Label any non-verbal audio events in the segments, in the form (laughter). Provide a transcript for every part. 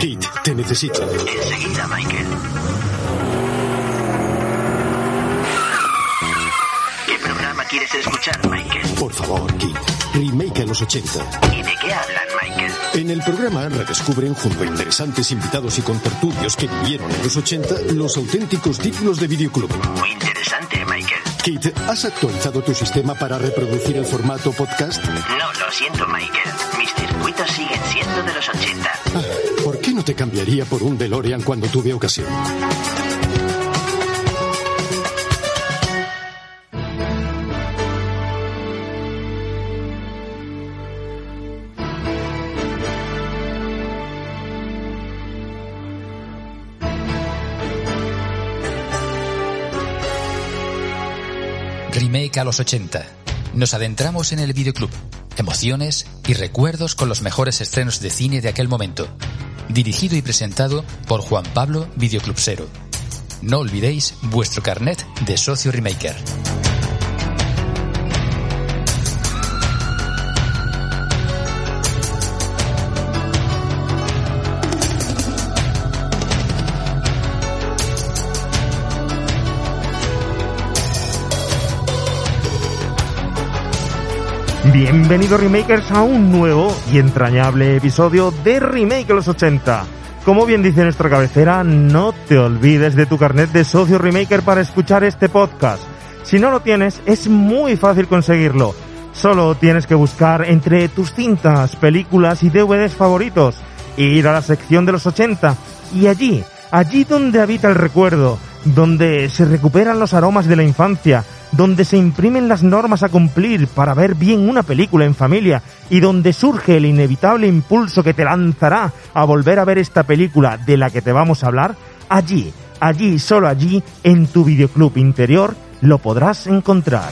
Kate, te necesito. Enseguida, Michael. ¿Qué programa quieres escuchar, Michael? Por favor, Kate. Remake a los 80. ¿Y de qué hablan, Michael? En el programa redescubren junto a interesantes invitados y contertulios que vivieron en los 80 los auténticos títulos de videoclub. Muy interesante, Michael. Kate, ¿has actualizado tu sistema para reproducir el formato podcast? No, lo siento, Michael. Mis circuitos siguen siendo de los 80. Ah, ¿Por no te cambiaría por un DeLorean cuando tuve ocasión? Remake a los 80. Nos adentramos en el videoclub, emociones y recuerdos con los mejores estrenos de cine de aquel momento. Dirigido y presentado por Juan Pablo Videoclubsero. No olvidéis vuestro carnet de socio remaker. Bienvenidos remakers a un nuevo y entrañable episodio de Remake los 80. Como bien dice nuestra cabecera, no te olvides de tu carnet de socio remaker para escuchar este podcast. Si no lo tienes, es muy fácil conseguirlo. Solo tienes que buscar entre tus cintas, películas y DVDs favoritos, e ir a la sección de los 80 y allí, allí donde habita el recuerdo, donde se recuperan los aromas de la infancia, donde se imprimen las normas a cumplir para ver bien una película en familia y donde surge el inevitable impulso que te lanzará a volver a ver esta película de la que te vamos a hablar, allí, allí, solo allí, en tu videoclub interior, lo podrás encontrar.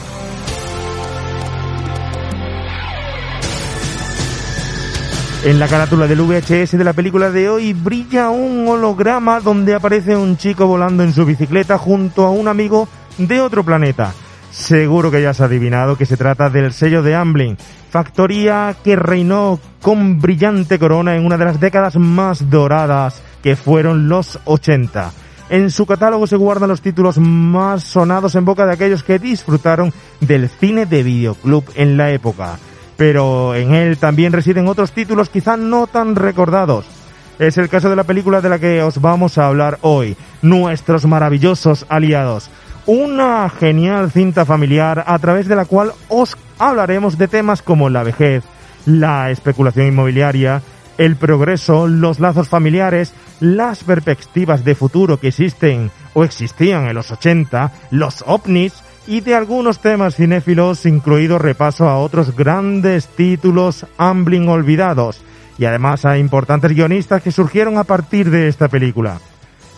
En la carátula del VHS de la película de hoy brilla un holograma donde aparece un chico volando en su bicicleta junto a un amigo de otro planeta. Seguro que ya has adivinado que se trata del sello de Amblin, factoría que reinó con brillante corona en una de las décadas más doradas que fueron los 80. En su catálogo se guardan los títulos más sonados en boca de aquellos que disfrutaron del cine de videoclub en la época. Pero en él también residen otros títulos quizá no tan recordados. Es el caso de la película de la que os vamos a hablar hoy, Nuestros maravillosos aliados una genial cinta familiar a través de la cual os hablaremos de temas como la vejez, la especulación inmobiliaria, el progreso, los lazos familiares, las perspectivas de futuro que existen o existían en los 80, los ovnis y de algunos temas cinéfilos, incluido repaso a otros grandes títulos Amblin olvidados, y además a importantes guionistas que surgieron a partir de esta película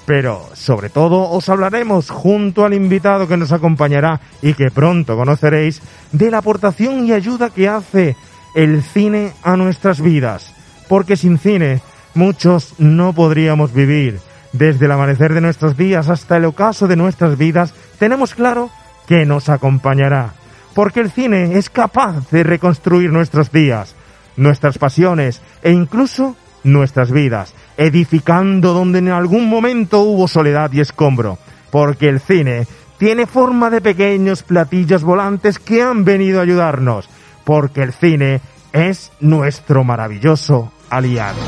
pero sobre todo os hablaremos junto al invitado que nos acompañará y que pronto conoceréis de la aportación y ayuda que hace el cine a nuestras vidas. Porque sin cine muchos no podríamos vivir. Desde el amanecer de nuestros días hasta el ocaso de nuestras vidas tenemos claro que nos acompañará. Porque el cine es capaz de reconstruir nuestros días, nuestras pasiones e incluso nuestras vidas, edificando donde en algún momento hubo soledad y escombro, porque el cine tiene forma de pequeños platillos volantes que han venido a ayudarnos, porque el cine es nuestro maravilloso aliado.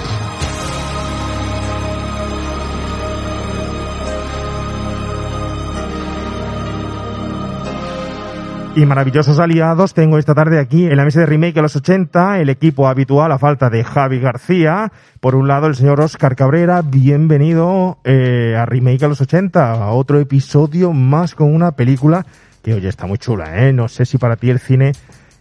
Y maravillosos aliados tengo esta tarde aquí en la mesa de remake a los 80, el equipo habitual a falta de Javi García. Por un lado, el señor Oscar Cabrera, bienvenido eh, a remake a los 80, a otro episodio más con una película que oye está muy chula, ¿eh? No sé si para ti el cine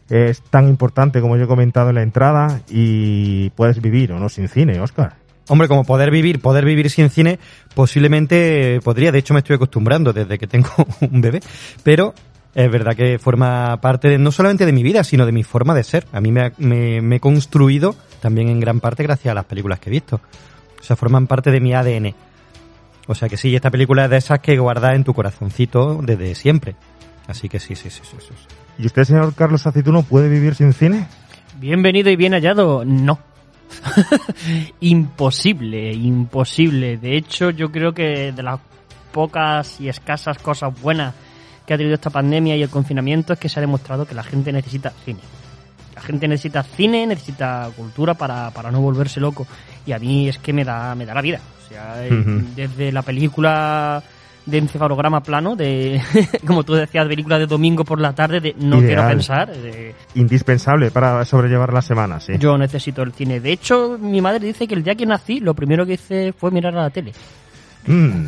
es tan importante como yo he comentado en la entrada y puedes vivir o no sin cine, Oscar. Hombre, como poder vivir, poder vivir sin cine, posiblemente podría. De hecho, me estoy acostumbrando desde que tengo (laughs) un bebé. Pero es verdad que forma parte de, no solamente de mi vida, sino de mi forma de ser. A mí me, me, he construido también en gran parte gracias a las películas que he visto. O sea, forman parte de mi ADN. O sea que sí, esta película es de esas que guardas en tu corazoncito desde siempre. Así que sí, sí, sí, sí. sí. ¿Y usted, señor Carlos Acituno, puede vivir sin cine? Bienvenido y bien hallado. No. (laughs) imposible, imposible. De hecho, yo creo que de las pocas y escasas cosas buenas que ha tenido esta pandemia y el confinamiento es que se ha demostrado que la gente necesita cine. La gente necesita cine, necesita cultura para, para no volverse loco. Y a mí es que me da, me da la vida. O sea, eh, desde la película de encefalograma plano, de (laughs) como tú decías, película de domingo por la tarde, de no Ideal. quiero pensar. de- Indispensable para sobrellevar la semana, sí. yo necesito el cine. De hecho, mi madre dice que el día que nací, lo primero que hice fue mirar a la tele. Mm,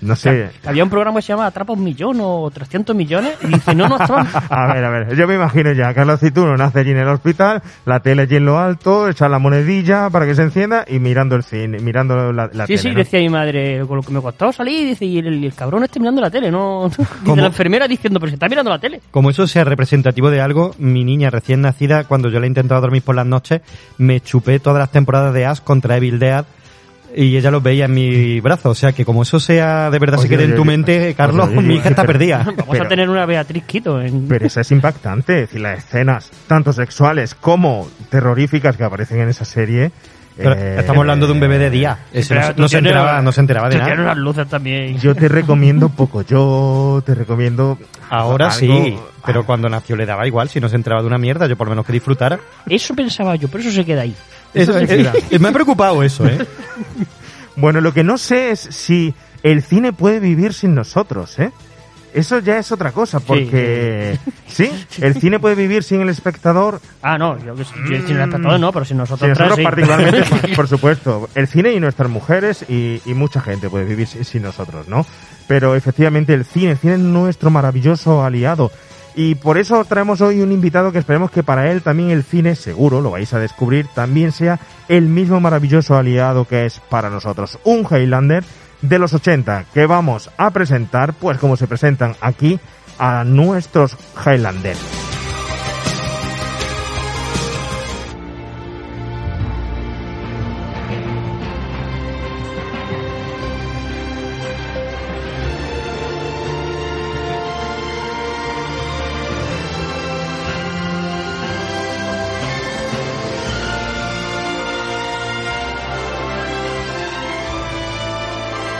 no sé. Había un programa que se llama Atrapa un millón o 300 millones y dice, no, no, estaban... (laughs) A ver, a ver, yo me imagino ya, Carlos Cituno nace allí en el hospital, la tele allí en lo alto, echar la monedilla para que se encienda y mirando el cine, mirando la, la Sí, tele. sí, ¿no? decía mi madre, con lo que me costó salir, dice, y el, y el cabrón está mirando la tele, ¿no? (laughs) Dice la enfermera diciendo, pero si está mirando la tele. Como eso sea representativo de algo, mi niña recién nacida, cuando yo le he intentado dormir por las noches, me chupé todas las temporadas de Ash contra Evil Dead y ella los veía en mi brazo. O sea que como eso sea de verdad se Oye, quede en tu oye, mente, Carlos, oye, oye, mi hija está (laughs) pero- perdida. Vamos Pero- a tener una Beatriz Quito en... Pero eso es impactante, es decir, las escenas, tanto sexuales como terroríficas que aparecen en esa serie. Pero eh, estamos hablando de un bebé de día. Ese no, se- no se enteraba, no se enteraba de nada. unas luces también. Yo te (laughs) recomiendo poco, yo te recomiendo. Ahora algo- sí, pero cuando nació le daba igual, si no se enteraba de una mierda, yo por lo menos que disfrutara. Eso pensaba yo, pero eso se queda ahí. Eso, eh, sí. me ha preocupado eso, ¿eh? (laughs) Bueno, lo que no sé es si el cine puede vivir sin nosotros, ¿eh? Eso ya es otra cosa, porque... (laughs) ¿Sí? ¿El cine puede vivir sin el espectador? Ah, no, yo, yo, sin el espectador no, pero sin nosotros nosotros tres, particularmente, por- (laughs) por supuesto. El cine y nuestras mujeres y, y mucha gente puede vivir sin, sin nosotros, ¿no? Pero efectivamente el cine, el cine es nuestro maravilloso aliado. Y por eso traemos hoy un invitado que esperemos que para él también el cine, seguro, lo vais a descubrir, también sea el mismo maravilloso aliado que es para nosotros. Un Highlander de los 80 que vamos a presentar, pues como se presentan aquí a nuestros Highlanders.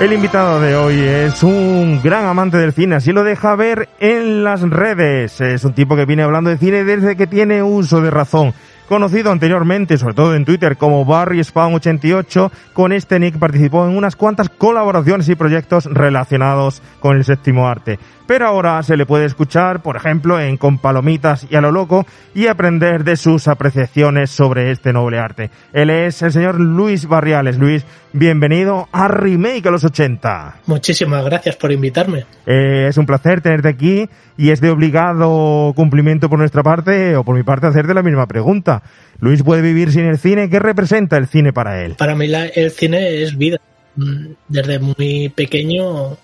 El invitado de hoy es un gran amante del cine, así lo deja ver en las redes. Es un tipo que viene hablando de cine desde que tiene uso de razón. Conocido anteriormente, sobre todo en Twitter, como Barry Spawn 88, con este nick participó en unas cuantas colaboraciones y proyectos relacionados con el séptimo arte. Pero ahora se le puede escuchar, por ejemplo, en Con Palomitas y a lo loco y aprender de sus apreciaciones sobre este noble arte. Él es el señor Luis Barriales. Luis, bienvenido a Remake a los 80. Muchísimas gracias por invitarme. Eh, es un placer tenerte aquí y es de obligado cumplimiento por nuestra parte o por mi parte hacerte la misma pregunta. Luis puede vivir sin el cine. ¿Qué representa el cine para él? Para mí la- el cine es vida. Mm, Desde muy pequeño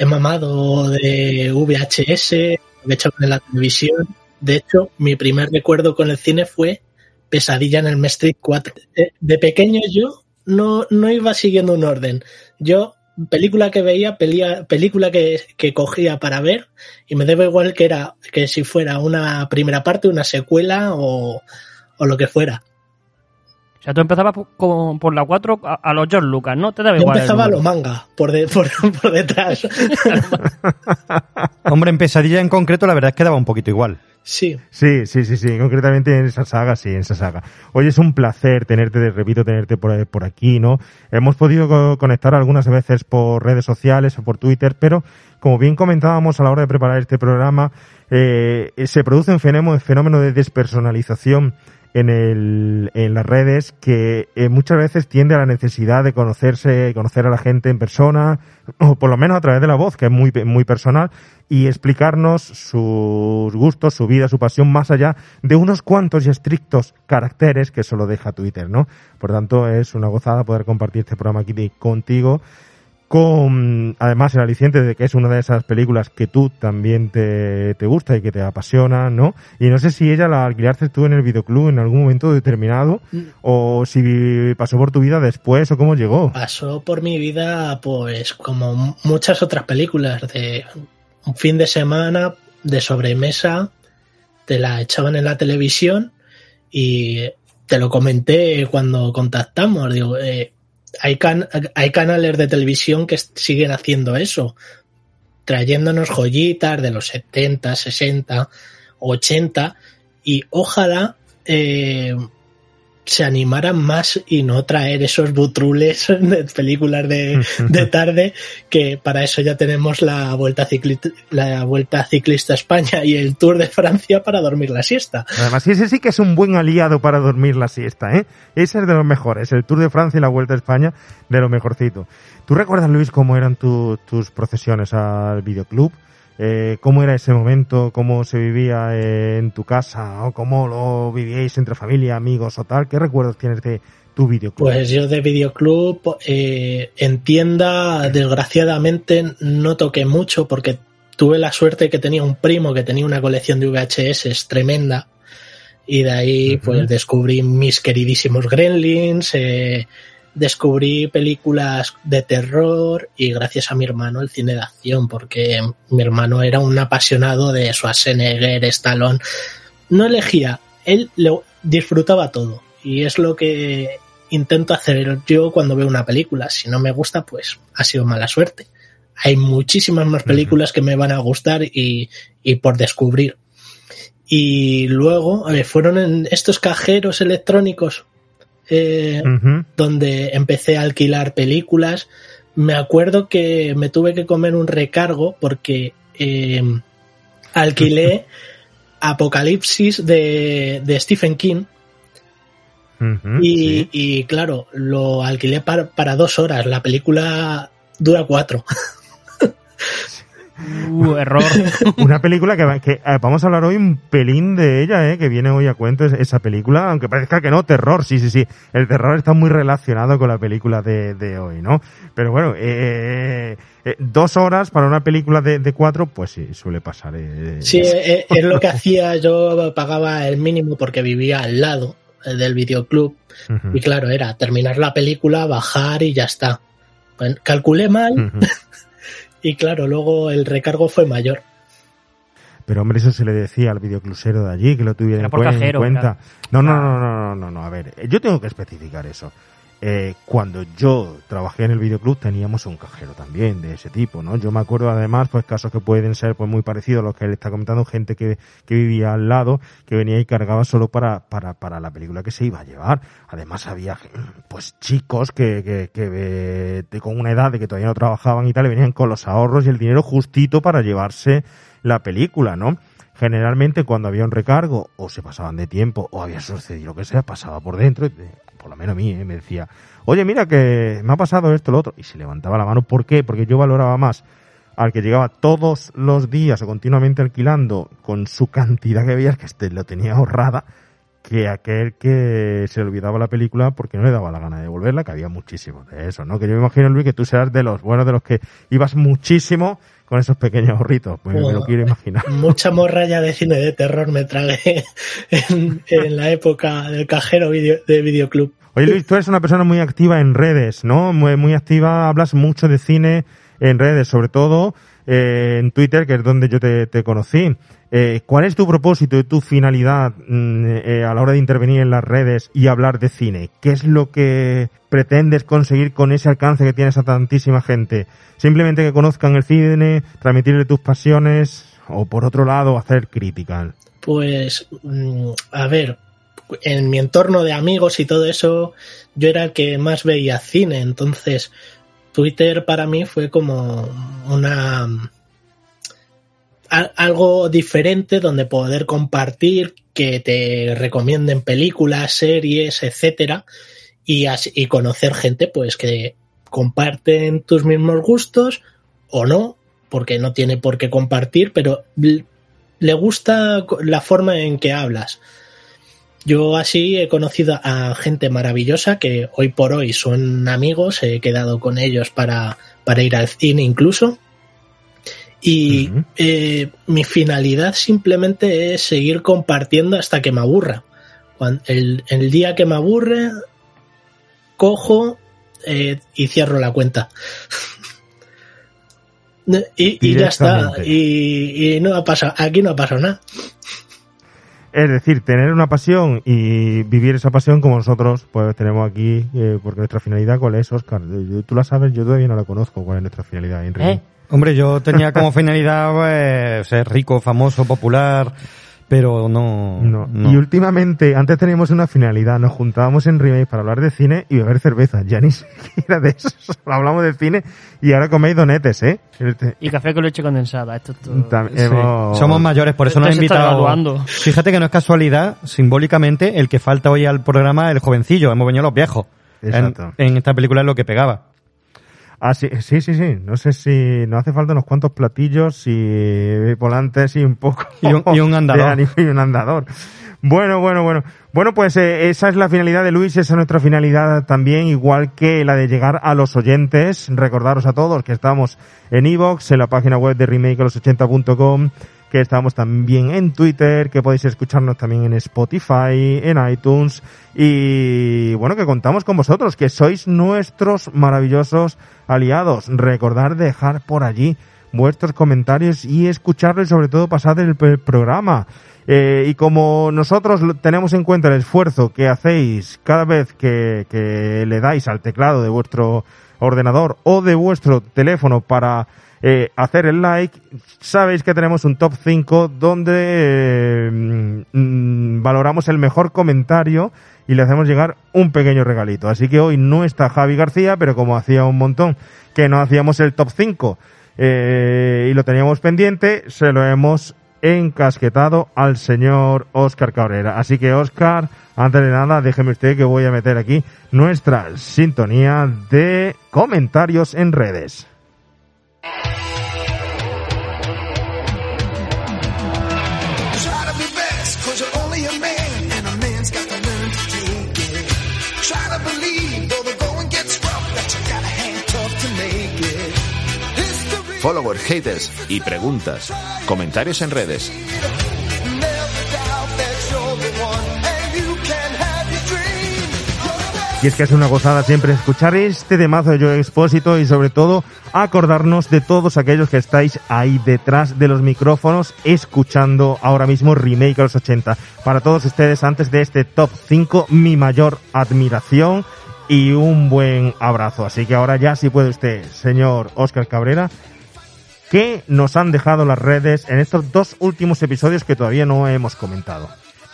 he mamado de VHS, lo he hecho en la televisión. De hecho, mi primer recuerdo con el cine fue Pesadilla en el Street 4. Eh, De pequeño yo no, no iba siguiendo un orden. Yo, película que veía, pelía- película que, que cogía para ver, y me daba igual que era que si fuera una primera parte, una secuela o, o lo que fuera. O sea, tú empezabas por, con- por la 4 a, a los George Lucas, ¿no? Te daba Yo igual. empezaba a número. lo manga, por, de- (laughs) por, por detrás. (laughs) Hombre, en Pesadilla en concreto la verdad es que daba un poquito igual. Sí, Sí, sí, sí, sí, concretamente en esa saga, sí, en esa saga. Oye, es un placer tenerte, de- repito, tenerte por, por aquí, ¿no? Hemos podido co- conectar algunas veces por redes sociales o por Twitter, pero como bien comentábamos a la hora de preparar este programa, eh, se produce un fenómeno, fenómeno de despersonalización en, el, en las redes que eh, muchas veces tiende a la necesidad de conocerse, conocer a la gente en persona, o por lo menos a través de la voz, que es muy, muy personal, y explicarnos sus gustos, su vida, su pasión, más allá de unos cuantos y estrictos caracteres que solo deja Twitter, ¿no? Por tanto, es una gozada poder compartir este programa aquí contigo, con además el aliciente de que es una de esas películas que tú también te, te gusta y que te apasiona, ¿no? Y no sé si ella la alquilaste tú en el videoclub en algún momento determinado o si pasó por tu vida después o cómo llegó. pasó por mi vida, pues como muchas otras películas, de un fin de semana, de sobremesa, te la echaban en la televisión y te lo comenté cuando contactamos, digo, eh, hay, can hay canales de televisión que siguen haciendo eso, trayéndonos joyitas de los 70, 60, 80 y ojalá eh, se animaran más y no traer esos butrules de películas de, (laughs) de tarde, que para eso ya tenemos la vuelta, ciclista, la vuelta ciclista a España y el Tour de Francia para dormir la siesta. Además, ese sí que es un buen aliado para dormir la siesta, ¿eh? Ese es de los mejores, el Tour de Francia y la Vuelta a España, de lo mejorcito. ¿Tú recuerdas, Luis, cómo eran tu, tus procesiones al videoclub? Eh, cómo era ese momento, cómo se vivía eh, en tu casa, o cómo lo vivíais entre familia, amigos o tal. ¿Qué recuerdos tienes de tu videoclub? Pues yo de videoclub eh, en tienda, desgraciadamente, no toqué mucho porque tuve la suerte que tenía un primo que tenía una colección de VHS tremenda y de ahí pues descubrí mis queridísimos Gremlins, eh, descubrí películas de terror y gracias a mi hermano el cine de acción, porque mi hermano era un apasionado de Schwarzenegger, Stallone. No elegía, él lo disfrutaba todo y es lo que intento hacer yo cuando veo una película. Si no me gusta, pues ha sido mala suerte. Hay muchísimas más películas que me van a gustar y, y por descubrir. Y luego fueron en estos cajeros electrónicos eh, donde empecé a alquilar películas. Me acuerdo que me tuve que comer un recargo porque eh, alquilé (laughs) Apocalipsis de, de, Stephen King. y, sí. y, claro, lo alquilé para, para, dos horas. La película dura cuatro. (laughs) Uh, error. (laughs) Una película que, que eh, vamos a hablar hoy un pelín de ella, eh, que viene hoy a cuento esa película, aunque parezca que no, terror, sí, sí, sí. El terror está muy relacionado con la película de, de hoy, ¿no? Pero bueno, eh, eh, dos horas para una película de, de cuatro, pues sí, suele pasar. Eh, sí, es, es lo que (laughs) hacía, yo pagaba el mínimo porque vivía al lado del videoclub uh -huh. y claro, era terminar la película, bajar y ya está. Bueno, calculé mal. Uh (laughs) -huh. Y claro, luego el recargo fue mayor. Pero hombre, eso se le decía al videoclusero de allí, que lo tuviera en, cuenta. No, no, no, no, no, no, no, a ver, yo tengo que especificar eso. Eh, cuando yo trabajé en el videoclub teníamos un cajero también de ese tipo, ¿no? Yo me acuerdo además, pues casos que pueden ser pues muy parecidos a los que él está comentando, gente que, que vivía al lado, que venía y cargaba solo para, para, para la película que se iba a llevar. Además había pues chicos que, que, que de, con una edad de que todavía no trabajaban y tal, y venían con los ahorros y el dinero justito para llevarse la película, ¿no? Generalmente cuando había un recargo o se pasaban de tiempo o había sucedido lo que sea, pasaba por dentro y por lo menos a mí, ¿eh? me decía, oye, mira que me ha pasado esto, lo otro, y se levantaba la mano. ¿Por qué? Porque yo valoraba más al que llegaba todos los días o continuamente alquilando con su cantidad que veías que este lo tenía ahorrada que aquel que se olvidaba la película porque no le daba la gana de devolverla, que había muchísimos de eso, ¿no? Que yo me imagino, Luis, que tú serás de los buenos, de los que ibas muchísimo con esos pequeños ahorritos, pues me lo quiero imaginar. (laughs) Mucha morralla de cine de terror me tragué (laughs) en, en la época del cajero video, de videoclub. Oye Luis, tú eres una persona muy activa en redes, ¿no? Muy, muy activa, hablas mucho de cine en redes, sobre todo eh, en Twitter, que es donde yo te, conocí. Eh, ¿Cuál es tu propósito y tu finalidad mm, eh, a la hora de intervenir en las redes y hablar de cine? ¿Qué es lo que pretendes conseguir con ese alcance que tienes a tantísima gente? ¿Simplemente que conozcan el cine, transmitirle tus pasiones o por otro lado hacer crítica? Pues, mm, a ver, en mi entorno de amigos y todo eso, yo era el que más veía cine, entonces Twitter para mí fue como una algo diferente donde poder compartir, que te recomienden películas, series, etcétera, y, así, y conocer gente pues que comparten tus mismos gustos o no, porque no tiene por qué compartir, pero le gusta la forma en que hablas. Yo así he conocido a gente maravillosa que hoy por hoy son amigos, he quedado con ellos para, para ir al cine incluso. Y uh -huh. eh, mi finalidad simplemente es seguir compartiendo hasta que me aburra. Cuando, el, el día que me aburre, cojo eh, y cierro la cuenta. (laughs) y, y ya está. Y, y, no ha pasado, aquí no ha pasado nada. Es decir, tener una pasión y vivir esa pasión como nosotros, pues tenemos aquí, eh, porque nuestra finalidad, ¿cuál es, Oscar? Tú la sabes, yo todavía no la conozco, ¿cuál es nuestra finalidad? Henry? ¿Eh? Hombre, yo tenía como (laughs) finalidad pues, ser rico, famoso, popular, pero no, No. no. Y últimamente, antes teníamos una finalidad, nos juntábamos en Remake para hablar de cine y beber cerveza. Ya ni (laughs) siquiera de eso, solo hablamos de cine y ahora coméis donetes, ¿eh? Y café con leche condensada. Esto es todo. tam- Sí. hemos- Somos mayores, por eso nos han invitado. evaluando. Fíjate que no es casualidad, simbólicamente, el que falta hoy al programa, el jovencillo, hemos venido los viejos. En, Exacto. en esta película es lo que pegaba. Ah, sí, sí, sí, sí. No sé si nos hace falta unos cuantos platillos y volantes y un poco. Y un- y un andador. de anime y un andador. Bueno, bueno, bueno. Bueno, pues eh, esa es la finalidad de Luis, esa es nuestra finalidad también, igual que la de llegar a los oyentes. Recordaros a todos que estamos en Evox, en la página web de remakealos80.com, que estamos también en Twitter, que podéis escucharnos también en Spotify, en iTunes y bueno, que contamos con vosotros, que sois nuestros maravillosos aliados. Recordar dejar por allí vuestros comentarios y escucharlo y sobre todo pasar el, programa. Eh, y como nosotros tenemos en cuenta el esfuerzo que hacéis cada vez que le dais al teclado de vuestro ordenador o de vuestro teléfono para eh, hacer el like, sabéis que tenemos un top 5 donde eh, mm, valoramos el mejor comentario y le hacemos llegar un pequeño regalito. Así que hoy no está Javi García, pero como hacía un montón que no hacíamos el top 5 eh, y lo teníamos pendiente, se lo hemos encasquetado al señor Oscar Cabrera. Así que Oscar, antes de nada, déjeme usted que voy a meter aquí nuestra sintonía de comentarios en redes. Followers, haters y preguntas. Comentarios en redes. Y es que es una gozada siempre escuchar este temazo de Joe Expósito y sobre todo acordarnos de todos aquellos que estáis ahí detrás de los micrófonos escuchando ahora mismo Remake a los 80. Para todos ustedes antes de este top 5 mi mayor admiración y un buen abrazo. Así que ahora ya si puede usted, señor Oscar Cabrera, ¿qué nos han dejado las redes en estos dos últimos episodios que todavía no hemos comentado?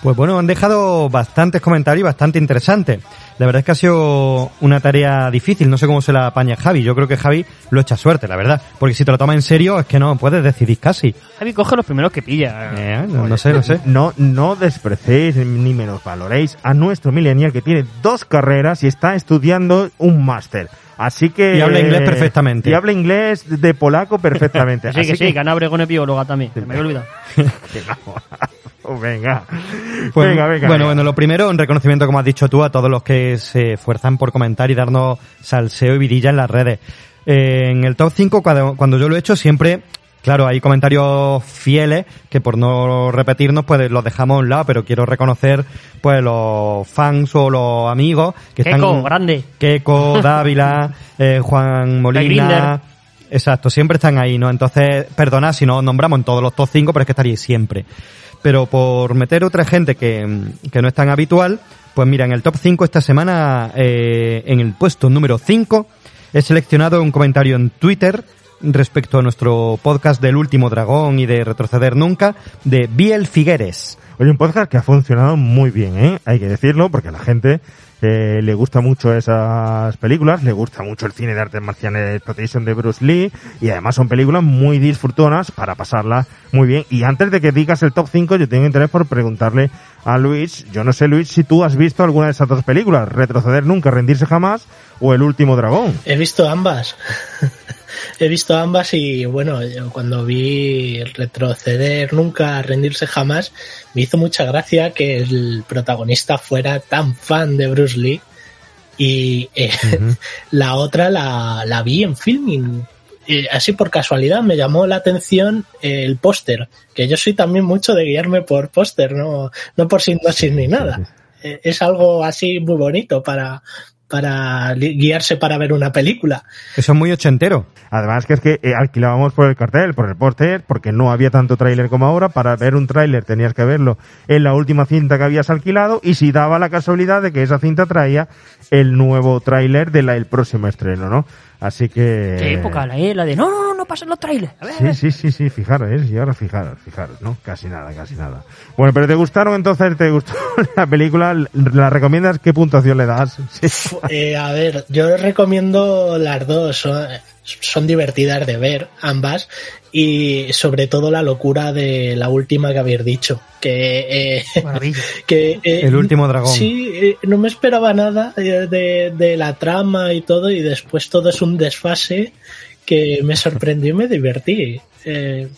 Pues bueno, han dejado bastantes comentarios y bastante interesantes. La verdad es que ha sido una tarea difícil, no sé cómo se la apaña Javi. Yo creo que Javi lo echa suerte, la verdad. Porque si te lo toma en serio es que no puedes decidir casi. Javi coge los primeros que pilla. Eh, no, no sé, no sé. No, no despreciéis ni menos valoréis a nuestro millennial que tiene dos carreras y está estudiando un máster. Así que... Y habla inglés perfectamente. Y habla inglés de polaco perfectamente. Sí, Así que sí, que Ana Obregón es bióloga también. me había olvidado. (laughs) (laughs) venga. Pues, venga, venga. bueno, venga. bueno, lo primero, un reconocimiento, como has dicho tú, a todos los que se esfuerzan por comentar y darnos salseo y vidilla en las redes. Eh, en el top 5, cuando, cuando yo lo he hecho, siempre, claro, hay comentarios fieles que por no repetirnos, pues los dejamos a un lado, pero quiero reconocer, pues, los fans o los amigos que Keiko, están... grande. Keiko, (laughs) Dávila, eh, Juan Molina... Exacto, siempre están ahí, ¿no? Entonces, perdonad si no os nombramos en todos los top 5, pero es que estaríais siempre. Pero por meter otra gente que, que no es tan habitual, pues mira, en el top 5 esta semana, eh, en el puesto número 5, he seleccionado un comentario en Twitter respecto a nuestro podcast del último dragón y de retroceder nunca, de Biel Figueres. Oye, un podcast que ha funcionado muy bien, ¿eh? Hay que decirlo, porque la gente eh, le gusta mucho esas películas, le gusta mucho el cine de artes marciales Exploitation de Bruce Lee, y además son películas muy disfrutonas para pasarla muy bien. Y antes de que digas el top 5, yo tengo interés por preguntarle a Luis, yo no sé Luis, si tú has visto alguna de esas dos películas, Retroceder Nunca, Rendirse Jamás, o El Último Dragón. He visto ambas. He visto ambas y bueno, yo cuando vi retroceder nunca, rendirse jamás, me hizo mucha gracia que el protagonista fuera tan fan de Bruce Lee y eh, (laughs) la otra la, la vi en filming. Eh, así por casualidad me llamó la atención eh, el póster, que yo soy también mucho de guiarme por póster, no, no por sinopsis ni nada. Eh, es algo así muy bonito para, para guiarse para ver una película. Eso es muy ochentero. Además que es que eh, alquilábamos por el cartel, por el póster, porque no había tanto tráiler como ahora. Para ver un tráiler tenías que verlo en la última cinta que habías alquilado y si daba la casualidad de que esa cinta traía el nuevo tráiler del el próximo estreno, ¿no? Así que... ¿Qué época? La, eh, la de no, no, pasen los trailers. A ver, a ver. Sí, sí, sí, sí, fijaros, ¿eh? y ahora fijaros, fijaros, ¿no? Casi nada, casi nada. Bueno, pero ¿te gustaron entonces? ¿Te gustó (laughs) la película? ¿La recomiendas? ¿Qué puntuación le das? Sí. Eh, a ver, yo recomiendo las dos, son, son divertidas de ver ambas y sobre todo la locura de la última que habéis dicho, que... eh, (laughs) que eh, El último dragón. Sí, eh, no me esperaba nada de, de la trama y todo y después todo es un desfase que me sorprendió y me divertí. Eh,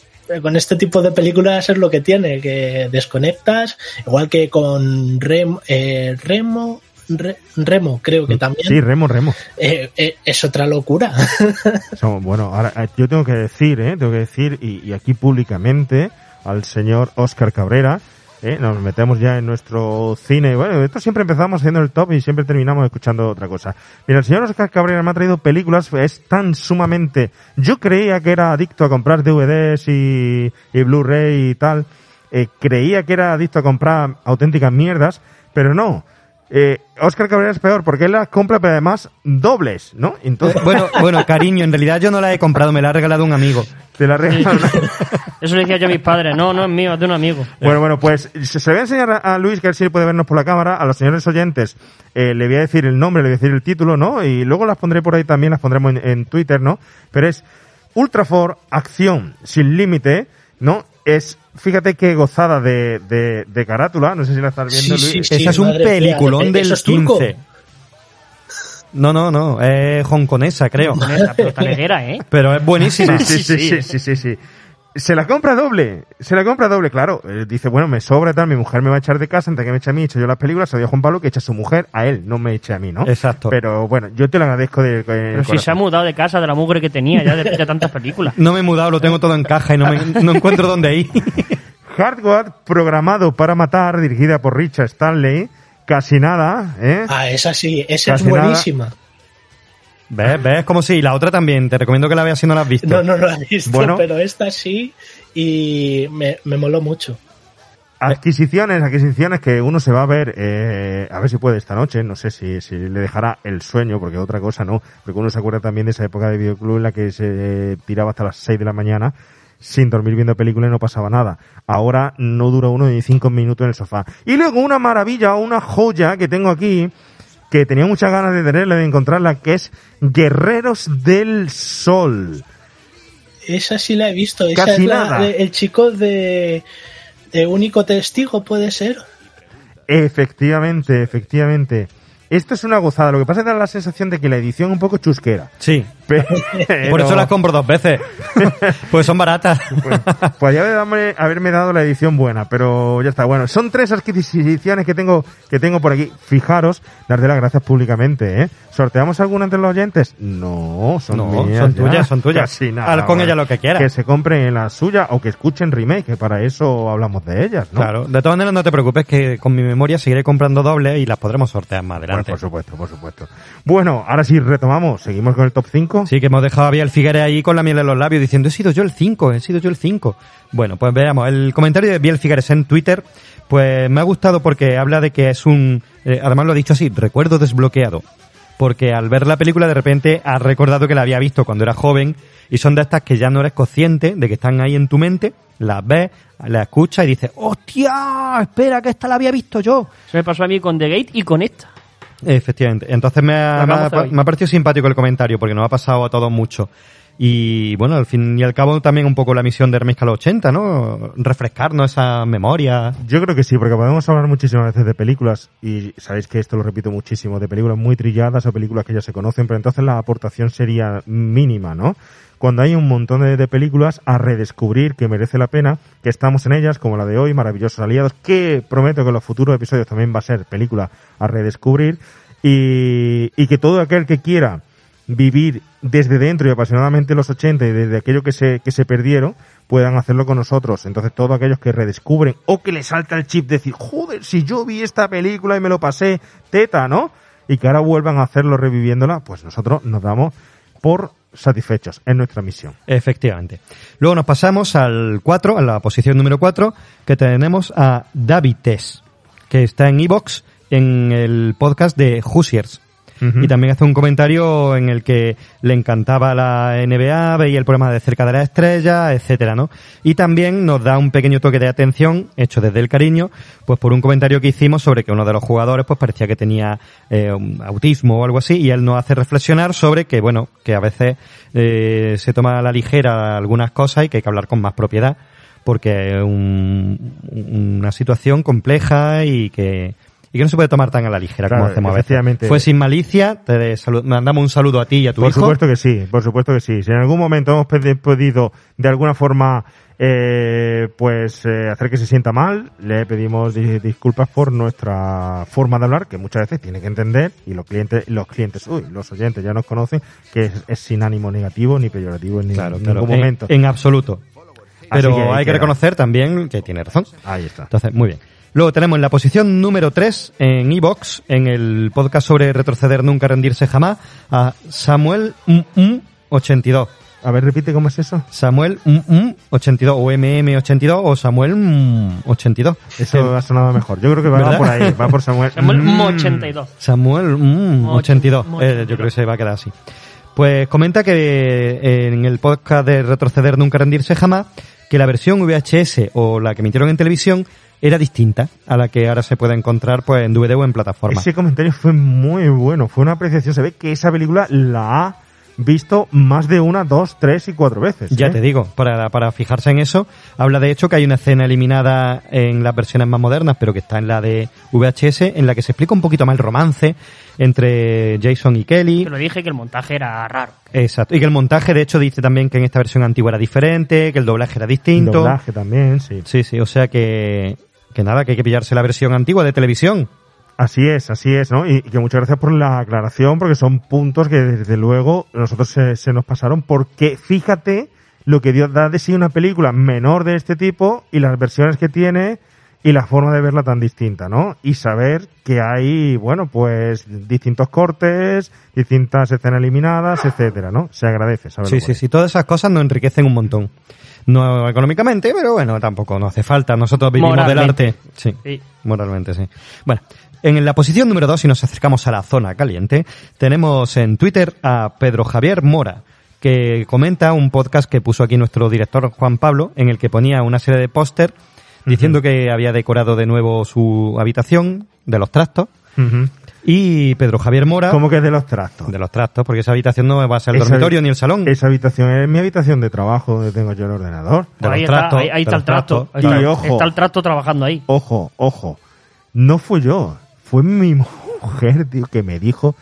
con este tipo de películas es lo que tiene, que desconectas, igual que con Rem- eh, Remo, Re- Remo, creo que también Sí, Remo, Remo. eh, eh, es otra locura. (laughs) So, bueno, ahora eh, yo tengo que decir, ¿eh? Tengo que decir, y, y aquí públicamente, al señor Oscar Cabrera, ¿eh? Nos metemos ya en nuestro cine. Bueno, esto siempre empezamos haciendo el top y siempre terminamos escuchando otra cosa. Mira, el señor Oscar Cabrera me ha traído películas, es tan sumamente... Yo creía que era adicto a comprar DVDs y, y Blu-ray y tal. Eh, creía que era adicto a comprar auténticas mierdas, pero no. Eh, Oscar Cabrera es peor porque él las compra, pero además dobles, ¿no? Entonces, Bueno, bueno, cariño, en realidad yo no la he comprado, me la ha regalado un amigo. te la regalan. (laughs) Eso le decía yo a mis padres. No, no es mío, es de un amigo. Bueno, bueno, pues se, se voy a enseñar a, Luis, que a ver si puede vernos por la cámara. A los señores oyentes eh, le voy a decir el nombre, le voy a decir el título, ¿no? Y luego las pondré por ahí también, las pondremos en, en Twitter, ¿no? Pero es Ultrafor Acción Sin Límite, ¿no? Es, fíjate qué gozada de, de, de carátula, no sé si la estás viendo, Sí, Luis. sí, Esa es un peliculón ¿eso del es turco? 15. No, no, no, es hongkonesa, creo. Esta, pero taleguera, ¿eh? Pero es buenísima. Sí, sí, sí, sí, sí, sí. Se la compra doble, se la compra doble, claro. Eh, dice, bueno, me sobra tal, mi mujer me va a echar de casa, antes que me eche a mí, echo yo las películas, se lo digo a Juan Pablo que echa a su mujer a él, no me eche a mí, ¿no? Exacto. Pero bueno, yo te lo agradezco de, de Pero si corazón. se ha mudado de casa de la mugre que tenía ya de, de tantas películas. (laughs) No me he mudado, lo tengo todo en caja y no, me, no encuentro dónde ir. (laughs) Hardware programado para matar, dirigida por Richard Stanley, casi nada, ¿eh? Ah, esa sí, esa es nada. ¿Ves? ¿Ves? Como si la otra también. Te recomiendo que la veas si no la has visto. No, no, no la he visto, Bueno. pero esta sí y me, me moló mucho. Adquisiciones, adquisiciones que uno se va a ver, eh, a ver si puede esta noche, no sé si, si le dejará el sueño, porque otra cosa no, porque uno se acuerda también de esa época de videoclub en la que se tiraba hasta las 6 de la mañana sin dormir viendo películas y no pasaba nada. Ahora no dura uno ni cinco minutos en el sofá. Y luego una maravilla, una joya que tengo aquí, que tenía muchas ganas de tenerla, de encontrarla, que es Guerreros del Sol. Esa sí la he visto. Esa Casi es la- nada. de- el chico de, de único testigo, puede ser. Efectivamente, efectivamente. Esto es una gozada. Lo que pasa es que da la sensación de que la edición es un poco chusquera. Sí. Pero- Por eso las compro dos veces. (laughs) pues son baratas. Pues, podría haber- haberme, haberme dado la edición buena, pero ya está. Bueno, son tres adquisiciones que tengo que tengo por aquí. Fijaros, darte las gracias públicamente, ¿eh? ¿Sorteamos alguna entre los oyentes? No, son No, mías son ya. tuyas, son tuyas. Casi nada, Haz con ella lo que quieras. Que se compren la suya o que escuchen remake, que para eso hablamos de ellas, ¿no? Claro. De todas maneras, no te preocupes que con mi memoria seguiré comprando doble y las podremos sortear más Bueno, adelante. por supuesto, por supuesto. Bueno, ahora sí retomamos. Seguimos con el top 5. Sí, que hemos dejado a Biel Figueres ahí con la miel en los labios diciendo, he sido yo el 5, he sido yo el 5. Bueno, pues veamos, el comentario de Biel Figueres en Twitter, pues me ha gustado porque habla de que es un, eh, además lo ha dicho así, recuerdo desbloqueado. Porque al ver la película de repente has recordado que la había visto cuando era joven y son de estas que ya no eres consciente de que están ahí en tu mente, las ves, las escuchas y dices, hostia, espera que esta la había visto yo. Eso me pasó a mí con The Gate y con esta. Efectivamente. Entonces me ha, me, ha, oír. me ha parecido simpático el comentario porque nos ha pasado a todos mucho. Y bueno, al fin y al cabo también un poco la misión de Remezcla 80, ¿no? Refrescarnos esa memoria. Yo creo que sí, porque podemos hablar muchísimas veces de películas, y sabéis que esto lo repito muchísimo, de películas muy trilladas o películas que ya se conocen, pero entonces la aportación sería mínima, ¿no? Cuando hay un montón de, películas a redescubrir que merece la pena, que estamos en ellas, como la de hoy, Maravillosos Aliados, que prometo que en los futuros episodios también va a ser película a redescubrir, y, y que todo aquel que quiera vivir desde dentro y apasionadamente los 80 y desde aquello que se, que se perdieron, puedan hacerlo con nosotros. Entonces, todos aquellos que redescubren o que les salta el chip de decir, joder, si yo vi esta película y me lo pasé, teta, ¿no? y que ahora vuelvan a hacerlo reviviéndola, pues nosotros nos damos por satisfechos en nuestra misión. Efectivamente. Luego nos pasamos al 4, a la posición número 4, que tenemos a David Tess, que está en Evox en el podcast de Hoosiers. Y también hace un comentario en el que le encantaba la NBA, veía el programa de cerca de la estrella, etcétera, ¿no? Y también nos da un pequeño toque de atención, hecho desde el cariño, pues por un comentario que hicimos sobre que uno de los jugadores pues parecía que tenía eh, autismo o algo así, y él nos hace reflexionar sobre que, bueno, que a veces eh, se toma a la ligera algunas cosas y que hay que hablar con más propiedad, porque es un- una situación compleja y que, y que no se puede tomar tan a la ligera como hacemos a veces. Fue sin malicia, te mandamos un saludo a ti y a tu por hijo. supuesto que sí, por supuesto que sí. Si en algún momento hemos podido de alguna forma eh, pues eh, hacer que se sienta mal, le pedimos di- disculpas por nuestra forma de hablar, que muchas veces tiene que entender y los clientes, los clientes, uy, los oyentes ya nos conocen que es, es sin ánimo negativo ni peyorativo en, ni- Claro, en claro, ningún en- momento. En, absoluto. Pero que hay que reconocer también que tiene razón. Ahí está. Entonces, muy bien. Luego tenemos en la posición número 3 en Evox, en el podcast sobre retroceder nunca rendirse jamás, a Samuel mm, mm 82. A ver, repite cómo es eso. Samuel mm, mm 82 o MM82 o Samuel mm, 82. Eso ha sonado mejor. Yo creo que va ¿Verdad? por ahí, va por Samuel. Samuel Mm. 82. Samuel mm, 82. Mo- Eh, yo creo que se va a quedar así. Pues comenta que eh, en el podcast de Retroceder Nunca Rendirse Jamás, que la versión VHS o la que emitieron en televisión era distinta a la que ahora se puede encontrar pues en DVD o en plataforma. Ese comentario fue muy bueno, fue una apreciación. Se ve que esa película la ha visto más de una, dos, tres y cuatro veces. Ya ¿eh? te digo, para, para fijarse en eso, habla de hecho que hay una escena eliminada en las versiones más modernas, pero que está en la de VHS, en la que se explica un poquito más el romance entre Jason y Kelly. Te lo dije que el montaje era raro. Exacto. Y que el montaje, de hecho, dice también que en esta versión antigua era diferente, que el doblaje era El distinto. doblaje también, sí. Sí, sí, o sea que, que nada, que hay que pillarse la versión antigua de televisión. Así es, así es, ¿no? Y, y que muchas gracias por la aclaración, porque son puntos que desde luego nosotros se, se nos pasaron, porque fíjate lo que Dios da de sí una película menor de este tipo y las versiones que tiene y la forma de verla tan distinta, ¿no? Y saber que hay, bueno, pues distintos cortes, distintas escenas eliminadas, etcétera, ¿no? Se agradece, ¿sabes? Sí, sí, sí, todas esas cosas nos enriquecen un montón. No económicamente, pero bueno, tampoco nos hace falta. Nosotros vivimos del arte. Sí, Sí. moralmente, sí. Bueno, en la posición número dos, si nos acercamos a la zona caliente, tenemos en Twitter a Pedro Javier Mora, que comenta un podcast que puso aquí nuestro director Juan Pablo, en el que ponía una serie de póster diciendo que había decorado de nuevo su habitación de los trastos. Y Pedro Javier Mora, ¿Cómo que es de los trastos? de los trastos, porque esa habitación no va a ser el Esa- dormitorio ni el salón. Esa habitación es mi habitación de trabajo donde tengo yo el ordenador. De los ahí está, trastos, ahí, ahí de está los el trasto. Ahí está, Y ojo. está el trasto trabajando ahí. Ojo, ojo. No fue yo. Fue mi (laughs) mujer, tío, que me dijo,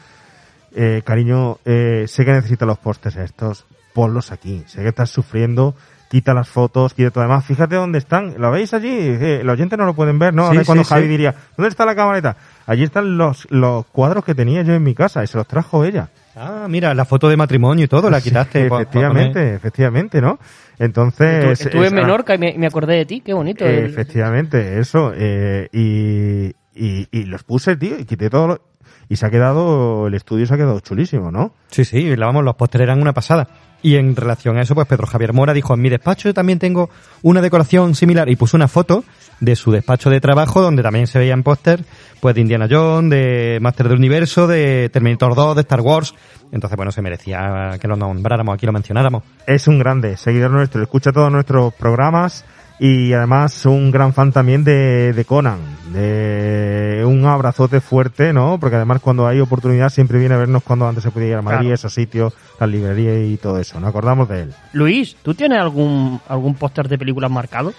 eh, cariño, eh, sé que necesitas los postes estos, ponlos aquí. Sé que estás sufriendo, quita las fotos, quita todo demás. Fíjate dónde están. ¿Lo veis allí? Eh, los oyentes no lo pueden ver, ¿no? Sí, Ahora cuando sí, Javi diría, ¿dónde está la camareta? Allí están los, los cuadros que tenía yo en mi casa y se los trajo ella. Ah, mira, la foto de matrimonio y todo la quitaste. pa- pa efectivamente, poner. efectivamente, ¿no? Entonces... Estuve es- en Menorca y me, me acordé de ti, qué bonito. Eh, El- efectivamente, eso. eh, y, y, y los puse, tío, y quité todo. lo- y se ha quedado, el estudio se ha quedado chulísimo, ¿no? Sí, sí, vamos, los pósteres eran una pasada. Y en relación a eso, pues Pedro Javier Mora dijo, en mi despacho yo también tengo una decoración similar y puso una foto de su despacho de trabajo donde también se veían póster pues de Indiana Jones, de Master del Universo, de Terminator 2, de Star Wars. Entonces, bueno, se merecía que lo nombráramos, aquí lo mencionáramos. Es un grande, seguidor nuestro, escucha todos nuestros programas y además un gran fan también de, de Conan. De un abrazote fuerte, ¿no? Porque además cuando hay oportunidad siempre viene a vernos cuando antes se podía ir a Madrid, Claro. esos sitios, las librerías y todo eso. ¿No acordamos de él? Luis, ¿tú tienes algún, algún póster de películas marcado?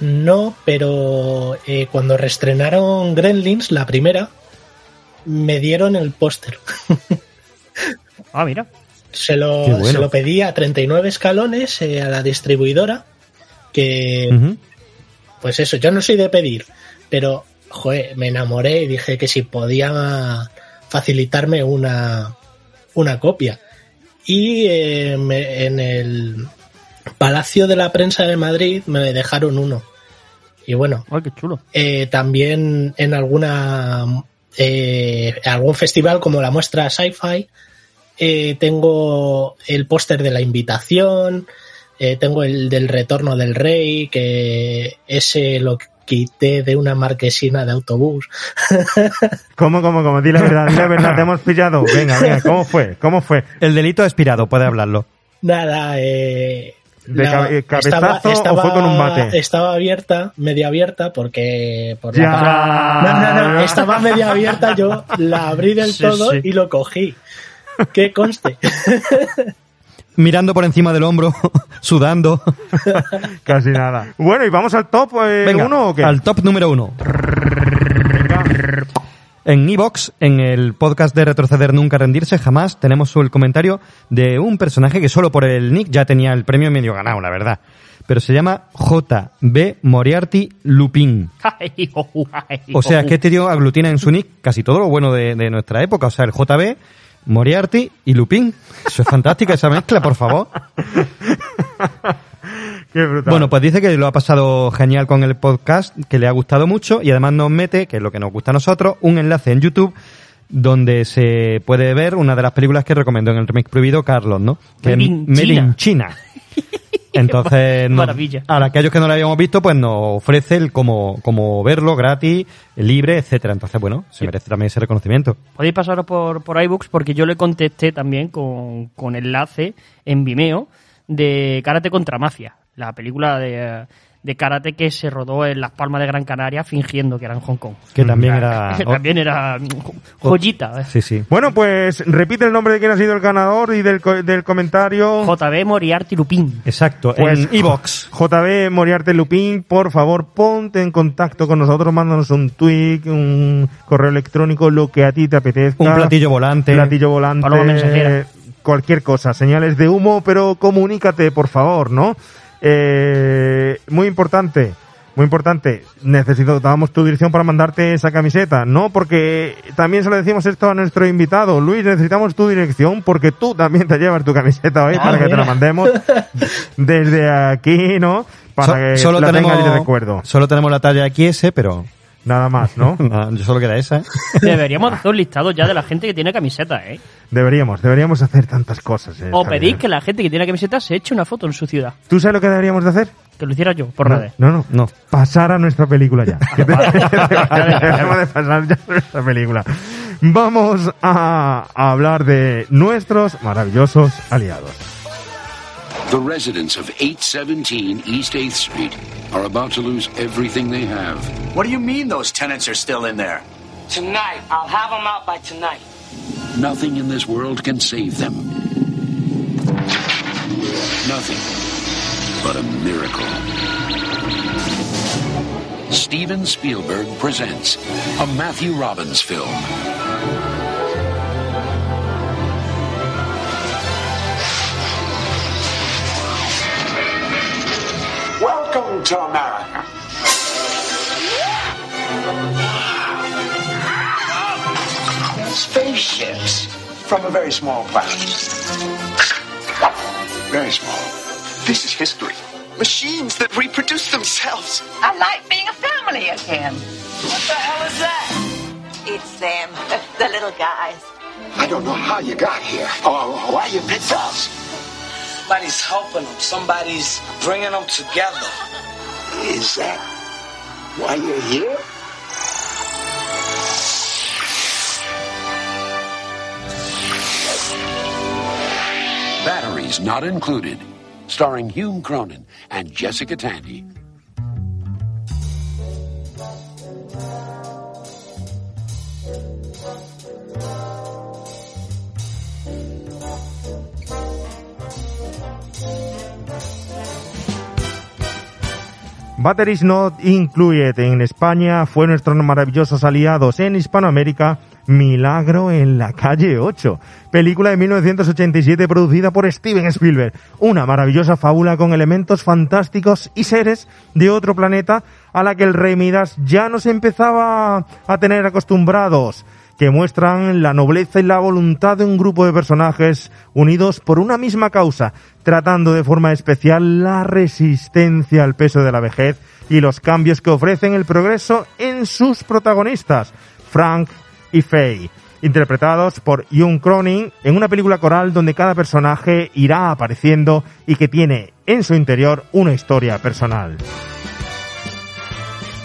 No, pero eh, cuando reestrenaron Gremlins, la primera, me dieron el póster. (laughs) Ah, mira. Se lo, bueno. se lo pedí a 39 escalones eh, a la distribuidora, que pues eso, yo no soy de pedir, pero joder, me enamoré y dije que si podía facilitarme una, una copia. Y eh, me- en el Palacio de la Prensa de Madrid me dejaron uno. Y bueno, Ay, qué chulo. eh, también en alguna eh, algún festival como la muestra Sci-Fi, eh, tengo el póster de la invitación, eh, tengo el del retorno del rey, que ese lo quité de una marquesina de autobús. (laughs) ¿Cómo, cómo, cómo? Di la verdad, di la verdad, te hemos pillado. Venga, venga, ¿cómo fue? ¿Cómo fue? El delito expirado, puede hablarlo. Nada, eh, ¿De la- o fue con un bate? Estaba abierta, media abierta, porque por Ya. la No, no, no, estaba media abierta, yo la abrí del Sí, todo sí. y lo cogí. Que conste. (laughs) Mirando por encima del hombro, (laughs) sudando. (laughs) Casi nada. Bueno, y vamos al top eh, Venga, uno o qué? al top número uno. En Evox, en el podcast de Retroceder Nunca Rendirse Jamás, tenemos el comentario de un personaje que solo por el nick ya tenía el premio medio ganado, la verdad. Pero se llama JB Moriarty Lupin. (laughs) Ay, oh, O sea, oh. que este tío aglutina en su nick casi todo lo bueno de, de nuestra época. O sea, el JB, Moriarty y Lupin. Eso es fantástica esa mezcla, por favor. (laughs) Qué brutal. Bueno, pues dice que lo ha pasado genial con el podcast, que le ha gustado mucho y además nos mete, que es lo que nos gusta a nosotros, un enlace en YouTube donde se puede ver una de las películas que recomendó en el remake prohibido Carlos, ¿no? Que Made es in Made in China. China. (laughs) Entonces, nos- Maravilla. a aquellos que no lo habíamos visto, pues nos ofrece el cómo, cómo verlo gratis, libre, etcétera. Entonces, bueno, se merece también ese reconocimiento. Podéis pasaros por, por iBooks porque yo le contesté también con, con enlace en Vimeo de Karate contra Mafia, la película de, de karate que se rodó en Las Palmas de Gran Canaria fingiendo que era en Hong Kong. Que también era... (laughs) Que también era mm, joyita. ¿eh? Sí, sí. Bueno, pues repite el nombre de quien ha sido el ganador y del, co- del comentario. JB Moriarty Lupin. Exacto, Pues, en Evox. JB Moriarte Lupín, por favor, ponte en contacto con nosotros, mándanos un tweet, un correo electrónico, lo que a ti te apetezca. Un platillo volante. Platillo volante. Paloma mensajera. Cualquier cosa, señales de humo, pero comunícate, por favor, ¿no? Eh, muy importante. Muy importante, necesitábamos tu dirección para mandarte esa camiseta, ¿no? Porque también se lo decimos esto a nuestro invitado. Luis, necesitamos tu dirección porque tú también te llevas tu camiseta hoy Ah, para que te la mandemos desde aquí, ¿no? Para So- que solo, la tenemos, tengas recuerdo. solo tenemos la talla XS, pero Nada más, ¿no? (laughs) yo solo queda esa. ¿eh? (laughs) Deberíamos hacer un listado ya de la gente que tiene camiseta, ¿eh? Deberíamos, deberíamos hacer tantas cosas. eh, O Javier. pedís que la gente que tiene camiseta se eche una foto en su ciudad. ¿Tú sabes lo que deberíamos de hacer? Que lo hiciera yo, por no, redes. no, no, No. Pasar a nuestra película ya. Que te- Debemos de pasar ya a nuestra película. Vamos a, a hablar de nuestros maravillosos aliados. The residents of 817 East 8th Street are about to lose everything they have. What do you mean those tenants are still in there? Tonight. I'll have them out by tonight. Nothing in this world can save them. Nothing but a miracle. Steven Spielberg presents a Matthew Robbins film. Welcome to America. Spaceships from a very small planet. Very small. This is history. Machines that reproduce themselves. I like being a family again. What the hell is that? It's them, (laughs) the little guys. I don't know how you got here or why you picked us. Somebody's helping them. Somebody's bringing them together. Is that why you're here? Batteries Not Included, starring Hume Cronin and Jessica Tandy. Batteries Not Included en España. Fue nuestros maravillosos aliados en Hispanoamérica, Milagro en la calle 8, película de 1987 producida por Steven Spielberg, una maravillosa fábula con elementos fantásticos y seres de otro planeta a la que el rey Midas ya nos empezaba a tener acostumbrados que muestran la nobleza y la voluntad de un grupo de personajes unidos por una misma causa, tratando de forma especial la resistencia al peso de la vejez y los cambios que ofrecen el progreso en sus protagonistas, Frank, y Faye, interpretados por Jung Cronin en una película coral donde cada personaje irá apareciendo y que tiene en su interior una historia personal.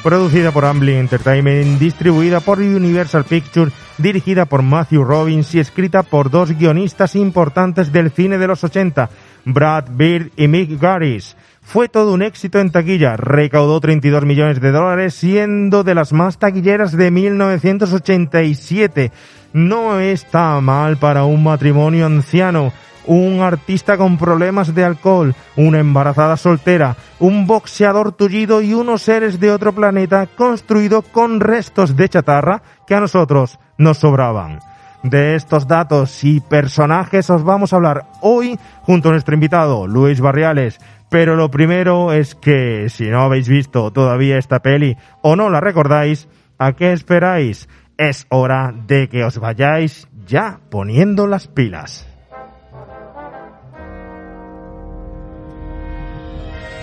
Producida por Amblin Entertainment, distribuida por Universal Pictures, dirigida por Matthew Robbins y escrita por dos guionistas importantes del cine de los 80, Brad Bird y Mick Garris. Fue todo un éxito en taquilla, recaudó 32 millones de dólares, siendo de las más taquilleras de 1987. No está mal para un matrimonio anciano, un artista con problemas de alcohol, una embarazada soltera, un boxeador tullido y unos seres de otro planeta construido con restos de chatarra que a nosotros nos sobraban. De estos datos y personajes os vamos a hablar hoy junto a nuestro invitado Luis Barriales. Pero lo primero es que si no habéis visto todavía esta peli o no la recordáis, ¿a qué esperáis? Es hora de que os vayáis ya poniendo las pilas.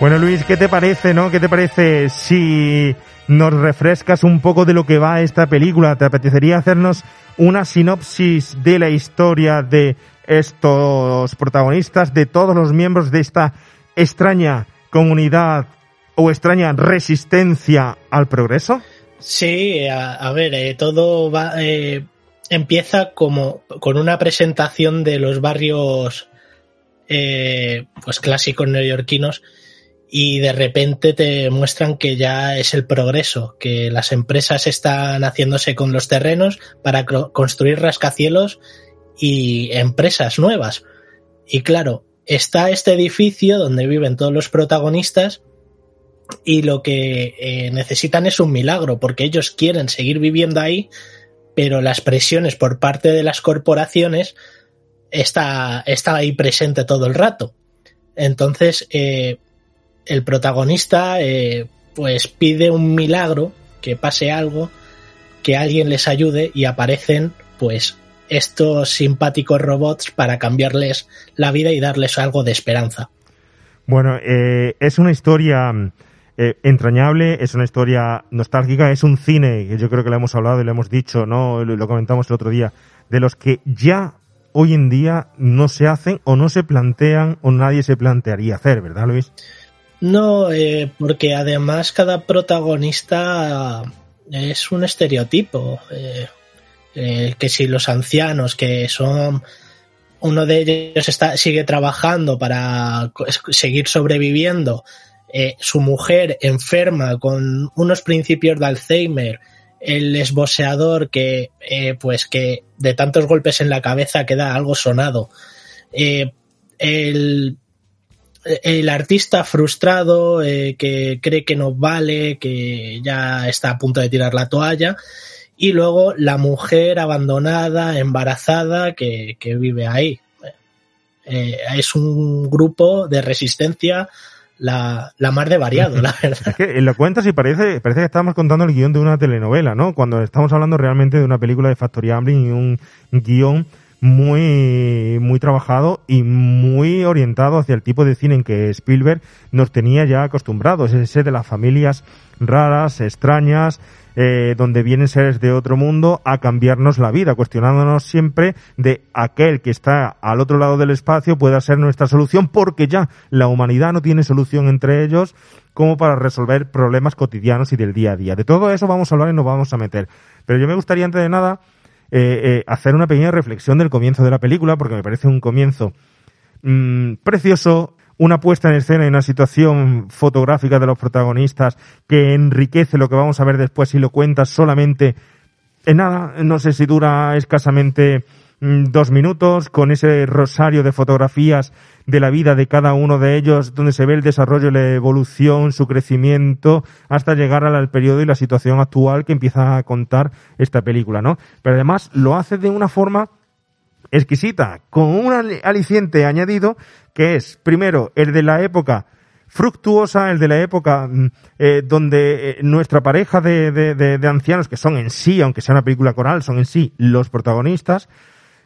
Bueno, Luis, ¿qué te parece, no? ¿Qué te parece si nos refrescas un poco de lo que va esta película? ¿Te apetecería hacernos una sinopsis de la historia de estos protagonistas, de todos los miembros de esta extraña comunidad o extraña resistencia al progreso? Sí, a, a ver, eh, todo va, eh, empieza como con una presentación de los barrios eh, pues clásicos neoyorquinos y de repente te muestran que ya es el progreso, que las empresas están haciéndose con los terrenos para construir rascacielos y empresas nuevas. Y claro, está este edificio donde viven todos los protagonistas y lo que eh, necesitan es un milagro, porque ellos quieren seguir viviendo ahí, pero las presiones por parte de las corporaciones está, está ahí presente todo el rato. Entonces, eh, el protagonista eh, pues pide un milagro, que pase algo, que alguien les ayude y aparecen pues estos simpáticos robots para cambiarles la vida y darles algo de esperanza. Bueno, eh, es una historia eh, entrañable, es una historia nostálgica, es un cine, que yo creo que lo hemos hablado y lo hemos dicho, ¿no? Lo, lo comentamos el otro día, de los que ya hoy en día no se hacen o no se plantean o nadie se plantearía hacer, ¿verdad, Luis? No, eh, porque además cada protagonista es un estereotipo. eh, eh, que si los ancianos, que son uno de ellos está, sigue trabajando para seguir sobreviviendo, eh, su mujer enferma con unos principios de Alzheimer, el esboceador que, eh, pues que de tantos golpes en la cabeza queda algo sonado, eh, el, el artista frustrado eh, que cree que no vale, que ya está a punto de tirar la toalla, y luego la mujer abandonada, embarazada, que, que vive ahí. Eh, es un grupo de resistencia la, la más de variado, la (laughs) verdad. Es que lo cuentas y parece, parece que estamos contando el guion de una telenovela, ¿no? Cuando estamos hablando realmente de una película de Factory Amblin y un guion muy, muy trabajado y muy orientado hacia el tipo de cine en que Spielberg nos tenía ya acostumbrados, ese de las familias raras, extrañas, eh, donde vienen seres de otro mundo a cambiarnos la vida, cuestionándonos siempre de aquel que está al otro lado del espacio pueda ser nuestra solución, porque ya la humanidad no tiene solución entre ellos como para resolver problemas cotidianos y del día a día. De todo eso vamos a hablar y nos vamos a meter. Pero yo me gustaría, antes de nada, eh, eh, hacer una pequeña reflexión del comienzo de la película, porque me parece un comienzo mm, precioso, una puesta en escena y una situación fotográfica de los protagonistas que enriquece lo que vamos a ver después si lo cuentas solamente en nada, no sé si dura escasamente dos minutos, con ese rosario de fotografías de la vida de cada uno de ellos, donde se ve el desarrollo, la evolución, su crecimiento, hasta llegar al, periodo y la situación actual que empieza a contar esta película, ¿no? Pero además lo hace de una forma exquisita, con un al- aliciente añadido que es, primero, el de la época fructuosa, el de la época mm, eh, donde eh, nuestra pareja de, de- de- de ancianos, que son en sí, aunque sea una película coral, son en sí los protagonistas,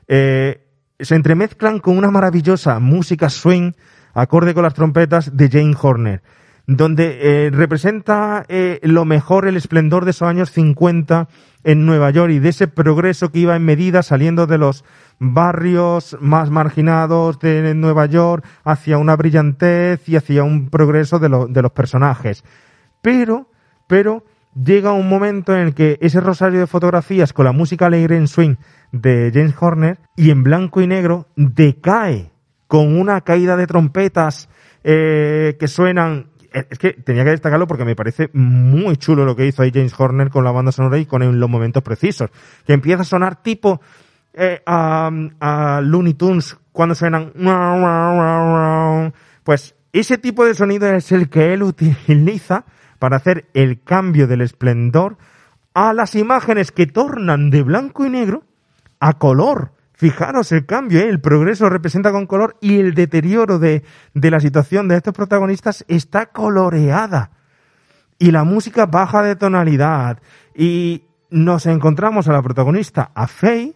eh, se entremezclan con una maravillosa música swing acorde con las trompetas de Jane Horner. donde eh, representa eh, lo mejor, el esplendor de esos años 50 en Nueva York y de ese progreso que iba en medida saliendo de los barrios más marginados de Nueva York hacia una brillantez y hacia un progreso de, de los personajes. Pero, pero, llega un momento en el que ese rosario de fotografías con la música alegre en swing de James Horner y en blanco y negro decae con una caída de trompetas eh, que suenan. eh, Es que tenía que destacarlo porque me parece muy chulo lo que hizo ahí James Horner con la banda sonora y con los momentos precisos. Que empieza a sonar tipo eh, a, a Looney Tunes cuando suenan. Pues ese tipo de sonido es el que él utiliza para hacer el cambio del esplendor a las imágenes que tornan de blanco y negro a color. Fijaros el cambio, ¿eh? el progreso representa con color y el deterioro de, de la situación de estos protagonistas está coloreada. Y la música baja de tonalidad. Y nos encontramos a la protagonista, a Faye,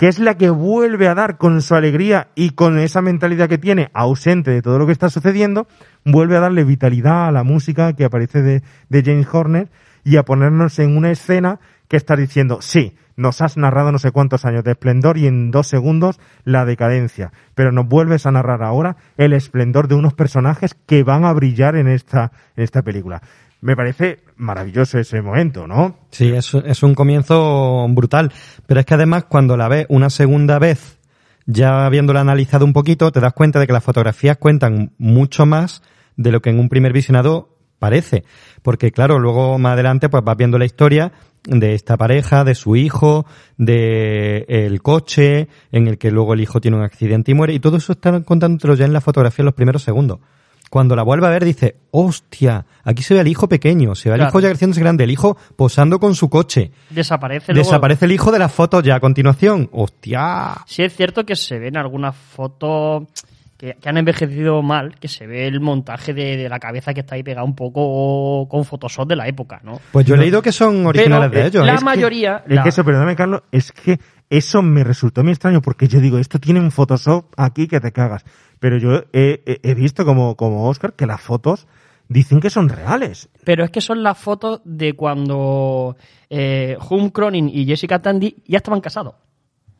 que es la que vuelve a dar con su alegría y con esa mentalidad que tiene, ausente de todo lo que está sucediendo, vuelve a darle vitalidad a la música que aparece de, de James Horner y a ponernos en una escena que está diciendo, sí, nos has narrado no sé cuántos años de esplendor y en dos segundos la decadencia, pero nos vuelves a narrar ahora el esplendor de unos personajes que van a brillar en esta, en esta película. Me parece maravilloso ese momento, ¿no? Sí, es, un comienzo brutal. Pero es que además cuando la ves una segunda vez, ya habiéndola analizado un poquito, te das cuenta de que las fotografías cuentan mucho más de lo que en un primer visionado parece. Porque claro, luego más adelante pues vas viendo la historia de esta pareja, de su hijo, de el coche, en el que luego el hijo tiene un accidente y muere, y todo eso están contándotelo ya en la fotografía en los primeros segundos. Cuando la vuelve a ver dice, hostia, aquí se ve al hijo pequeño, se ve al Claro. hijo ya creciéndose grande, el hijo posando con su coche. Desaparece luego- Desaparece el hijo de las fotos ya a continuación. Hostia. Sí es cierto que se ven algunas fotos que, que han envejecido mal, que se ve el montaje de, de la cabeza que está ahí pegado un poco con Photoshop de la época, ¿no? Pues yo he leído que son originales Pero, de ellos. la ma- mayoría- Es la- que eso, perdóname, Carlos, es que eso me resultó muy extraño porque yo digo, esto tiene un Photoshop aquí que te cagas. Pero yo he, he- he visto como, como Oscar que las fotos dicen que son reales. Pero es que son las fotos de cuando eh, Hum Cronin y Jessica Tandy ya estaban casados.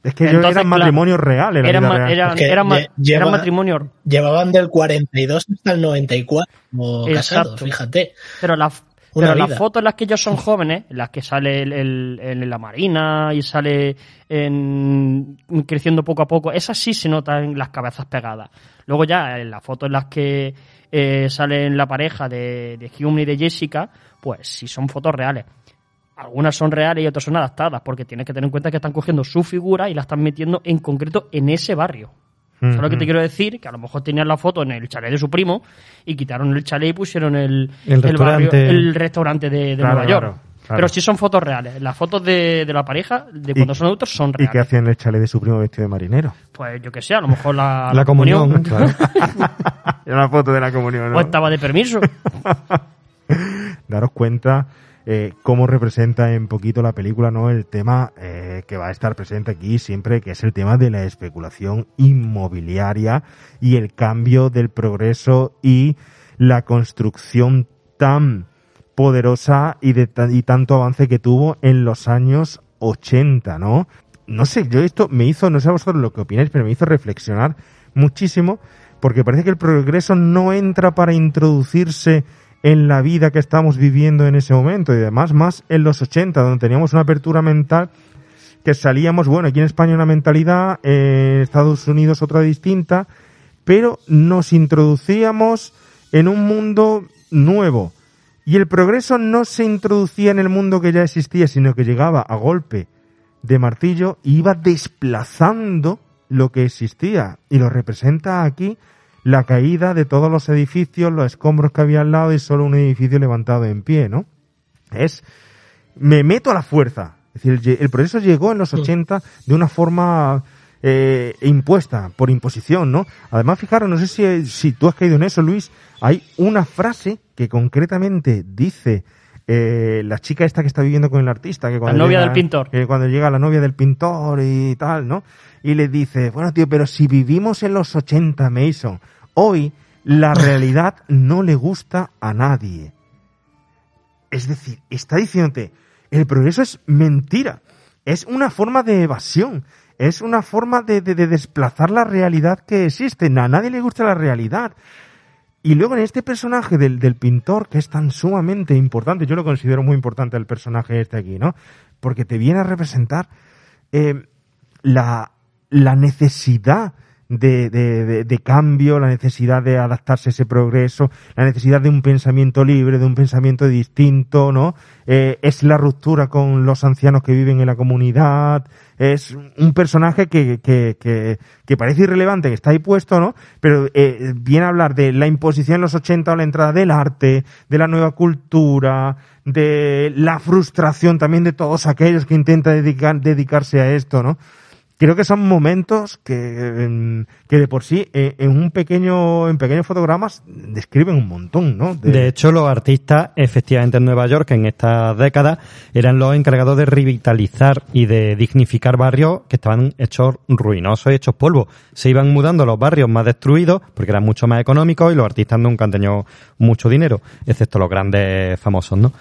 Es que Entonces, eran claro, matrimonios reales. en la eran vida ma- real. eran- Es que eran ma- eran matrimonios. Llevaban del 42 hasta el 94 como casados, fíjate. Pero, la, Una pero las fotos en las que ellos son jóvenes, en las que sale el, el- el- en la marina y sale en- creciendo poco a poco, esas sí se notan las cabezas pegadas. Luego ya en las fotos en las que eh, salen la pareja de, de Hume y de Jessica, pues sí son fotos reales. Algunas son reales y otras son adaptadas, porque tienes que tener en cuenta que están cogiendo su figura y la están metiendo en concreto en ese barrio. Eso es lo que te quiero decir, que a lo mejor tenían la foto en el chalet de su primo y quitaron el chalet y pusieron el, El restaurante. barrio- el restaurante de, de Claro, Nueva York. claro. Pero sí son fotos reales. Las fotos de, de la pareja, de cuando Y- son adultos, son ¿Y reales. qué hacían en el chalet de su primo vestido de marinero? Pues yo que sé, a lo mejor la, (laughs) La comunión, claro. (laughs) Era una foto de la comunión, ¿no? O estaba de permiso. (laughs) daros cuenta eh, cómo representa en poquito la película no el tema eh, que va a estar presente aquí siempre que es el tema de la especulación inmobiliaria y el cambio del progreso y la construcción tan poderosa y de y tanto avance que tuvo en los años 80, ¿no? No sé, yo esto me hizo, no sé a vosotros lo que opináis, pero me hizo reflexionar muchísimo porque parece que el progreso no entra para introducirse en la vida que estamos viviendo en ese momento y además más en los 80 donde teníamos una apertura mental que salíamos, bueno, aquí en España una mentalidad, en Estados Unidos otra distinta, pero nos introducíamos en un mundo nuevo. Y el progreso no se introducía en el mundo que ya existía, sino que llegaba a golpe de martillo y iba desplazando lo que existía. Y lo representa aquí la caída de todos los edificios, los escombros que había al lado y solo un edificio levantado en pie, ¿no? Es, me meto a la fuerza. Es decir, el progreso llegó en los 80 de una forma eh, impuesta, por imposición, ¿no? Además, fijaros, no sé si, si tú has caído en eso, Luis, hay una frase que concretamente dice eh, la chica esta que está viviendo con el artista, que cuando novia llega- del pintor. que cuando llega la novia del pintor y tal, ¿no? Y le dice, bueno, tío, pero si vivimos en los 80, Mason, hoy La (laughs) realidad no le gusta a nadie. Es decir, está diciéndote, el progreso es mentira. Es una forma de evasión. Es una forma de, de- de desplazar la realidad que existe. A nadie le gusta la realidad. Y luego en este personaje del, del pintor, que es tan sumamente importante, yo lo considero muy importante el personaje este aquí, ¿no? Porque te viene a representar eh, la, la necesidad de, de- de- cambio, la necesidad de adaptarse a ese progreso, la necesidad de un pensamiento libre, de un pensamiento distinto, ¿no? Eh, es la ruptura con los ancianos que viven en la comunidad, es un personaje que, que, que, que parece irrelevante, que está ahí puesto, ¿no? Pero eh, viene a hablar de la imposición en los 80 o la entrada del arte, de la nueva cultura, de la frustración también de todos aquellos que intentan dedicar, dedicarse a esto, ¿no? Creo que son momentos que, que de por sí eh, en un pequeño, en pequeños fotogramas describen un montón, ¿no? De hecho, los artistas, efectivamente, en Nueva York, en estas décadas, eran los encargados de revitalizar y de dignificar barrios que estaban hechos ruinosos y hechos polvo. Se iban mudando los barrios más destruidos porque eran mucho más económicos y los artistas nunca han tenido mucho dinero, excepto los grandes famosos, ¿no?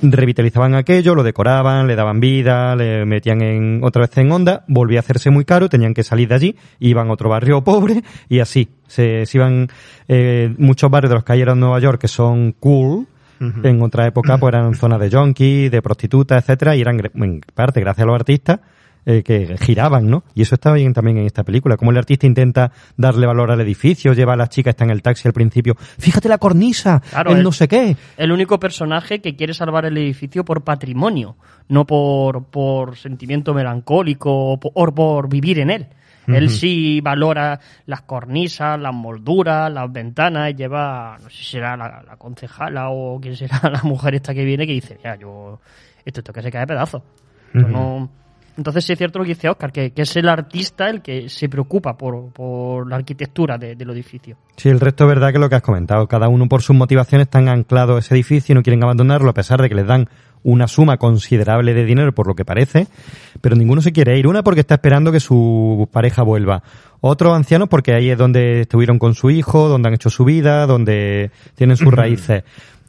Revitalizaban aquello, lo decoraban, le daban vida, le metían en, otra vez en onda, volvía a hacerse muy caro, tenían que salir de allí, iban a otro barrio (laughs) pobre y así. Se, se iban, eh, muchos barrios de los que hay en Nueva York que son cool, en otra época pues eran zonas de junkies, de prostitutas, etcétera, y eran en parte gracias a los artistas eh, que giraban, ¿no? Y eso está bien también en esta película, como el artista intenta darle valor al edificio, lleva a la chica, está en el taxi al principio, fíjate la cornisa, Claro, el el- no sé qué. El único personaje que quiere salvar el edificio por patrimonio, no por, por sentimiento melancólico o por, o por vivir en él. Él sí valora las cornisas, las molduras, las ventanas, lleva, no sé si será la, la concejala o quién será (laughs) la mujer esta que viene que dice, mira, yo, esto esto que se cae de pedazos. No- Entonces sí es cierto lo que dice Oscar, que, que es el artista el que se preocupa por, por la arquitectura de- del edificio. Sí, el resto es verdad que lo que has comentado. Cada uno por sus motivaciones están anclados a ese edificio y no quieren abandonarlo a pesar de que les dan una suma considerable de dinero por lo que parece, pero ninguno se quiere ir. Una porque está esperando que su pareja vuelva. Otros ancianos porque ahí es donde estuvieron con su hijo, donde han hecho su vida, donde tienen sus (clears throat) raíces.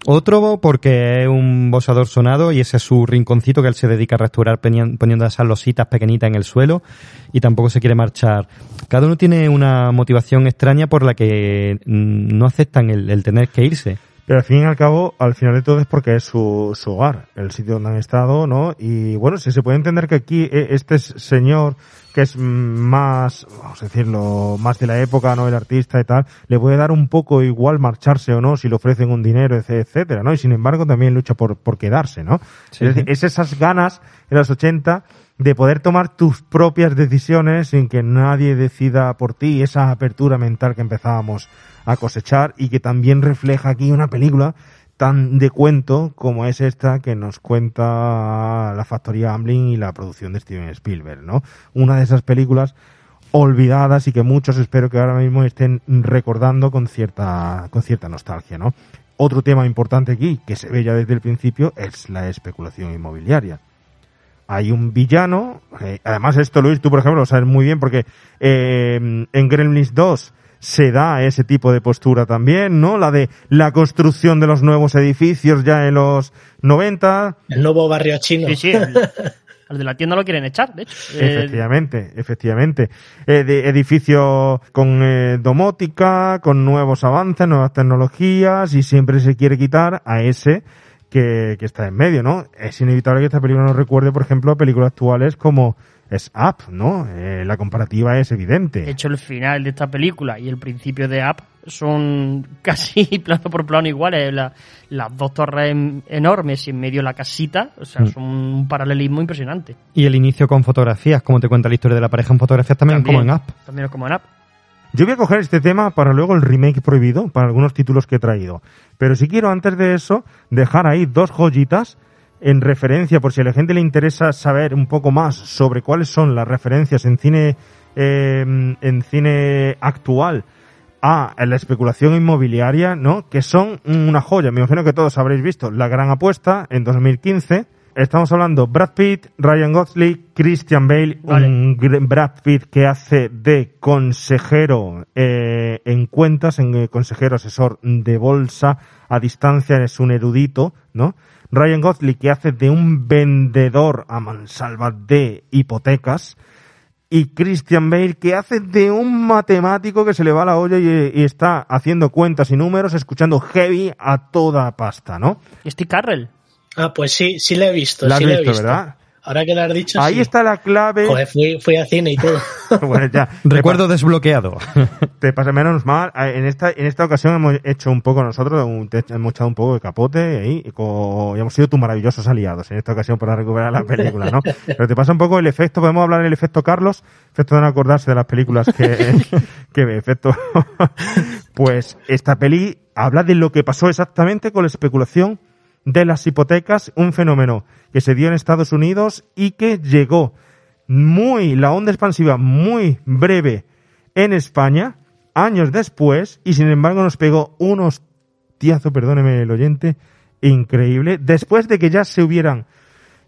Otro porque es un boxeador sonado y ese es su rinconcito que él se dedica a restaurar poniendo esas lositas pequeñitas en el suelo y tampoco se quiere marchar. Cada uno tiene una motivación extraña por la que mm, no aceptan el, el tener que irse. Pero al fin y al cabo, al final de todo es porque es su, su hogar, el sitio donde han estado, ¿no? Y bueno, si se puede entender que aquí eh, este señor, que es más, vamos a decirlo, más de la época, ¿no? El artista y tal, le puede dar un poco igual marcharse o no, si le ofrecen un dinero, etc- etcétera, ¿no? Y sin embargo también lucha por, por quedarse, ¿no? Sí, es decir, es esas ganas en los 80 de poder tomar tus propias decisiones sin que nadie decida por ti, esa apertura mental que empezábamos a cosechar y que también refleja aquí una película tan de cuento como es esta que nos cuenta la factoría Amblin y la producción de Steven Spielberg, ¿no? Una de esas películas olvidadas y que muchos espero que ahora mismo estén recordando con cierta con cierta nostalgia, ¿no? Otro tema importante aquí que se ve ya desde el principio es la especulación inmobiliaria hay un villano. eh, además, esto, Luis, tú, por ejemplo, lo sabes muy bien porque eh, en Gremlins 2 se da ese tipo de postura también, ¿no? La de la construcción de los nuevos edificios ya en los 90. El nuevo barrio chino. Sí, sí, el, (laughs) al de la tienda lo quieren echar, de hecho. Efectivamente, efectivamente. Eh, de edificio con eh, domótica, con nuevos avances, nuevas tecnologías y siempre se quiere quitar a ese que, que está en medio, ¿no? Es inevitable que esta película nos recuerde, por ejemplo, a películas actuales como es Up, ¿no? Eh, la comparativa es evidente. De hecho, el final de esta película y el principio de Up son (laughs) casi plano por plano iguales. La- las dos torres en- enormes y en medio la casita, o sea, Mm. son un paralelismo impresionante. Y el inicio con fotografías, como te cuenta la historia de la pareja en fotografías también, como en App. También es como en Up. Yo voy a coger este tema para luego el remake prohibido, para algunos títulos que he traído. Pero si quiero, antes de eso, dejar ahí dos joyitas en referencia, por si a la gente le interesa saber un poco más sobre cuáles son las referencias en cine, eh, en cine actual a la especulación inmobiliaria, ¿no? Que son una joya. Me imagino que todos habréis visto La Gran Apuesta en 2015, estamos hablando Brad Pitt, Ryan Gosling, Christian Bale, Vale. un Brad Pitt que hace de consejero eh, en cuentas, en eh, consejero asesor de bolsa a distancia, es un erudito, ¿no? Ryan Gosling que hace de un vendedor a mansalva de hipotecas y Christian Bale que hace de un matemático que se le va la olla y, y está haciendo cuentas y números, escuchando heavy a toda pasta, ¿no? ¿Y Steve Carrell? Ah, pues sí, sí le he visto. La has sí le he visto, visto. ¿verdad? Ahora que lo has dicho, Ahí sí. está la clave. Joder, fui, fui a cine y todo. (laughs) Bueno, ya. (laughs) Recuerdo desbloqueado. (laughs) Te pasa menos mal. eh, En esta, en esta ocasión hemos hecho un poco nosotros, un- te- hemos echado un poco de capote ahí y, co- y hemos sido tus maravillosos aliados en esta ocasión para recuperar la película, ¿no? Pero te pasa un poco el efecto, podemos hablar del efecto Carlos, efecto de no acordarse de las películas que, que ve, efecto. pues esta peli habla de lo que pasó exactamente con la especulación de las hipotecas, un fenómeno que se dio en Estados Unidos y que llegó muy, la onda expansiva muy breve en España, años después, y sin embargo nos pegó un hostiazo, perdóneme el oyente, increíble, después de que ya se hubieran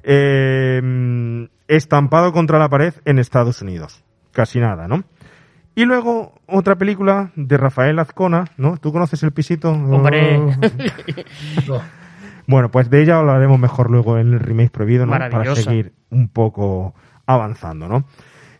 eh, estampado contra la pared en Estados Unidos. Casi nada, ¿no? Y luego otra película de Rafael Azcona, ¿no? ¿Tú conoces el pisito? Hombre. (laughs) Bueno, pues de ella hablaremos mejor luego en el remake prohibido, ¿no? Para seguir un poco avanzando, ¿no?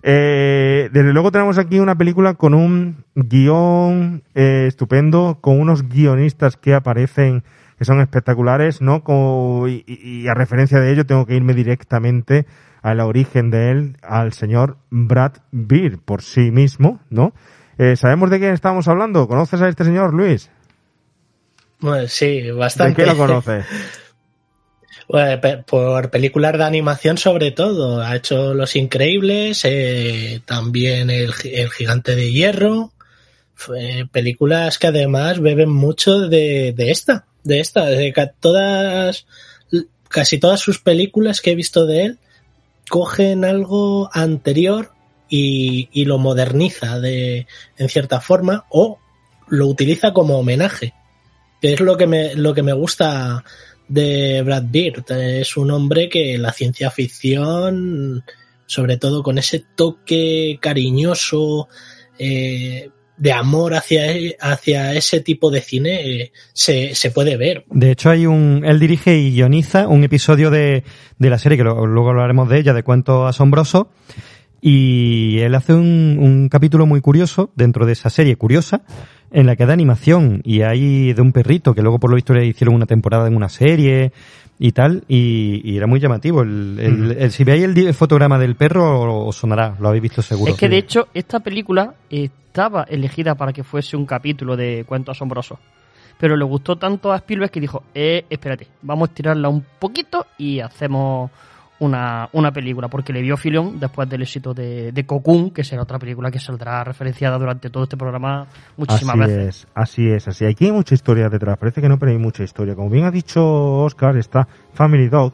Eh, desde luego tenemos aquí una película con un guion eh, estupendo, con unos guionistas que aparecen, que son espectaculares, ¿no? Co- y, y- y a referencia de ello tengo que irme directamente al origen de él, al señor Brad Beer, por sí mismo, ¿no? Eh, ¿Sabemos de quién estamos hablando? ¿Conoces a este señor, Luis? Bueno, sí, ¿De bastante. qué lo conoces? (laughs) Bueno, pe- por películas de animación sobre todo. Ha hecho Los Increíbles, eh, también el, El Gigante de Hierro. Fue- películas que además beben mucho de, de esta, de esta, de todas, casi todas sus películas que he visto de él cogen algo anterior y, y lo moderniza de, en cierta forma o lo utiliza como homenaje que es lo que me, lo que me gusta de Brad Bird. Es un hombre que la ciencia ficción, sobre todo con ese toque cariñoso, eh, de amor hacia, hacia ese tipo de cine, eh, se, se puede ver. De hecho, hay un, él dirige y guioniza un episodio de, de la serie, que lo- luego hablaremos de ella, de Cuentos Asombrosos, y él hace un, un capítulo muy curioso dentro de esa serie curiosa, en la que da animación, y hay de un perrito, que luego por lo visto le hicieron una temporada en una serie y tal, y, y era muy llamativo. El, el- el- si veis el, fotograma del perro, os sonará, lo habéis visto seguro. Es que de hecho esta película estaba elegida para que fuese un capítulo de cuentos asombrosos. Pero le gustó tanto a Spielberg que dijo, eh, espérate, vamos a estirarla un poquito y hacemos una, una película. Porque le vio filón después del éxito de, de Cocoon, que será otra película que saldrá referenciada durante todo este programa muchísimas así veces. es, así es, así. Aquí hay mucha historia detrás, parece que no, pero hay mucha historia. Como bien ha dicho Oscar, está Family Dog,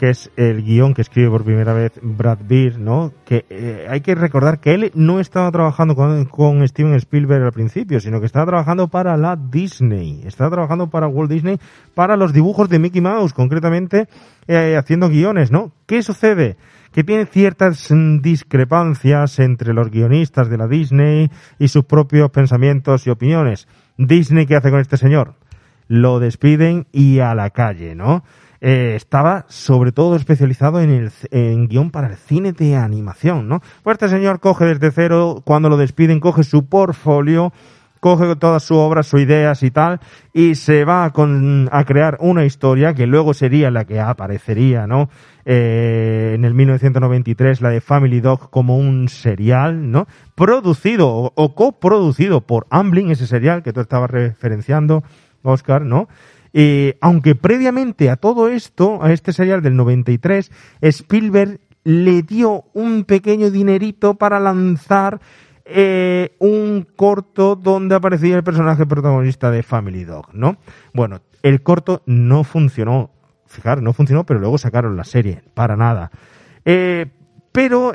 que es el guion que escribe por primera vez Brad Beer, ¿no? Que eh, hay que recordar que él no estaba trabajando con, Steven Spielberg al principio, sino que estaba trabajando para la Disney, estaba trabajando para Walt Disney, para los dibujos de Mickey Mouse, concretamente eh, haciendo guiones, ¿no? ¿Qué sucede? que tiene ciertas discrepancias entre los guionistas de la Disney y sus propios pensamientos y opiniones. Disney, ¿qué hace con este señor? Lo despiden y a la calle, ¿no? Eh, estaba sobre todo especializado en el en guion para el cine de animación, ¿no? Pues este señor coge desde cero, cuando lo despiden, coge su portfolio, coge todas sus obras, sus ideas y tal, y se va a, con- a crear una historia que luego sería la que aparecería, ¿no? Eh, en el 1993, la de Family Dog como un serial, ¿no? Producido o, o coproducido por Amblin, ese serial que tú estabas referenciando, Oscar, ¿no? Eh, aunque previamente a todo esto, a este serial del 93, Spielberg le dio un pequeño dinerito para lanzar eh, un corto donde aparecía el personaje protagonista de Family Dog, ¿no? Bueno, el corto no funcionó, fijar, no funcionó, pero luego sacaron la serie, para nada. Eh, pero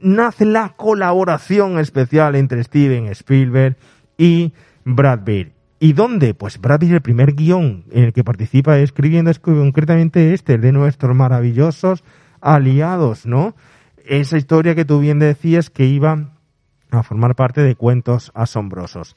nace la colaboración especial entre Steven Spielberg y Brad Pitt. ¿Y dónde? Pues Brad Pitt, el primer guion en el que participa escribiendo es concretamente este, el de nuestros maravillosos aliados, ¿no? Esa historia que tú bien decías que iba a formar parte de Cuentos Asombrosos.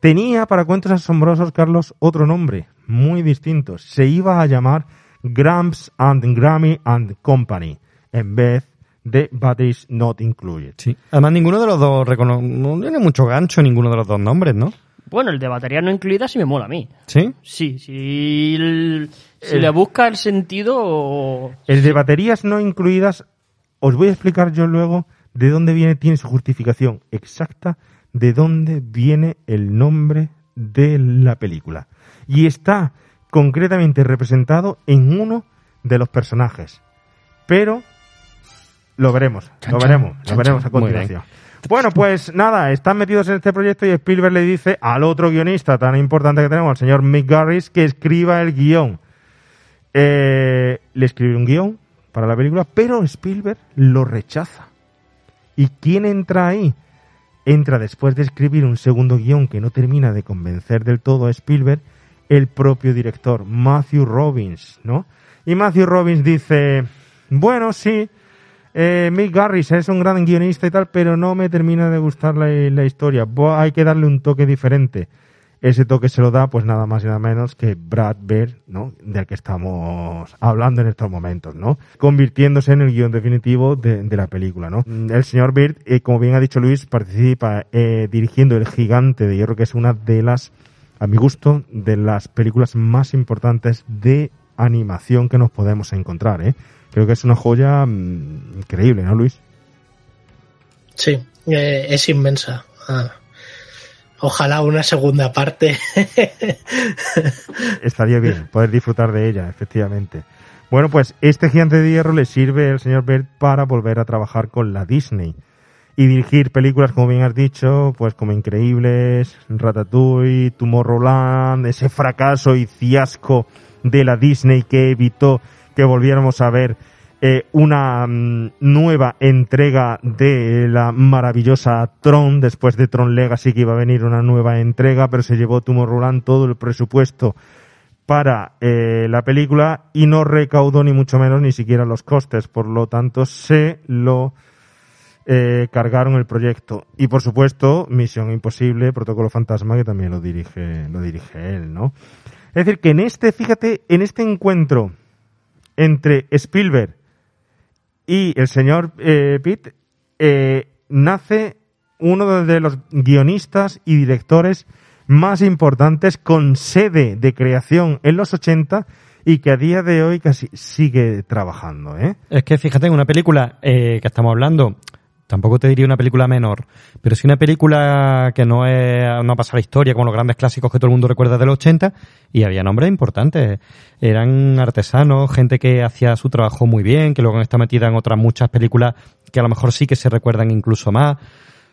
Tenía para Cuentos Asombrosos, Carlos, otro nombre, muy distinto. Se iba a llamar Gramps and Grammy and Company, en vez de Batteries Not Included. Sí. Además, ninguno de los dos recono- no tiene mucho gancho ninguno de los dos nombres, ¿no? Bueno, el de batería no incluida sí me mola a mí. ¿Sí? Sí, sí. el- si El- le busca el sentido. El de baterías no incluidas, os voy a explicar yo luego de dónde viene, tiene su justificación exacta, de dónde viene el nombre de la película. Y está concretamente representado en uno de los personajes. Pero lo veremos, Chan, lo chan, veremos, lo chan, veremos chan. a Muy continuación. Bueno, pues nada, están metidos en este proyecto y Spielberg le dice al otro guionista tan importante que tenemos, al señor Mick Garris, que escriba el guion. Eh, le escribe un guion para la película, pero Spielberg lo rechaza. ¿Y quién entra ahí? Entra después de escribir un segundo guion que no termina de convencer del todo a Spielberg, el propio director, Matthew Robbins, ¿no? Y Matthew Robbins dice, bueno, sí, eh, Mick Garris es un gran guionista y tal, pero no me termina de gustar la, historia. Hay que darle un toque diferente. Ese toque se lo da, pues nada más y nada menos que Brad Bird, ¿no? Del que estamos hablando en estos momentos, ¿no? Convirtiéndose en el guion definitivo de, la película, ¿no? El señor Bird, eh, como bien ha dicho Luis, participa eh, dirigiendo El Gigante de Hierro, que es una de las, a mi gusto, de las películas más importantes de animación que nos podemos encontrar, ¿eh? Creo que es una joya mm, increíble, ¿no, Luis? Sí, eh, es inmensa. Ah. Ojalá una segunda parte. (laughs) Estaría bien poder disfrutar de ella, efectivamente. Bueno, pues este gigante de hierro le sirve al señor Bird para volver a trabajar con la Disney y dirigir películas, como bien has dicho, pues como Increíbles, Ratatouille, Tomorrowland, ese fracaso y fiasco de la Disney que evitó que volviéramos a ver eh, una mm, nueva entrega de la maravillosa Tron, después de Tron Legacy que iba a venir una nueva entrega, pero se llevó Tomorrowland todo el presupuesto para eh, la película y no recaudó ni mucho menos ni siquiera los costes, por lo tanto se lo eh, cargaron el proyecto y por supuesto Misión Imposible, Protocolo Fantasma que también lo dirige lo dirige él, ¿no? Es decir que en este, fíjate, en este encuentro entre Spielberg y el señor eh, Pitt eh, nace uno de los guionistas y directores más importantes con sede de creación en los 80 y que a día de hoy casi sigue trabajando, ¿eh? Es que fíjate, en una película eh, que estamos hablando, tampoco te diría una película menor, pero sí una película que no, es, no ha pasado la historia como los grandes clásicos que todo el mundo recuerda de los 80 y había nombres importantes. Eran artesanos, gente que hacía su trabajo muy bien, que luego está metida en otras muchas películas que a lo mejor sí que se recuerdan incluso más.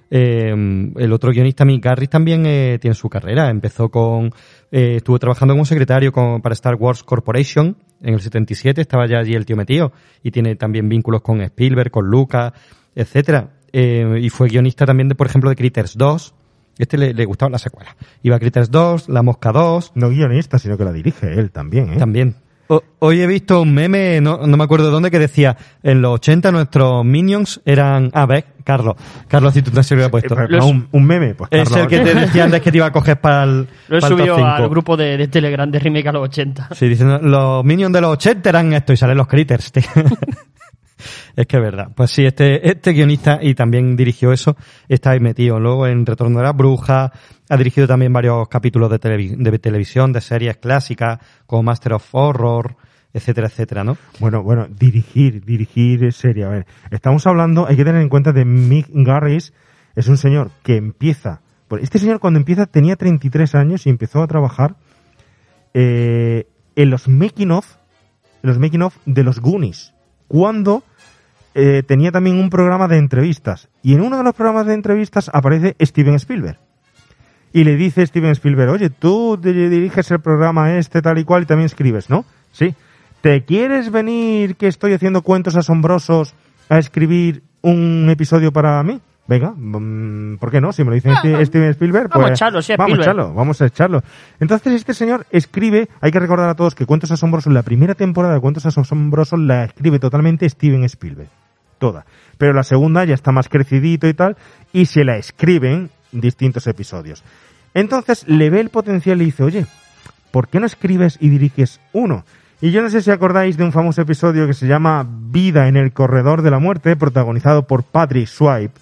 Eh, el otro guionista, Mick Garris, también eh, tiene su carrera. Empezó con, eh, estuvo trabajando como secretario para Star Wars Corporation en el 77, estaba ya allí el tío metido y tiene también vínculos con Spielberg, con Lucas, etcétera. Eh, y fue guionista también de, por ejemplo, de Critters 2. Este le, le gustaba la secuela. Iba a Critters 2, La Mosca 2. No guionista, sino que la dirige él también, ¿eh? También. O- hoy he visto un meme, no, no me acuerdo de dónde, que decía, en los 80 nuestros minions eran... Ah, ves, Carlos. Carlos, si tú te has lo puesto. Eh, pero un, un meme, pues Es Carlos. el que te decía antes que te iba a coger para el, Lo he subido 5. al grupo de, de Telegram de Remake a los 80. Sí, diciendo, los minions de los 80 eran esto y salen los critters. tío. (laughs) es que es verdad. Pues sí, este, este guionista y también dirigió eso, está ahí metido. Luego en Retorno de la Bruja, ha dirigido también varios capítulos de, de televisión, de series clásicas, como Master of Horror, etcétera, etcétera, ¿no? Bueno, bueno, dirigir, dirigir serie. A ver, estamos hablando, hay que tener en cuenta de Mick Garris, es un señor que empieza, pues este señor cuando empieza tenía 33 años y empezó a trabajar eh, en los making of, los making of de los Goonies, cuando eh, tenía también un programa de entrevistas y en uno de los programas de entrevistas aparece Steven Spielberg. Y le dice Steven Spielberg, oye, tú di- diriges el programa este tal y cual y también escribes, ¿no? Sí. ¿Te quieres venir que estoy haciendo cuentos asombrosos a escribir un episodio para mí? Venga, mm, ¿por qué no? Si me lo dice Ste- Steven Spielberg, Ah, vamos pues a echarlo, sí, vamos echarlo, vamos a echarlo. Entonces este señor escribe, hay que recordar a todos que Cuentos Asombrosos, la primera temporada de Cuentos Asombrosos la escribe totalmente Steven Spielberg, toda. Pero la segunda ya está más crecidito y tal, y se la escriben distintos episodios. Entonces le ve el potencial y dice, oye, ¿por qué no escribes y diriges uno? Y yo no sé si acordáis de un famoso episodio que se llama Vida en el Corredor de la Muerte, protagonizado por Patrick Swipe.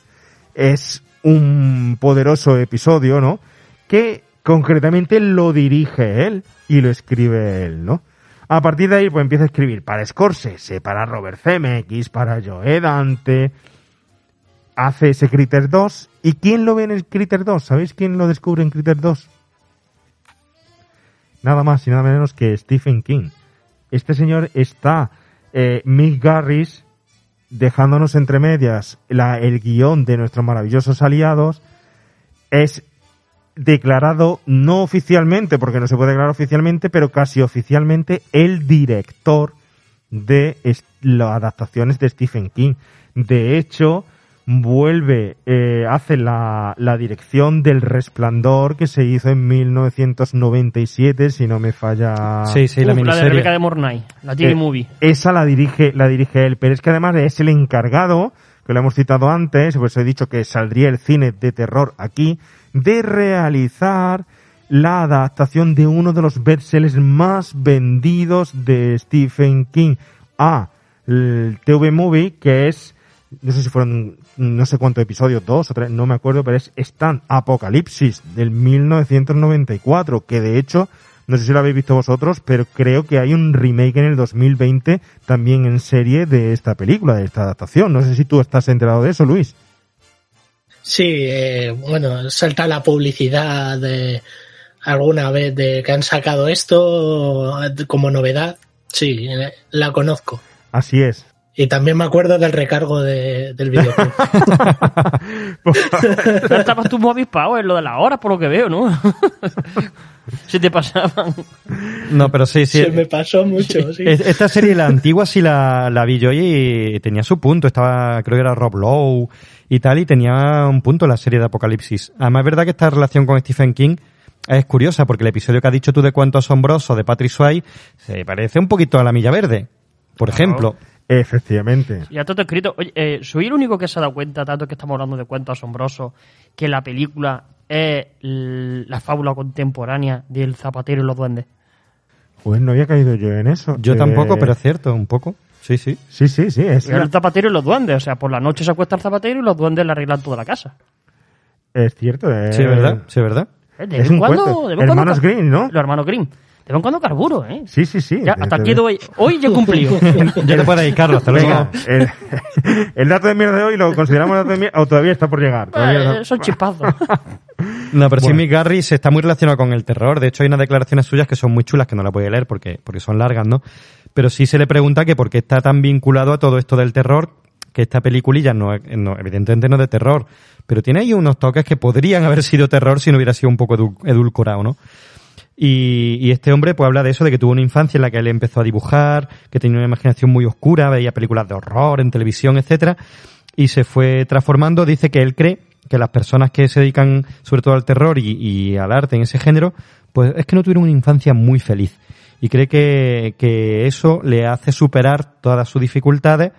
Es un poderoso episodio, ¿no? Que concretamente lo dirige él y lo escribe él, ¿no? A partir de ahí, pues empieza a escribir para Scorsese, para Robert Zemeckis, para Joe Dante. Hace ese Critter 2. ¿Y quién lo ve en el Critter 2? ¿Sabéis quién lo descubre en Critter 2? Nada más y nada menos que Stephen King. Este señor está, eh, Mick Garris, dejándonos entre medias la- el guion de nuestros maravillosos aliados, es declarado no oficialmente, porque no se puede declarar oficialmente, pero casi oficialmente el director de las adaptaciones de Stephen King. De hecho, vuelve, eh, hace la, la dirección del Resplandor que se hizo en 1997, si no me falla. Sí, sí, la Uf, la de. Rebeca de Mornay, la TV Eh, Movie. Esa la dirige, la dirige él, pero es que además es el encargado, que lo hemos citado antes, pues he dicho que saldría el cine de terror aquí, de realizar la adaptación de uno de los bestsellers más vendidos de Stephen King a el TV Movie, que es, no sé si fueron, no sé cuántos episodios, dos o tres, no me acuerdo, pero es Stan Apocalipsis del 1994, que de hecho, no sé si lo habéis visto vosotros, pero creo que hay un remake en el 2020 también en serie de esta película, de esta adaptación. No sé si tú estás enterado de eso, Luis. Sí, eh, bueno, salta la publicidad de alguna vez de que han sacado esto como novedad. Sí, eh, la conozco. Así es. Y también me acuerdo del recargo de- del videoclub. (laughs) Ya estabas tú muy avispado en lo de las horas, por lo que veo, ¿no? (laughs) Se te pasaban. No, pero sí, sí. Se me pasó mucho, sí. Es- Esta serie, la antigua, sí la, la vi yo y tenía su punto. Estaba, creo que era Rob Lowe y tal, y tenía un punto la serie de Apocalipsis. Además, es verdad que esta relación con Stephen King es curiosa, porque el episodio que has dicho tú de Cuento Asombroso de Patrick Swayze se parece un poquito a La Milla Verde, por ejemplo. Efectivamente. Ya todo escrito. Oye, eh, ¿soy el único que se ha dado cuenta, tanto que estamos hablando de cuentos asombrosos, que la película es la fábula contemporánea del zapatero y los duendes? Pues no había caído yo en eso. Yo Eh, tampoco, pero es cierto, un poco. Sí, sí. Sí, sí, sí. Es, El zapatero y los duendes. O sea, por la noche se acuesta el zapatero y los duendes le arreglan toda la casa. es cierto. eh, Sí, es verdad, sí, es verdad. Eh, De Es vez en un cuando. cuento. de cuando Hermanos Green, ¿no? Los hermanos Grimm. De vez en cuando carburo, ¿eh? Sí, sí, sí. Ya, hasta aquí doy. Hoy yo he cumplido. (laughs) Ya te puedes ir, Carlos, hasta luego. El, (laughs) el dato de mierda de hoy lo consideramos dato de mierda o todavía está por llegar. Eh, son chispazos. No, pero sí, Bueno. Mick Garris está muy relacionado con el terror. De hecho, hay unas declaraciones suyas que son muy chulas, que no las voy a leer porque, porque son largas, ¿no? Pero sí se le pregunta que por qué está tan vinculado a todo esto del terror, que esta peliculilla no, no evidentemente no es de terror, pero tiene ahí unos toques que podrían haber sido terror si no hubiera sido un poco edu- edulcorado, ¿no? Y, y este hombre pues habla de eso, de que tuvo una infancia en la que él empezó a dibujar, que tenía una imaginación muy oscura, veía películas de horror en televisión, etcétera, y se fue transformando. Dice que él cree que las personas que se dedican sobre todo al terror y, y al arte en ese género, pues es que no tuvieron una infancia muy feliz. Y cree que, eso le hace superar todas sus dificultades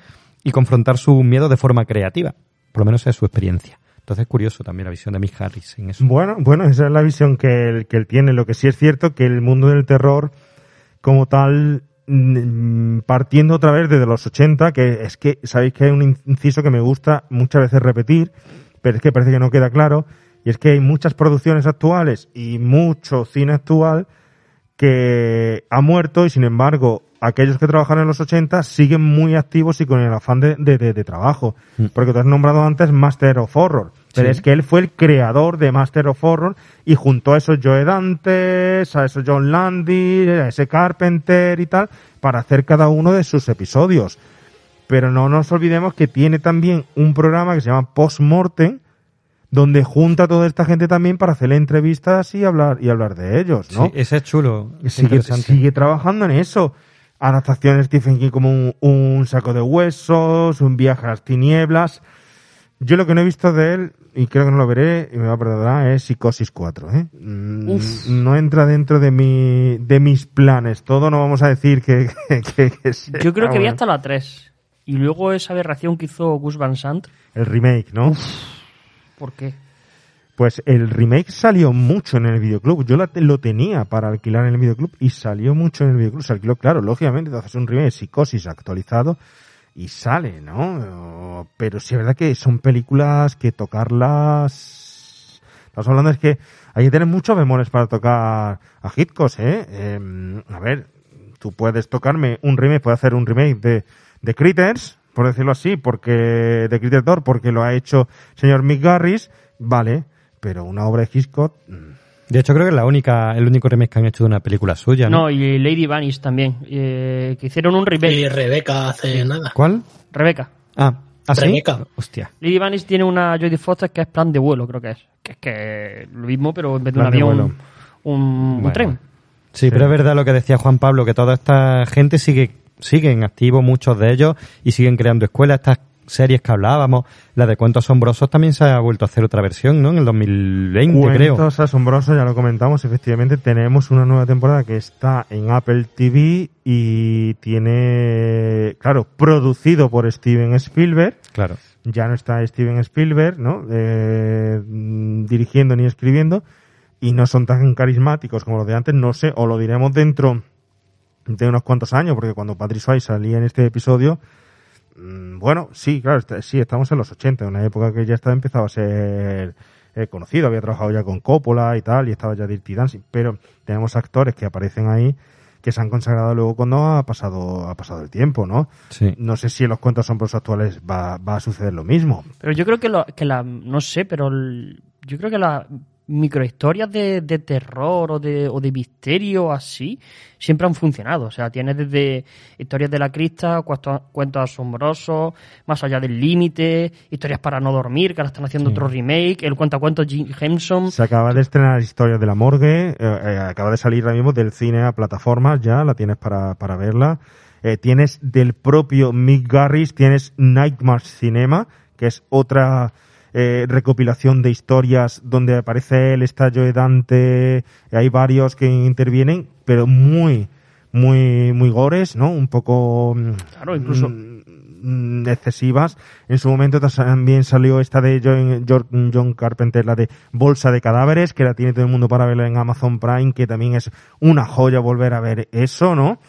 y confrontar sus miedos de forma creativa. Por lo menos es su experiencia. Entonces es curioso también la visión de Mick Harris en eso. Bueno, bueno, esa es la visión que él, que él tiene. Lo que sí es cierto que el mundo del terror, como tal, partiendo otra vez desde los 80, que es que, sabéis que hay un inciso que me gusta muchas veces repetir, pero es que parece que no queda claro, y es que hay muchas producciones actuales y mucho cine actual que ha muerto y sin embargo aquellos que trabajaron en los 80 siguen muy activos y con el afán de, de- de- de trabajo. Porque tú has nombrado antes Master of Horror, pero Sí. es que él fue el creador de Master of Horror y junto a esos Joe Dantes, a esos John Landis, a ese Carpenter y tal, para hacer cada uno de sus episodios. Pero no nos olvidemos que tiene también un programa que se llama Postmortem, donde junta a toda esta gente también para hacerle entrevistas y hablar y hablar de ellos, ¿no? Sí, ese es chulo. es sigue, sigue trabajando en eso. Adaptaciones Stephen King como un, un saco de huesos, un viaje a las tinieblas. Yo lo que no he visto de él, y creo que no lo veré, y me va a perdonar, es Psicosis 4. ¿eh? Mm, Uf. No entra dentro de mi de mis planes. Todo no vamos a decir que... que- que- que sea Yo creo que vi bueno. hasta la 3. Y luego esa aberración que hizo Gus Van Sant. El remake, ¿no? ¿Por qué? Pues el remake salió mucho en el videoclub. Yo la- lo tenía para alquilar en el videoclub y salió mucho en el videoclub. Se claro, lógicamente, te haces un remake, Psicosis actualizado y sale, ¿no? Pero sí es verdad que son películas que tocarlas... Estamos hablando es que hay que tener muchos bemoles para tocar a Hitchcock, ¿eh? Em, a ver, tú puedes tocarme un remake, puedes hacer un remake de, de Critters, por decirlo así, porque de Critters 2, porque lo ha hecho señor Mick Garris, vale, pero una obra de Hitchcock, mm, De hecho, creo que es la única, el único remake que han hecho de una película suya, ¿no? No, y Lady Vanish también. eh, que hicieron un remake. Y Rebeca hace nada. ¿Cuál? Rebeca. Ah, ¿ah, sí? Rebeca. Hostia. Lady Vanish tiene una Jodie Foster que es plan de vuelo, creo que es. Que es que lo mismo, pero en vez de un Plan avión, un, un Bueno. tren. Sí, pero es verdad lo que decía Juan Pablo, que toda esta gente sigue, siguen activos, muchos de ellos, y siguen creando escuelas. Estas series que hablábamos, la de Cuentos Asombrosos, también se ha vuelto a hacer otra versión, ¿no? En el 2020, creo. Cuentos asombrosos, ya lo comentamos, efectivamente tenemos una nueva temporada que está en Apple TV y tiene, claro, producido por Steven Spielberg. Claro. Ya no está Steven Spielberg, ¿no? Eh, dirigiendo ni escribiendo y no son tan carismáticos como los de antes, no sé, o lo diremos dentro de unos cuantos años, porque cuando Patrick Swayze salía en este episodio, bueno, sí, claro, está- sí, estamos en los 80, una época que ya estaba empezado a ser eh, conocido, había trabajado ya con Coppola y tal, y estaba ya Dirty Dancing, pero tenemos actores que aparecen ahí que se han consagrado luego cuando ha pasado ha pasado el tiempo, ¿no? Sí. No sé si en los cuentos asombrosos actuales va, va a suceder lo mismo. Pero yo creo que, lo, que la, no sé, pero el- yo creo que las microhistorias de, de terror o de, o de misterio así siempre han funcionado. O sea, tienes desde historias de la crista, cuentos, cuentos asombrosos, más allá del límite, historias para no dormir, que ahora están haciendo Sí. otro remake, el cuentacuentos Jim Henson. Se acaba de estrenar Historias de la Morgue, eh, eh, acaba de salir ahora mismo del cine a plataformas, ya la tienes para, para verla. Eh, tienes del propio Mick Garris, tienes Nightmares Cinema, que es otra eh, recopilación de historias donde aparece él, está Joe Dante, hay varios que intervienen, pero muy, muy, muy gores, ¿no? Un poco... mm, Claro, incluso- mm, excesivas. En su momento también salió esta de John, John- John Carpenter, la de Bolsa de Cadáveres, que la tiene todo el mundo para verla en Amazon Prime, que también es una joya volver a ver eso, ¿no?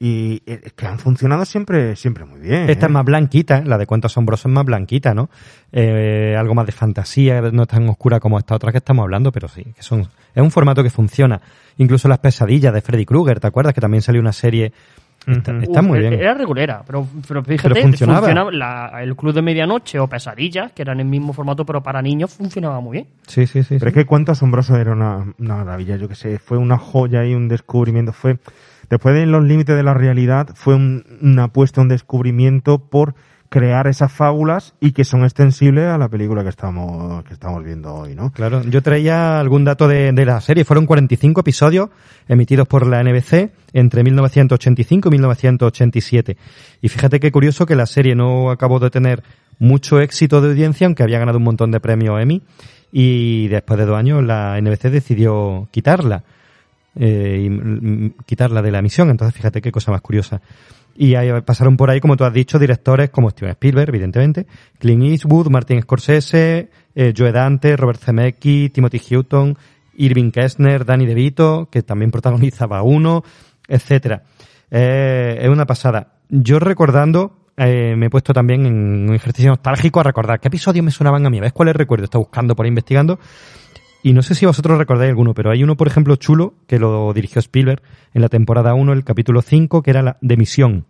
Y eh, es que han funcionado siempre, siempre muy bien. Esta ¿eh? es más blanquita, la de Cuentos Asombrosos es más blanquita, ¿no? Eh, algo más de fantasía, no es tan oscura como esta otra que estamos hablando, pero sí, que son, es un formato que funciona. Incluso las pesadillas de Freddy Krueger, ¿te acuerdas? Que también salió una serie. Está, muy e- bien. Era regulera, pero, pero fíjate, Pero funcionaba. la- el Club de Medianoche o Pesadillas, que eran el mismo formato pero para niños, funcionaba muy bien. Sí, sí, sí. Pero es que Cuento Asombroso era una, una maravilla, yo que sé, fue una joya y un descubrimiento, fue, después de Los Límites de la Realidad, fue un- una apuesta, un descubrimiento por crear esas fábulas y que son extensibles a la película que estamos, que estamos viendo hoy, ¿no? Claro, yo traía algún dato de, de la serie. Fueron 45 episodios emitidos por la NBC entre 1985 y 1987. Y fíjate qué curioso que la serie no acabó de tener mucho éxito de audiencia, aunque había ganado un montón de premios Emmy. Y después de dos años la NBC decidió quitarla. Eh, y, quitarla de la emisión. Entonces, fíjate qué cosa más curiosa. Y ahí pasaron por ahí, como tú has dicho, directores como Steven Spielberg, evidentemente, Clint Eastwood, Martin Scorsese, eh, Joe Dante, Robert Zemeckis, Timothy Hutton, Irving Kessner, Danny DeVito, que también (laughs) protagonizaba uno, etcétera. Eh, es una pasada. Yo recordando, eh, me he puesto también en un ejercicio nostálgico a recordar qué episodios me sonaban a mí. ¿Ves cuáles recuerdo? Está buscando por ahí investigando. Y no sé si vosotros recordáis alguno, pero hay uno, por ejemplo, chulo, que lo dirigió Spielberg en la temporada 1, el capítulo 5, que era la de Misión,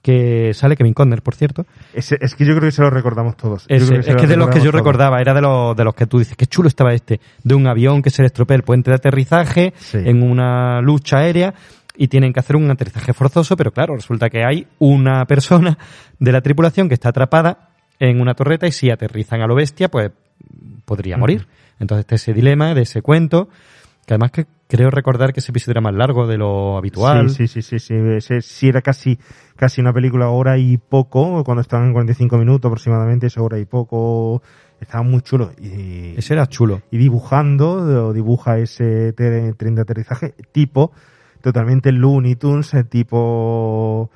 que sale Kevin Conner, por cierto. Es que yo creo que se lo recordamos todos. Es lo que de los que yo todos. recordaba, era de los, de los que tú dices, qué chulo estaba este, de un avión que se le estropea el puente de aterrizaje Sí. en una lucha aérea y tienen que hacer un aterrizaje forzoso, pero claro, resulta que hay una persona de la tripulación que está atrapada en una torreta y si aterrizan a lo bestia, pues podría morir. Entonces está ese dilema de ese cuento Que además que creo recordar que ese episodio era más largo de lo habitual. Sí, sí, sí, sí, sí, era casi, casi una película hora y poco, cuando estaban en 45 minutos aproximadamente, esa hora y poco, estaba muy chulo. Y, Ese era chulo. y dibujando, o dibuja ese tren de aterrizaje, tipo, totalmente Looney Tunes, tipo,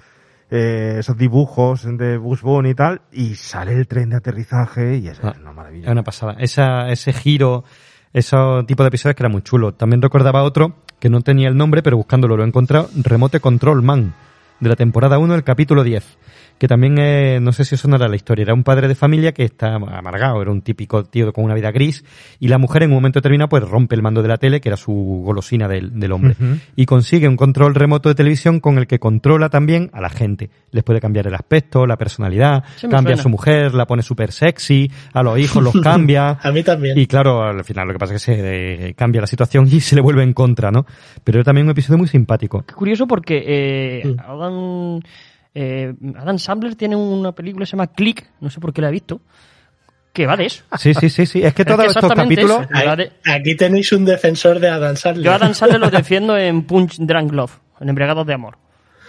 eh, esos dibujos de Bunny y tal, y sale el tren de aterrizaje y es Ah, una maravilla. Es una pasada. Esa, ese giro, ese tipo de episodios que era muy chulo. También recordaba otro que no tenía el nombre, pero buscándolo lo he encontrado. Remote Control Man, de la temporada 1, el capítulo 10. Que también, eh, no sé si os sonará la historia. Era un padre de familia que está amargado, era un típico tío con una vida gris. Y la mujer en un momento determinado pues rompe el mando de la tele, que era su golosina del, del hombre. Y consigue un control remoto de televisión con el que controla también a la gente. Les puede cambiar el aspecto, la personalidad, Sí cambia a su mujer, la pone súper sexy, a los hijos los cambia. (laughs) A mí también. Y claro, al final lo que pasa es que se eh, cambia la situación y se le vuelve en contra, ¿no? Pero era también un episodio muy simpático. Qué curioso porque eh, Mm. Adam, eh, Adam Sandler tiene una película que se llama Click, no sé por qué la he visto, que va de eso. Sí, sí, sí, sí. Es que (laughs) Es todos que estos capítulos... eso. Va de- Aquí tenéis un defensor de Adam Sandler. Yo a Adam Sandler lo (laughs) defiendo en Punch Drunk Love, en Embriagados de Amor.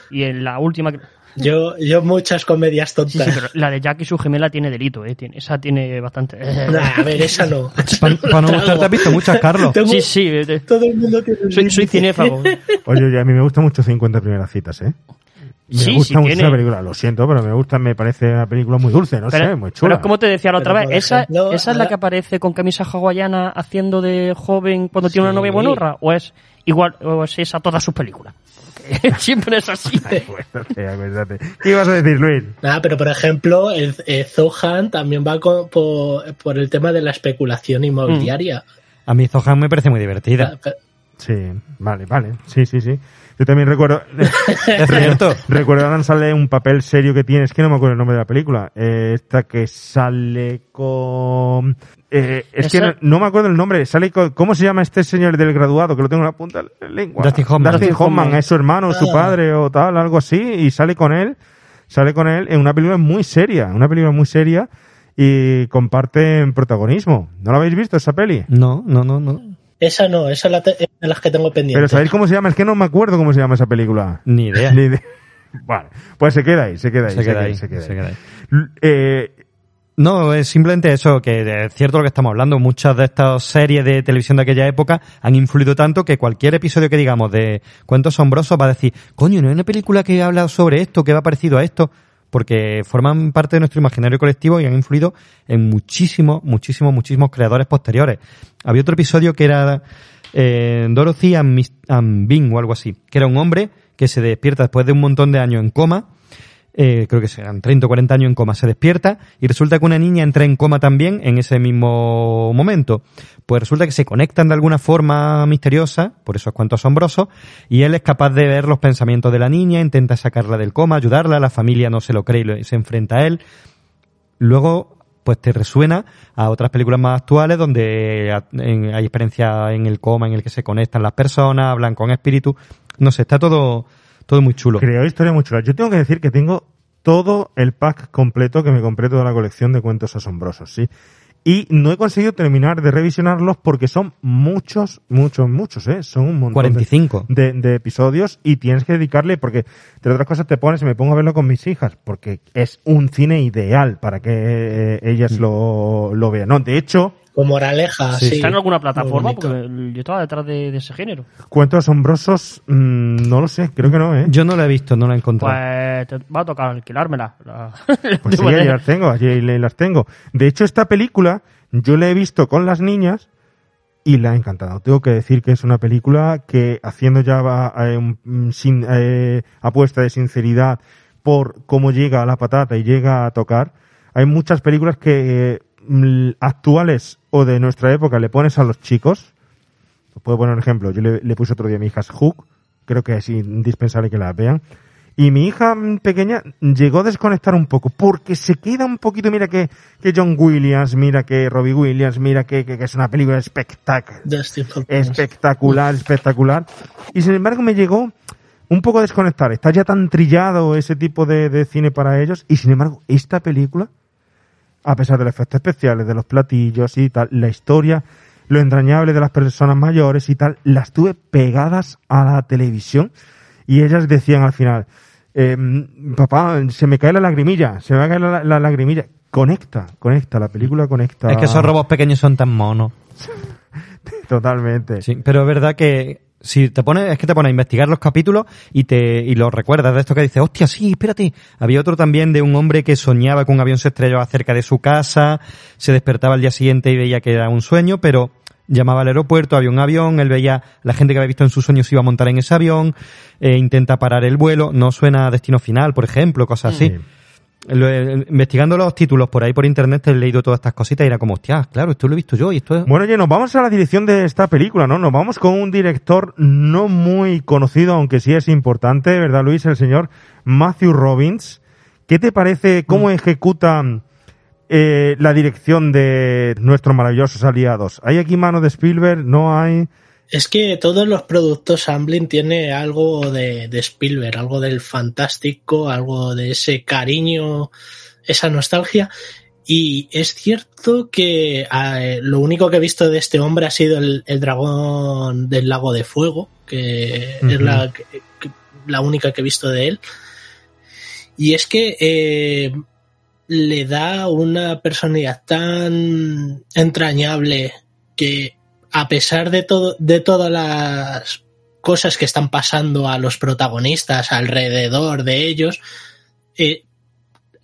Y en la última... Yo, yo muchas comedias tontas. sí, pero la de Jack y su gemela tiene delito, ¿eh? Tiene, esa tiene bastante... Nah, a ver, esa no. (laughs) Para no gustarte, has visto muchas, Carlos. Tengo- Sí, sí, eh, Todo el mundo tiene soy, soy cinéfago. Oye, oye, a mí me gustan mucho 50 primeras citas, ¿eh? Me Sí, gusta sí, mucho tiene- esa película, lo siento, pero me gusta, me parece una película muy dulce, no pero, sé, muy pero chula. es como te decía la otra Pero, vez, ¿esa, ejemplo, ¿esa es la que aparece con camisa hawaiana haciendo de joven cuando tiene una novia buenorra? ¿O es igual, o es esa todas sus películas? (laughs) Siempre es así. (laughs) Acuérdate, acuérdate. ¿Qué ibas a decir, Luis? Nada, pero por ejemplo, el eh, Zohan también va con- por, por el tema de la especulación inmobiliaria. A mí Zohan me parece muy divertida. Sí, vale, vale. Sí, sí, sí. Yo también recuerdo. (laughs) (laughs) Es cierto. recuerdo sale un papel serio que tiene, es que no me acuerdo el nombre de la película. Eh, esta que sale con. Eh, es que no, no me acuerdo el nombre. Sale con, ¿Cómo se llama este señor del graduado? Que lo tengo en la punta de la lengua. Dustin Hoffman. Dustin Hoffman, es su hermano, su padre o tal, algo así. Y sale con él. Sale con él en una película muy seria. Una película muy seria. Y comparten protagonismo. ¿No la habéis visto esa peli? No, no, no, no. Esa no, esa es la te- es de las que tengo Pero pendientes. ¿sabéis cómo se llama? Es que no me acuerdo cómo se llama esa película. Ni idea. (laughs) Ni idea. Vale, pues se queda ahí, se queda ahí. Se queda ahí, se queda se queda ahí. Eh, No, es simplemente eso, que es cierto lo que estamos hablando. Muchas de estas series de televisión de aquella época han influido tanto que cualquier episodio que digamos de cuentos asombrosos va a decir, coño, ¿no hay una película que habla sobre esto, que va parecido a esto? Porque forman parte de nuestro imaginario colectivo y han influido en muchísimos, muchísimos, muchísimos creadores posteriores. Había otro episodio que era eh, Dorothy and, Bing o algo así, que era un hombre que se despierta después de un montón de años en coma eh, creo que serán 30 o 40 años en coma, se despierta y resulta que una niña entra en coma también en ese mismo momento. Pues resulta que se conectan de alguna forma misteriosa, por eso es cuanto asombroso, y él es capaz de ver los pensamientos de la niña, intenta sacarla del coma, ayudarla, la familia no se lo cree y se enfrenta a él. Luego, pues te resuena a otras películas más actuales donde hay experiencia en el coma en el que se conectan las personas, hablan con espíritus. No sé, está todo, todo muy chulo. creo historia muy chula. Yo tengo que decir que tengo todo el pack completo que me compré toda la colección de cuentos asombrosos, sí. Y no he conseguido terminar de revisionarlos porque son muchos, muchos, muchos, ¿eh? Son un montón. de- 45. De, de episodios y tienes que dedicarle, porque de otras cosas te pones y me pongo a verlo con mis hijas, porque es un cine ideal para que eh, ellas lo, lo vean. No, de hecho, Con moraleja, Sí, sí. ¿Está en alguna plataforma? Porque yo estaba detrás de, de ese género. cuentos asombrosos, mm, no lo sé, creo que no, ¿eh? Yo no la he visto, no la he encontrado. Pues te va a tocar alquilármela. La- (laughs) Pues sí, ahí las tengo, allí las tengo. De hecho, esta película yo la he visto con las niñas y la ha encantado. Tengo que decir que es una película que, haciendo ya va, eh, un- sin, eh, apuesta de sinceridad por cómo llega a la patata y llega a tocar, hay muchas películas que eh, mm, actuales o de nuestra época le pones a los chicos. Os puedo poner un ejemplo. Yo le, le puse otro día a mi hija Hook. Creo que es indispensable que la vean. Y mi hija pequeña llegó a desconectar un poco, porque se queda un poquito, mira que, que John Williams, mira que Robbie Williams, mira que, que, que es una película espectacular, espectacular, espectacular. Y sin embargo me llegó un poco a desconectar. Está ya tan trillado ese tipo de, de cine para ellos. Y sin embargo, esta película, a pesar de los efectos especiales, de los platillos y tal, la historia, lo entrañable de las personas mayores y tal, las tuve pegadas a la televisión y ellas decían al final, eh, papá, se me cae la lagrimilla, se me va a caer la, la lagrimilla. Conecta, conecta, la película conecta. Es que esos robots pequeños son tan monos. (laughs) Totalmente. Sí, pero es verdad que si te pones, es que te pones a investigar los capítulos y te, y los recuerdas de esto que dices, hostia, sí, espérate. Había otro también de un hombre que soñaba que un avión se estrellaba cerca de su casa, se despertaba al día siguiente y veía que era un sueño, pero llamaba al aeropuerto, había un avión, él veía la gente que había visto en sus sueños iba a montar en ese avión, eh, intenta parar el vuelo, no suena a destino final, por ejemplo, cosas así. Lo investigando los títulos por ahí por internet he leído todas estas cositas y era como, hostia, claro, esto lo he visto yo y esto es... Bueno, oye, nos vamos a la dirección de esta película, ¿no? Nos vamos con un director no muy conocido, aunque sí es importante, ¿verdad, Luis? El señor Matthew Robbins. ¿Qué te parece cómo ejecuta eh, la dirección de nuestros maravillosos aliados? ¿Hay aquí mano de Spielberg? ¿No hay? Es que todos los productos Amblin tiene algo de, de Spielberg, algo del fantástico, algo de ese cariño, esa nostalgia. Y es cierto que eh, lo único que he visto de este hombre ha sido el, el dragón del lago de fuego, que es que- la única que he visto de él. Y es que eh, le da una personalidad tan entrañable que a pesar de todo, de todas las cosas que están pasando a los protagonistas alrededor de ellos, eh,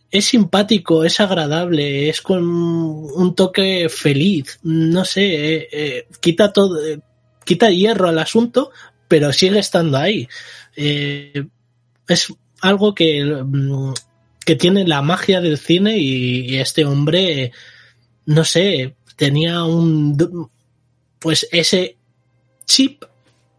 es simpático, es agradable, es con un toque feliz, no sé, eh, eh, quita todo, eh, quita hierro al asunto, pero sigue estando ahí. Eh, es algo que, mm, que tiene la magia del cine y, y este hombre, no sé, tenía un, pues ese chip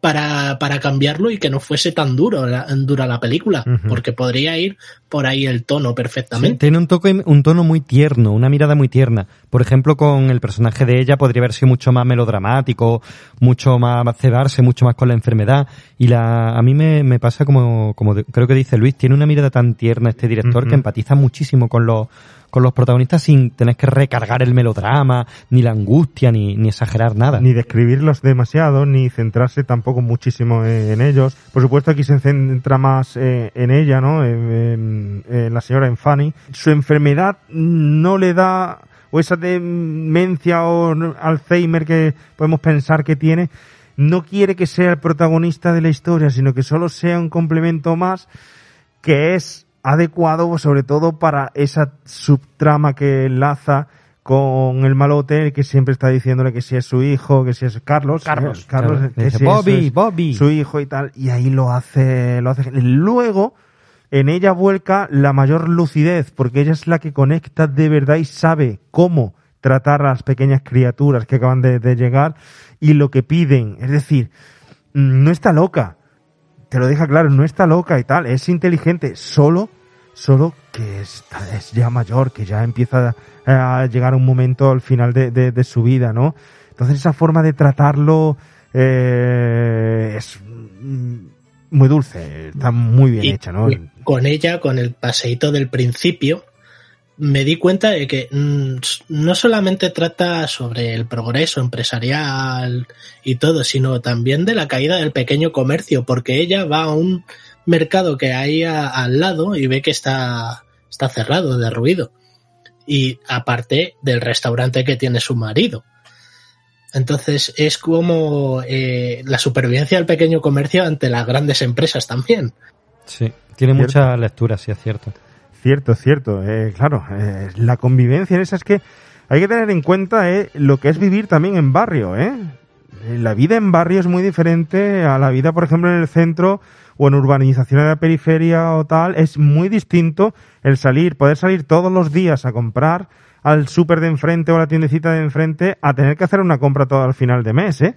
para, para cambiarlo y que no fuese tan duro la, dura la película, porque podría ir por ahí el tono Sí, perfectamente. tiene un, toque, un tono muy tierno, una mirada muy tierna. Por ejemplo, con el personaje de ella podría haber sido mucho más melodramático, mucho más cebarse, mucho más con la enfermedad. Y la, a mí me, me pasa como, como de- creo que dice Luis, tiene una mirada tan tierna este director que empatiza muchísimo con los, con los protagonistas sin tener que recargar el melodrama, ni la angustia, ni, ni exagerar nada. Ni describirlos demasiado, ni centrarse tampoco muchísimo en, ellos. Por supuesto, aquí se centra más eh, en ella, ¿no? En, la señora en Fanny. Su enfermedad no le da, o esa demencia o Alzheimer que podemos pensar que tiene, no quiere que sea el protagonista de la historia, sino que solo sea un complemento más que es adecuado sobre todo para esa subtrama que enlaza con el malote que siempre está diciéndole que si es su hijo, que si es Carlos, Carlos. eh, Carlos, Claro. que Dice, si "Bobby, es Bobby". su hijo y tal, y ahí lo hace, lo hace. Luego, en ella vuelca la mayor lucidez, porque ella es la que conecta de verdad y sabe cómo tratar a las pequeñas criaturas que acaban de, de llegar y lo que piden. Es decir, mm, no está loca, te lo deja claro, no está loca y tal, es inteligente, solo, solo que está, es ya mayor, que ya empieza a llegar un momento al final de, de- de su vida, ¿no? Entonces esa forma de tratarlo eh, es muy dulce, está muy bien Y hecha, ¿no? Con ella, con el paseíto del principio, me di cuenta de que mm, no solamente trata sobre el progreso empresarial y todo, sino también de la caída del pequeño comercio, porque ella va a un mercado que hay a- al lado y ve que está, está cerrado, derruido. Y aparte del restaurante que tiene su marido. Entonces es como eh, la supervivencia del pequeño comercio ante las grandes empresas también. Sí, tiene Cierto. mucha lectura, sí es cierto. Cierto, cierto. Eh, claro, eh, la convivencia en esa es que hay que tener en cuenta eh, lo que es vivir también en barrio. La vida en barrio es muy diferente a la vida, por ejemplo, en el centro o en urbanizaciones de la periferia o tal. Es muy distinto el salir, poder salir todos los días a comprar al súper de enfrente o a la tiendecita de enfrente a tener que hacer una compra todo al final de mes, ¿eh?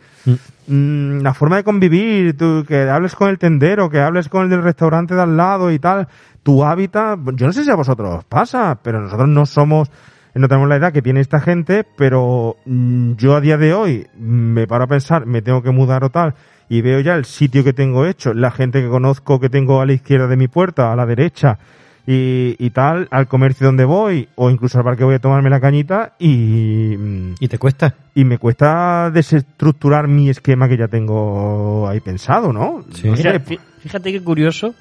Mm, la forma de convivir, tú, que hables con el tendero, que hables con el del restaurante de al lado y tal, tu hábitat, yo no sé si a vosotros os pasa, pero nosotros no somos, no tenemos la edad que tiene esta gente, pero mm, yo a día de hoy me paro a pensar, me tengo que mudar o tal, y veo ya el sitio que tengo hecho, la gente que conozco que tengo a la izquierda de mi puerta, a la derecha, y, y tal, al comercio donde voy, o incluso al bar que voy a tomarme la cañita, y... ¿Y te cuesta? Y me cuesta desestructurar mi esquema que ya tengo ahí pensado, ¿no? No Mira, sé, fíjate qué curioso,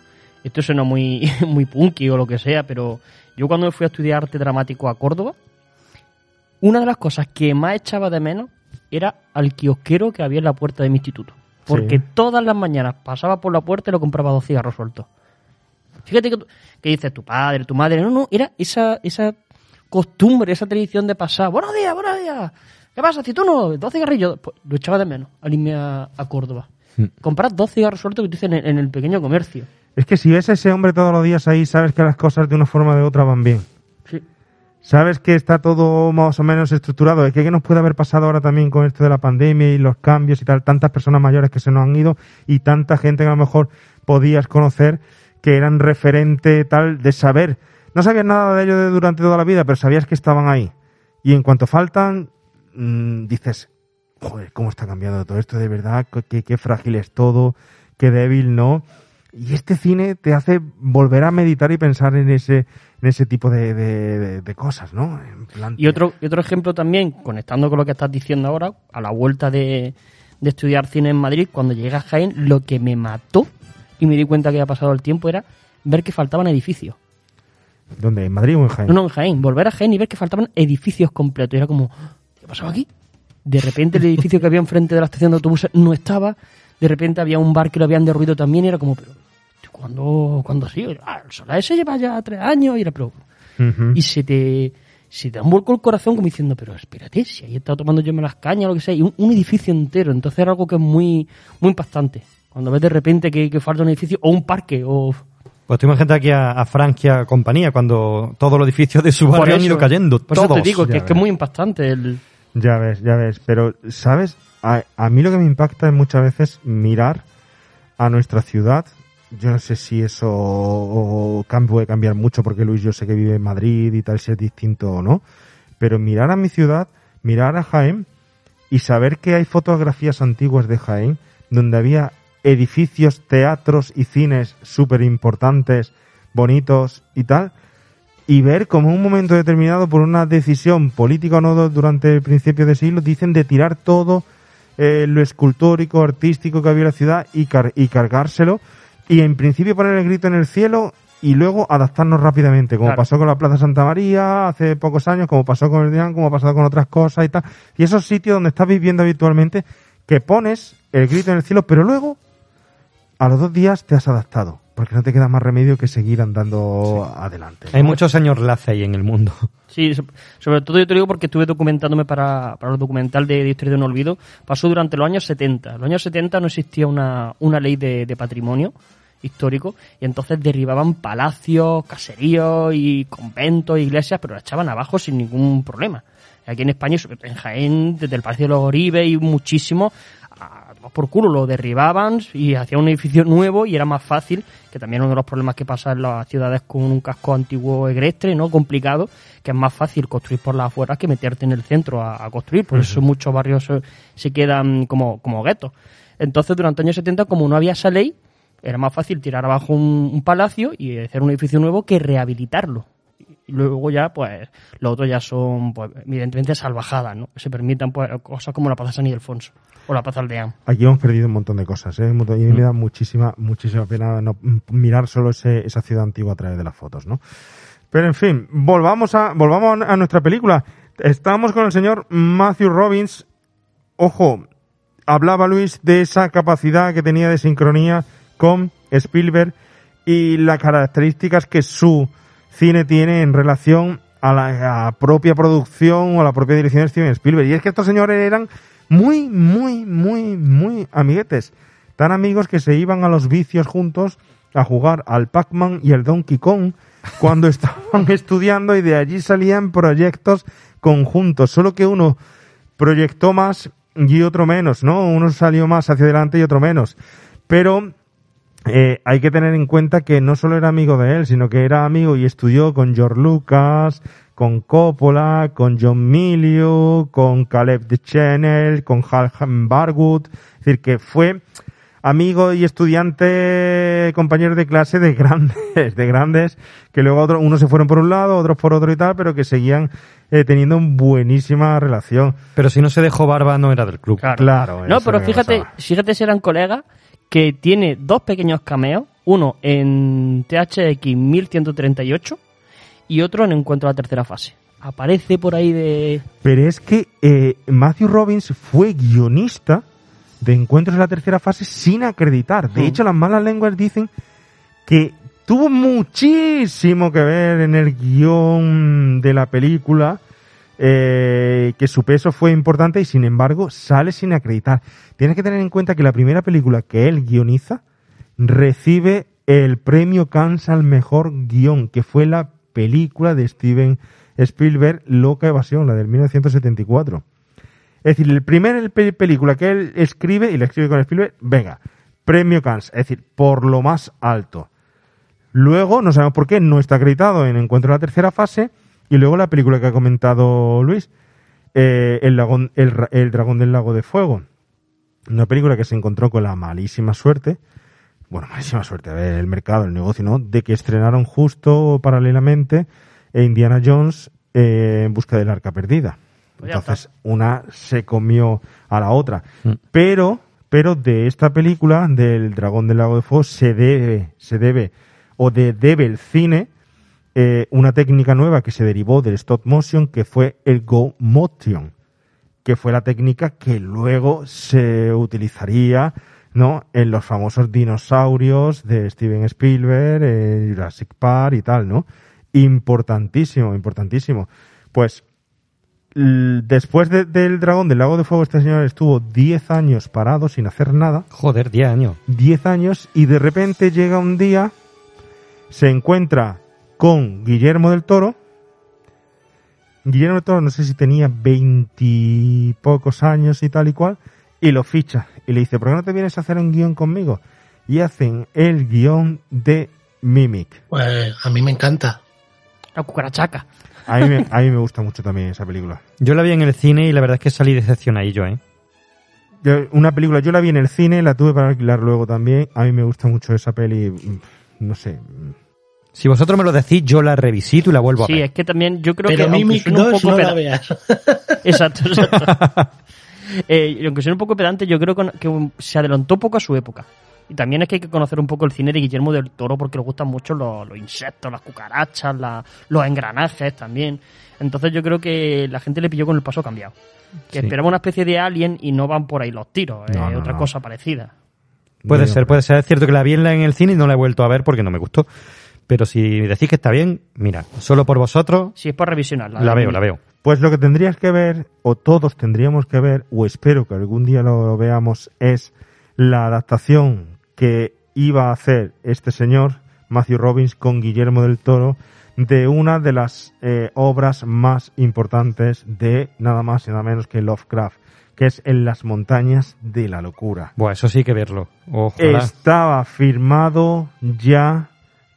esto suena muy, (laughs) muy punky o lo que sea, pero yo cuando me fui a estudiar arte dramático a Córdoba, una de las cosas que más echaba de menos era al kiosquero que había en la puerta de mi instituto. Porque Sí. todas las mañanas pasaba por la puerta y lo compraba dos cigarros sueltos. Fíjate que, que dices tu padre, tu madre. No, no, era esa, esa costumbre, esa tradición de pasar. Buenos días, buenos días. ¿Qué pasa? Si tú no, dos cigarrillos. Pues, lo echaba de menos al irme a, a Córdoba. Comprar dos cigarros sueltos que tú dices en, en el pequeño comercio. Es que si ves a ese hombre todos los días ahí, sabes que las cosas de una forma o de otra van bien. Sabes que está todo más o menos estructurado. Es que qué nos puede haber pasado ahora también con esto de la pandemia y los cambios y tal. Tantas personas mayores que se nos han ido y tanta gente que a lo mejor podías conocer que eran referente tal de saber. No sabías nada de ellos de- durante toda la vida, pero sabías que estaban ahí. Y en cuanto faltan, mm, dices, joder, cómo está cambiando todo esto de verdad, qué frágil es todo, qué débil, ¿no? Y este cine te hace volver a meditar y pensar en ese, en ese tipo de, de- cosas, ¿no? En plan, Y otro, y otro ejemplo también, conectando con lo que estás diciendo ahora, a la vuelta de, de estudiar cine en Madrid, cuando llegué a Jaén, lo que me mató y me di cuenta que había pasado el tiempo era ver que faltaban edificios. ¿Dónde? ¿En Madrid o en Jaén? No, no, en Jaén. Volver a Jaén y ver que faltaban edificios completos. Y era como, ¿qué pasaba aquí? De repente el edificio que había enfrente de la estación de autobuses no estaba. De repente había un bar que lo habían derruido también. Y era como, pero, ¿cuándo, ¿cuándo ha sido? Ah, el Solar ese lleva ya tres años. Y era, pero, y se te, se te da un vuelco el corazón como diciendo, pero espérate, si ahí he estado tomando yo las cañas o lo que sea, y un, un edificio entero. Entonces era algo que es muy, muy impactante. Cuando ves de repente que, que falta un edificio o un parque o... Pues tú imagínate aquí a, a Francia compañía cuando todos los edificios de su barrio han eso- ido cayendo. Por eso todos. te digo, que es que es muy impactante el... Ya ves, ya ves. Pero, ¿sabes? A, a mí lo que me impacta es muchas veces mirar a nuestra ciudad. Yo no sé si eso puede cambiar mucho porque Luis yo sé que vive en Madrid y tal, si es distinto o no. Pero mirar a mi ciudad, mirar a Jaén y saber que hay fotografías antiguas de Jaén donde había edificios, teatros y cines súper importantes, bonitos y tal, y ver como en un momento determinado, por una decisión política o no durante el principio de siglo, dicen de tirar todo eh, lo escultórico, artístico que había en la ciudad y, car- y cargárselo, y en principio poner el grito en el cielo y luego adaptarnos rápidamente, como Claro. pasó con la Plaza Santa María hace pocos años, como pasó con el Dian, como ha pasado con otras cosas y tal. Y esos sitios donde estás viviendo habitualmente, que pones el grito en el cielo, pero luego a los dos días te has adaptado, porque no te queda más remedio que seguir andando adelante. Hay muchos años lace ahí en el mundo. (laughs) Sí, so- sobre todo yo te digo porque estuve documentándome para, para el documental de, de Historia de un Olvido. Pasó durante los años 70. En los años 70 no existía una, una ley de, de patrimonio histórico y entonces derribaban palacios, caseríos y conventos, iglesias, pero las echaban abajo sin ningún problema. Aquí en España, en Jaén, desde el Palacio de los Oribes y muchísimo, tomar por culo lo derribaban y hacían un edificio nuevo y era más fácil, que también uno de los problemas que pasa en las ciudades con un casco antiguo egrestre, ¿no? Complicado, que es más fácil construir por las afueras que meterte en el centro a, a construir. Por eso muchos barrios se, se quedan como, como guetos. Entonces, durante los años 70, como no había esa ley, era más fácil tirar abajo un, un palacio y hacer un edificio nuevo que rehabilitarlo. Y luego ya, pues, los otros ya son, pues, evidentemente salvajadas, ¿no? Se permitan, pues, cosas como la Plaza San Ildefonso o la Plaza Aldeán. Aquí hemos perdido un montón de cosas, ¿eh? Y a mí me da muchísima, muchísima pena no- mirar solo ese- esa ciudad antigua a través de las fotos, ¿no? Pero en fin, volvamos a, volvamos a nuestra película. Estamos con el señor Matthew Robbins. Ojo, hablaba Luis de esa capacidad que tenía de sincronía con Spielberg y las características que su cine tiene en relación a la, a la propia producción o a la propia dirección de Steven Spielberg. Y es que estos señores eran muy, muy, muy, muy amiguetes. Tan amigos que se iban a los vicios juntos a jugar al Pac-Man y el Donkey Kong cuando (laughs) estaban estudiando y de allí salían proyectos conjuntos. Solo que uno proyectó más y otro menos, ¿no? Uno salió más hacia adelante y otro menos. Pero eh, hay que tener en cuenta que no solo era amigo de él, sino que era amigo y estudió con George Lucas, con Coppola, con John Milieu, con Caleb de Channel, con Hal Barwood. Es decir, que fue amigos y estudiantes, compañeros de clase de grandes, (laughs) de grandes, que luego otros, unos se fueron por un lado, otros por otro y tal, pero que seguían eh, teniendo una buenísima relación. Pero si no se dejó barba, no era del club. Claro. No, pero fíjate, fíjate si eran colegas que tiene dos pequeños cameos, uno en THX 1138 y otro en Encuentro a la tercera fase. Aparece por ahí de... Pero es que eh, Matthew Robbins fue guionista de Encuentros en la tercera fase sin acreditar. De hecho, las malas lenguas dicen que tuvo muchísimo que ver en el guion de la película, eh, que su peso fue importante y sin embargo sale sin acreditar. Tienes que tener en cuenta que la primera película que él guioniza recibe el premio Cannes al mejor guion, que fue la película de Steven Spielberg, Loca Evasión, la del 1974. Es decir, el primer el pe- película que él escribe y la escribe con Spielberg, venga, premio Cannes, es decir, por lo más alto. Luego, no sabemos por qué, no está acreditado en Encuentro en la tercera fase. Y luego la película que ha comentado Luis, eh, el, el el Dragón del Lago de Fuego. Una película que se encontró con la malísima suerte, bueno, malísima suerte, a ver, el mercado, el negocio, ¿no? De que estrenaron justo paralelamente eh, Indiana Jones eh, en busca del arca perdida. Pues Entonces, una se comió a la otra. Pero, pero de esta película, del Dragón del Lago de Fuego, se debe, se debe, o de, debe el cine, eh, una técnica nueva que se derivó del stop motion, que fue el Go Motion, que fue la técnica que luego se utilizaría ¿no? en los famosos dinosaurios de Steven Spielberg, eh, Jurassic Park y tal, ¿no? Importantísimo, importantísimo. Pues después de- del Dragón del Lago de Fuego, este señor estuvo 10 años parado sin hacer nada. Joder, 10 años. 10 años y de repente llega un día, se encuentra con Guillermo del Toro. Guillermo del Toro no sé si tenía veintipocos años y tal y cual, y lo ficha y le dice, ¿por qué no te vienes a hacer un guion conmigo? Y hacen el guion de Mimic. Pues a mí me encanta. La cucarachaca. A mí, me, a mí me gusta mucho también esa película. Yo la vi en el cine y la verdad es que salí decepcionadillo, ¿eh? Yo- una película, yo la vi en el cine, la tuve para alquilar luego también. A mí me gusta mucho esa peli, mm, no sé. Si vosotros me lo decís, yo la revisito y la vuelvo Sí, a ver. es que también yo creo Pero que... Mimic un 2 poco no la veas. (laughs) Exacto, exacto. (laughs) Eh, y aunque sea un poco pedante, yo creo que, se adelantó poco a su época. Y también es que hay que conocer un poco el cine de Guillermo del Toro porque le gustan mucho los, los insectos, las cucarachas, la- los engranajes también. Entonces yo creo que la gente le pilló con el paso cambiado. Que Sí. esperaba una especie de alien y no van por ahí los tiros, No, eh, no, otra no. cosa parecida. Puede ser, puede ser. Es cierto que la vi en, la- en el cine y no la he vuelto a ver porque no me gustó. Pero si decís que está bien, mira, solo por vosotros Si es por revisionarla. la veo, la veo. Pues lo que tendrías que ver, o todos tendríamos que ver, o espero que algún día lo veamos, es la adaptación que iba a hacer este señor, Matthew Robbins, con Guillermo del Toro, de una de las eh, obras más importantes de nada más y nada menos que Lovecraft, que es En las montañas de la locura. Buah, eso sí hay que verlo. Ojalá. Estaba firmado ya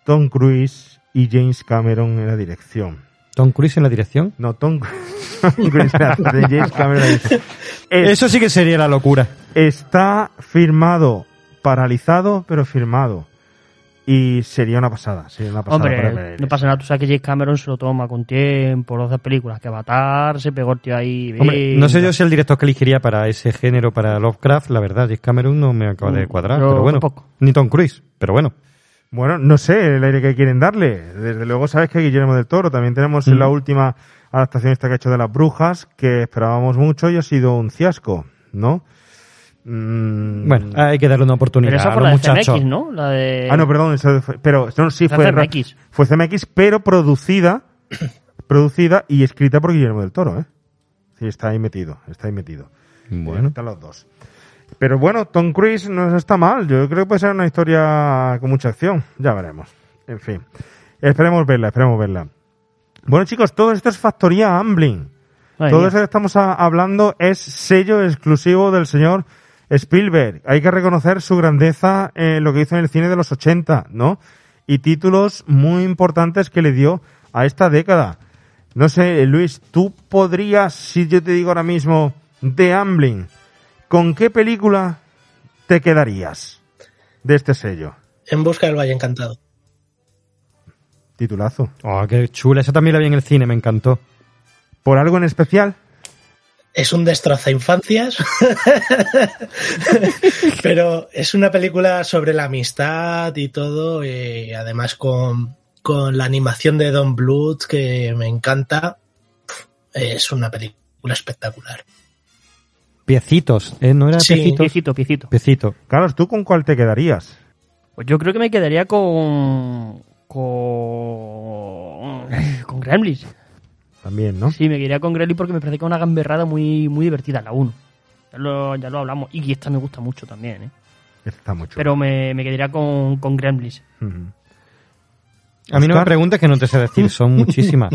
Tom Cruise y James Cameron en la dirección. Tom Cruise en la dirección. No, Tom (laughs) Tom Cruise, de James Cameron. Es- Eso sí que sería la locura. Está firmado, paralizado, pero firmado. Y sería una pasada, sería una pasada. Hombre, no pasa nada, tú sabes que James Cameron se lo toma con tiempo, los dos películas, que Avatar, se pegó el tío ahí. Hombre, no sé yo si el director que elegiría para ese género, para Lovecraft, la verdad, James Cameron no me acaba de Mm, cuadrar, pero bueno. tampoco. Ni Tom Cruise, pero bueno. Bueno, no sé el aire que quieren darle. Desde luego sabes que Guillermo del Toro. También tenemos en la última adaptación esta que ha hecho de las brujas, que esperábamos mucho y ha sido un fiasco, ¿no? Mm, Bueno, hay que darle una oportunidad Pero esa a fue la de. CMX, ¿no? La de... Ah, no, perdón, fue- pero no, sí fue CMX. Fue CMX, pero producida, (coughs) producida y escrita por Guillermo del Toro, ¿eh? Sí, está ahí metido, está ahí metido. Bueno. Están los dos. Pero bueno, Tom Cruise no está mal. Yo creo que puede ser una historia con mucha acción. Ya veremos. En fin. Esperemos verla, esperemos verla. Bueno, chicos, todo esto es factoría Amblin. Todo eso que estamos hablando es sello exclusivo del señor Spielberg. Hay que reconocer su grandeza en lo que hizo en el cine de los 80, ¿no? Y títulos muy importantes que le dio a esta década. No sé, Luis, tú podrías, si yo te digo ahora mismo, de Amblin, ¿con qué película te quedarías de este sello? En busca del Valle Encantado. Titulazo. Oh, qué chula. Esa también la vi en el cine, me encantó. ¿Por algo en especial? Es un destroza infancias, (laughs) pero es una película sobre la amistad y todo, y además con, con la animación de Don Bluth que me encanta. Es una película espectacular. Piecitos, ¿eh? ¿No era Sí. piecitos? Piecito, piecito. Piecito. Carlos, ¿tú con cuál te quedarías? Pues yo creo que me quedaría con. con. (laughs) con Gremlins. También, ¿no? Sí, me quedaría con Gremlins porque me parece que es una gamberrada muy, muy divertida, la 1. Ya lo, ya lo hablamos. Y esta me gusta mucho también, ¿eh? Está mucho. Pero me, me quedaría con, con Gremlins. A mí no me preguntes que no te sé decir, son (laughs) muchísimas.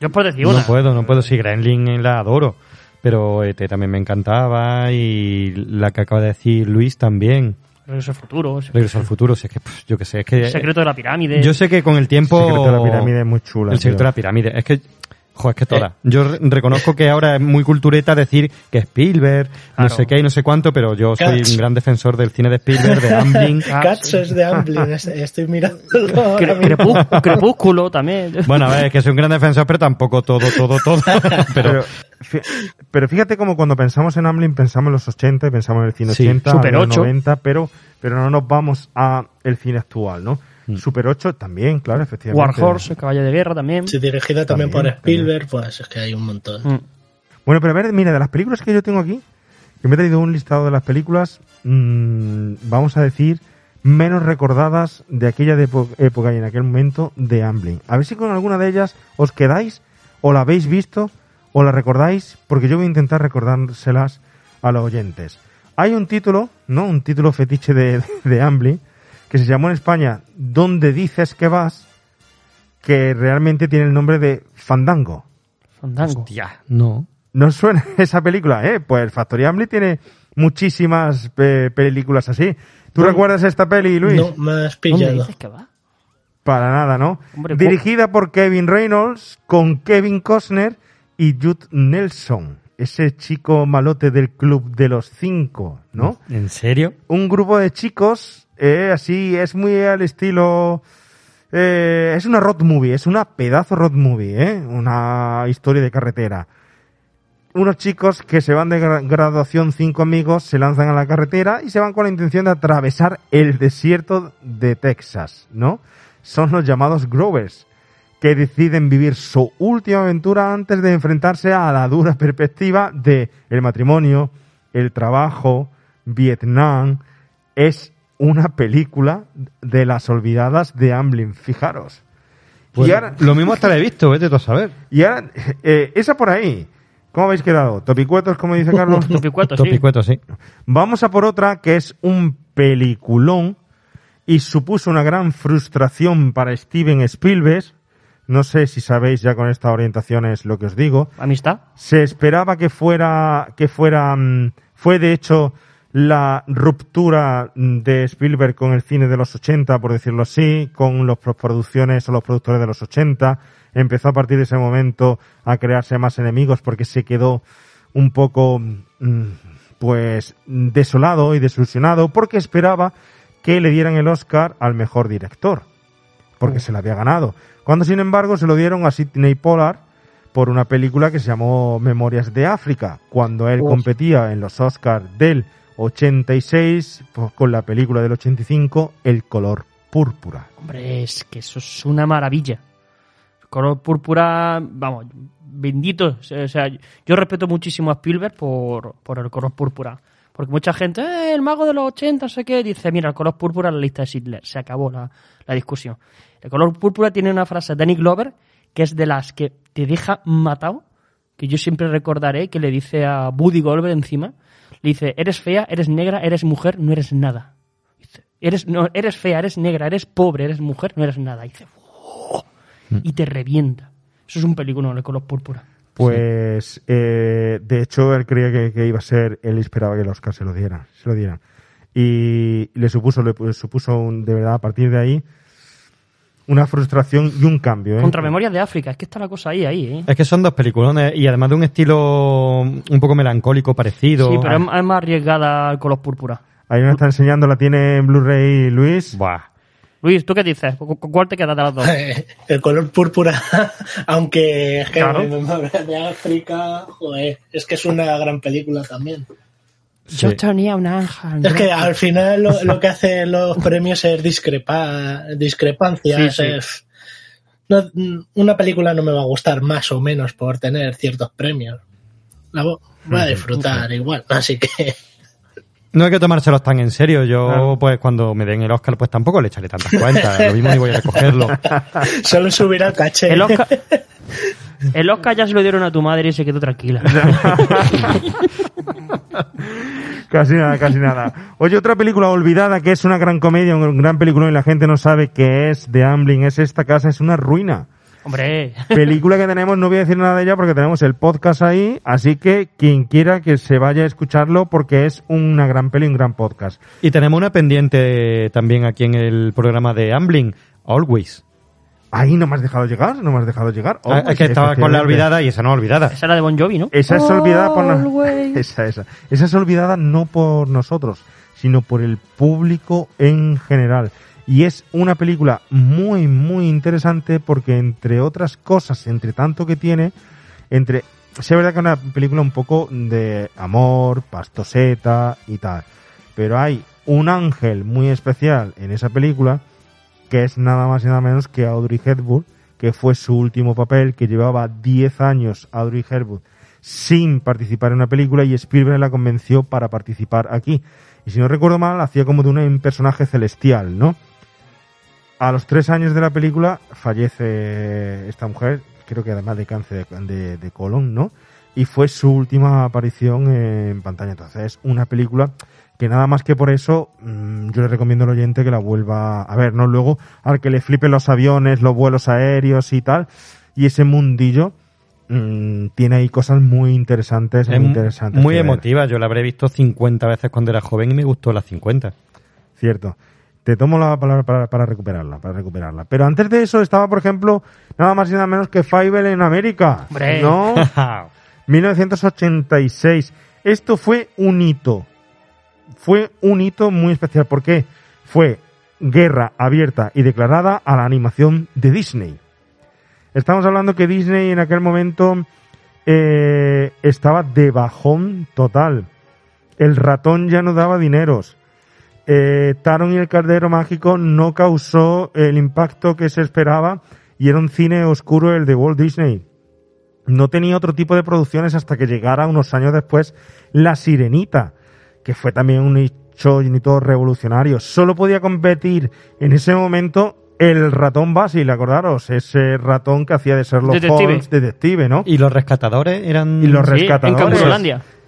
Yo puedo decir No una. puedo, no puedo. Sí, Gremlin la adoro. Pero ET también me encantaba y la que acaba de decir Luis también. Regreso al futuro. Regreso al futuro, si es que, pues, yo que sé, es que... El secreto de la pirámide. Yo sé que con el tiempo... El secreto de la pirámide es muy chula, El secreto tío. de la pirámide. Es que, joder, es que toda. Yo re- reconozco que ahora es muy cultureta decir que Spielberg, no sé qué y no sé cuánto, pero yo soy Cats. un gran defensor del cine de Spielberg, de Amblin. (laughs) Cats es de Amblin, es- estoy mirando. Cre-. Crepú- Crepúsculo también. (laughs) Bueno, a ver, es que soy un gran defensor, pero tampoco todo, todo, todo. (laughs) Pero, Pero, fí- pero fíjate como cuando pensamos en Amblin pensamos en los 80 y pensamos en el cine Sí, 80, Super en los 8. 90, pero, pero no nos vamos a el cine actual, ¿no? Mm. Super 8 también, claro, efectivamente. Warhorse, el caballo de guerra también. Sí, dirigida también, También, por Spielberg, pues es que hay un montón. Mm. Bueno, pero a ver, mira, de las películas que yo tengo aquí, que me he traído un listado de las películas, mm, vamos a decir, menos recordadas de aquella de época y en aquel momento de Amblin. A ver si con alguna de ellas os quedáis, o la habéis visto, o la recordáis, porque yo voy a intentar recordárselas a los oyentes. Hay un título, ¿no? Un título fetiche de, (laughs) de Amblin, que se llamó en España ¿Dónde dices que vas? que realmente tiene el nombre de Fandango. Fandango. hostia, no. ¿No suena (laughs) esa película? ¿eh? Pues Factory Amblin tiene muchísimas eh, películas así. ¿Tú recuerdas esta peli, Luis? No, me has ¿Dónde pillado. dices que va? Para nada, ¿no? Hombre, Dirigida por Kevin Reynolds, con Kevin Costner y Jude Nelson, ese chico malote del Club de los Cinco, ¿no? ¿En serio? Un grupo de chicos, eh, así, es muy al estilo... eh, es una road movie, es una pedazo road movie, ¿eh? Una historia de carretera. Unos chicos que se van de gra- graduación, cinco amigos, se lanzan a la carretera y se van con la intención de atravesar el desierto de Texas, ¿no? Son los llamados Grovers, que deciden vivir su última aventura antes de enfrentarse a la dura perspectiva de el matrimonio, el trabajo, Vietnam. Es una película de las olvidadas de Amblin, fijaros. Pues y ahora, Lo mismo hasta la he visto, vete tú a saber. (laughs) y ahora eh, esa por ahí. ¿Cómo habéis quedado? ¿Topicuetos, como dice Carlos? Topicueto, sí. Topicueto, sí. Vamos a por otra que es un peliculón y supuso una gran frustración para Steven Spielberg. No sé si sabéis ya con esta orientación es lo que os digo. Amistad. Se esperaba que fuera, que fuera, mm, fue de hecho la ruptura de Spielberg con el cine de los 80, por decirlo así, con las producciones o los productores de los 80. Empezó a partir de ese momento a crearse más enemigos porque se quedó un poco, mm, pues, desolado y desilusionado porque esperaba que le dieran el Oscar al mejor director porque se lo había ganado. Cuando sin embargo se lo dieron a Sidney Pollard por una película que se llamó Memorias de África, cuando él Uf. competía en los Oscars del 86 pues, con la película del 85 El color púrpura. Hombre, es que eso es una maravilla. El color púrpura, vamos, bendito. O sea, yo respeto muchísimo a Spielberg por, por el color púrpura. Porque mucha gente, "Eh, el mago de los 80, no sé qué, dice, mira, el color púrpura en la lista de Sidler. Se acabó la, la discusión. El color púrpura tiene una frase de Danny Glover que es de las que te deja matado, que yo siempre recordaré, que le dice a Buddy Goldberg encima, le dice, eres fea, eres negra, eres mujer, no eres nada. Eres, no, eres fea, eres negra, eres pobre, eres mujer, no eres nada. Y dice, "Oh", y te revienta. Eso es un película, el color púrpura. Pues, eh, de hecho, él creía que, que iba a ser, él esperaba que el Oscar se lo dieran, se lo dieran. Y le supuso, le pu- supuso un- de verdad a partir de ahí una frustración y un cambio. ¿eh? Contra Memorias de África, es que está la cosa ahí, ahí, ¿eh? Es que son dos peliculones y además de un estilo un poco melancólico parecido. Sí, pero es, es más arriesgada al color púrpura. Ahí nos está enseñando, la tiene en Blu-ray Luis. Buah. Luis, ¿tú qué dices? ¿Con con cuál te quedas de las dos? (laughs) El color púrpura, (laughs) aunque es que Claro. (laughs) de África, joder, es que es una gran película también. Yo tenía un ángel. Es que al final lo, lo que hacen los premios es discrepar, discrepancias. Sí, sí. es- no- una película no me va a gustar más o menos por tener ciertos premios. La vo- voy a disfrutar igual, así que No hay que tomárselos tan en serio. Yo, Claro. pues, cuando me den el Oscar, pues tampoco le echaré tantas cuentas. Lo mismo ni voy a recogerlo. (laughs) solo subirá el caché. El Oscar, (laughs) el Oscar ya se lo dieron a tu madre y se quedó tranquila. (laughs) Casi nada, casi nada. Oye, otra película olvidada que es una gran comedia, un gran película y la gente no sabe qué es de Amblin, es Esta casa es una ruina. Hombre. (laughs) Película que tenemos, no voy a decir nada de ella porque tenemos el podcast ahí, así que quien quiera que se vaya a escucharlo porque es una gran peli, un gran podcast. Y tenemos una pendiente también aquí en el programa de Ambling, Always. Ahí no me has dejado llegar, no me has dejado llegar. Ah, es que estaba con la olvidada y esa no olvidada. Esa era de Bon Jovi, ¿no? Esa es olvidada por no- (laughs) esa, esa. Esa es olvidada no por nosotros, sino por el público en general. Y es una película muy, muy interesante porque entre otras cosas, entre tanto que tiene, entre, sí es verdad que es una película un poco de amor, pastoseta y tal. Pero hay un ángel muy especial en esa película que es nada más y nada menos que Audrey Hepburn, que fue su último papel, que llevaba 10 años Audrey Hepburn sin participar en una película y Spielberg la convenció para participar aquí. Y si no recuerdo mal, hacía como de un personaje celestial, ¿no? A los tres años de la película fallece esta mujer, creo que además de cáncer de, de- de colon, ¿no? Y fue su última aparición en pantalla. Entonces, es una película que nada más que por eso mm, yo le recomiendo al oyente que la vuelva a ver, ¿no? Luego, al que le flipen los aviones, los vuelos aéreos y tal, y ese mundillo mm, tiene ahí cosas muy interesantes, Es muy interesantes. muy emotiva. Yo la habré visto 50 veces cuando era joven y me gustó las 50. Cierto. Te tomo la palabra para, para recuperarla, para recuperarla. Pero antes de eso estaba, por ejemplo, nada más y nada menos que Fievel en América. Hombre. ¿No? (laughs) 1986. Esto fue un hito. Fue un hito muy especial. ¿Por qué? Fue guerra abierta y declarada a la animación de Disney. Estamos hablando que Disney en aquel momento eh, estaba de bajón total. El ratón ya no daba dineros. Eh, Taron y el Caldero Mágico no causó el impacto que se esperaba y era un cine oscuro el de Walt Disney. No tenía otro tipo de producciones hasta que llegara unos años después La Sirenita, que fue también un hecho y un hito revolucionario. Solo podía competir en ese momento el ratón Basil, acordaros, ese ratón que hacía de Sherlock Detective. Holmes, detective, ¿no? Y los rescatadores eran... Y los rescatadores.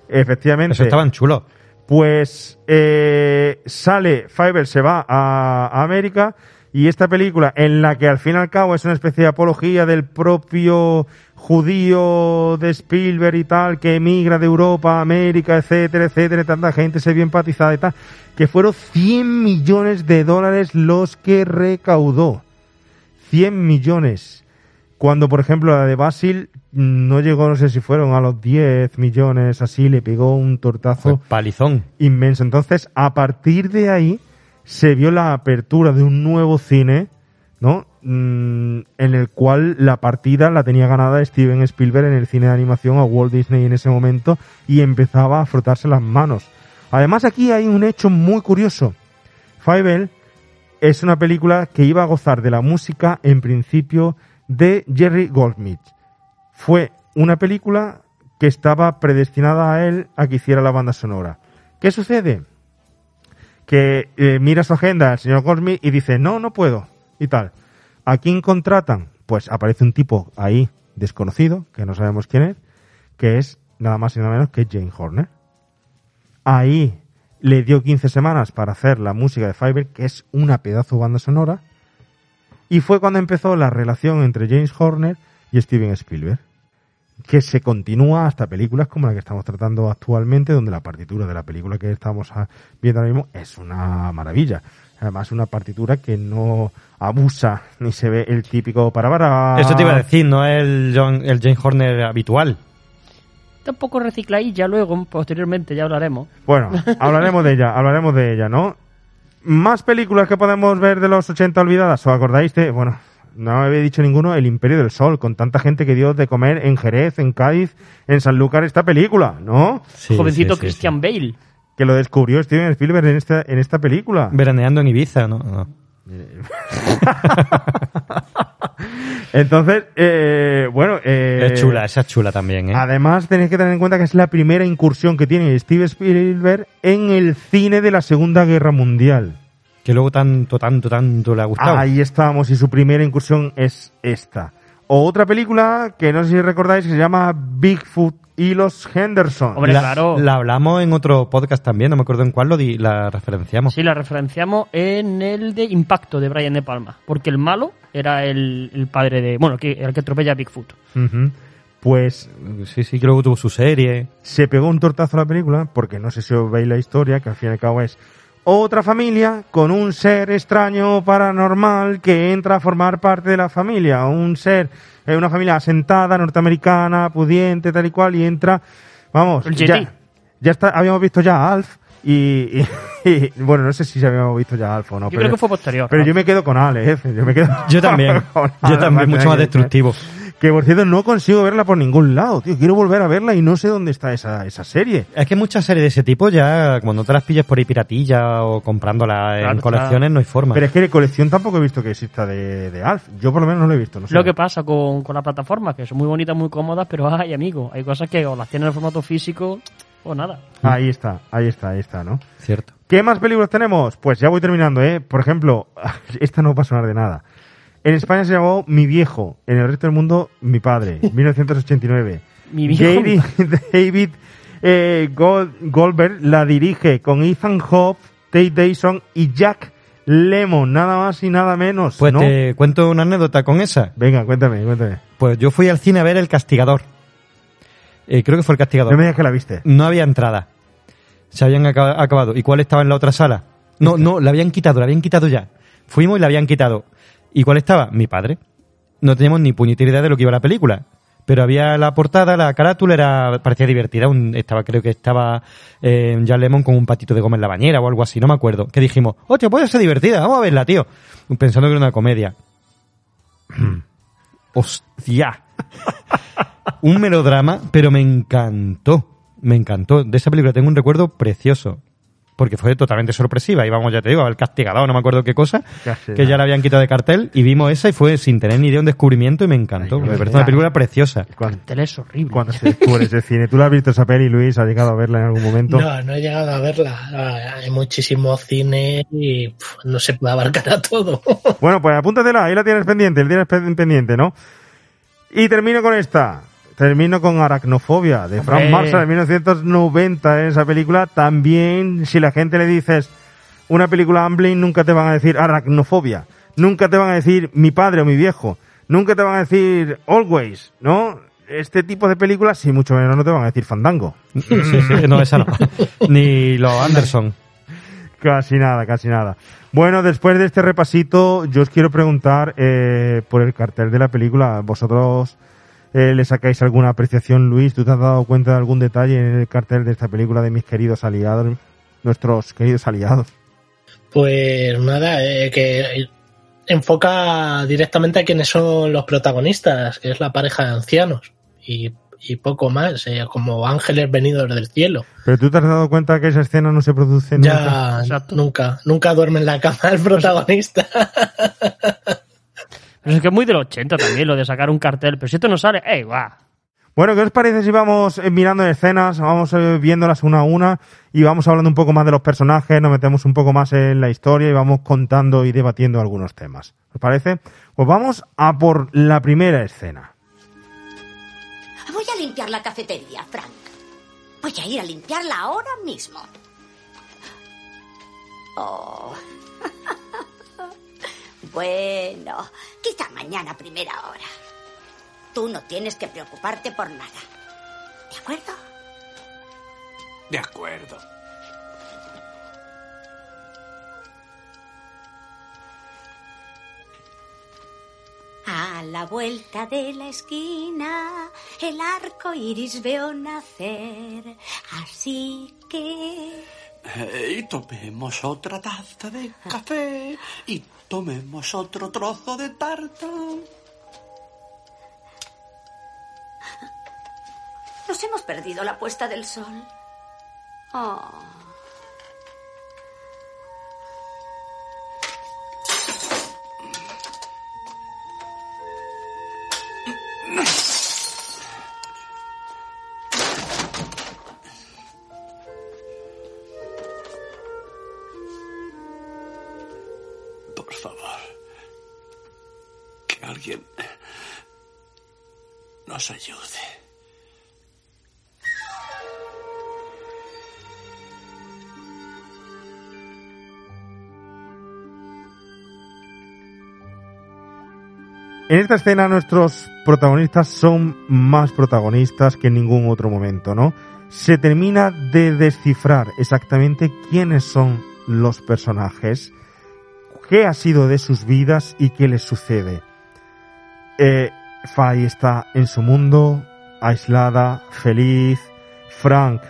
Efectivamente. Eso estaban chulos. Pues eh, sale, Fiverr se va a, a América y esta película en la que al fin y al cabo es una especie de apología del propio judío de Spielberg y tal, que emigra de Europa a América, etcétera, etcétera, tanta gente se vio empatizada y tal, que fueron 100 millones de dólares los que recaudó. 100 millones. Cuando, por ejemplo, la de Basil no llegó, no sé si fueron a los 10 millones, así, le pegó un tortazo palizón inmenso. Entonces, a partir de ahí, se vio la apertura de un nuevo cine, ¿no? Mm, en el cual la partida la tenía ganada Steven Spielberg en el cine de animación a Walt Disney en ese momento y empezaba a frotarse las manos. Además, aquí hay un hecho muy curioso. Fievel es una película que iba a gozar de la música, en principio, de Jerry Goldsmith. Fue una película que estaba predestinada a él a que hiciera la banda sonora. ¿Qué sucede? Que eh, mira su agenda el señor Goldsmith y dice, no, no puedo, y tal. ¿A quién contratan? Pues aparece un tipo ahí desconocido, que no sabemos quién es, que es nada más y nada menos que Jane Horner. Ahí le dio 15 semanas para hacer la música de Fiverr, que es una pedazo banda sonora. Y fue cuando empezó la relación entre James Horner y Steven Spielberg, que se continúa hasta películas como la que estamos tratando actualmente, donde la partitura de la película que estamos ah, viendo ahora mismo es una maravilla. Además, una partitura que no abusa ni se ve el típico para para. Eso te iba a decir, no es el, John, el James Horner habitual. Está un poco recicladilla luego, posteriormente, ya hablaremos. Bueno, hablaremos de ella, hablaremos de ella, ¿no? Más películas que podemos ver de los 80 olvidadas. ¿Os acordáis de, bueno, no había dicho ninguno, El Imperio del Sol, con tanta gente que dio de comer en Jerez, en Cádiz, en Sanlúcar esta película, ¿no? Jovencito Christian Bale. Que lo descubrió Steven Spielberg en esta, en esta película. Veraneando en Ibiza, ¿no? No. (laughs) Entonces, eh, bueno... eh, es chula, esa es chula también, ¿eh? Además, tenéis que tener en cuenta que es la primera incursión que tiene Steven Spielberg en el cine de la Segunda Guerra Mundial. Que luego tanto, tanto, tanto le ha gustado. Ahí estamos, y su primera incursión es esta. O otra película que no sé si recordáis que se llama Bigfoot y los Henderson. Hombre, la, claro. la hablamos en otro podcast también, no me acuerdo en cuál lo di, la referenciamos. Sí, la referenciamos en el de Impacto de Brian De Palma. Porque el malo era el, el padre de. Bueno, que, el que atropella a Bigfoot. Pues Sí, sí, que luego tuvo su serie. se pegó un tortazo a la película, porque no sé si os veis la historia, que al fin y al cabo es otra familia con un ser extraño paranormal que entra a formar parte de la familia. Un ser, eh, una familia asentada, norteamericana, pudiente, tal y cual, y entra, vamos, El ya, ya está, habíamos visto ya a Alf, y, y- (laughs) y, bueno, no sé si habíamos visto ya a Alf o no. Yo pero, creo que fue posterior. pero ¿no? yo me quedo con Alex, yo me quedo Yo (laughs) también. con Yo también, mucho más que- destructivo. Que por cierto no consigo verla por ningún lado, tío. Quiero volver a verla y no sé dónde está esa, esa serie. Es que muchas series de ese tipo ya, cuando te las pillas por ahí piratilla o comprándolas Claro, en colecciones, no hay forma. Pero es que de colección tampoco he visto que exista de, de Alf. Yo por lo menos no lo he visto. No sé. Lo que pasa con, con las plataformas, que son muy bonitas, muy cómodas, pero ay, amigo, hay cosas que o las tienen en formato físico o nada. Ahí está, ahí está, ahí está, ¿no? Cierto. ¿Qué más películas tenemos? Pues ya voy terminando, ¿eh? Por ejemplo, (laughs) esta no va a sonar de nada. En España se llamó Mi Viejo, en el resto del mundo Mi Padre, (laughs) 1989. Mi viejo, mi Gary (laughs) David eh, Gold- Goldberg la dirige con Ethan Hawke, Tate Dyson y Jack Lemmon, nada más y nada menos, Pues ¿no? te cuento una anécdota con esa. Venga, cuéntame, cuéntame. Pues yo fui al cine a ver El Castigador. Eh, creo que fue El Castigador. No me digas que la viste. No había entrada. Se habían acaba- acabado. ¿Y cuál estaba en la otra sala? No, no, la habían quitado, la habían quitado ya. Fuimos y la habían quitado. ¿Y cuál estaba? Mi padre. No teníamos ni puñetera idea de lo que iba la película. Pero había la portada, la carátula era parecía divertida. un- estaba, creo que estaba eh, Jan Lemon con un patito de goma en la bañera o algo así, no me acuerdo. Que dijimos, hostia, puede ser divertida, vamos a verla, tío. Pensando que era una comedia. (clears throat) ¡Hostia! (laughs) un melodrama, pero me encantó. Me encantó. De esa película tengo un recuerdo precioso. Porque fue totalmente sorpresiva. Íbamos, ya te digo, al castigador, no me acuerdo qué cosa, Casi que nada. ya la habían quitado de cartel. Y vimos esa y fue sin tener ni idea un descubrimiento y me encantó. Ay, me parece una película preciosa. Cuando, Tele es horrible. cuando se descubre ese cine. ¿Tú la has visto esa peli, Luis? ¿Has llegado a verla en algún momento? No, no he llegado a verla. Hay muchísimo cine y no se puede abarcar a todo. Bueno, pues apúntatela, ahí la tienes pendiente, la tienes pen- pendiente, ¿no? Y termino con esta. Termino con Aracnofobia, de Frank Hombre. Marshall, de 1990. En esa película también, si la gente le dices una película Amblin, nunca te van a decir Aracnofobia. Nunca te van a decir mi padre o mi viejo. Nunca te van a decir Always, ¿no? Este tipo de películas, sí, mucho menos no te van a decir Fandango. Sí, sí, no, esa no. (laughs) Ni los Anderson. Casi nada, casi nada. Bueno, después de este repasito, yo os quiero preguntar eh, por el cartel de la película. ¿Vosotros eh, le sacáis alguna apreciación, Luis? ¿Tú te has dado cuenta de algún detalle en el cartel de esta película de mis queridos aliados? Nuestros queridos aliados. Pues nada, eh, que enfoca directamente a quienes son los protagonistas, que es la pareja de ancianos. Y, y poco más, eh, como ángeles venidos del cielo. ¿Pero tú te has dado cuenta que esa escena no se produce nunca? Ya, nunca, nunca duerme en la cama el protagonista. (laughs) Pero es que es muy del 80 también, lo de sacar un cartel. Pero si esto no sale, ¡ey, va! Bueno, ¿qué os parece si vamos eh, mirando escenas, vamos eh, viéndolas una a una y vamos hablando un poco más de los personajes, nos metemos un poco más en la historia y vamos contando y debatiendo algunos temas? ¿Os parece? Pues vamos a por la primera escena. Voy a limpiar la cafetería, Frank. Voy a ir a limpiarla ahora mismo. Oh. (laughs) bueno, quizá mañana a primera hora. Tú no tienes que preocuparte por nada. ¿De acuerdo? De acuerdo. A la vuelta de la esquina, el arco iris veo nacer. Así que. Eh, Y tomemos otra taza de café y tomemos otro trozo de tarta. Nos hemos perdido la puesta del sol. Oh. En esta escena nuestros protagonistas son más protagonistas que en ningún otro momento, ¿no? Se termina de descifrar exactamente quiénes son los personajes, qué ha sido de sus vidas y qué les sucede. Eh, Faye está en su mundo, aislada, feliz. Frank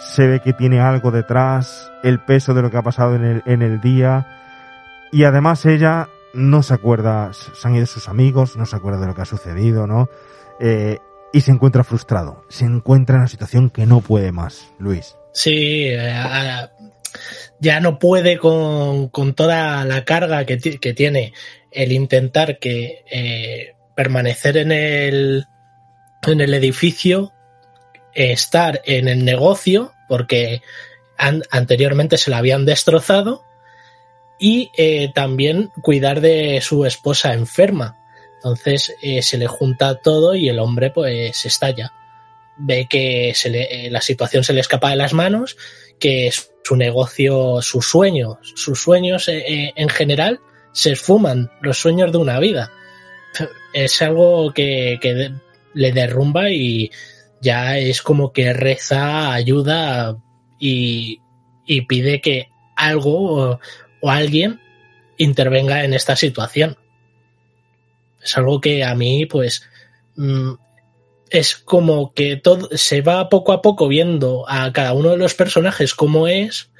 se ve que tiene algo detrás, el peso de lo que ha pasado en el, en el día. Y además ella no se acuerda, se han ido sus amigos, no se acuerda de lo que ha sucedido, ¿no? Eh, y se encuentra frustrado, se encuentra en una situación que no puede más, Luis. Sí, eh, ya no puede con, con toda la carga que, que tiene el intentar que eh, permanecer en el, en el edificio, estar en el negocio, porque an- anteriormente se la habían destrozado, y eh, también cuidar de su esposa enferma. Entonces eh, se le junta todo y el hombre pues estalla. Ve que se le- eh, la situación se le escapa de las manos, que su negocio, sus sueños, sus sueños eh, eh, en general se esfuman, los sueños de una vida. Es algo que, que le derrumba y ya es como que reza ayuda y, y pide que algo o, alguien intervenga en esta situación. Es algo que a mí, pues, mm, es como que todo se va poco a poco viendo a cada uno de los personajes cómo es,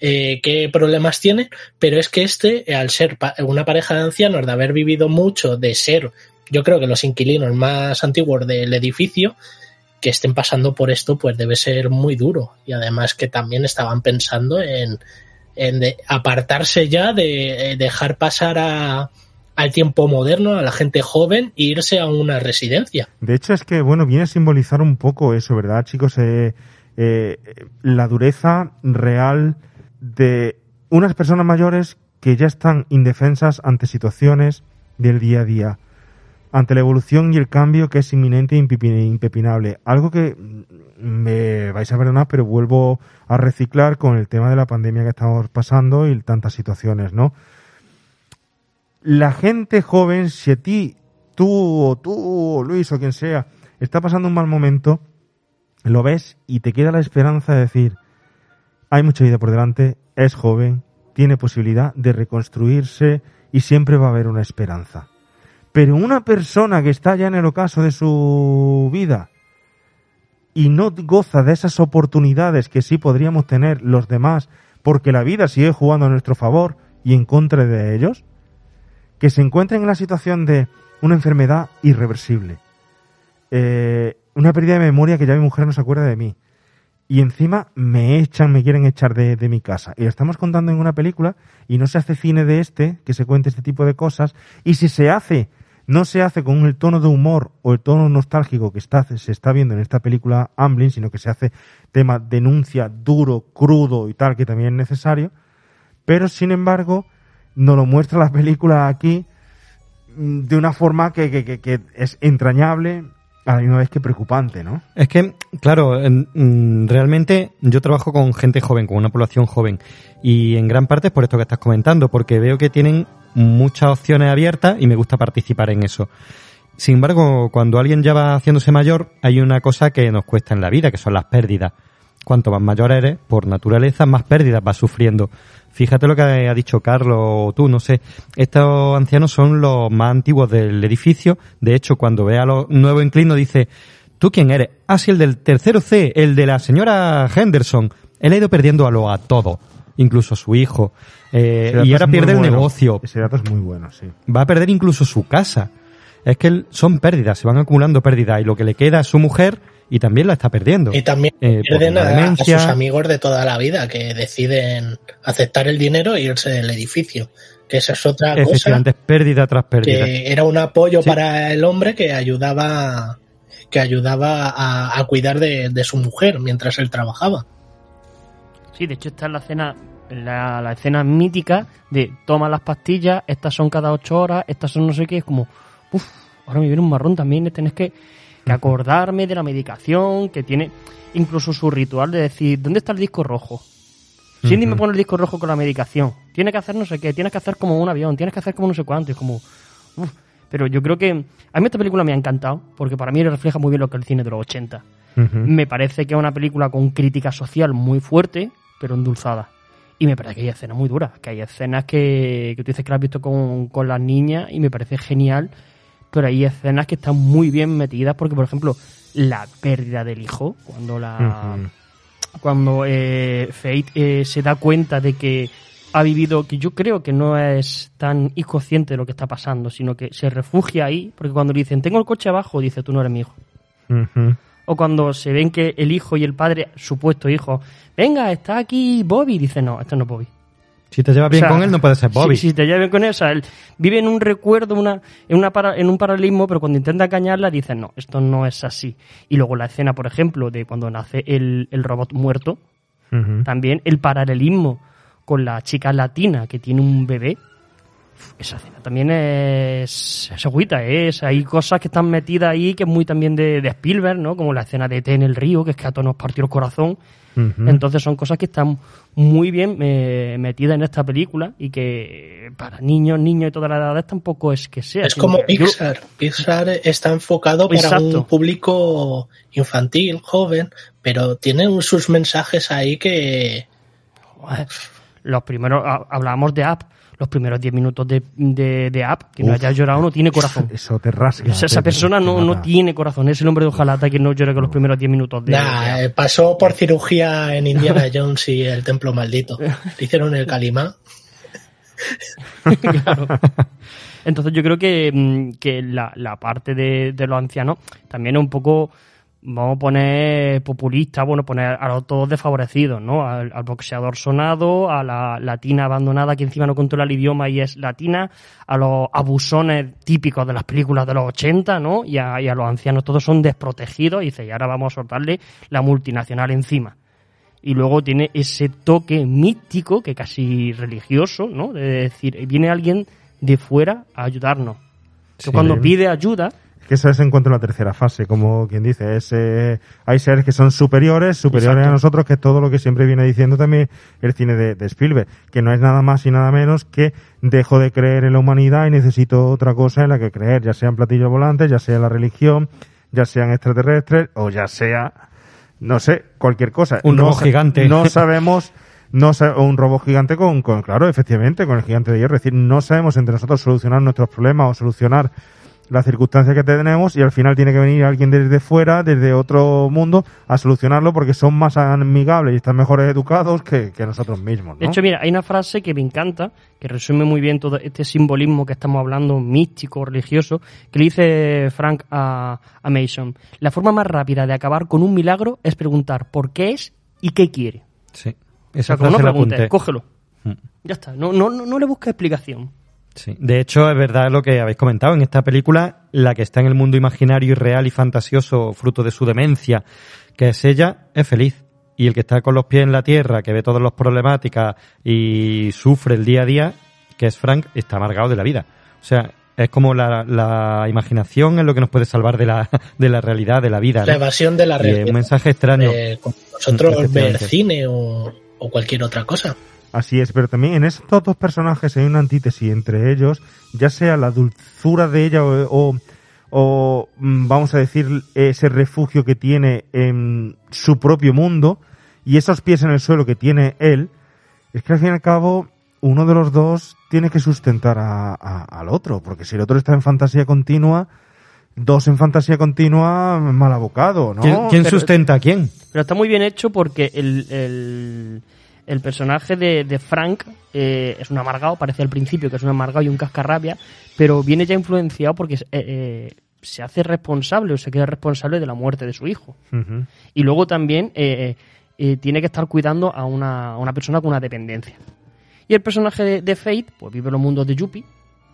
eh, qué problemas tiene, pero es que este, al ser una pareja de ancianos, de haber vivido mucho, de ser, yo creo que los inquilinos más antiguos del edificio, que estén pasando por esto, pues debe ser muy duro. Y además que también estaban pensando en, en de- apartarse ya de eh, dejar pasar a, al tiempo moderno, a la gente joven, e irse a una residencia. De hecho, es que, bueno, viene a simbolizar un poco eso, ¿verdad, chicos? Eh, eh, la dureza real de unas personas mayores que ya están indefensas ante situaciones del día a día, ante la evolución y el cambio que es inminente e impepi- impepinable. Algo que mm, me vais a perdonar, pero vuelvo a reciclar con el tema de la pandemia que estamos pasando y tantas situaciones, ¿no? la gente joven, si a ti, tú o tú o Luis o quien sea, está pasando un mal momento, lo ves y te queda la esperanza de decir, hay mucha vida por delante, es joven, tiene posibilidad de reconstruirse y siempre va a haber una esperanza. Pero una persona que está ya en el ocaso de su vida y no goza de esas oportunidades que sí podríamos tener los demás, porque la vida sigue jugando a nuestro favor y en contra de ellos, que se encuentren en la situación de una enfermedad irreversible, eh, una pérdida de memoria que ya mi mujer no se acuerda de mí, y encima me echan, me quieren echar de, de mi casa. Y lo estamos contando en una película y no se hace cine de este, que se cuente este tipo de cosas, y si se hace, no se hace con el tono de humor o el tono nostálgico que está, se está viendo en esta película Amblin, sino que se hace tema denuncia duro, crudo y tal, que también es necesario, pero sin embargo, nos lo muestra la película aquí mm, de una forma que, que- que- que es entrañable a la misma vez que preocupante, ¿no? Es que, claro, mm, realmente yo trabajo con gente joven, con una población joven. Y en gran parte es por esto que estás comentando, porque veo que tienen muchas opciones abiertas y me gusta participar en eso. Sin embargo, cuando alguien ya va haciéndose mayor, hay una cosa que nos cuesta en la vida, que son las pérdidas. cuanto más mayor eres, por naturaleza, más pérdidas vas sufriendo. Fíjate lo que ha dicho Carlos o tú, no sé. Estos ancianos son los más antiguos del edificio. De hecho, cuando ve a los nuevos inclinos, dice, ¿tú quién eres? Ah, sí, el del tercero C, el de la señora Henderson. Él ha ido perdiendo a lo a todo, incluso a su hijo. Eh, y ahora pierde el bueno. negocio. Ese dato es muy bueno, sí. Va a perder incluso su casa. Es que son pérdidas, se van acumulando pérdidas. Y lo que le queda a su mujer y también la está perdiendo. Y también Eh, pierden a, a sus amigos de toda la vida que deciden aceptar el dinero e irse del edificio. Que esa es otra cosa pérdida tras pérdida. que era un apoyo Sí. para el hombre que ayudaba que ayudaba a, a cuidar de, de su mujer mientras él trabajaba. Sí, de hecho está en la escena, la, la escena mítica de toma las pastillas, estas son cada ocho horas, estas son no sé qué, es como, uff, ahora me viene un marrón también, tenés que, que acordarme de la medicación, que tiene incluso su ritual de decir, ¿dónde está el disco rojo? Cindy me pone el disco rojo con la medicación. Tiene que hacer no sé qué, tienes que hacer como un avión, tienes que hacer como no sé cuánto. Es como. uf. Pero yo creo que. A mí esta película me ha encantado, porque para mí refleja muy bien lo que es el cine de los 80. Ujú. Me parece que es una película con crítica social muy fuerte, pero endulzada. Y me parece que hay escenas muy duras, que hay escenas que, que tú dices que las has visto con, con las niñas y me parece genial, pero hay escenas que están muy bien metidas, porque por ejemplo, la pérdida del hijo, cuando la cuando eh, Fate eh, se da cuenta de que ha vivido, que yo creo que no es tan inconsciente de lo que está pasando, sino que se refugia ahí, porque cuando le dicen, tengo el coche abajo, dice, tú no eres mi hijo. Ujú. O cuando se ven que el hijo y el padre, supuesto hijo, venga, está aquí Bobby, dice, no, este no es Bobby. Si te llevas bien O sea, con él, no puede ser Bobby. Si, si te llevas bien con él, o sea, él vive en un recuerdo, una, en, una para- en un paralelismo, pero cuando intenta engañarla, dice, no, esto no es así. Y luego la escena, por ejemplo, de cuando nace el, el robot muerto, también el paralelismo con la chica latina que tiene un bebé. Esa escena también es, es agüita, ¿eh? es, hay cosas que están metidas ahí que es muy también de, de Spielberg, ¿no? Como la escena de T en el río, que es que a todos nos partió el corazón. Entonces son cosas que están muy bien eh, metidas en esta película y que para niños, niños y todas las edades tampoco es que sea. Es como que yo- Pixar. Pixar está enfocado para Exacto. un público infantil, joven, pero tiene sus mensajes ahí que los primeros, ha- hablábamos de App, los primeros 10 minutos de, de, de App, que no Uf. haya llorado no tiene corazón. Eso te rasga. O sea, esa te- persona te no, no mata. tiene corazón, es el hombre de hojalata que no llora con los primeros 10 minutos de, Nah, de eh, pasó por cirugía en Indiana Jones y el Templo Maldito. Le hicieron el calimán. (laughs) Claro. Entonces yo creo que, mm, que la, la parte de, de los ancianos también es un poco, vamos a poner populista, bueno, poner a los todos desfavorecidos, ¿no? Al, al boxeador sonado, a la latina abandonada que encima no controla el idioma y es latina, a los abusones típicos de las películas de los 80, ¿no? Y a, y a los ancianos, todos son desprotegidos y dice, y ahora vamos a soltarle la multinacional encima y luego tiene ese toque místico, que casi religioso, ¿no? De decir, viene alguien de fuera a ayudarnos. Que Sí. cuando pide ayuda, Que eso es en la tercera fase, como quien dice, es, eh, hay seres que son superiores, superiores Exacto. a nosotros, que es todo lo que siempre viene diciendo también el cine de, de Spielberg, que no es nada más y nada menos que dejo de creer en la humanidad y necesito otra cosa en la que creer, ya sean platillos volantes, ya sea la religión, ya sean extraterrestres o ya sea, no sé, cualquier cosa. Un no gigante. No (laughs) sabemos, no o un robot gigante con, con, claro, efectivamente, con el gigante de hierro. Es decir, no sabemos entre nosotros solucionar nuestros problemas o solucionar las circunstancias que tenemos y al final tiene que venir alguien desde fuera, desde otro mundo, a solucionarlo porque son más amigables y están mejor educados que, que nosotros mismos. ¿no? de hecho, mira, hay una frase que me encanta, que resume muy bien todo este simbolismo que estamos hablando, místico, religioso, que le dice Frank a, a Mason. La forma más rápida de acabar con un milagro es preguntar por qué es y qué quiere. Sí. O Esa sea, como no frase la preguntes, cógelo. Mm. Ya está, no, no, no, no le busques explicación. Sí. De hecho, es verdad lo que habéis comentado. En esta película, la que está en el mundo imaginario y real y fantasioso, fruto de su demencia, que es ella, es feliz. Y el que está con los pies en la tierra, que ve todas las problemáticas y sufre el día a día, que es Frank, está amargado de la vida. O sea, es como la, la imaginación es lo que nos puede salvar de la, (laughs) de la realidad, de la vida. La evasión de la Y es realidad. un mensaje extraño. Eh, nosotros ver Efectivamente. cine o, o cualquier otra cosa. Así es, pero también en estos dos personajes hay una antítesis entre ellos, ya sea la dulzura de ella o, o, o, mm, vamos a decir ese refugio que tiene en su propio mundo y esos pies en el suelo que tiene él, es que al fin y al cabo uno de los dos tiene que sustentar a- a- al otro, porque si el otro está en fantasía continua, dos en fantasía continua, mal abocado, ¿no? ¿Quién, quién Pero- sustenta a quién? Pero está muy bien hecho porque el, el, el personaje de, de Frank eh, es un amargado, parece al principio que es un amargado y un cascarrabia, pero viene ya influenciado porque eh, eh, se hace responsable o se queda responsable de la muerte de su hijo. Y luego también tiene que estar cuidando a una, a una persona con una dependencia. Y el personaje de, de Fate, pues vive en los mundos de Yuppie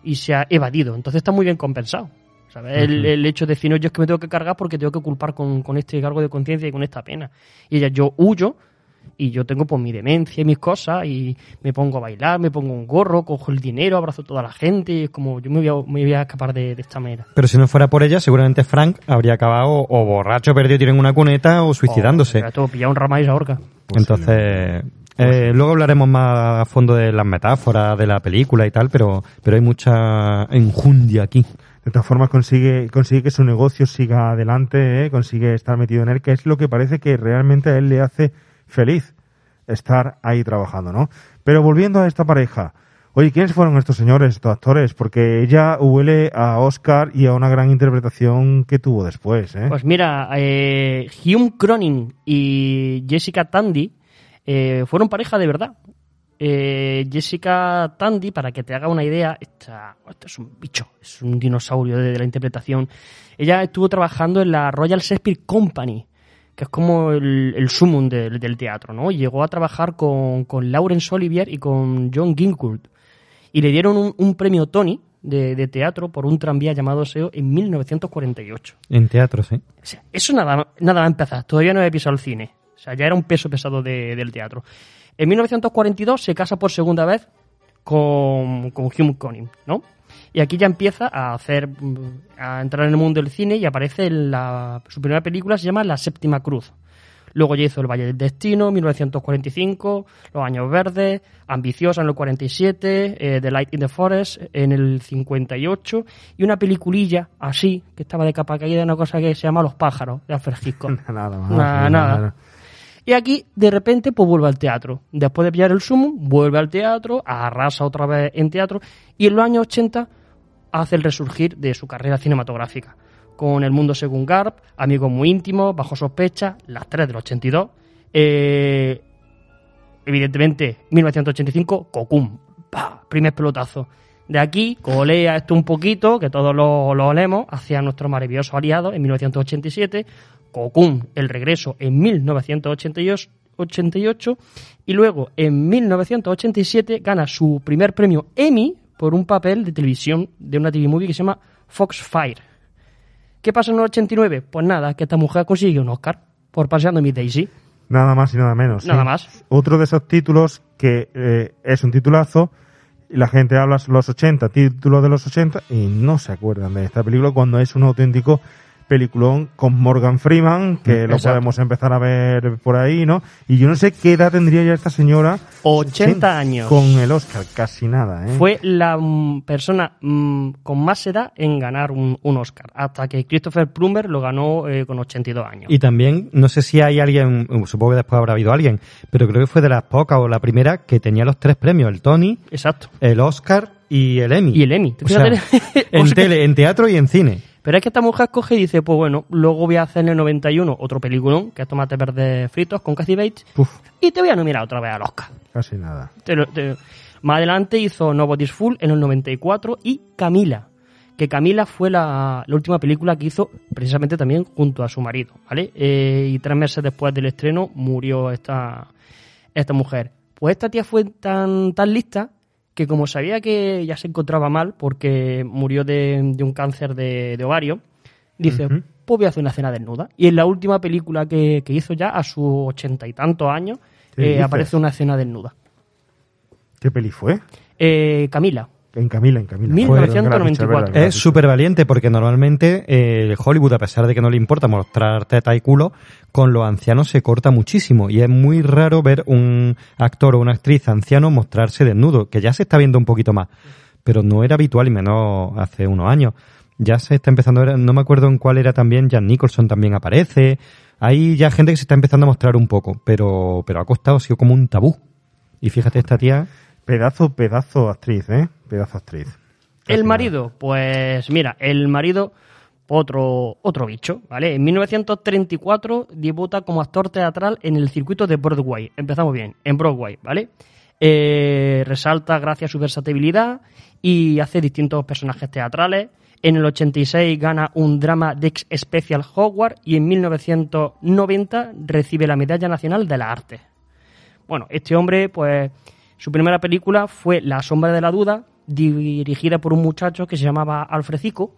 y se ha evadido. Entonces está muy bien compensado. ¿sabes? el hecho de decir, no, yo es que me tengo que cargar porque tengo que culpar con, con este cargo de conciencia y con esta pena. Y ella, yo huyo y yo tengo pues mi demencia y mis cosas y me pongo a bailar, me pongo un gorro, cojo el dinero, abrazo a toda la gente y es como yo me voy a, me voy a escapar de, de esta manera. Pero si no fuera por ella, seguramente Frank habría acabado o borracho, perdido, tirado en una cuneta o suicidándose. O, todo pillado un rama y se ahorca. Entonces, eh, luego hablaremos más a fondo de las metáforas de la película y tal, pero, pero hay mucha enjundia aquí. De todas formas consigue, consigue que su negocio siga adelante, ¿eh? consigue estar metido en él, que es lo que parece que realmente a él le hace feliz estar ahí trabajando, ¿no? Pero volviendo a esta pareja, oye, ¿quiénes fueron estos señores, estos actores? Porque ella huele a Oscar y a una gran interpretación que tuvo después, ¿eh? Pues mira, eh, Hume Cronin y Jessica Tandy eh, fueron pareja de verdad. Eh, Jessica Tandy, para que te haga una idea, esta, es un bicho, es un dinosaurio de la interpretación. Ella estuvo trabajando en la Royal Shakespeare Company, que es como el, el sumum del, del teatro, ¿no? Llegó a trabajar con, con Laurence Olivier y con John Gingold. Y le dieron un, un premio Tony de, de teatro por un tranvía llamado SEO en 1948. En teatro, sí. O sea, eso nada, nada va a empezar. Todavía no había pisado el cine. O sea, ya era un peso pesado de- del teatro. En 1942 se casa por segunda vez con, con Hume Conning, ¿no? Y aquí ya empieza a hacer, a entrar en el mundo del cine y aparece en la, su primera película se llama La Séptima Cruz. Luego ya hizo El Valle del Destino, 1945, Los Años Verdes, Ambiciosa en el 47, eh, The Light in the Forest en el 58 y una peliculilla así, que estaba de capa caída, una cosa que se llama Los Pájaros, de Alfred Hitchcock. (laughs) nada más. Nada, nada. Y aquí, de repente, pues vuelve al teatro. Después de pillar el sumo, vuelve al teatro, arrasa otra vez en teatro y en los años 80 hace el resurgir de su carrera cinematográfica. Con El Mundo Según Garp, Amigos Muy Íntimos, Bajo Sospecha, Las tres del 82. Eh, evidentemente, 1985, Cocum. Primer pelotazo. De aquí, colea esto un poquito, que todos lo, lo olemos, hacia nuestro maravilloso aliado en 1987. Cocum, el regreso en 1988. 88, y luego en 1987 gana su primer premio Emmy por un papel de televisión de una TV movie que se llama Foxfire. ¿Qué pasa en el 89? Pues nada, que esta mujer consigue un Oscar por paseando mi Daisy. Nada más y nada menos. Nada sí. más. Otro de esos títulos que eh, es un titulazo y la gente habla los 80, título de los 80 y no se acuerdan de esta película cuando es un auténtico peliculón con Morgan Freeman, que lo podemos empezar a ver por ahí, ¿no? Y yo no sé qué edad tendría ya esta señora. 80 años. Con el Oscar, casi nada, ¿eh? Fue la mm, persona mm, con más edad en ganar un, un Oscar, hasta que Christopher Plummer lo ganó eh, con 82 años. Y también, no sé si hay alguien, uh, supongo que después habrá habido alguien, pero creo que fue de las pocas o la primera que tenía los tres premios, el Tony, Exacto. el Oscar y el Emmy. Y el Emmy. O sea, Fíjate, (laughs) en tele, en teatro y en cine. Pero es que esta mujer coge y dice, pues bueno, luego voy a hacer en el 91 otro peliculón, que es Tomate Verdes Fritos con Kathy Bates, y te voy a nominar otra vez al Oscar. Casi nada. Te lo- te- Más adelante hizo Nobody's Full en el 94 y Camila, que Camila fue la, la última película que hizo precisamente también junto a su marido, ¿vale? Eh, y tres meses después del estreno murió esta, esta mujer. Pues esta tía fue tan, tan lista que como sabía que ya se encontraba mal porque murió de, de un cáncer de, de ovario, dice, Ujú. pues voy a hacer una cena desnuda. Y en la última película que, que hizo ya, a sus ochenta y tantos años, ¿Qué eh, aparece una escena desnuda. ¿Qué peli fue? Eh, Camila. En Camila, en Camila. 1994. Es súper valiente porque normalmente eh, Hollywood, a pesar de que no le importa mostrar teta y culo, con los ancianos se corta muchísimo y es muy raro ver un actor o una actriz anciano mostrarse desnudo, que ya se está viendo un poquito más, pero no era habitual y menos hace unos años. Ya se está empezando a ver, no me acuerdo en cuál era también, Jan Nicholson también aparece, Hay ya gente que se está empezando a mostrar un poco, pero, pero ha costado, ha sido como un tabú. Y fíjate, esta tía... Pedazo, pedazo actriz, ¿eh? Pedazo actriz. El marido, pues mira, el marido, otro, otro bicho, ¿vale? En 1934 debuta como actor teatral en el circuito de Broadway. Empezamos bien, en Broadway, ¿vale? Eh, resalta gracias a su versatilidad y hace distintos personajes teatrales. En el 86 gana un drama Dex Special Howard y en 1990 recibe la Medalla Nacional de la Arte. Bueno, este hombre, pues, su primera película fue La Sombra de la Duda, dirigida por un muchacho que se llamaba Alfrecico,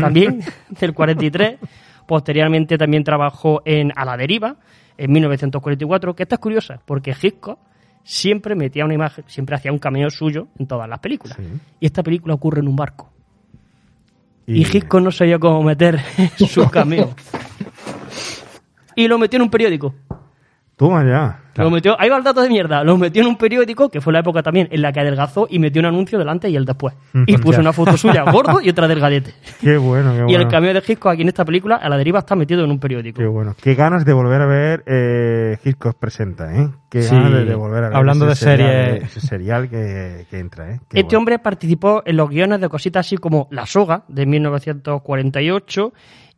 también, (laughs) del 43. Posteriormente también trabajó en A la Deriva, en 1944, que esta es curiosa, porque Hitchcock siempre metía una imagen, siempre hacía un cameo suyo en todas las películas. Y esta película ocurre en un barco. Y, Hitchcock no sabía cómo meter (laughs) su cameo. y lo metió en un periódico. Toma ya. Lo metió, ahí va el dato de mierda. Lo metió en un periódico, que fue la época también en la que adelgazó y metió un anuncio delante y el después. Y Ujú. puso una foto suya (laughs) gordo y otra delgadete. Qué bueno, qué Y bueno. el cameo de Hitchcock aquí en esta película, a la deriva, está metido en un periódico. Qué bueno. Qué ganas de volver a ver eh, Hitchcock presenta, ¿eh? Qué Sí, ganas de, volver a ver hablando ese de serial, series- eh, ese serial que, que entra, ¿eh? Qué Este hombre participó en los guiones de cositas así como La Soga, de 1948,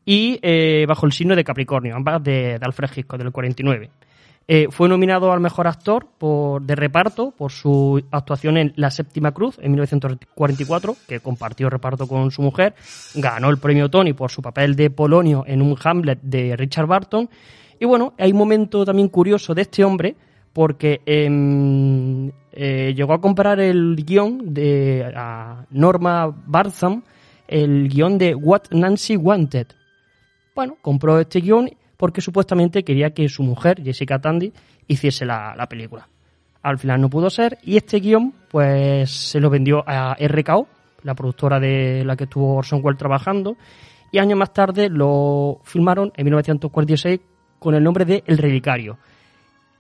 y eh, Bajo el signo de Capricornio, ambas de, de Alfred Hitchcock, del 49. Eh, fue nominado al mejor actor por, de reparto por su actuación en La Séptima Cruz en 1944, que compartió reparto con su mujer. Ganó el premio Tony por su papel de Polonio en un Hamlet de Richard Barton. Y bueno, hay un momento también curioso de este hombre, porque em, eh, llegó a comprar el guion de a Norma Bartham, el guion de What Nancy Wanted. Bueno, compró este guion porque supuestamente quería que su mujer, Jessica Tandy, hiciese la, la película. Al final no pudo ser y este guion pues se lo vendió a RKO, la productora de la que estuvo Orson Welles trabajando, y años más tarde lo filmaron en 1946 con el nombre de El Relicario.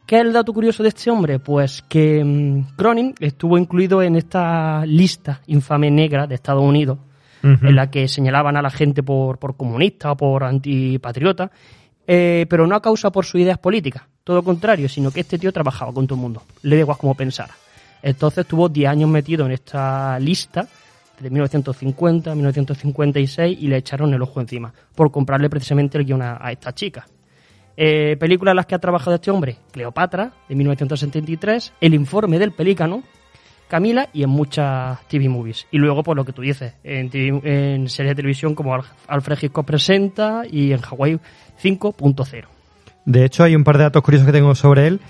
¿Qué es el dato curioso de este hombre? Pues que mm, Cronin estuvo incluido en esta lista infame negra de Estados Unidos, en la que señalaban a la gente por, por comunista o por antipatriota, eh, pero no a causa por sus ideas políticas, todo lo contrario, sino que este tío trabajaba con todo el mundo, le da igual cómo pensara. Entonces estuvo 10 años metido en esta lista, de 1950 a 1956, y le echaron el ojo encima, por comprarle precisamente el guion a, a esta chica. Eh, películas en las que ha trabajado este hombre, Cleopatra, de 1973, El informe del pelícano, Camila y en muchas TV movies. Y luego, por lo que tú dices, en, TV en series de televisión como Al- Alfred Hitchcock presenta y en Hawaii 5.0. De hecho, hay un par de datos curiosos que tengo sobre él.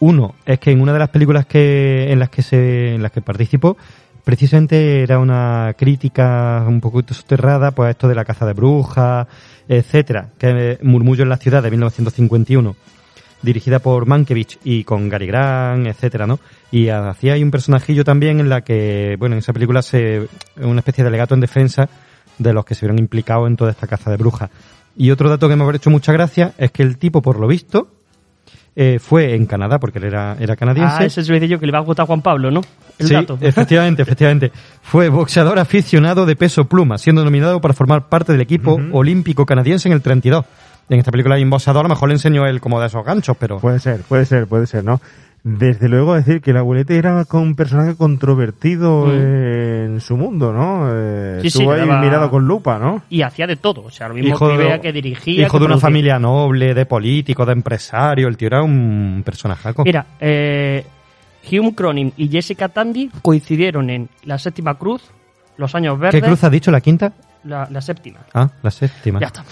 Uno es que en una de las películas que en las que se en las que participó, precisamente era una crítica un poquito soterrada, pues esto de la caza de brujas, etcétera, que Murmullo en la ciudad de 1951, dirigida por Mankiewicz y con Gary Grant, etcétera, ¿no? Y hacía ahí un personajillo también en la que, bueno, en esa película se una especie de legato en defensa de los que se vieron implicados en toda esta caza de brujas. Y otro dato que me ha hecho mucha gracia es que el tipo, por lo visto, eh, fue en Canadá, porque él era, era canadiense. Ah, ese es el yo que le va a gustar a Juan Pablo, ¿no? El sí, dato. (laughs) efectivamente, efectivamente. Fue boxeador aficionado de peso pluma, siendo nominado para formar parte del equipo olímpico canadiense en el 32. En esta película hay un boxeador, a lo mejor le enseñó él como de esos ganchos, pero... Puede ser, puede ser, puede ser, ¿no? Desde luego decir que el abuelete era con un personaje controvertido Mm. en su mundo, ¿no? Eh, Sí, sí, estuvo ahí daba- mirado con lupa, ¿no? Y hacía de todo. O sea, lo mismo Hijo que de- que dirigía. Hijo que de una producía. familia noble, de político, de empresario, el tío era un personajaco. Mira, eh, Hume Cronin y Jessica Tandy coincidieron en La Séptima Cruz, Los Años Verdes. ¿Qué cruz has dicho, la quinta? La, la séptima. Ah, la séptima. Ya está.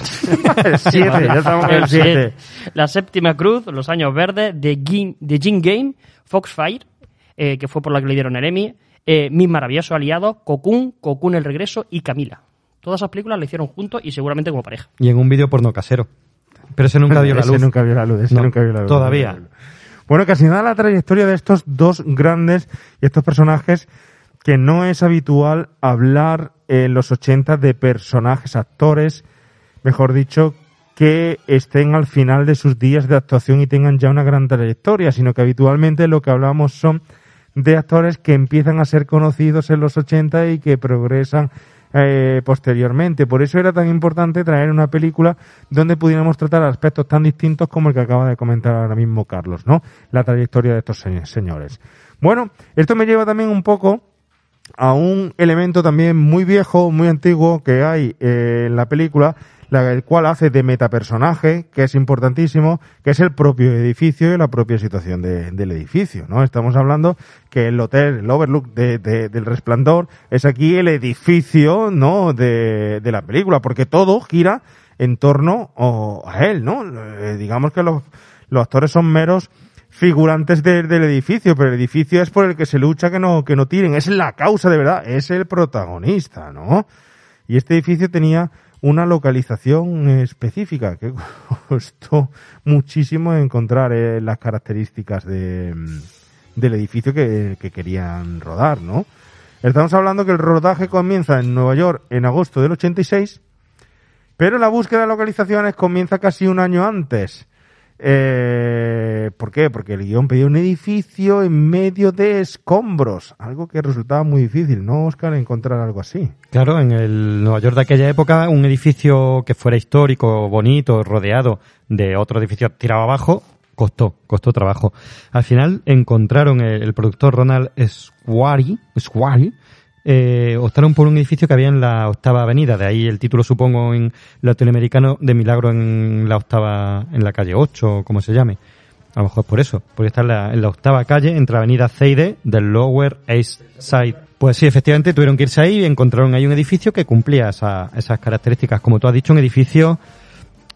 (laughs) El siete, ya estamos en el siete. La séptima cruz, Los Años Verdes, de Jim, de Jim Game, Foxfire, eh, que fue por la que le dieron el Emmy, eh, Mis Maravillosos Aliados, Cocoon, Cocoon El Regreso y Camila. Todas esas películas la hicieron juntos y seguramente como pareja. Y en un vídeo porno casero. Pero ese nunca dio la Ese luz. nunca vio la luz, ese No, nunca vio la luz. Todavía. Bueno, casi nada la trayectoria de estos dos grandes y estos personajes que no es habitual hablar en los 80 de personajes, actores, mejor dicho, que estén al final de sus días de actuación y tengan ya una gran trayectoria, sino que habitualmente lo que hablamos son de actores que empiezan a ser conocidos en los 80 y que progresan eh, posteriormente. Por eso era tan importante traer una película donde pudiéramos tratar aspectos tan distintos como el que acaba de comentar ahora mismo Carlos, ¿no? La trayectoria de estos se- señores. Bueno, esto me lleva también un poco a un elemento también muy viejo, muy antiguo que hay eh, en la película, la, el cual hace de metapersonaje, que es importantísimo, que es el propio edificio y la propia situación de- del edificio, ¿no? Estamos hablando que el hotel, el overlook de- de- del resplandor, es aquí el edificio, ¿no? De, la película, porque todo gira en torno a él, ¿no? Eh, digamos que los actores son meros figurantes de- del edificio, pero el edificio es por el que se lucha que no, que no tiren, es la causa de verdad, es el protagonista, ¿no? Y este edificio tenía una localización específica que (laughs) costó muchísimo encontrar eh, las características de, mm, del edificio que, que querían rodar, ¿no? Estamos hablando que el rodaje comienza en Nueva York en agosto del 86, pero la búsqueda de localizaciones comienza casi un año antes. Eh, ¿Por qué? Porque el guion pedía un edificio en medio de escombros, algo que resultaba muy difícil, ¿no, Oscar? Encontrar algo así. Claro, en el Nueva York de aquella época, un edificio que fuera histórico, bonito, rodeado de otro edificio tirado abajo, costó, costó trabajo. Al final encontraron el, el productor Ronald Squari, Squari eh, optaron por un edificio que había en la octava avenida, de ahí el título supongo en latinoamericano de Milagro en la octava, en la calle 8, o como se llame. A lo mejor es por eso, porque está en la, en la octava calle entre Avenida Zeide del Lower East Side. Pues sí, efectivamente tuvieron que irse ahí y encontraron ahí un edificio que cumplía esa- esas características. Como tú has dicho, un edificio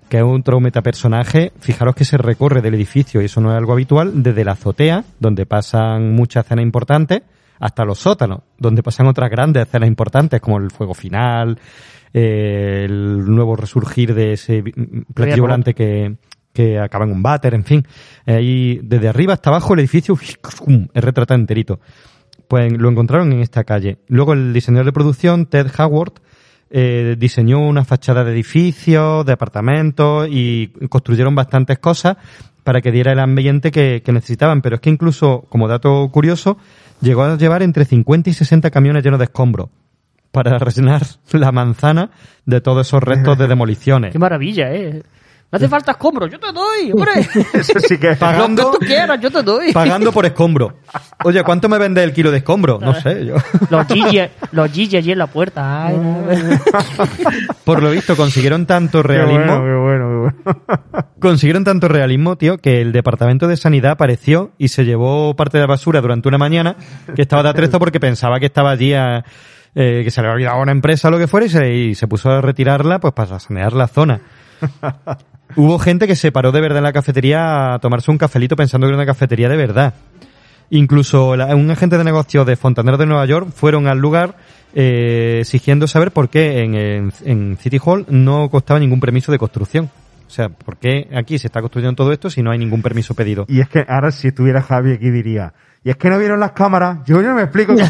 que es otro metapersonaje. Fijaros que se recorre del edificio, y eso no es algo habitual, desde la azotea, donde pasan muchas escenas importantes, hasta los sótanos, donde pasan otras grandes escenas importantes, como el fuego final, eh, el nuevo resurgir de ese vi- platillo robot. volante que, que acaba en un váter, en fin. Eh, Ahí, desde arriba hasta abajo, el edificio es retratado enterito. Pues lo encontraron en esta calle. Luego el diseñador de producción, Ted Howard, eh, diseñó una fachada de edificios, de apartamentos y construyeron bastantes cosas para que diera el ambiente que, que necesitaban. Pero es que incluso, como dato curioso, llegó a llevar entre 50 y 60 camiones llenos de escombros para (laughs) rellenar la manzana de todos esos restos de (laughs) demoliciones. Qué maravilla, ¿eh? No hace falta escombros, yo te doy, hombre. (laughs) Eso sí que Pagando- Lo que tú quieras, yo te doy. Pagando por escombro. (laughs) Oye, ¿cuánto me vende el kilo de escombro? No sé, yo. (laughs) Los Gigi, los Gigi allí en la puerta. Ay, no. Por lo visto, consiguieron tanto Qué realismo. bueno, qué bueno, qué bueno. Consiguieron tanto realismo, tío, que el Departamento de Sanidad apareció y se llevó parte de la basura durante una mañana que estaba de atrezo porque pensaba que estaba allí a- eh, que se le había olvidado a una empresa o lo que fuera y se, y se puso a retirarla pues para sanear la zona. Hubo gente que se paró de verdad en la cafetería a tomarse un cafelito pensando que era una cafetería de verdad. Incluso la- un agente de negocios de Fontaneros de Nueva York fueron al lugar eh, exigiendo saber por qué en, en- en City Hall no costaba ningún permiso de construcción. O sea, ¿por qué aquí se está construyendo todo esto si no hay ningún permiso pedido? Y es que ahora si estuviera Javi aquí diría, y es que no vieron las cámaras, yo no me explico. (laughs) (laughs)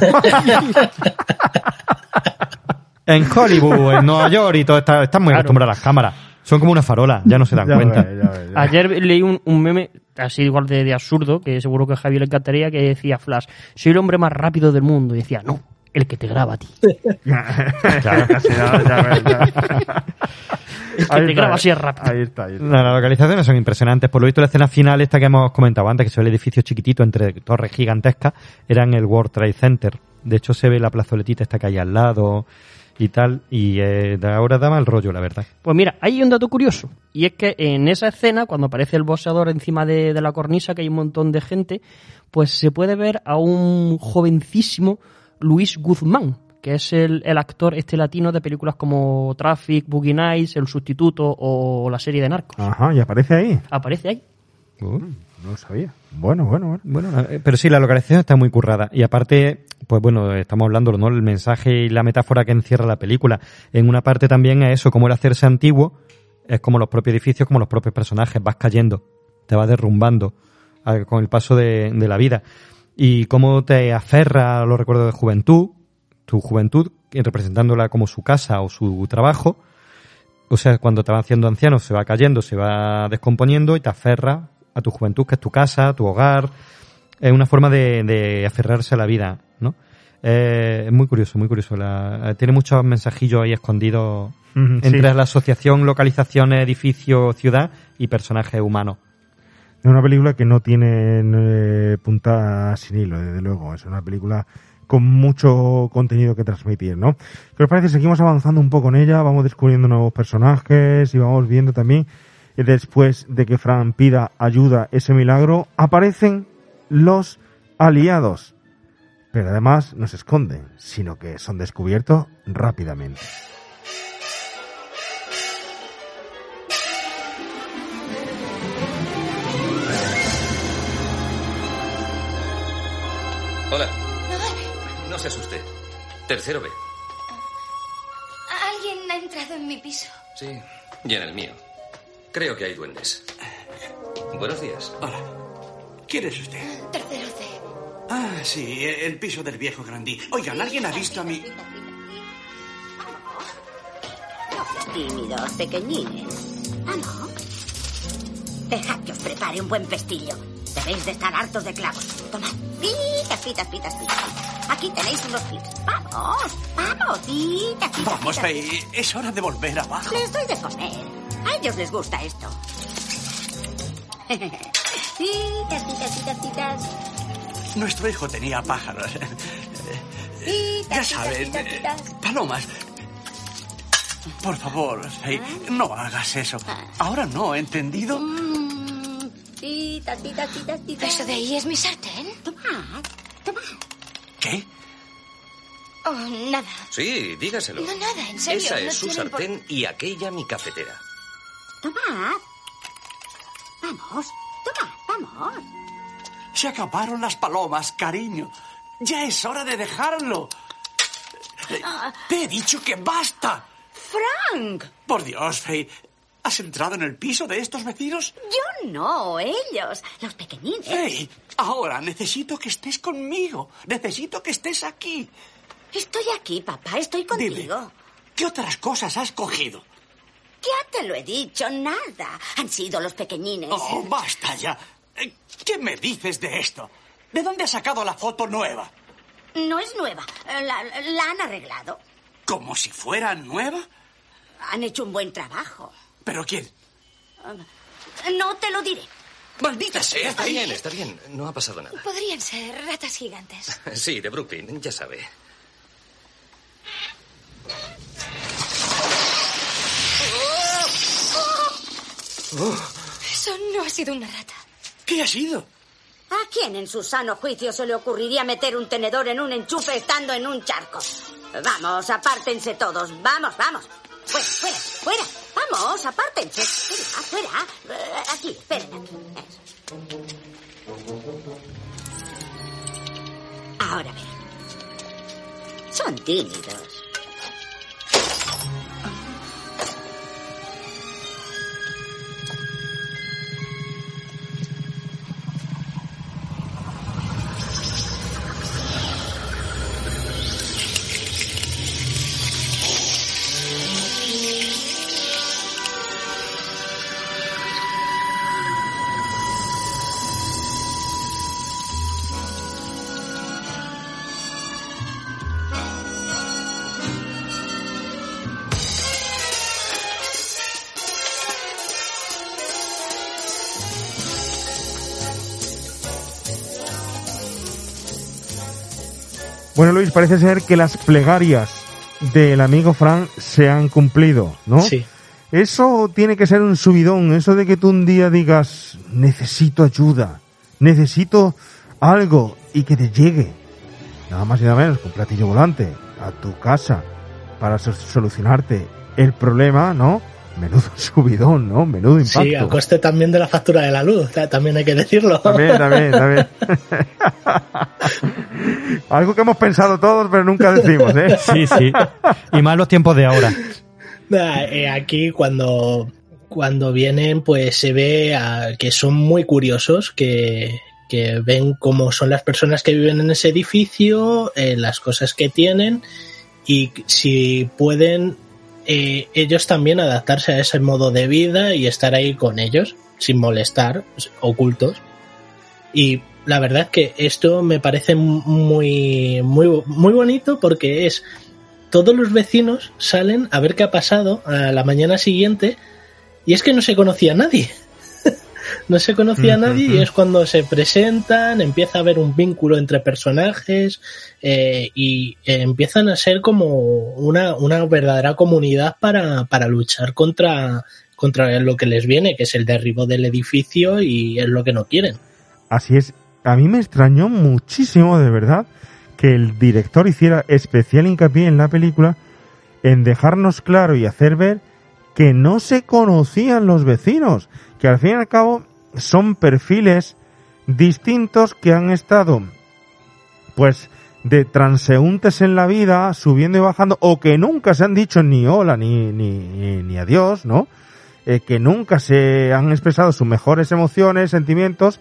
En Hollywood, en Nueva York y todo, está- están muy Claro. acostumbrados a las cámaras. Son como una farola, ya no se dan Ya cuenta. ya ya. Ayer leí un, un meme así igual de, de absurdo, que seguro que a Javier le encantaría, que decía Flash, soy el hombre más rápido del mundo. Y decía, no, el que te graba a ti. (laughs) Claro, sí, ya, ya ves, ya. El que Ahí te está, graba así es rápido. Ahí está, ahí está. No, las localizaciones son impresionantes. Por lo visto, la escena final, esta que hemos comentado antes, que se ve el edificio chiquitito entre torres gigantescas, era en el World Trade Center. De hecho, se ve la plazoletita esta que hay al lado y tal. Y eh, de ahora da mal rollo, la verdad. Pues mira, hay un dato curioso. Y es que en esa escena, cuando aparece el boxeador encima de, de la cornisa, que hay un montón de gente, pues se puede ver a un jovencísimo Luis Guzmán, que es el, el actor este latino de películas como Traffic, Boogie Nights, El Sustituto o la serie de Narcos. Ajá, y aparece ahí. Aparece ahí. No lo sabía. Bueno, bueno, bueno. Bueno, eh, pero sí, la localización está muy currada. Y aparte, pues bueno, estamos hablando, ¿no? El mensaje y la metáfora que encierra la película. En una parte también es eso, como el hacerse antiguo, es como los propios edificios, como los propios personajes, vas cayendo, te vas derrumbando a- con el paso de, de la vida. Y cómo te aferra a los recuerdos de juventud, tu juventud, representándola como su casa o su trabajo. O sea, cuando te va haciendo anciano, se va cayendo, se va descomponiendo y te aferra a tu juventud, que es tu casa, tu hogar. Es una forma de, de aferrarse a la vida, ¿no? Eh, es muy curioso, muy curioso. La- tiene muchos mensajillos ahí escondidos entre sí. la asociación, localizaciones, edificio, ciudad y personajes humanos. Es una película que no tiene eh, punta sin hilo, desde luego. Es una película con mucho contenido que transmitir, ¿no? ¿Qué os parece? Seguimos avanzando un poco en ella, vamos descubriendo nuevos personajes y vamos viendo también, eh, después de que Fran pida ayuda, ese milagro, aparecen los aliados. Pero además no se esconden, sino que son descubiertos rápidamente. Hola. No se asuste. Tercero B. Alguien ha entrado en mi piso. Sí. Y en el mío. Creo que hay duendes. Buenos días. Hola. ¿Quién es usted? Tercero C. Ah, sí, el piso del viejo Grandí. Oigan, ¿alguien ha visto a mi...? Tímidos, pequeñines. Vamos. Dejad que os prepare un buen pestillo. Debéis de estar hartos de clavos. Tomad. Pitas, pitas, pitas, pitas. Aquí tenéis unos clips. Vamos, vamos. Pitas, pitas, Vamos, pitas. Faye, es hora de volver abajo. Les doy de comer. A ellos les gusta esto. (laughs) Nuestro hijo tenía pájaros. Ya pitas, eh, palomas. Por favor, Faye, no hagas eso. Ahora no, ¿entendido? Mm. ¿Eso de ahí es mi sartén? ¿Qué? Oh, nada. Sí, dígaselo. No, nada, en serio. Esa no es su sartén y aquella mi cafetera. Tomad. Vamos, tomad, vamos. Se acabaron las palomas, cariño. Ya es hora de dejarlo. Eh, Te he dicho que basta. Frank. Por Dios, Faye. ¿Has entrado en el piso de estos vecinos? Yo no, ellos, los pequeñines. Faye, ahora necesito que estés conmigo. Necesito que estés aquí. Estoy aquí, papá, estoy contigo. ¿Qué otras cosas has cogido? Ya te lo he dicho, nada. Han sido los pequeñines. Oh, basta ya. Eh, ¿Qué me dices de esto? ¿De dónde has sacado la foto nueva? No es nueva, la, la han arreglado. ¿Como si fuera nueva? Han hecho un buen trabajo. ¿Pero quién? No te lo diré. ¡Maldita sea! Está bien, está bien. No ha pasado nada. Podrían ser ratas gigantes. (laughs) Sí, de Brooklyn, ya sabe. Eso no ha sido una rata. ¿Qué ha sido? ¿A quién en su sano juicio se le ocurriría meter un tenedor en un enchufe estando en un charco? Vamos, apártense todos. Vamos, vamos. Fuera, fuera, fuera. Vamos, apártense. Fuera, fuera. Eh, Aquí, esperen aquí. Eso. Ahora ven. Son tímidos. Luis, parece ser que las plegarias del amigo Fran se han cumplido, ¿no? Sí. Eso tiene que ser un subidón, eso de que tú un día digas, necesito ayuda, necesito algo y que te llegue, nada más y nada menos, con platillo volante, a tu casa, para so- solucionarte el problema, ¿no? Menudo (laughs) subidón, ¿no? Menudo impacto. Sí, a coste también de la factura de la luz, ta- también hay que decirlo. También, también, también. (laughs) Algo que hemos pensado todos, pero nunca decimos, ¿eh? Sí, sí. Y más los tiempos de ahora. Eh, aquí cuando, cuando vienen, pues se ve a- que son muy curiosos, que, que ven cómo son las personas que viven en ese edificio, eh, las cosas que tienen y si pueden ellos también adaptarse a ese modo de vida y estar ahí con ellos sin molestar, ocultos. Y la verdad que esto me parece muy, muy, muy bonito porque es todos los vecinos salen a ver qué ha pasado a la mañana siguiente y es que no se conocía a nadie. No se conocía a nadie y es cuando se presentan, empieza a haber un vínculo entre personajes eh, y eh, empiezan a ser como una, una verdadera comunidad para, para luchar contra, contra lo que les viene, que es el derribo del edificio y es lo que no quieren. Así es. A mí me extrañó muchísimo, de verdad, que el director hiciera especial hincapié en la película en dejarnos claro y hacer ver que no se conocían los vecinos, que al fin y al cabo son perfiles distintos que han estado, pues, de transeúntes en la vida, subiendo y bajando, o que nunca se han dicho ni hola ni, ni, ni adiós, ¿no? Eh, que nunca se han expresado sus mejores emociones, sentimientos,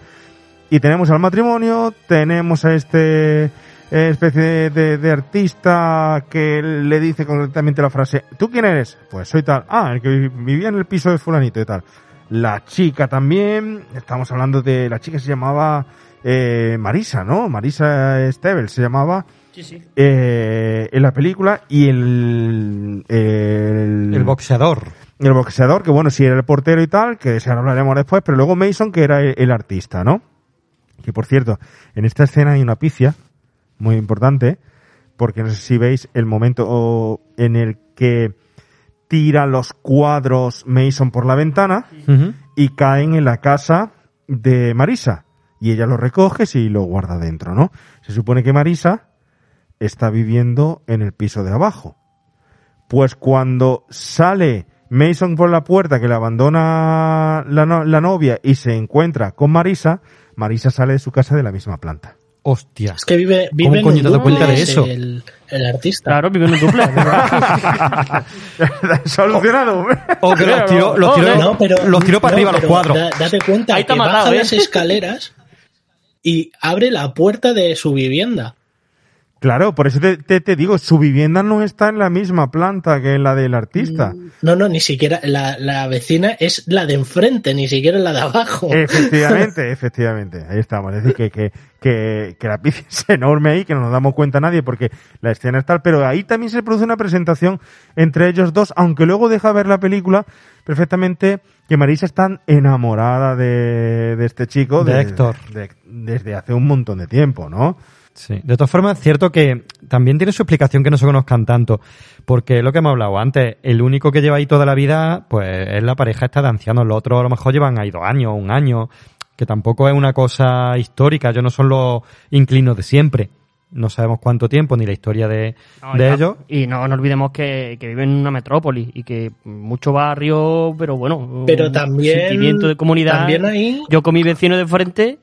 y tenemos al matrimonio, tenemos a este especie de, de- de artista que le dice concretamente la frase, ¿tú quién eres? Pues soy tal, ah, el que vi- vivía en el piso de fulanito y tal. La chica también, estamos hablando de, la chica se llamaba eh, Marisa, ¿no? Marisa Stebel se llamaba Sí, sí. eh, en la película y el, el El boxeador. el boxeador que bueno sí era el portero y tal que se hablaremos después pero luego Mason que era el, el artista no que por cierto en esta escena hay una picia muy importante porque no sé si veis el momento en el que tira los cuadros Mason por la ventana y caen en la casa de Marisa y ella los recoge y lo guarda dentro, ¿no? Se supone que Marisa está viviendo en el piso de abajo. Pues cuando sale Mason por la puerta que le abandona la, no- la novia y se encuentra con Marisa, Marisa sale de su casa de la misma planta. Hostia. Es que vive, vive en coño un te dado duple, cuenta de es eso? El, el artista. Claro, vive en un duple. (laughs) (laughs) Solucionado. O que los tiró, los tiró, No, pero- los tiró para no, arriba los cuadros. da- date cuenta Ahí que matado, baja ¿eh? las escaleras y abre la puerta de su vivienda. Claro, por eso te, te- te digo, su vivienda no está en la misma planta que la del artista. No, no, ni siquiera la, la vecina es la de enfrente, ni siquiera la de abajo. Efectivamente, (laughs) efectivamente. Ahí estamos. Es decir, que, que, que, que la pizza es enorme ahí, que no nos damos cuenta nadie porque la escena es tal, pero ahí también se produce una presentación entre ellos dos, aunque luego deja ver la película perfectamente que Marisa está enamorada de, de este chico De Héctor. de- desde hace un montón de tiempo, ¿no? Sí. De todas formas, es cierto que también tiene su explicación que no se conozcan tanto. Porque es lo que hemos hablado antes, el único que lleva ahí toda la vida, pues es la pareja esta de ancianos. Los otros a lo mejor llevan ahí dos años, un año, que tampoco es una cosa histórica. Yo no son los inclinos de siempre. No sabemos cuánto tiempo ni la historia de, No, de ya. ellos. Y no, no olvidemos que, que viven en una metrópoli y que mucho barrio, pero bueno, Pero un también- sentimiento de comunidad. también ahí- Yo con mi vecino de frente.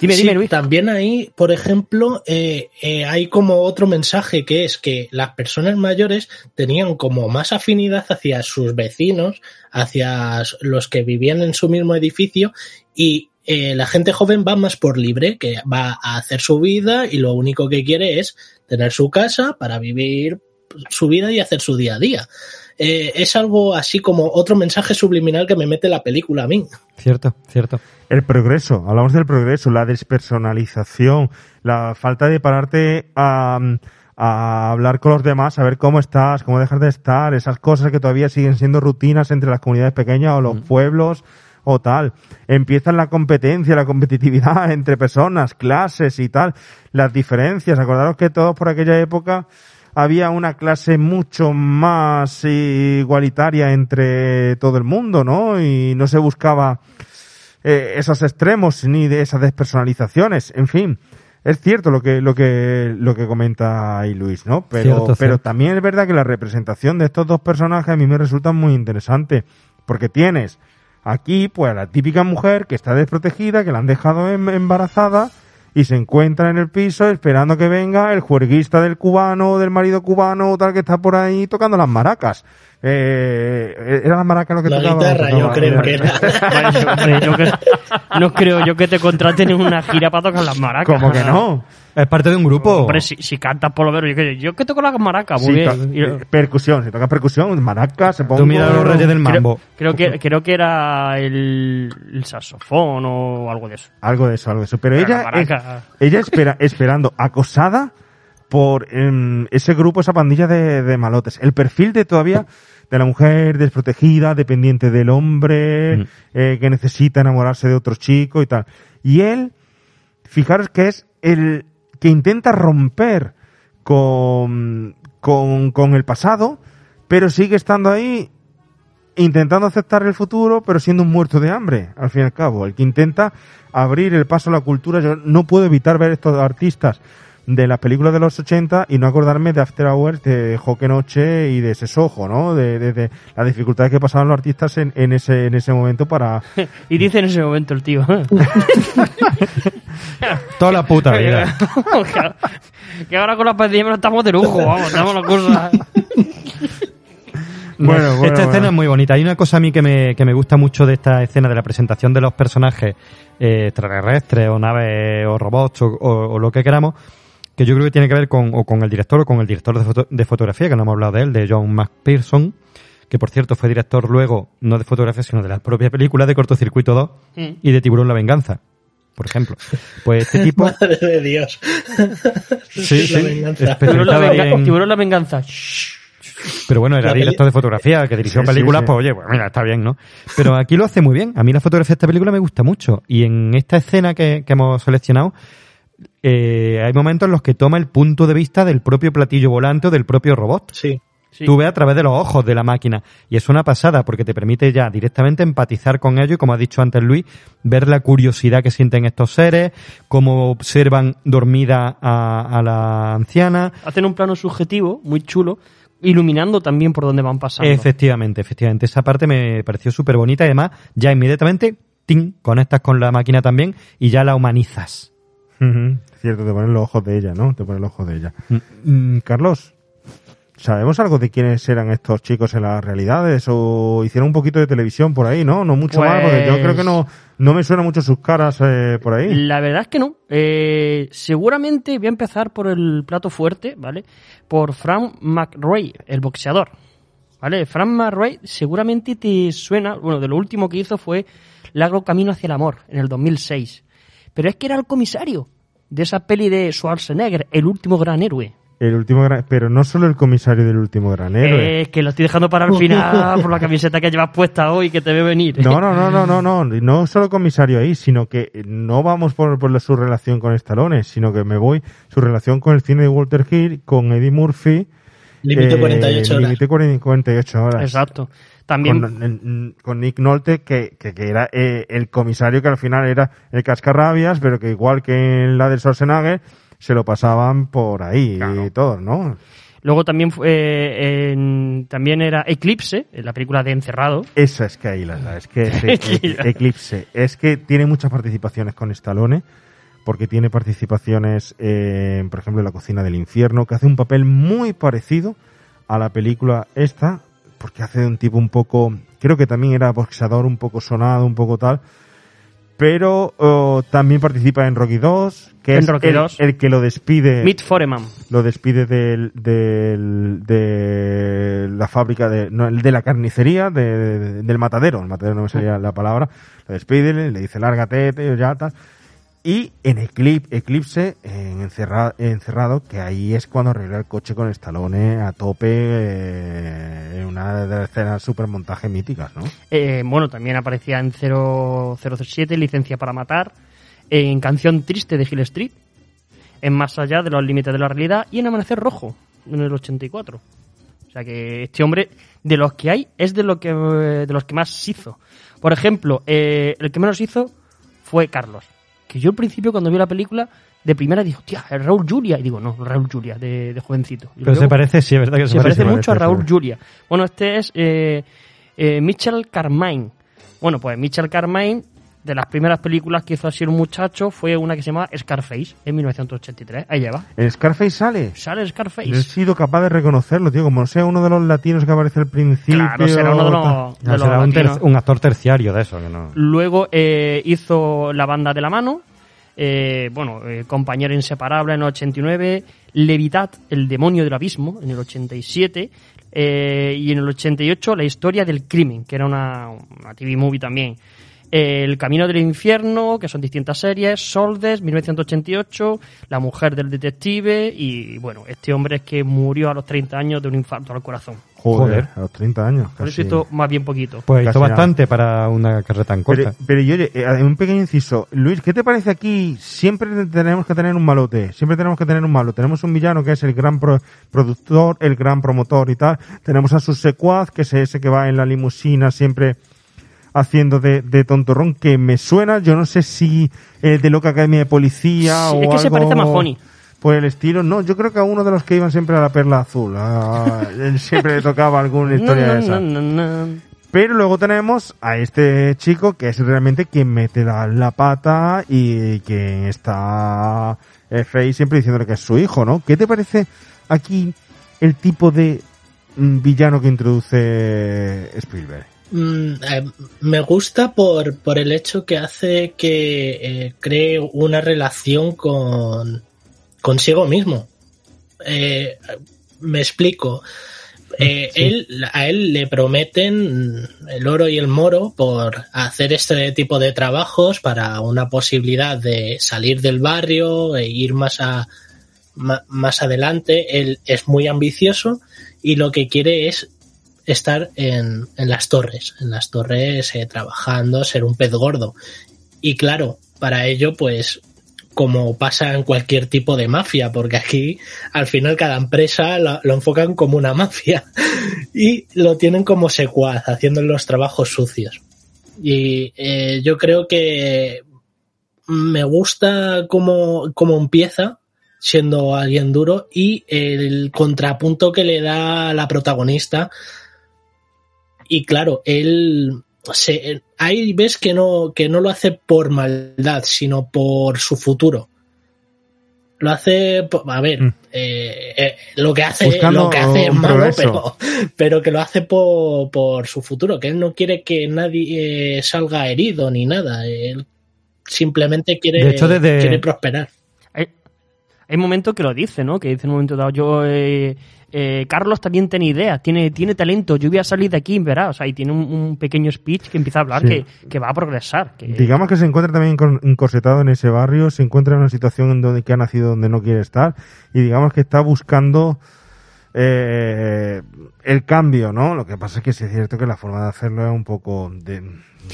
Dime, Sí, dime, Luis. También ahí, por ejemplo, eh, eh, hay como otro mensaje que es que las personas mayores tenían como más afinidad hacia sus vecinos, hacia los que vivían en su mismo edificio y eh, la gente joven va más por libre, que va a hacer su vida y lo único que quiere es tener su casa para vivir su vida y hacer su día a día. Eh, es algo así como otro mensaje subliminal que me mete la película a mí. Cierto, cierto. El progreso, hablamos del progreso, la despersonalización, la falta de pararte a, a hablar con los demás, a ver cómo estás, cómo dejas de estar, esas cosas que todavía siguen siendo rutinas entre las comunidades pequeñas o los pueblos o tal. Empieza la competencia, la competitividad (laughs) entre personas, clases y tal, las diferencias. Acordaros que todos por aquella época había una clase mucho más igualitaria entre todo el mundo, ¿no? Y no se buscaba eh, esos extremos ni de esas despersonalizaciones. En fin, es cierto lo que lo que lo que comenta ahí Luis, ¿no? Pero Cierto, pero cierto. también es verdad que la representación de estos dos personajes a mí me resulta muy interesante porque tienes aquí pues a la típica mujer que está desprotegida, que la han dejado em- embarazada y se encuentra en el piso esperando que venga el juerguista del cubano o del marido cubano o tal que está por ahí tocando las maracas. Eh, ¿Era las maracas lo que La tocaba? guitarra, yo Tocaba- creo que era. (laughs) Yo no creo yo que te contraten en una gira para tocar las maracas. Como que no. Es parte de un grupo. Hombre, si, si cantas por lo menos, yo, que- yo que toco la maraca, muy Sí, bien. Y- eh, percusión, si toca percusión, maracas, se pongo... Tú mira los reyes del creo, mambo. creo que, creo que era el, el saxofón o algo de eso. Algo de eso, algo de eso. Pero Pero ella, maraca- es- ella espera, (laughs) esperando, acosada por em, ese grupo, esa pandilla de, de malotes. El perfil de todavía de la mujer desprotegida, dependiente del hombre, eh, que necesita enamorarse de otro chico y tal. Y él, fijaros que es el que intenta romper con, con, con el pasado, pero sigue estando ahí intentando aceptar el futuro, pero siendo un muerto de hambre, al fin y al cabo. El que intenta abrir el paso a la cultura. Yo no puedo evitar ver estos artistas de las películas de los 80 y no acordarme de After Hours, de Joque Noche y de Sesojo, ¿no? De, de, de las dificultades que pasaban los artistas en, en, ese, en ese momento para... (laughs) Y dice en ese momento el tío. (laughs) Toda la puta vida. (laughs) que, ahora con la pandemia no estamos de lujo, vamos, estamos la cosa. Bueno, bueno, esta escena es muy bonita. Hay una cosa a mí que me, que me gusta mucho de esta escena de la presentación de los personajes eh, extraterrestres o naves o robots o, o- o lo que queramos, que yo creo que tiene que ver con, o con el director o con el director de, foto- de fotografía, que no hemos hablado de él, de John McPherson, que por cierto fue director luego, no de fotografía, sino de la propia película de Cortocircuito 2 Mm. y de Tiburón la Venganza, por ejemplo. Pues este tipo... (laughs) Madre de Dios. Sí, La sí, venganza. Tiburón la, especializado venga- en- Tiburón la venganza. Pero bueno, era director de fotografía, que dirigió Sí, sí, películas, sí. pues oye, pues mira, está bien, ¿no? Pero aquí lo hace muy bien. A mí la fotografía de esta película me gusta mucho. Y en esta escena que, que hemos seleccionado, eh, hay momentos en los que toma el punto de vista del propio platillo volante o del propio robot. Sí. Sí. Tú ves a través de los ojos de la máquina. Y es una pasada porque te permite ya directamente empatizar con ello y, como ha dicho antes Luis, ver la curiosidad que sienten estos seres, cómo observan dormida a, a la anciana. Hacen un plano subjetivo muy chulo, iluminando también por donde van pasando. Efectivamente, efectivamente. Esa parte me pareció súper bonita y además ya inmediatamente, ¡ting!, conectas con la máquina también y ya la humanizas. Ujú, Cierto, te ponen los ojos de ella, ¿no? Te ponen los ojos de ella. Mm, Carlos, ¿sabemos algo de quiénes eran estos chicos en las realidades? ¿O hicieron un poquito de televisión por ahí, no? No mucho más, porque yo creo que no, no me suenan mucho sus caras eh, por ahí. La verdad es que no. Eh, seguramente voy a empezar por el plato fuerte, ¿vale? Por Frank McRae, el boxeador. ¿Vale? Frank McRae seguramente te suena, bueno, de lo último que hizo fue Largo Camino hacia el Amor, en el 2006. Pero es que era el comisario de esa peli de Schwarzenegger, El último gran héroe. El último gran, pero no solo el comisario del último gran héroe. Eh, que lo estoy dejando para el final por la camiseta que llevas puesta hoy que te ve venir. No, no, no, no, no, no, no solo comisario ahí, sino que no vamos por, por la- su relación con Stallone, sino que me voy su relación con el cine de Walter Hill, con Eddie Murphy. Límite eh, 48 horas. Límite 40 48 horas. Exacto. También Con, Nick Nolte, que, que, que era eh, el comisario que al final era el cascarrabias, pero que igual que en la del Schwarzenegger, se lo pasaban por ahí y todo, ¿no? Luego también fue, eh, en- también era Eclipse, en la película de Encerrado. Esa es que ahí la da, (laughs) es que Eclipse. Eclipse, es que tiene muchas participaciones con Stallone, porque tiene participaciones, eh, por ejemplo, en La cocina del infierno, que hace un papel muy parecido a la película esta, porque hace de un tipo un poco, creo que también era boxeador, un poco sonado, un poco tal, pero oh, también participa en Rocky 2, que En es Rocky el, 2. el que lo despide Meet Foreman. lo despide del, del- de la fábrica de, no, de la carnicería de- de- del matadero, el matadero no me salía la palabra, lo despide, le, dice lárgate, ya tal. Y en Eclip- Eclipse, en encerra- encerrado, que ahí es cuando arregla el coche con Stallone a tope, eh, en una de las escenas super montaje míticas, ¿no? Eh, bueno, también aparecía en 007, Licencia para Matar, en Canción Triste de Hill Street, en Más Allá de los Límites de la Realidad y en Amanecer Rojo, en el 84. O sea que este hombre, de los que hay, es de, lo que, eh, de los que más hizo. Por ejemplo, eh, el que menos hizo fue Carlos. Que yo al principio, cuando vi la película, de primera dijo, tía, es Raúl Julia. Y digo, no, Raúl Julia, de, de jovencito. Y Pero luego- se parece, sí, es verdad que se, se parece parece. mucho a Raúl sí. Julia. Bueno, este es eh, eh, Mitchell Carmine. Bueno, pues Mitchell Carmine, de las primeras películas que hizo así un muchacho, fue una que se llama Scarface, en 1983. Ahí lleva. ¿En Scarface sale? Sale Scarface. He sido capaz de reconocerlo, tío, como no sea uno de los latinos que aparece al principio. Claro, será uno de los, de No, los será un, un actor terciario de eso. Que no. Luego eh, hizo La banda de la mano, eh, bueno, eh, Compañero Inseparable en el 89, Levitat, El Demonio del Abismo en el 87, eh, y en el 88 La Historia del Crimen, que era una, una TV movie también. El Camino del Infierno, que son distintas series, Soldes, 1988, La Mujer del Detective, y bueno, este hombre es que murió a los 30 años de un infarto al corazón. Joder, a los 30 años. Por eso hizo más bien poquito. Pues hizo nada. bastante para una carrera tan corta. Pero, pero y oye, eh, un pequeño inciso. Luis, ¿qué te parece aquí? Siempre tenemos que tener un malote. Siempre tenemos que tener un malo. Tenemos un villano que es el gran pro- productor, el gran promotor y tal. Tenemos a su secuaz, que es ese que va en la limusina siempre haciendo de, de tontorrón, que me suena. Yo no sé si eh, de Loca Academia de Policía Sí, o es que se algo parece a Mahoney. Por el estilo, no, yo creo que a uno de los que iban siempre a la perla azul. a- (laughs) él siempre le tocaba alguna historia No, de no, esa. no. Pero luego tenemos a este chico que es realmente quien mete la, la pata y quien está eh, Faye siempre diciéndole que es su hijo, ¿no? ¿Qué te parece aquí el tipo de mm, villano que introduce Spielberg? Mm, eh, me gusta por, por el hecho que hace que eh, cree una relación con consigo mismo. Eh, me explico. Eh, él, a él le prometen el oro y el moro por hacer este tipo de trabajos para una posibilidad de salir del barrio e ir más a más adelante. Él es muy ambicioso y lo que quiere es estar en, en las torres, en las torres eh, trabajando, ser un pez gordo. Y claro, para ello, pues, como pasa en cualquier tipo de mafia, porque aquí al final cada empresa lo, enfocan como una mafia (laughs) y lo tienen como secuaz, haciendo los trabajos sucios. Y eh, yo creo que me gusta cómo, cómo empieza siendo alguien duro y el contrapunto que le da la protagonista y claro, él se, ahí ves que no, que no lo hace por maldad, sino por su futuro. Lo hace, a ver, eh, eh, lo que hace, Buscando lo que hace es malo, pero, pero que lo hace por, por su futuro, que él no quiere que nadie eh, salga herido ni nada. Él simplemente quiere, De hecho, desde- quiere prosperar. Hay, hay momentos que lo dice, ¿no? Que dice en un momento dado, yo, eh, eh, Carlos también tiene ideas, tiene, tiene talento, yo voy a salir de aquí, verás. O sea, y tiene un, un pequeño speech que empieza a hablar Sí. que, que va a progresar. Que, Digamos que se encuentra también encor- encorsetado en ese barrio, se encuentra en una situación en donde que ha nacido donde no quiere estar y digamos que está buscando eh, el cambio, ¿no? Lo que pasa es que sí es cierto que la forma de hacerlo es un poco de-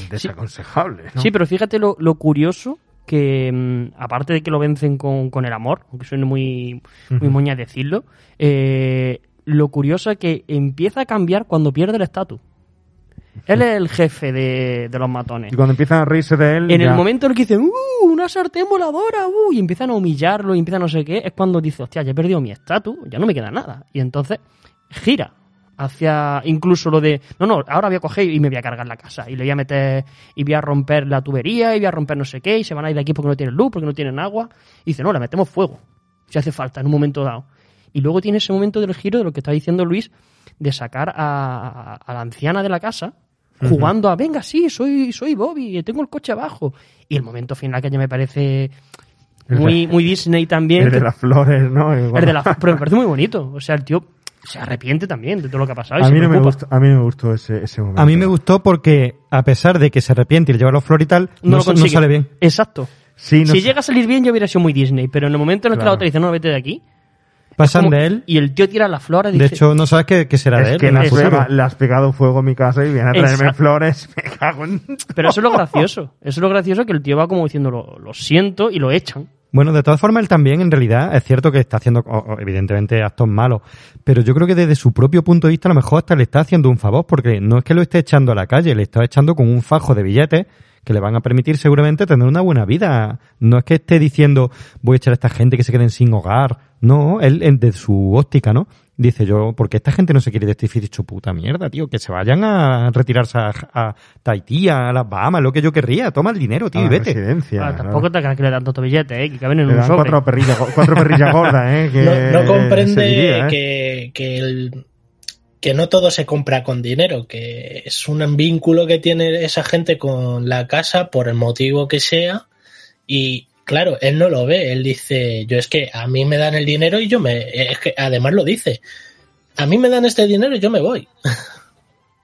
desaconsejable, ¿no? Sí, pero fíjate lo, lo curioso que, mm, aparte de que lo vencen con, con el amor, aunque suene muy, muy Ujú. moña decirlo, eh, lo curioso es que empieza a cambiar cuando pierde el estatus. Él es el jefe de, de los matones. Y cuando empiezan a reírse de él, En el momento en el que dicen, ¡uh! Una sartén voladora, ¡uh! Y empiezan a humillarlo y empiezan no sé qué, es cuando dice, hostia, ya he perdido mi estatus, ya no me queda nada. Y entonces gira hacia incluso lo de, no, no, ahora voy a coger y me voy a cargar la casa. Y le voy a meter, y voy a romper la tubería, y voy a romper no sé qué, y se van a ir de aquí porque no tienen luz, porque no tienen agua. Y dice, no, le metemos fuego, si hace falta, en un momento dado. Y luego tiene ese momento del giro de lo que está diciendo Luis, de sacar a, la anciana de la casa, jugando a, venga, sí, soy, soy Bobby, tengo el coche abajo. Y el momento final que ya me parece muy, muy Disney también. el de las flores, ¿no? El de pero me parece muy bonito. O sea, el tío se arrepiente también de todo lo que ha pasado. y a se mí, no me gustó, a mí no me gustó ese, ese momento. A mí me gustó porque, a pesar de que se arrepiente y le lleva los flores y tal, No, no, lo no sale bien. Exacto. Sí, no si sé. llega a salir bien, yo hubiera sido muy Disney. Pero en el momento en el que Claro. la otra dice, no, vete de aquí. Pasan como- de él. Y el tío tira las flores. De dice, hecho, no sabes qué, qué será de Es él. que futuro. pegado, le has pegado fuego a mi casa y viene a traerme Exacto. flores. (laughs) Me cago en... Pero eso es lo (laughs) gracioso. Eso es lo gracioso que el tío va como diciendo, lo, lo siento, y lo echan. Bueno, de todas formas, él también, en realidad, es cierto que está haciendo, evidentemente, actos malos, pero yo creo que desde su propio punto de vista, a lo mejor hasta le está haciendo un favor, porque no es que lo esté echando a la calle, le está echando con un fajo de billetes que le van a permitir seguramente tener una buena vida. No es que esté diciendo, voy a echar a esta gente que se queden sin hogar. No, él, él, de su óptica, ¿no? Dice yo, porque esta gente no se quiere de este edificio hecho puta mierda, tío, que se vayan a retirarse a, a Tahití, a las Bahamas, lo que yo querría, toma el dinero, tío, A y vete. residencia. Ah, tampoco te creas que le dan tantos billetes, ¿eh? que caben en Le un dan sobre. cuatro perrillas, cuatro perrillas gordas, ¿eh? (laughs) Que no, no comprende diría, ¿eh? que, que, el- que no todo se compra con dinero, que es un vínculo que tiene esa gente con la casa por el motivo que sea y Claro, él no lo ve, él dice, yo es que a mí me dan el dinero y yo me... Es que además lo dice, a mí me dan este dinero y yo me voy. (laughs)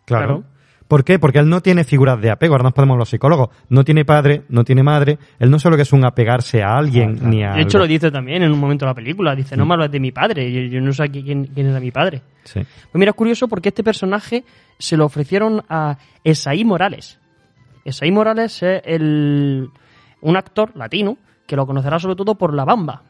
Claro. ¿Por qué? Porque él no tiene figuras de apego, ahora nos podemos los psicólogos. No tiene padre, no tiene madre, él no solo que es un apegarse a alguien ni a. De hecho, algo. lo dice también en un momento de la película. Dice, no me hables de mi padre. Yo, yo no sé quién, quién era mi padre. Sí. Pues mira, es curioso porque este personaje se lo ofrecieron a Esaí Morales. Esaí Morales es el, un actor latino que lo conocerá sobre todo por La Bamba.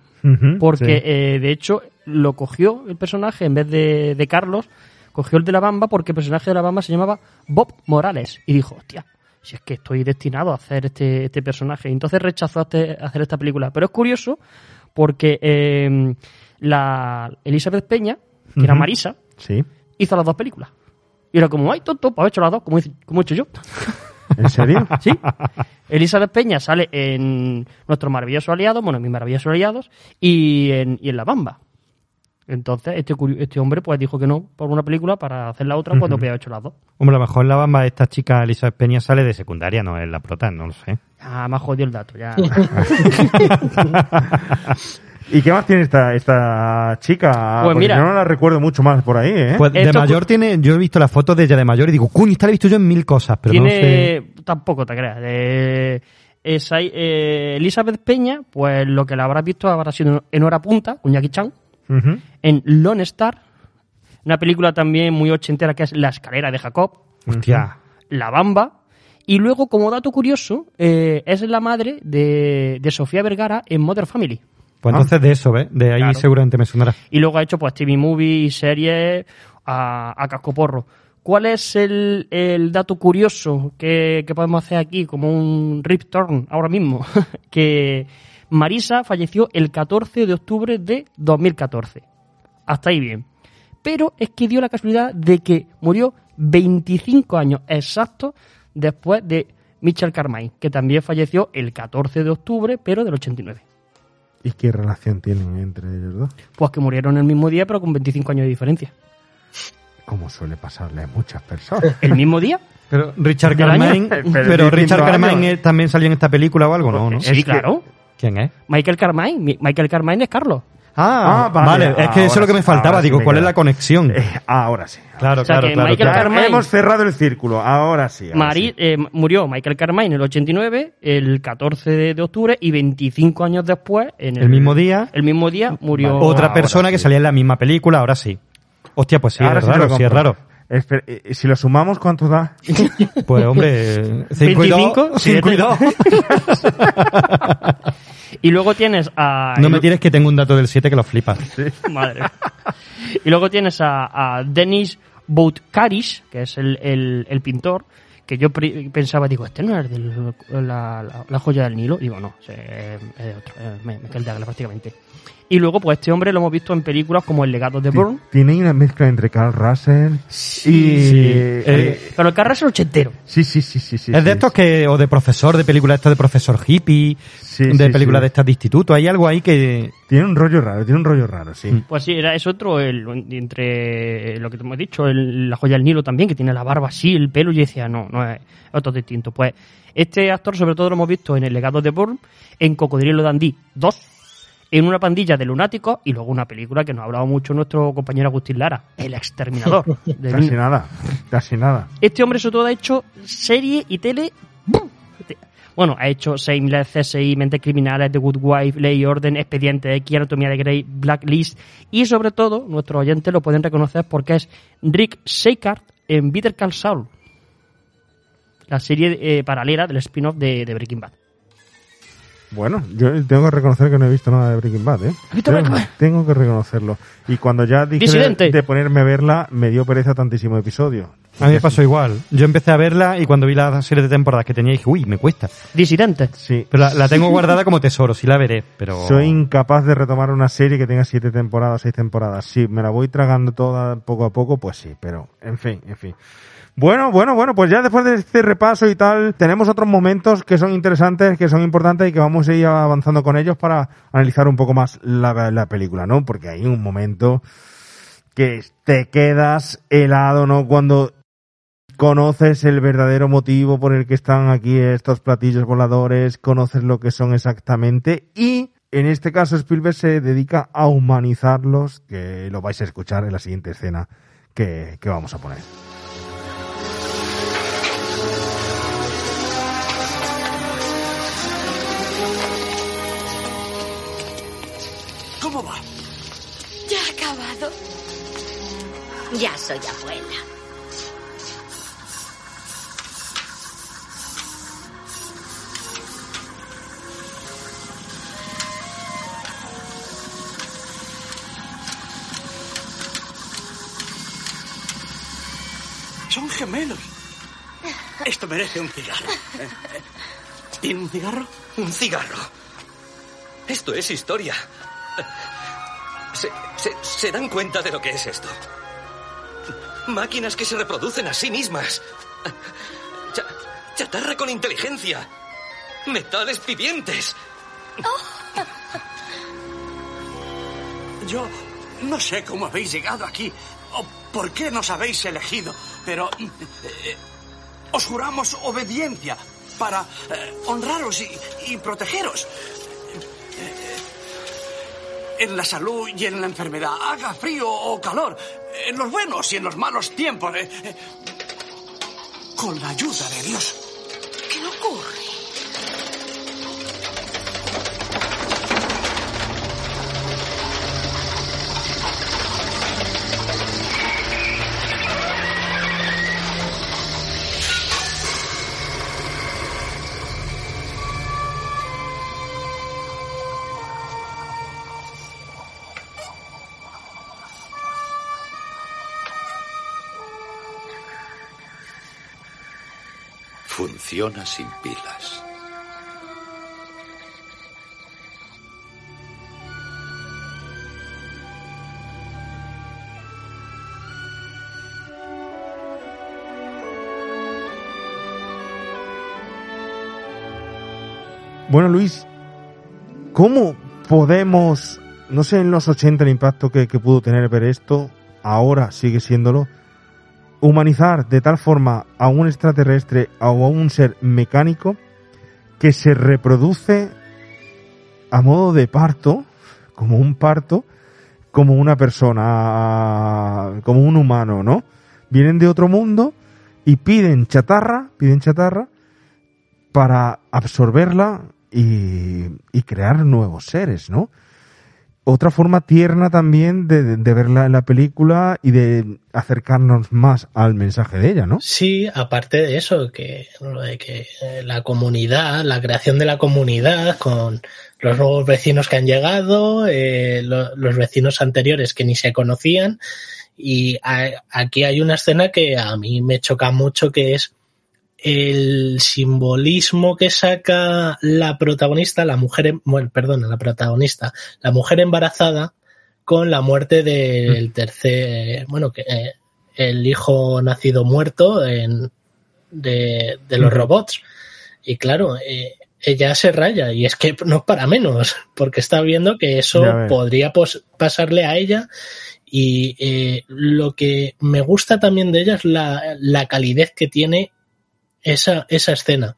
Porque, sí. eh, de hecho, lo cogió el personaje en vez de, de Carlos, cogió el de La Bamba porque el personaje de La Bamba se llamaba Bob Morales. Y dijo, hostia, si es que estoy destinado a hacer este, este personaje. Y entonces rechazó este- hacer esta película. Pero es curioso porque eh, la Elizabeth Peña, que era. Marisa, Sí. hizo las dos películas. Y era como, ay, tonto, pues he hecho las dos, como, como he hecho yo. ¿En serio? Sí. Elizabeth Peña sale en Nuestros Maravillosos Aliados, bueno, en Mis Maravillosos Aliados, y en, y en La Bamba. Entonces, este, curi- este hombre pues dijo que no por una película para hacer la otra cuando había hecho las dos. Hombre, a lo mejor en la bamba esta chica Elizabeth Peña sale de secundaria, no es la prota, no lo sé. Ah, me ha jodido el dato, ya. (laughs) (laughs) ¿Y qué más tiene esta, esta chica? Pues Porque mira. yo no la recuerdo mucho más por ahí, ¿eh? Pues de Esto- mayor tiene, yo he visto las fotos de ella de mayor y digo, cuño, esta la he visto yo en mil cosas, pero no sé. Tiene. Tampoco te creas. eh, eh, Elizabeth Peña, pues lo que la habrás visto habrá sido en Hora Punta, con Jackie Chan, Ujú. en Lone Star, una película también muy ochentera que es La Escalera de Jacob. Hostia. La Bamba. Y luego, como dato curioso, eh, es la madre de, de Sofía Vergara en Mother Family. Pues entonces de eso, ¿ves? De ahí Claro. seguramente me sonará. Y luego ha hecho pues TV movie y series a, a cascoporro. ¿Cuál es el, el dato curioso que, que podemos hacer aquí como un rip turn ahora mismo? (laughs) que Marisa falleció el 14 de octubre de 2014. Hasta ahí bien. Pero es que dio la casualidad de que murió 25 años exactos después de Michel Carmine, que también falleció el 14 de octubre, pero del 89. ¿Y qué relación tienen entre ellos dos? Pues que murieron el mismo día, pero con 25 años de diferencia. Como suele pasarle a muchas personas. (laughs) ¿El mismo día? Pero Richard. Carmine, (laughs) Pero Richard. Carmine también salió en esta película o algo, ¿no? ¿no? Sí, claro. ¿Quién es? Michael Carmine. Mi- Michael Carmine es Carlos. Ah, Ah, vale, vale, es que eso es lo que me faltaba, sí digo, me ¿cuál es la conexión? Eh, ahora sí. Claro, O sea claro, claro. Michael claro. Carmine- Hemos cerrado el círculo. Ahora sí. ahora Mari- sí. eh, murió Michael Carmine en el 89, el 14 de, de octubre, y 25 años después, en el, El mismo día. el mismo día murió. Otra persona que salía en la misma película, ahora sí. Hostia, pues sí, Ahora es raro, sí es raro. Espera, eh, si lo sumamos, ¿cuánto da? (laughs) Pues hombre, 5 y 2, 25, 5 y 2. (laughs) Y luego tienes a. No me tienes que tengo un dato del 7 que lo flipas. (laughs) Madre. Y luego tienes a, a Denis Boutkaris, que es el, el- el pintor, que yo pensaba, digo, este no es de la, la- la joya del Nilo. Digo, no, es es de otro, es Michael Douglas prácticamente. Y luego, pues este hombre lo hemos visto en películas como El legado de Bourne. Tiene una mezcla entre Carl Russell y... sí. eh, Eh, Pero el carro es el ochentero. sí, sí, sí, sí, sí. es de sí. estos que, o de profesor, de películas estas de profesor hippie, Sí, de sí, películas sí. de estas de instituto, hay algo ahí que... Tiene un rollo raro, tiene un rollo raro, sí. Pues sí, era, es otro, el, entre lo que te hemos dicho, el- la joya del Nilo también, que tiene la barba así, el pelo, y decía, no, no es otro distinto. Pues este actor, sobre todo, lo hemos visto en El legado de Bourne, en Cocodrilo Dandy 2, en una pandilla de lunáticos, y luego una película que nos ha hablado mucho nuestro compañero Agustín Lara, El Exterminador. (laughs) de Casi nada, casi nada. Este hombre, sobre todo, ha hecho serie y tele. ¡bum! Bueno, ha hecho Shameless, CSI, Mentes Criminales, The Good Wife, Ley y Orden, Expediente X, Anatomía de Grey, Blacklist. Y sobre todo, nuestros oyentes lo pueden reconocer porque es Rick Shakard en Bitter Call Saul. La serie eh, paralela del spin-off de, de Breaking Bad. Bueno, yo tengo que reconocer que no he visto nada de Breaking Bad, ¿eh? ¿Has visto tengo, Breaking Bad? tengo que reconocerlo. Y cuando ya dije de, de ponerme a verla, me dio pereza tantísimo episodio. A mí me pasó igual. Yo empecé a verla y cuando vi la serie de temporadas que tenía dije, uy, me cuesta. Disidente. Sí. Pero la, la tengo guardada como tesoro, sí la veré, pero... Soy incapaz de retomar una serie que tenga siete temporadas, seis temporadas. Sí, me la voy tragando toda poco a poco, pues sí, pero en fin, en fin. Bueno, bueno, bueno, pues ya después de este repaso y tal, tenemos otros momentos que son interesantes, que son importantes y que vamos a ir avanzando con ellos para analizar un poco más la, la película, ¿no? Porque hay un momento que te quedas helado, ¿no? Cuando conoces el verdadero motivo por el que están aquí estos platillos voladores, conoces lo que son exactamente y en este caso Spielberg se dedica a humanizarlos, que lo vais a escuchar en la siguiente escena que vamos a poner. ¿Cómo va? Ya ha acabado. Ya soy abuela. Son gemelos. Esto merece un cigarro. ¿Tiene un cigarro? Un cigarro. Esto es historia. ¿Se, se, dan cuenta de lo que es esto? Máquinas que se reproducen a sí mismas. Cha- chatarra con inteligencia. Metales vivientes. Yo no sé cómo habéis llegado aquí o por qué nos habéis elegido, pero eh, os juramos obediencia para eh, honraros y protegeros. En la salud y en la enfermedad, haga frío o calor, en los buenos y en los malos tiempos, eh, eh, con la ayuda de Dios. ¿Qué ocurre? Sin pilas. Bueno, Luis, ¿cómo podemos, no sé en los 80 el impacto que, que pudo tener ver esto, ahora sigue siéndolo, humanizar de tal forma a un extraterrestre o a un ser mecánico que se reproduce a modo de parto, como un parto, como una persona, como un humano, ¿no? Vienen de otro mundo y piden chatarra, piden chatarra para absorberla y, y crear nuevos seres, ¿no? Otra forma tierna también de, de- verla en la película y de acercarnos más al mensaje de ella, ¿no? Sí, aparte de eso, que, eh, la comunidad, la creación de la comunidad con los nuevos vecinos que han llegado, eh, lo- los vecinos anteriores que ni se conocían. Y a- aquí hay una escena que a mí me choca mucho, que es el simbolismo que saca la protagonista, la mujer, bueno, perdona, la protagonista, la mujer embarazada con la muerte del tercer, bueno, que eh, el hijo nacido muerto en, de, de los robots. Y claro, eh, ella se raya y es que no es para menos, porque está viendo que eso podría pos- pasarle a ella. Y eh, lo que me gusta también de ella es la, la calidez que tiene esa, esa escena.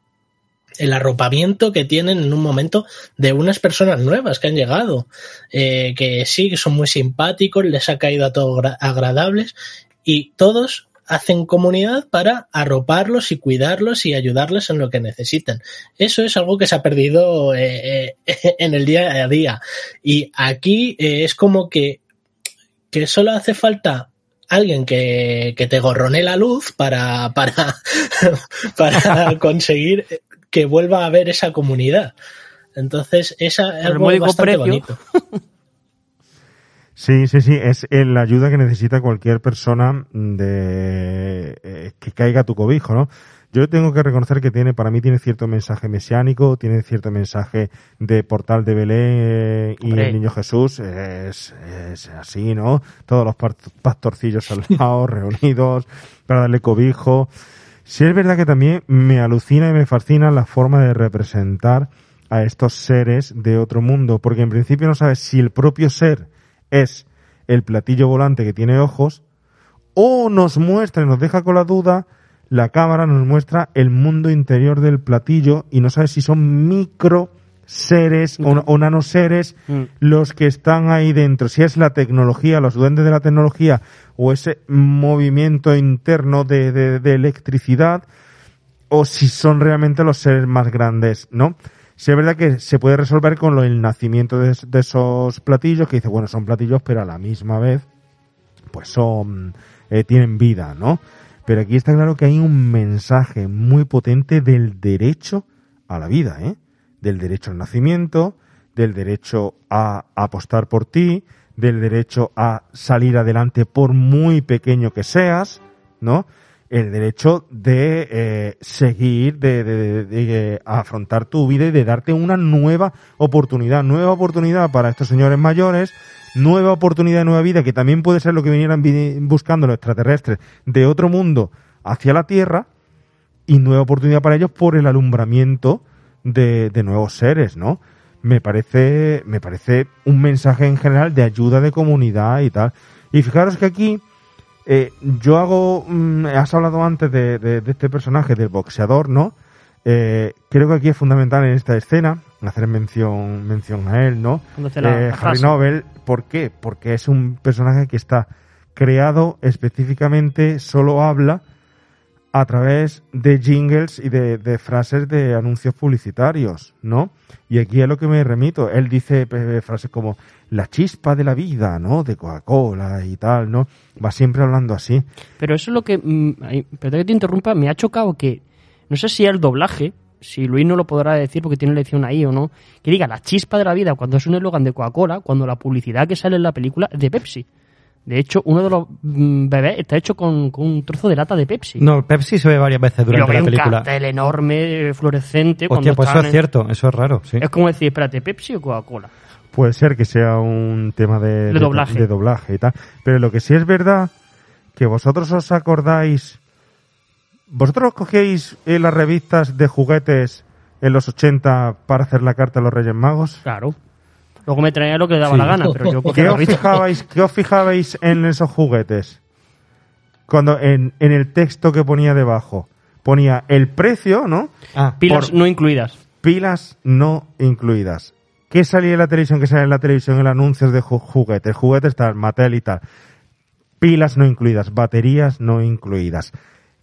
El arropamiento que tienen en un momento de unas personas nuevas que han llegado, eh, que sí, que son muy simpáticos, les ha caído a todos gra- agradables y todos hacen comunidad para arroparlos y cuidarlos y ayudarles en lo que necesiten. Eso es algo que se ha perdido eh, eh, (laughs) en el día a día. Y aquí es como que, que solo hace falta alguien que, que te gorrone la luz para, para, (laughs) para conseguir que vuelva a haber esa comunidad. Entonces, esa es algo bastante precio. bonito. Sí, sí, sí, es la ayuda que necesita cualquier persona de eh, que caiga a tu cobijo, ¿no? Yo tengo que reconocer que tiene, para mí tiene cierto mensaje mesiánico, tiene cierto mensaje de portal de Belén eh, y Hombre. el niño Jesús, es, es así, ¿no? Todos los pastorcillos al (laughs) lado, reunidos, para darle cobijo. Sí es verdad que también me alucina y me fascina la forma de representar a estos seres de otro mundo, porque en principio no sabes si el propio ser es el platillo volante que tiene ojos, o nos muestra y nos deja con la duda la cámara nos muestra el mundo interior del platillo y no sabes si son micro seres o, o nanoseres Mm. los que están ahí dentro. Si es la tecnología, los duendes de la tecnología o ese movimiento interno de, de- de electricidad o si son realmente los seres más grandes, ¿no? Si es verdad que se puede resolver con lo, el nacimiento de, de esos platillos, que dice, bueno, son platillos, pero a la misma vez, pues son, eh, tienen vida, ¿no? Pero aquí está claro que hay un mensaje muy potente del derecho a la vida, ¿eh? Del derecho al nacimiento, del derecho a apostar por ti, del derecho a salir adelante por muy pequeño que seas, ¿no? El derecho de eh, seguir, de, afrontar tu vida y de darte una nueva oportunidad, nueva oportunidad para estos señores mayores, nueva oportunidad de nueva vida, que también puede ser lo que vinieran vi- buscando los extraterrestres de otro mundo hacia la Tierra, y nueva oportunidad para ellos por el alumbramiento de, de nuevos seres, ¿no? Me parece, me parece un mensaje en general de ayuda de comunidad y tal. Y fijaros que aquí eh, yo hago, mm, has hablado antes de, de- de este personaje, del boxeador, ¿no? Eh, creo que aquí es fundamental en esta escena hacer mención, mención a él, ¿no? Eh, Harry. Nobel, ¿por qué? Porque es un personaje que está creado específicamente, solo habla a través de jingles y de, de frases de anuncios publicitarios, ¿no? Y aquí es lo que me remito. Él dice eh, frases como la chispa de la vida, ¿no? De Coca-Cola y tal, ¿no? Va siempre hablando así. Pero eso es lo que, mm, perdón que te interrumpa, me ha chocado que, no sé si el doblaje, si Luis no lo podrá decir porque tiene lección ahí o no, que diga la chispa de la vida cuando es un eslogan de Coca-Cola, cuando la publicidad que sale en la película es de Pepsi. De hecho, uno de los mm, bebés está hecho con, con un trozo de lata de Pepsi. No, Pepsi se ve varias veces durante la un película. cartel enorme, fluorescente. Hostia, cuando pues eso es en- cierto, eso es raro, sí. Es como decir, espérate, ¿Pepsi o Coca-Cola? Puede ser que sea un tema de, De doblaje. de doblaje y tal. Pero lo que sí es verdad, que vosotros os acordáis, vosotros cogéis eh, las revistas de juguetes en los 80 para hacer la carta a los Reyes Magos. Claro. Luego me traía lo que le daba Sí. la gana, pero yo ¿Qué la os fijabais, qué os fijabais en esos juguetes? Cuando en, en el texto que ponía debajo ponía el precio, ¿no? Pilas Por- no incluidas. pilas no incluidas. ¿Qué salía en la televisión? ¿Qué salía en la televisión? El anuncios de ju- juguetes. Juguetes tal, Mattel y tal. Pilas no incluidas, baterías no incluidas.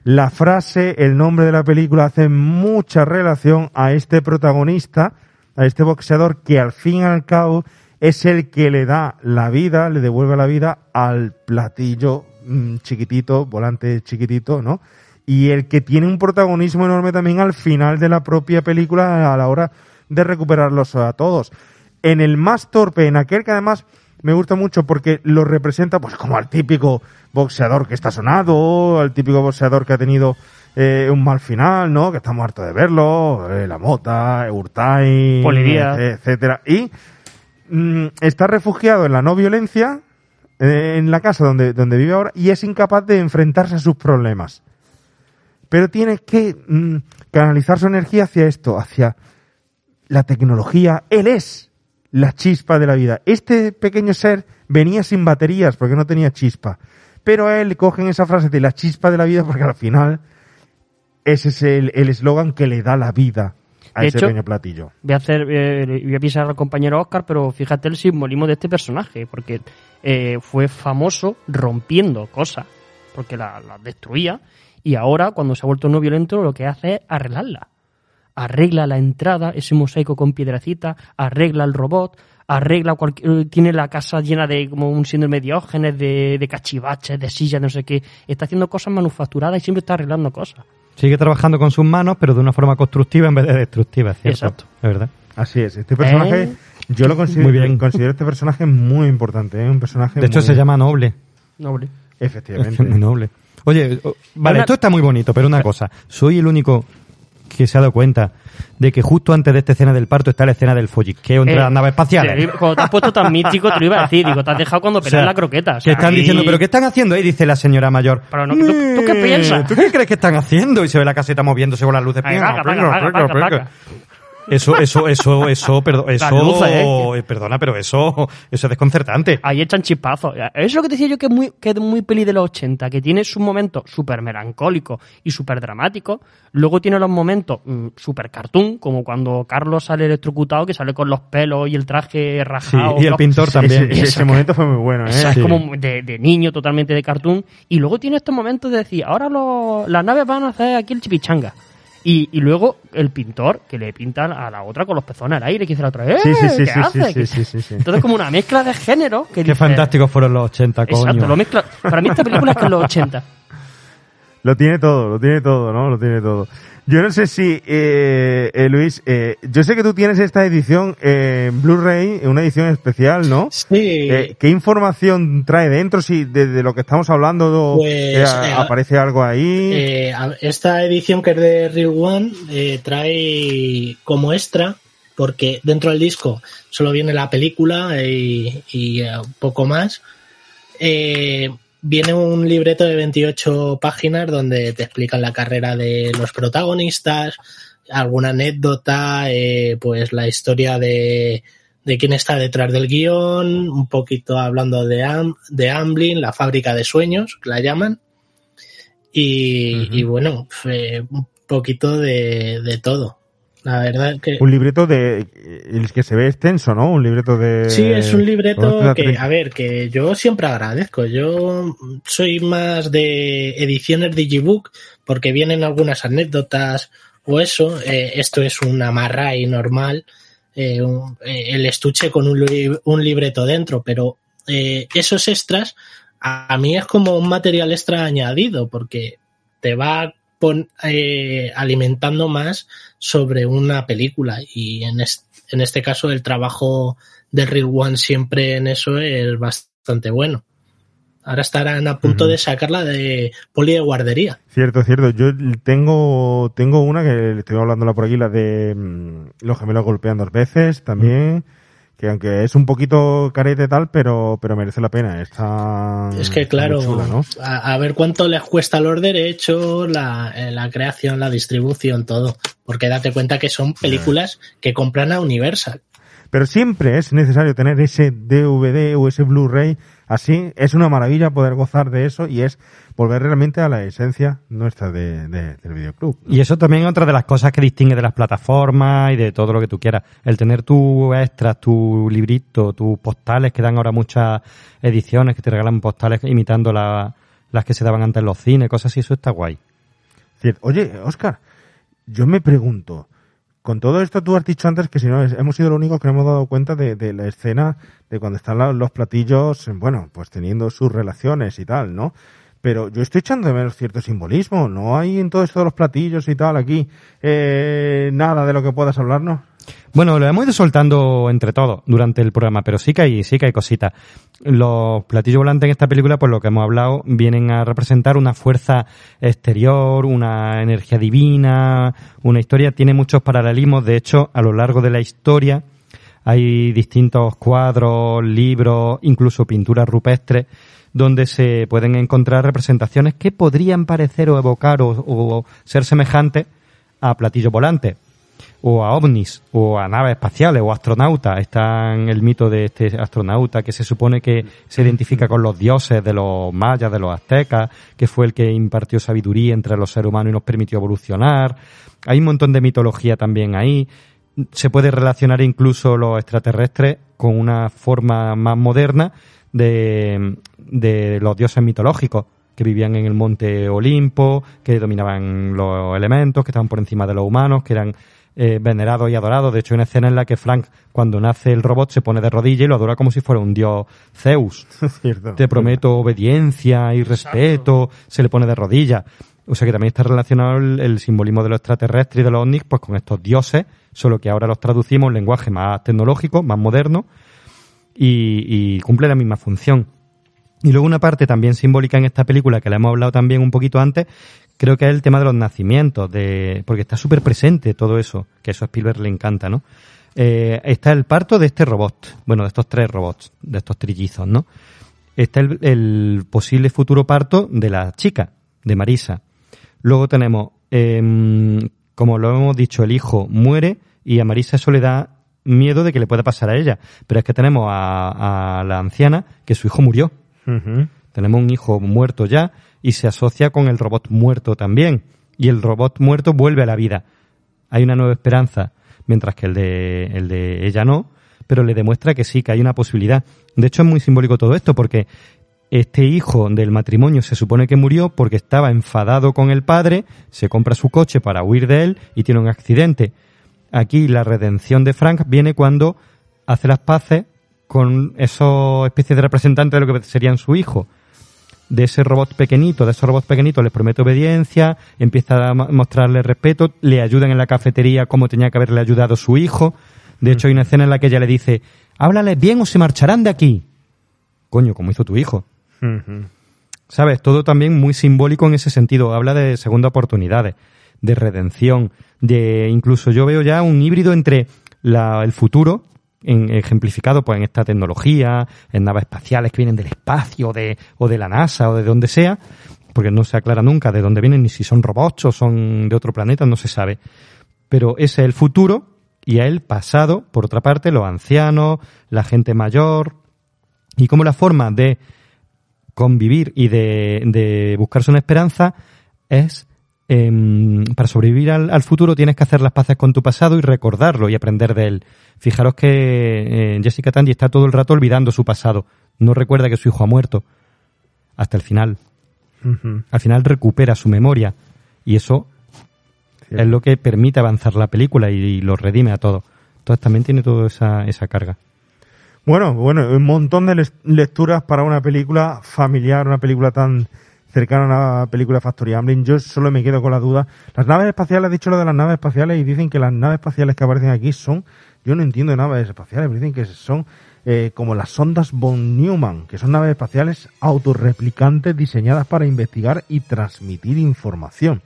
La frase, el nombre de la película hace mucha relación a este protagonista, a este boxeador que al fin y al cabo es el que le da la vida, le devuelve la vida al platillo mm, chiquitito, volante chiquitito, ¿no? Y el que tiene un protagonismo enorme también al final de la propia película a la hora de recuperarlos a todos. En el más torpe, en aquel que además me gusta mucho porque lo representa pues como al típico boxeador que está sonado, al típico boxeador que ha tenido eh, un mal final, ¿no? Que estamos hartos de verlo, eh, la mota, Urtai, Polidía. eh, etcétera. Y mm, está refugiado en la no violencia, eh, en la casa donde, donde vive ahora, y es incapaz de enfrentarse a sus problemas. Pero tiene que mm, canalizar su energía hacia esto, hacia la tecnología. Él es la chispa de la vida. Este pequeño ser venía sin baterías porque no tenía chispa. Pero a él le cogen esa frase de la chispa de la vida porque al final ese es el el eslogan que le da la vida a De ese hecho, pequeño platillo. Voy a hacer, eh, voy a pisar al compañero Oscar, pero fíjate el simbolismo de este personaje, porque eh, fue famoso rompiendo cosas, porque las la destruía, y ahora cuando se ha vuelto no violento lo que hace es arreglarla. Arregla la entrada, ese mosaico con piedrecitas, arregla el robot, arregla cualquier, tiene la casa llena de como un síndrome de diógenes, de, de cachivaches, de sillas, no sé qué. Está haciendo cosas manufacturadas y siempre está arreglando cosas. Sigue trabajando con sus manos, pero de una forma constructiva en vez de destructiva, es ¿cierto? Exacto. Es verdad. Así es. Este personaje, ¿Eh? yo lo considero, Muy bien. considero este personaje muy importante. ¿eh? Un personaje De hecho, muy- se llama Noble. Noble. Efectivamente. Muy noble. Oye, vale, Una- esto está muy bonito, pero una cosa. Soy el único que se ha dado cuenta de que justo antes de esta escena del parto está la escena del folliqueo entre Eh, las naves espaciales. Cuando te has puesto tan mítico, te lo iba a decir. Digo, te has dejado cuando O sea, la croqueta. o que sea, están ahí- diciendo, ¿pero qué están haciendo ahí? Dice la señora mayor. Pero no, ¿tú, tú qué "Eh, piensas? ¿Tú qué crees que están haciendo? Y se ve la caseta moviéndose con las luces. Venga, vaca, venga, Eso, eso, eso, eso, perdo- eso, luces, ¿eh? eh, perdona, pero eso, eso es desconcertante. Ahí echan chispazos. Es lo que te decía yo que es muy, que es muy peli de los 80, que tiene sus momentos súper melancólicos y súper dramáticos. Luego tiene los momentos mm, súper cartoon, como cuando Carlos sale electrocutado, que sale con los pelos y el traje rajado. y el los- pintor también. Ese, ese momento fue muy bueno, ¿eh? Eso es Sí. como de, de niño, totalmente de cartoon. Y luego tiene estos momentos de decir, ahora lo- las naves van a hacer aquí el chipichanga. Y, y luego el pintor que le pinta a la otra con los pezones al aire, que dice la otra, ¡eh! Sí, sí, sí, ¿Qué sí, hace? sí, sí, sí, sí, sí. Entonces como una mezcla de género que Qué dice- fantásticos fueron los 80, coño. Exacto, lo mezcla. Para mí esta película es que es los 80. Lo tiene todo, lo tiene todo, ¿no? Lo tiene todo. Yo no sé si, eh, eh, Luis, eh, yo sé que tú tienes esta edición en Blu-ray, una edición especial, ¿no? Sí. Eh, ¿Qué información trae dentro? Si de, de lo que estamos hablando Pues, eh, a- eh, aparece algo ahí. Eh, esta edición que es de Real One trae como extra, porque dentro del disco solo viene la película y, y, poco más. Eh, viene un libreto de 28 páginas donde te explican la carrera de los protagonistas, alguna anécdota, eh, pues la historia de, de quién está detrás del guion, un poquito hablando de, Am- de Amblin, la fábrica de sueños, que la llaman. Y, y bueno, un poquito de, de todo. La verdad que... Un libreto de, el que se ve extenso, ¿no? Un libreto de... Sí, es un libreto que, a ver, que yo siempre agradezco. Yo soy más de ediciones Digibook porque vienen algunas anécdotas o eso. Eh, esto es normal, eh, un- eh, el estuche con un, li- un libreto dentro, pero eh, esos extras a, a mí es como un material extra añadido porque te va pon- eh, alimentando más sobre una película y en, es- en este caso el trabajo de Real One siempre en eso es bastante bueno. Ahora estarán a punto de sacarla de poli de guardería. Cierto, cierto. Yo tengo, tengo una que le estoy hablándola por aquí, la de mm, Los gemelos golpean dos veces también. Que aunque es un poquito carete tal, pero, pero merece la pena. Está, Es que claro, chula, ¿no? a, a ver cuánto les cuesta los derechos, la, eh, la creación, la distribución, todo. Porque date cuenta que son películas que compran a Universal. Pero siempre es necesario tener ese DVD o ese Blu-ray así. Es una maravilla poder gozar de eso y es volver realmente a la esencia nuestra de, de- del videoclub. Y eso también es otra de las cosas que distingue de las plataformas y de todo lo que tú quieras. El tener tus extras, tu librito, tus postales, que dan ahora muchas ediciones, que te regalan postales imitando la- las que se daban antes en los cines, cosas así, eso está guay. Oye, Oscar, yo me pregunto, con todo esto tú has dicho antes que si no hemos sido los únicos que nos hemos dado cuenta de, la escena de cuando están los platillos, bueno, pues teniendo sus relaciones y tal, ¿no? Pero yo estoy echando de menos cierto simbolismo, ¿no hay en todo esto de los platillos y tal aquí eh, nada de lo que puedas hablarnos? Bueno, lo hemos ido soltando entre todos durante el programa, pero sí que hay, sí que hay cositas. Los platillos volantes en esta película, por lo que hemos hablado, vienen a representar una fuerza exterior, una energía divina, una historia, tiene muchos paralelismos. De hecho, a lo largo de la historia hay distintos cuadros, libros, incluso pinturas rupestres, donde se pueden encontrar representaciones que podrían parecer o evocar o, o ser semejantes a platillos volantes o a ovnis, o a naves espaciales, o astronautas. Está en el mito de este astronauta que se supone que se identifica con los dioses de los mayas, de los aztecas, que fue el que impartió sabiduría entre los seres humanos y nos permitió evolucionar. Hay un montón de mitología también ahí. Se puede relacionar incluso los extraterrestres con una forma más moderna de, de los dioses mitológicos que vivían en el monte Olimpo, que dominaban los elementos, que estaban por encima de los humanos, que eran eh, venerados y adorados. De hecho, hay una escena en la que Frank, cuando nace el robot, se pone de rodillas y lo adora como si fuera un dios Zeus. (laughs) Cierto. Te prometo obediencia y respeto, se le pone de rodillas. O sea que también está relacionado el, el simbolismo de los extraterrestres y de los ovnis pues con estos dioses, solo que ahora los traducimos en lenguaje más tecnológico, más moderno, y, y cumple la misma función. Y luego una parte también simbólica en esta película, que la hemos hablado también un poquito antes, creo que es el tema de los nacimientos, de, porque está súper presente todo eso, que eso a Spielberg le encanta, ¿no? Eh, está el parto de este robot, bueno, de estos tres robots, de estos trillizos, ¿no? Está el, el posible futuro parto de la chica, de Marisa. Luego tenemos, em, como lo hemos dicho, el hijo muere y a Marisa eso le da miedo de que le pueda pasar a ella. Pero es que tenemos a, a la anciana que su hijo murió. Tenemos un hijo muerto ya y se asocia con el robot muerto también. Y el robot muerto vuelve a la vida. Hay una nueva esperanza, mientras que el de, el de ella no, pero le demuestra que sí, que hay una posibilidad. De hecho, es muy simbólico todo esto porque este hijo del matrimonio se supone que murió porque estaba enfadado con el padre, se compra su coche para huir de él y tiene un accidente. Aquí la redención de Frank viene cuando hace las paces con esos especies de representantes de lo que serían su hijo. De ese robot pequeñito, de esos robots pequeñitos les promete obediencia, empieza a mo- mostrarle respeto, le ayudan en la cafetería como tenía que haberle ayudado su hijo. De hecho, hay una escena en la que ella le dice, háblales bien o se marcharán de aquí. Coño, como hizo tu hijo. ¿Sabes? Todo también muy simbólico en ese sentido. Habla de segunda oportunidades, de redención, de incluso yo veo ya un híbrido entre la- el futuro, en- ejemplificado pues en esta tecnología, en naves espaciales que vienen del espacio de, o de la NASA o de donde sea, porque no se aclara nunca de dónde vienen ni si son robots o son de otro planeta, no se sabe. Pero ese es el futuro y el pasado, por otra parte, los ancianos, la gente mayor, y como la forma de convivir y de, de buscarse una esperanza es em, para sobrevivir al, al futuro tienes que hacer las paces con tu pasado y recordarlo y aprender de él. Fijaros que eh, Jessica Tandy está todo el rato olvidando su pasado. No recuerda que su hijo ha muerto hasta el final. Al final recupera su memoria y eso es lo que permite avanzar la película y, y lo redime a todo. Entonces también tiene toda esa, esa carga. Bueno, bueno, un montón de lecturas para una película familiar, una película tan cercana a una película Factory Amblin. Yo solo me quedo con la duda. Las naves espaciales, has dicho lo de las naves espaciales y dicen que las naves espaciales que aparecen aquí son, yo no entiendo naves espaciales, pero dicen que son eh, como las sondas von Neumann, que son naves espaciales autorreplicantes diseñadas para investigar y transmitir información.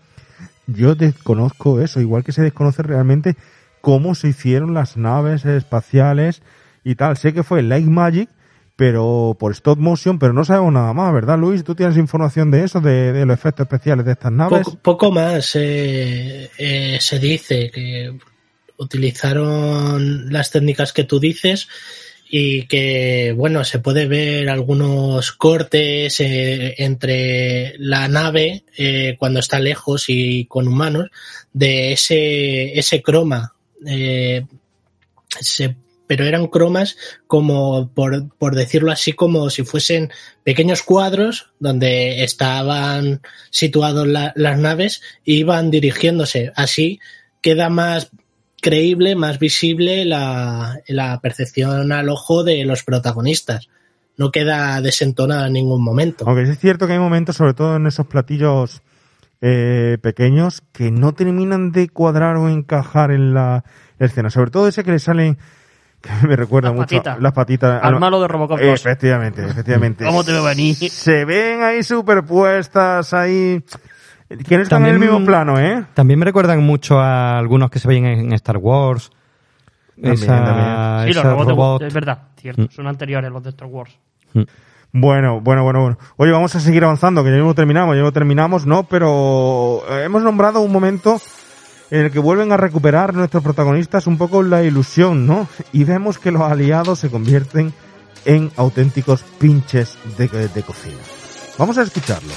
Yo desconozco eso, igual que se desconoce realmente cómo se hicieron las naves espaciales y tal. Sé que fue Light Magic, pero por stop motion, pero no sabemos nada más, ¿verdad, Luis? ¿Tú tienes información de eso, de, de los efectos especiales de estas naves? Poco, más eh, eh, se dice que utilizaron las técnicas que tú dices y que, bueno, se puede ver algunos cortes eh, entre la nave eh, cuando está lejos y con humanos de ese, ese croma. Eh, se pero eran cromas como, por, por decirlo así, como si fuesen pequeños cuadros donde estaban situados la- las naves e iban dirigiéndose. Así queda más creíble, más visible la, la percepción al ojo de los protagonistas. No queda desentonada en ningún momento. Aunque es cierto que hay momentos, sobre todo en esos platillos eh, pequeños, que no terminan de cuadrar o encajar en la escena. Sobre todo ese que le salen, (laughs) me recuerda Las mucho, patitas. las patitas. Al ah, malo de Robocop 2. Efectivamente, efectivamente. ¿Cómo te veo venir? Se ven ahí superpuestas, ahí... Que no están en el mismo plano, ¿eh? También me recuerdan mucho a algunos que se veían en Star Wars. También, Esa- también. Sí, los robots de- robot. es verdad, cierto. Mm. Son anteriores los de Star Wars. Bueno, bueno, bueno, bueno. Oye, vamos a seguir avanzando, que ya mismo terminamos, ya mismo terminamos, ¿no? Pero eh, hemos nombrado un momento en el que vuelven a recuperar nuestros protagonistas un poco la ilusión, ¿no? Y vemos que los aliados se convierten en auténticos pinches de, de cocina. Vamos a escucharlo.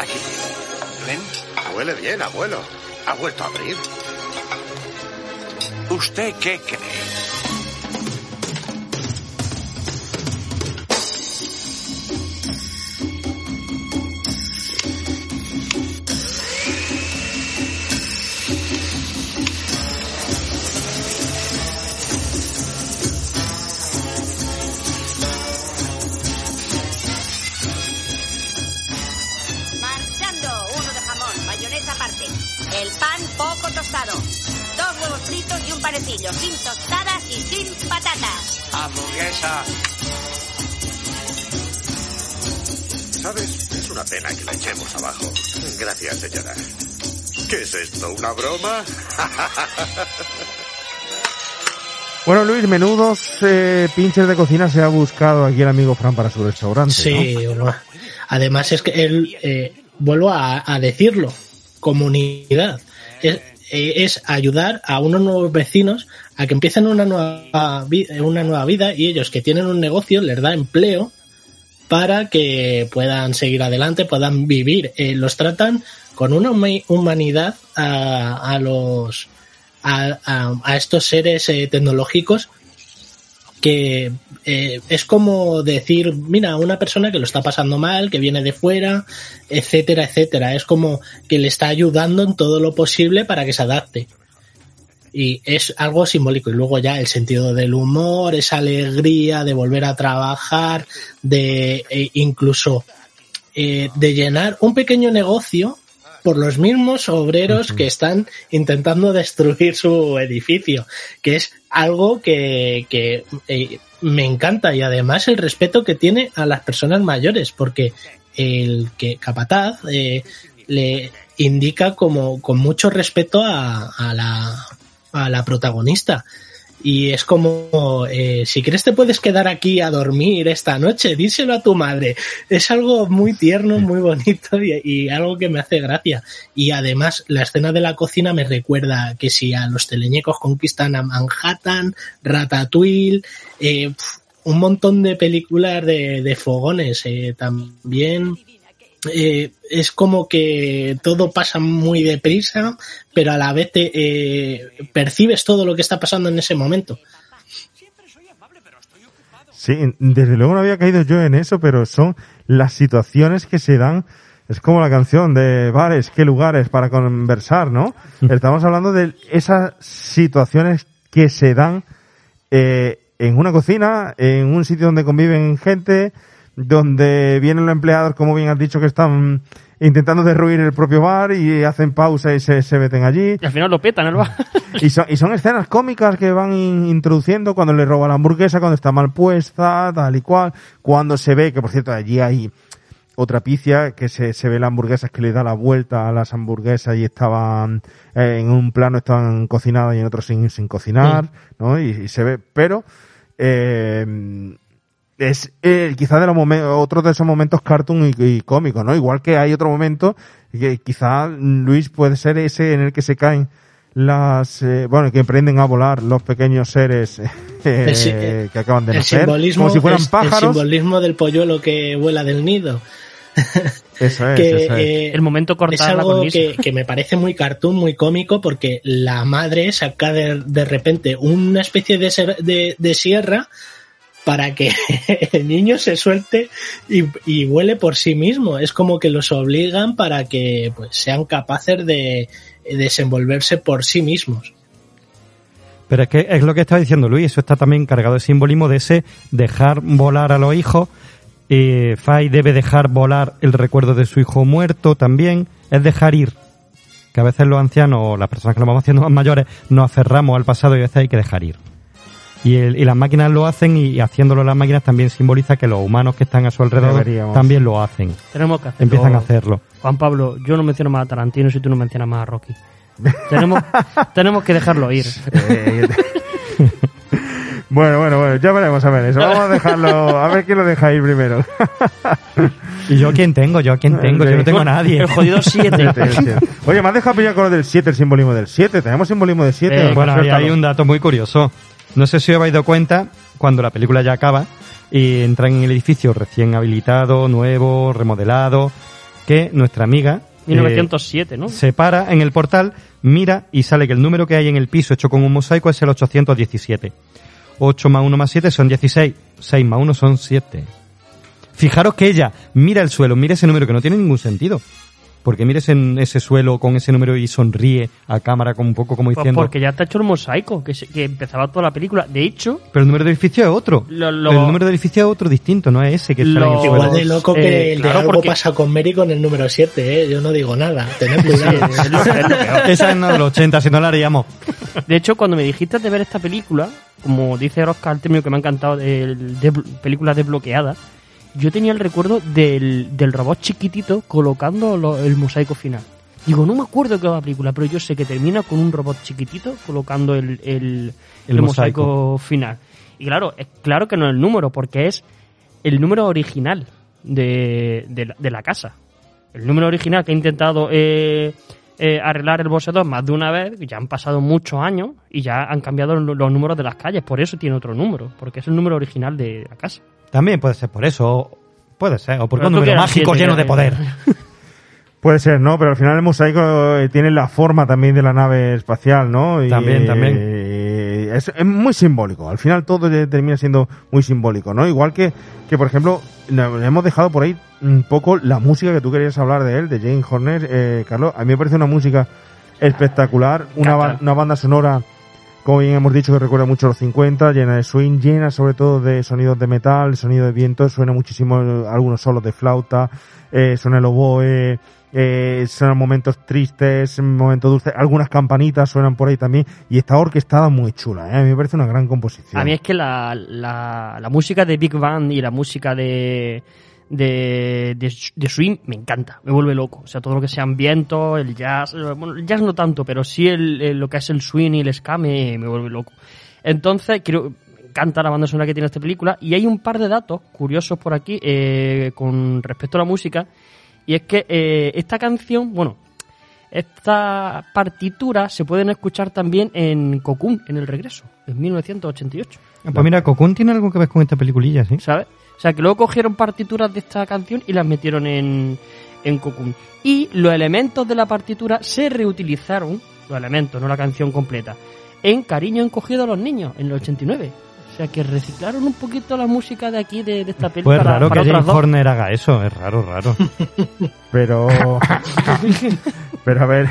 Aquí. ¿Ven? Huele bien, abuelo. Ha vuelto a abrir. ¿Usted qué cree? Panecillo, sin tostadas y sin patatas. Hamburguesa. ¿Sabes? Es una pena que la echemos abajo. Gracias, señora. ¿Qué es esto? ¿Una broma? (laughs) Bueno, Luis, menudos eh, pinches de cocina se ha buscado aquí el amigo Fran para su restaurante. Sí, ¿no? bueno, además es que él, eh, vuelvo a, a decirlo, comunidad. Es, eh, es ayudar a unos nuevos vecinos a que empiecen una nueva, vi- una nueva vida y ellos que tienen un negocio les da empleo para que puedan seguir adelante, puedan vivir. Eh, los tratan con una huma- humanidad a, a los a, a- a estos seres eh, tecnológicos que eh, es como decir, mira, una persona que lo está pasando mal, que viene de fuera, etcétera, etcétera. Es como que le está ayudando en todo lo posible para que se adapte. Y es algo simbólico. Y luego ya el sentido del humor, esa alegría de volver a trabajar, de eh, incluso eh, de llenar un pequeño negocio por los mismos obreros que están intentando destruir su edificio, que es algo que, que eh, me encanta y además el respeto que tiene a las personas mayores, porque el que Capataz eh, le indica como con mucho respeto a, a la, a la protagonista. Y es como, eh, si quieres te puedes quedar aquí a dormir esta noche, díselo a tu madre. Es algo muy tierno, muy bonito y, algo que me hace gracia. Y además la escena de la cocina me recuerda que si a los teleñecos conquistan a Manhattan, Ratatouille, eh, un montón de películas de, de fogones. eh, también eh, es como que todo pasa muy deprisa, pero a la vez te eh, percibes todo lo que está pasando en ese momento. Sí, desde luego no había caído yo en eso, pero son las situaciones que se dan. Es como la canción de bares, qué lugares para conversar, ¿no? (laughs) Estamos hablando de esas situaciones que se dan eh, en una cocina, en un sitio donde conviven gente, donde vienen los empleados, como bien has dicho, que están intentando derruir el propio bar y hacen pausa y se, se meten allí. Y al final lo petan el (laughs) bar. Y son, y son escenas cómicas que van in- introduciendo cuando le roba la hamburguesa, cuando está mal puesta, tal y cual. Cuando se ve, que por cierto allí hay otra picia, que se, se ve la hamburguesa que le da la vuelta a las hamburguesas y estaban, eh, en un plano estaban cocinadas y en otro sin, sin cocinar, ¿no? Y, y se ve, pero, eh, es eh, quizá de los otro de esos momentos cartoon y, y cómicos, ¿no? Igual que hay otro momento que quizá Luis puede ser ese en el que se caen las, eh, bueno, que emprenden a volar los pequeños seres eh, El eh, que acaban de el nacer, como si fueran es- el pájaros. simbolismo del polluelo que vuela del nido. (laughs) Eso es, que, eso es. eh, El momento cortar es algo que, que me parece muy cartoon, muy cómico, porque la madre saca de, de repente una especie de, ser- de, de sierra para que (laughs) el niño se suelte y, y vuele por sí mismo. Es como que los obligan para que pues, sean capaces de desenvolverse por sí mismos. Pero es que es lo que estaba diciendo Luis, eso está también cargado de simbolismo de ese dejar volar a los hijos. Eh, Fay debe dejar volar el recuerdo de su hijo muerto también, es dejar ir. Que a veces los ancianos o las personas que nos vamos haciendo más mayores nos aferramos al pasado y a veces hay que dejar ir. Y, el- y las máquinas lo hacen y, y haciéndolo las máquinas también simboliza que los humanos que están a su alrededor Deberíamos. también lo hacen. Tenemos que hacerlo. Empiezan a hacerlo. Juan Pablo, yo no menciono más a Tarantino si tú no mencionas más a Rocky. tenemos, (laughs) tenemos que dejarlo ir. (laughs) Bueno, bueno, bueno, ya veremos a ver eso. Vamos a dejarlo, a ver quién lo deja ir primero. (laughs) ¿Y yo quién tengo? ¿Yo a quién tengo? Yo no tengo a nadie. El jodido 7. Oye, me has dejado pillar con lo del 7, el simbolismo del 7. Tenemos simbolismo del 7. Eh, bueno, ahí hay un dato muy curioso. No sé si os habéis dado cuenta, cuando la película ya acaba y entran en el edificio recién habilitado, nuevo, remodelado, que nuestra amiga eh, 1907, ¿no? se para en el portal, mira y sale que el número que hay en el piso hecho con un mosaico es el 817. 8 más 1 más 7 son 16. 6 más 1 son 7. Fijaros que ella mira el suelo, mira ese número que no tiene ningún sentido. Porque mires en ese suelo con ese número y sonríe a cámara como un poco como Pues diciendo... porque ya está hecho el mosaico, que, se- que empezaba toda la película. De hecho, Pero el número de edificio es otro. Lo- lo- el número de edificio es otro distinto, no es ese que sale en el Lo- suelo. Igual de loco que Eh, el claro, de algo porque- pasa con Mary con el número 7, ¿eh? Yo no digo nada. Tened cuidado. es lo- es lo peor. (laughs) Esa es no de los 80, si no la haríamos. De hecho, cuando me dijiste de ver esta película, como dice Oscar, el término que me ha encantado de, de película desbloqueada, yo tenía el recuerdo del, del robot chiquitito colocando lo- el mosaico final. Digo, no me acuerdo qué va la película, pero yo sé que termina con un robot chiquitito colocando el, el, El el mosaico. mosaico final. Y claro, es claro que no es el número, porque es el número original de, de, la, de la casa. El número original que ha intentado eh, eh, arreglar el boceador más de una vez, ya han pasado muchos años y ya han cambiado lo- los números de las calles, por eso tiene otro número, porque es el número original de la casa. También puede ser por eso. o- Puede ser. O por Pero un número mágico siete, lleno de poder. (laughs) Puede ser, ¿no? Pero al final el mosaico eh, tiene la forma también de la nave espacial, ¿no? Y, También, también. eh, es, es muy simbólico. Al final todo termina siendo muy simbólico, ¿no? Igual que, que por ejemplo, no- hemos dejado por ahí un poco la música que tú querías hablar de él, de Jane Horner, eh, Carlos. A mí me parece una música espectacular, una, ba- una banda sonora, como bien hemos dicho, que recuerda mucho a los 50, llena de swing, llena sobre todo de sonidos de metal, sonido de viento, suena muchísimo eh, algunos solos de flauta, eh, suena el oboe, eh, suenan momentos tristes, momentos dulces, algunas campanitas suenan por ahí también, y está orquestada muy chula, ¿eh? a mí me parece una gran composición. A mí es que la, la, música de Big Band y la música de, de, de, de swing me encanta, me vuelve loco. O sea, todo lo que sean vientos, el jazz, eh, bueno, el jazz no tanto, pero sí el, lo que es el swing y el ska me, me vuelve loco. Entonces, creo, encanta la banda sonora que tiene esta película y hay un par de datos curiosos por aquí eh, con respecto a la música y es que eh, esta canción, bueno, esta partitura se pueden escuchar también en Cocoon, en El Regreso, en 1988. Ah, Pues mira, Cocoon tiene algo que ver con esta peliculilla, ¿sí? ¿Sabes? O sea, que luego cogieron partituras de esta canción y las metieron en, en Cocoon. Y los elementos de la partitura se reutilizaron, los elementos, no la canción completa, en Cariño encogido a los niños, en el 89. O sea, que reciclaron un poquito la música de aquí, de, de esta peli, Pues para, raro para que otras Jane dos. Horner haga eso, es raro, raro. (laughs) Pero. (laughs) (laughs) pero a ver.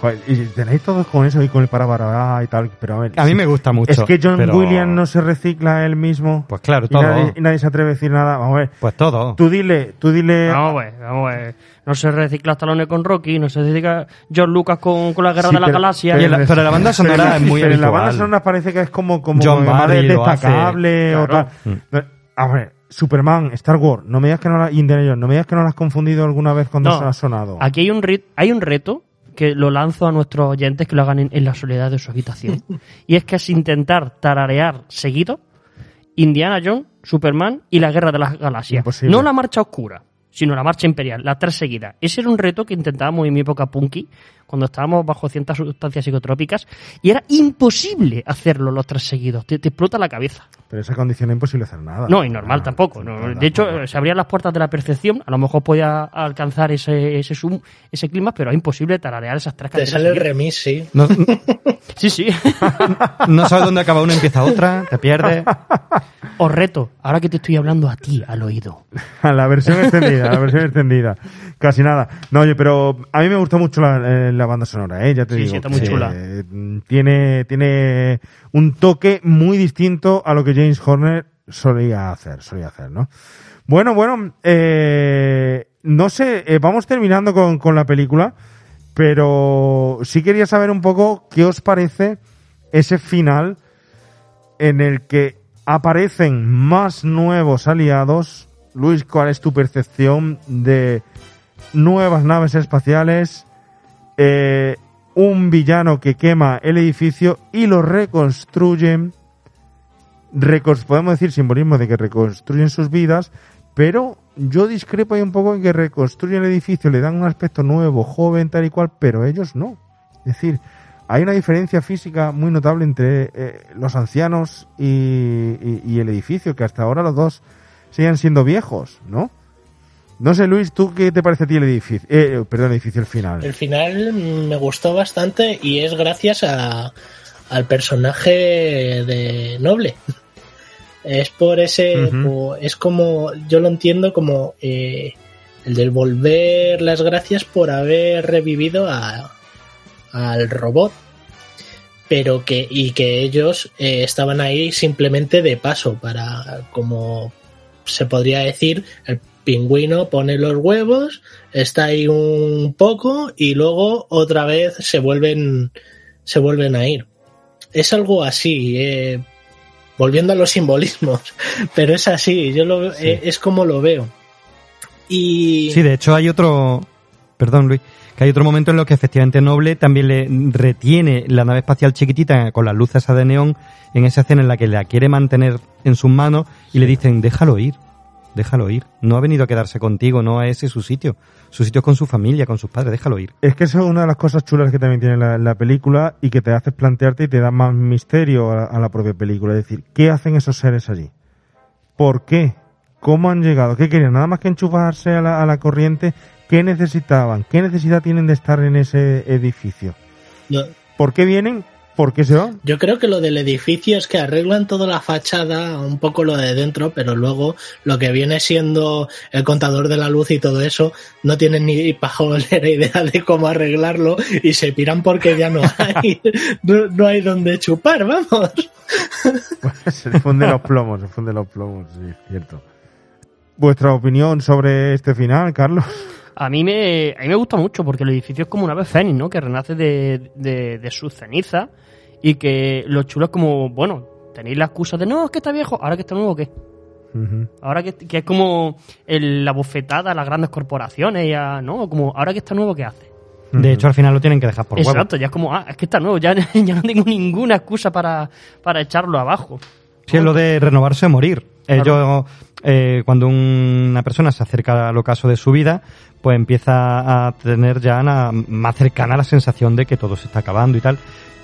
Joder, y tenéis todos con eso y con el para para y tal, pero a ver. A mí me gusta mucho, Es que John pero- Williams no se recicla él mismo. Pues claro, y todo. nadie, y nadie se atreve a decir nada. Vamos a ver. Pues todo. Tú dile, tú dile. Vamos a ver, vamos a ver. No se recicla Stallone con Rocky, no se recicla John Lucas con, con la Guerra Sí, de la pero- Galaxia. pero la- pero la banda sonora es muy pero en la habitual. banda sonora parece que es como, como John más Barry hace. destacable o Claro. tal. A ver, Superman, Star Wars, no me digas que no la, Indiana Jones, no me digas que no la has confundido alguna vez cuando No. se ha sonado. Aquí hay un, rit- hay un reto que lo lanzo a nuestros oyentes que lo hagan en, en la soledad de su habitación. (laughs) y es que es intentar tararear seguido Indiana Jones, Superman y la Guerra de las Galaxias. Imposible. No la marcha oscura, sino la marcha imperial, las tres seguidas. Ese era un reto que intentábamos en mi época punky, cuando estábamos bajo ciertas sustancias psicotrópicas, y era imposible hacerlo los tres seguidos. Te, te explota la cabeza. Pero esa condición es imposible hacer nada. No, y normal tampoco. no. De hecho, se abrían las puertas de la percepción. A lo mejor podía alcanzar ese, ese zoom, ese clima, pero es imposible tararear esas tres Te canciones. sale el remix, sí. No, (laughs) Sí, sí. (laughs) no sabes dónde acaba una y empieza otra, te pierdes. (laughs) Os reto, ahora que te estoy hablando a ti, al oído. la versión extendida, la versión extendida. Casi nada. No, oye, pero a mí me gusta mucho la, eh, la banda sonora, ¿eh? Ya te Sí, digo. sí, está muy chula. eh, Tiene, tiene un toque muy distinto a lo que James Horner solía hacer, solía hacer, ¿no? Bueno, bueno, eh, no sé, eh, vamos terminando con, con la película, pero sí quería saber un poco qué os parece ese final en el que aparecen más nuevos aliados. Luis, ¿cuál es tu percepción de nuevas naves espaciales? Eh, un villano que quema el edificio y lo reconstruyen. Recons- podemos decir simbolismo de que reconstruyen sus vidas, pero yo discrepo ahí un poco en que reconstruyen el edificio, le dan un aspecto nuevo, joven, tal y cual, pero ellos no. Es decir, hay una diferencia física muy notable entre eh, los ancianos y- y el edificio, que hasta ahora los dos siguen siendo viejos, ¿no? No sé, Luis, ¿tú qué te parece a ti el edificio? Eh, perdón, el edificio, el final. El final me gustó bastante y es gracias a, al personaje de Noble. Es por ese, es como, yo lo entiendo como eh, el devolver las gracias por haber revivido a, al robot, pero que, y que ellos eh, estaban ahí simplemente de paso para, como se podría decir, el pingüino pone los huevos, está ahí un poco y luego otra vez se vuelven, se vuelven a ir. Es algo así, eh, volviendo a los simbolismos, (laughs) pero es así, yo lo eh, es como lo veo. Y Sí, de hecho hay otro, perdón Luis, Que hay otro momento en lo que efectivamente Noble también le retiene la nave espacial chiquitita con las luces de neón en esa escena en la que la quiere mantener en sus manos y le dicen, déjalo ir, déjalo ir. No ha venido a quedarse contigo, no es ese su sitio. Su sitio es con su familia, con sus padres, déjalo ir. Es que eso es una de las cosas chulas que también tiene la, la película y que te hace plantearte y te da más misterio a, a la propia película. Es decir, ¿qué hacen esos seres allí? ¿Por qué? ¿Cómo han llegado? ¿Qué querían? Nada más que enchufarse a la, a la corriente. ¿Qué necesitaban? ¿Qué necesidad tienen de estar en ese edificio? ¿Por qué vienen? ¿Por qué se van? yo creo que lo del edificio es que arreglan toda la fachada, un poco lo de dentro, pero luego lo que viene siendo el contador de la luz y todo eso, no tienen ni pajolera (laughs) idea de cómo arreglarlo y se piran porque ya no hay, (laughs) no, no hay donde chupar, vamos. se le funden los plomos, se funden los plomos, sí, es cierto. ¿Vuestra opinión sobre este final, Carlos? A mí me, a mí me gusta mucho porque el edificio es como una ave fénix, ¿no? Que renace de, de, de sus cenizas y que lo chulo es como, bueno, tenéis la excusa de no, es que está viejo, ahora que está nuevo, ¿qué? Ahora que, que es como el- la bofetada a las grandes corporaciones, ya, ¿no? Como, ahora que está nuevo, ¿qué hace? De hecho, al final lo tienen que dejar por huevo. Exacto, ya es como, ah, es que está nuevo, ya, (laughs) ya no tengo ninguna excusa para, para echarlo abajo. Sí, es lo de renovarse o morir. Ellos, eh, cuando un- una persona se acerca al ocaso de su vida, pues empieza a tener ya una, más cercana la sensación de que todo se está acabando y tal.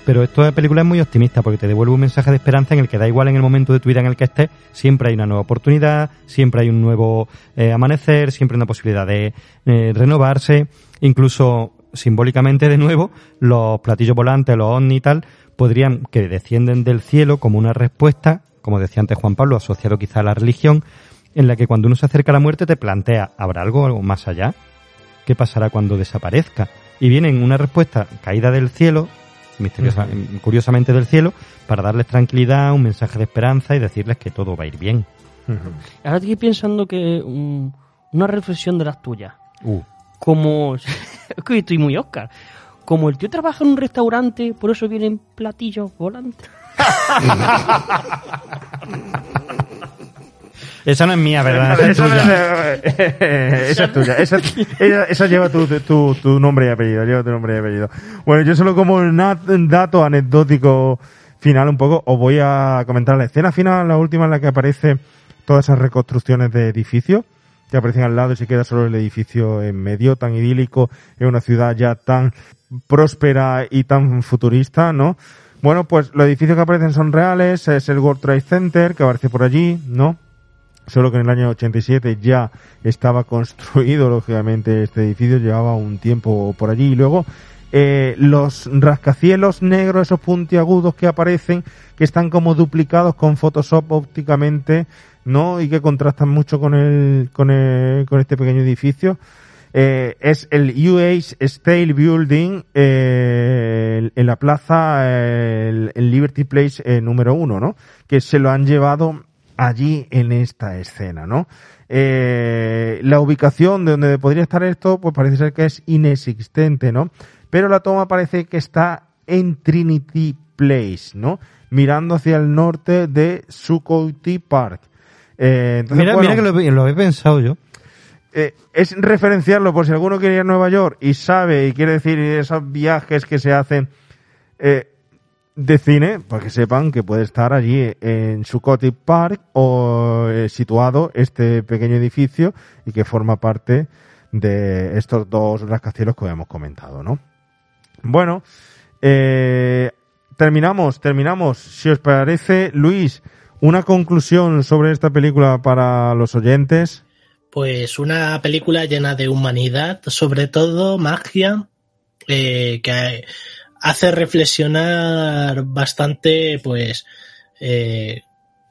Pero esta película es muy optimista porque te devuelve un mensaje de esperanza en el que da igual en el momento de tu vida en el que estés, siempre hay una nueva oportunidad, siempre hay un nuevo eh, amanecer, siempre hay una posibilidad de eh, renovarse, incluso simbólicamente de nuevo, los platillos volantes, los ovni y tal, podrían, que descienden del cielo como una respuesta, como decía antes Juan Pablo, asociado quizá a la religión, en la que cuando uno se acerca a la muerte te plantea, ¿habrá algo, algo más allá? ¿Qué pasará cuando desaparezca? Y vienen una respuesta caída del cielo, misteriosa, curiosamente del cielo, para darles tranquilidad, un mensaje de esperanza y decirles que todo va a ir bien. Ahora estoy pensando que mm, una reflexión de las tuyas. Uh. Como. (laughs) es que estoy muy Oscar. Como el tío trabaja en un restaurante, por eso vienen platillos volantes. (laughs) Esa no es mía, ¿verdad? Esa es tuya. (laughs) esa es tuya. Esa, esa- esa lleva tu, tu, tu nombre y apellido. Lleva tu nombre y apellido. Bueno, yo solo como na- dato anecdótico final un poco, os voy a comentar la escena final, la última en la que aparece todas esas reconstrucciones de edificios que aparecen al lado y se queda solo el edificio en medio, tan idílico, en una ciudad ya tan próspera y tan futurista, ¿no? Bueno, pues los edificios que aparecen son reales, es el World Trade Center que aparece por allí, ¿no? Solo que en el año 87 ya estaba construido, (laughs) lógicamente, este edificio, llevaba un tiempo por allí. Y luego, eh, los rascacielos negros, esos puntiagudos que aparecen, que están como duplicados con Photoshop ópticamente, ¿no? Y que contrastan mucho con el, con el, con este pequeño edificio. Eh, es el UH Stale Building eh, en la plaza, el, el Liberty Place eh, número uno, ¿no? Que se lo han llevado allí en esta escena, ¿no? Eh, la ubicación de donde podría estar esto, pues parece ser que es inexistente, ¿no? Pero la toma parece que está en Trinity Place, ¿no? Mirando hacia el norte de Sukhoti Park. Eh, entonces, Mira, bueno, mira que lo, lo pensado yo. eh, es referenciarlo por si alguno quiere ir a Nueva York y sabe y quiere decir esos viajes que se hacen eh, de cine, para que sepan que puede estar allí en Sukhoti Park o eh, situado este pequeño edificio y que forma parte de estos dos rascacielos que hemos comentado, ¿no? Bueno, eh, terminamos, terminamos. Si os parece, Luis, una conclusión sobre esta película para los oyentes. Pues una película llena de humanidad, sobre todo magia, eh, que hace reflexionar bastante, pues, eh,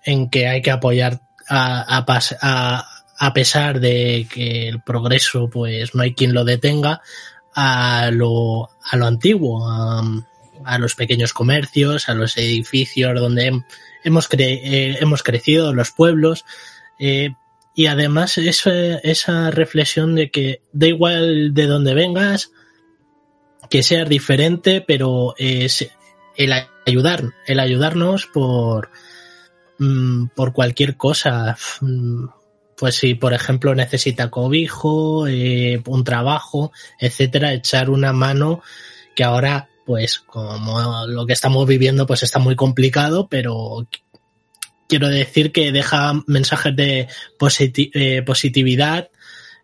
en que hay que apoyar a, a, pas- a- a pesar de que el progreso, pues, no hay quien lo detenga, a lo, a lo antiguo, a, los pequeños comercios, a los edificios donde hem- hemos, cre- eh, hemos crecido, los pueblos, eh, y además esa, esa reflexión de que da igual de dónde vengas, que seas diferente, pero es el ayudar, el ayudarnos por, mm, por cualquier cosa. Mm, pues si por ejemplo necesita cobijo, eh, un trabajo, etcétera, echar una mano que ahora pues como lo que estamos viviendo pues está muy complicado, pero quiero decir que deja mensajes de eh, positividad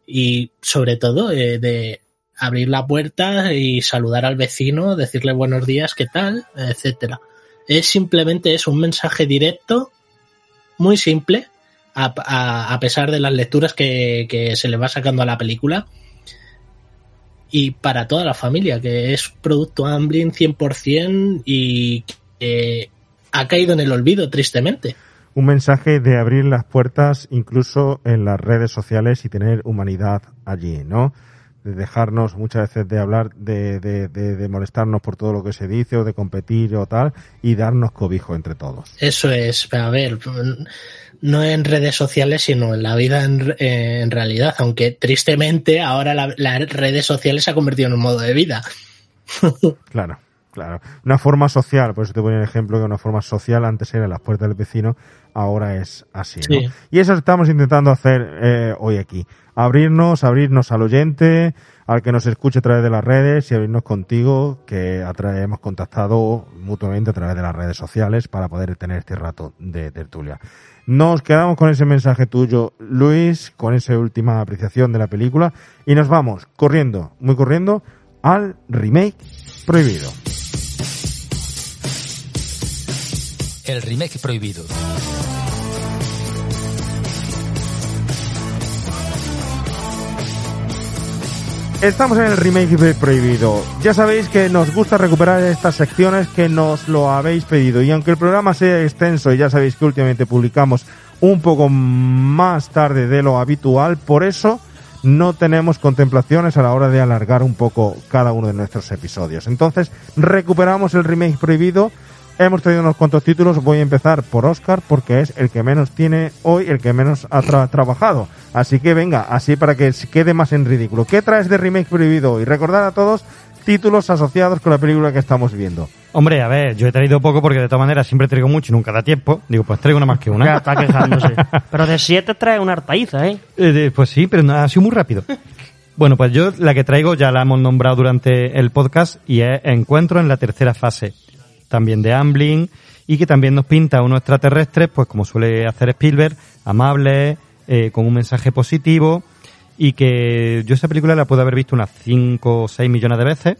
y sobre todo eh, de abrir la puerta y saludar al vecino, decirle buenos días, qué tal, etcétera. Es simplemente es un mensaje directo, muy simple, a, pesar de las lecturas que, que se le va sacando a la película. Y para toda la familia, que es producto Amblin 100% y que ha caído en el olvido, tristemente. Un mensaje de abrir las puertas incluso en las redes sociales y tener humanidad allí, ¿no? De dejarnos muchas veces de hablar, de, de, de, de molestarnos por todo lo que se dice o de competir o tal y darnos cobijo entre todos. Eso es, a ver, no en redes sociales, sino en la vida en, en realidad, aunque tristemente ahora la- las redes sociales se ha convertido en un modo de vida. (laughs) Claro, claro. Una forma social, por eso te ponía el ejemplo que una forma social antes era en las puertas del vecino, ahora es así. ¿no? Sí. Y eso estamos intentando hacer eh, hoy aquí. Abrirnos, abrirnos al oyente, al que nos escuche a través de las redes y abrirnos contigo, que a través- hemos contactado mutuamente a través de las redes sociales para poder tener este rato de tertulia. Nos quedamos con ese mensaje tuyo, Luis, con esa última apreciación de la película y nos vamos corriendo, muy corriendo, al remake prohibido. El remake prohibido. Estamos en el remake Prohibido. Ya sabéis que nos gusta recuperar estas secciones que nos lo habéis pedido. Y aunque el programa sea extenso, y ya sabéis que últimamente publicamos un poco más tarde de lo habitual, por eso no tenemos contemplaciones a la hora de alargar un poco cada uno de nuestros episodios. Entonces, recuperamos el remake prohibido. Hemos traído unos cuantos títulos. Voy a empezar por Oscar porque es el que menos tiene hoy, el que menos ha tra- trabajado. Así que venga, así para que se quede más en ridículo. ¿Qué traes de remake prohibido hoy? Recordad a todos títulos asociados con la película que estamos viendo. Hombre, a ver, yo he traído poco porque de todas maneras siempre traigo mucho y nunca da tiempo. Digo, pues traigo una más que una. Ya está quejándose. (laughs) Pero de siete trae una hartaiza, ¿eh? Eh, de- pues sí, pero no, ha sido muy rápido. Bueno, pues yo la que traigo ya la hemos nombrado durante el podcast y es Encuentro en la tercera fase. También de Amblin y que también nos pinta a unos extraterrestres, pues como suele hacer Spielberg, amables, eh, con un mensaje positivo y que yo esa película la puedo haber visto unas 5 o 6 millones de veces,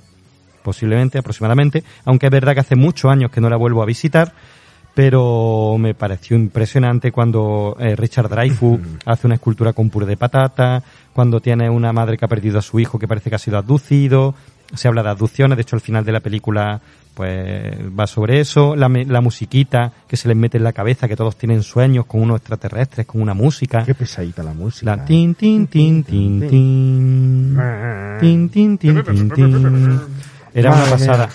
posiblemente, aproximadamente, aunque es verdad que hace muchos años que no la vuelvo a visitar, pero me pareció impresionante cuando eh, Richard Dreyfuss (laughs) hace una escultura con puré de patata, cuando tiene una madre que ha perdido a su hijo que parece que ha sido abducido, se habla de abducciones, de hecho al final de la película pues va sobre eso, la, la, musiquita que se les mete en la cabeza, que todos tienen sueños con unos extraterrestres, con una música. Qué pesadita la música. La ¿eh? tin, tin, tin, tin, tin. Tin, tin, tin, tin, tin. Era una pasada.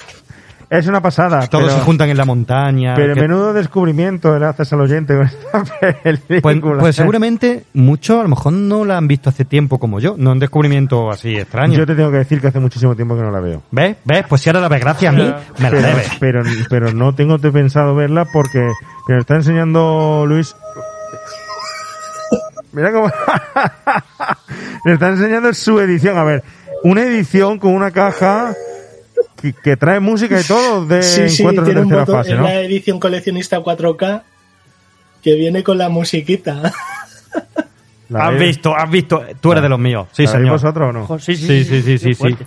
Es una pasada. Todos pero- se juntan en la montaña. Pero que- menudo descubrimiento le haces al oyente con esta (laughs) película. Pues, pues seguramente muchos a lo mejor no la han visto hace tiempo como yo, no un descubrimiento así extraño. Yo te tengo que decir que hace muchísimo tiempo que no la veo. ¿Ves? ¿Ves? Pues si ahora la ves gracias a mí, me la debes. pero, pero no tengo pensado verla porque me lo está enseñando Luis. Mira cómo. (laughs) me está enseñando su edición. A ver, una edición con una caja que, que trae música y todo de sí, sí, encuentros de tiene un tercera botón fase, en ¿no? la edición coleccionista 4K que viene con la musiquita. (laughs) La Has visto, has visto. Tú eres de los míos. Sí, ¿La veis señor. vosotros o no? Sí, sí, Sí, sí, sí, sí, qué.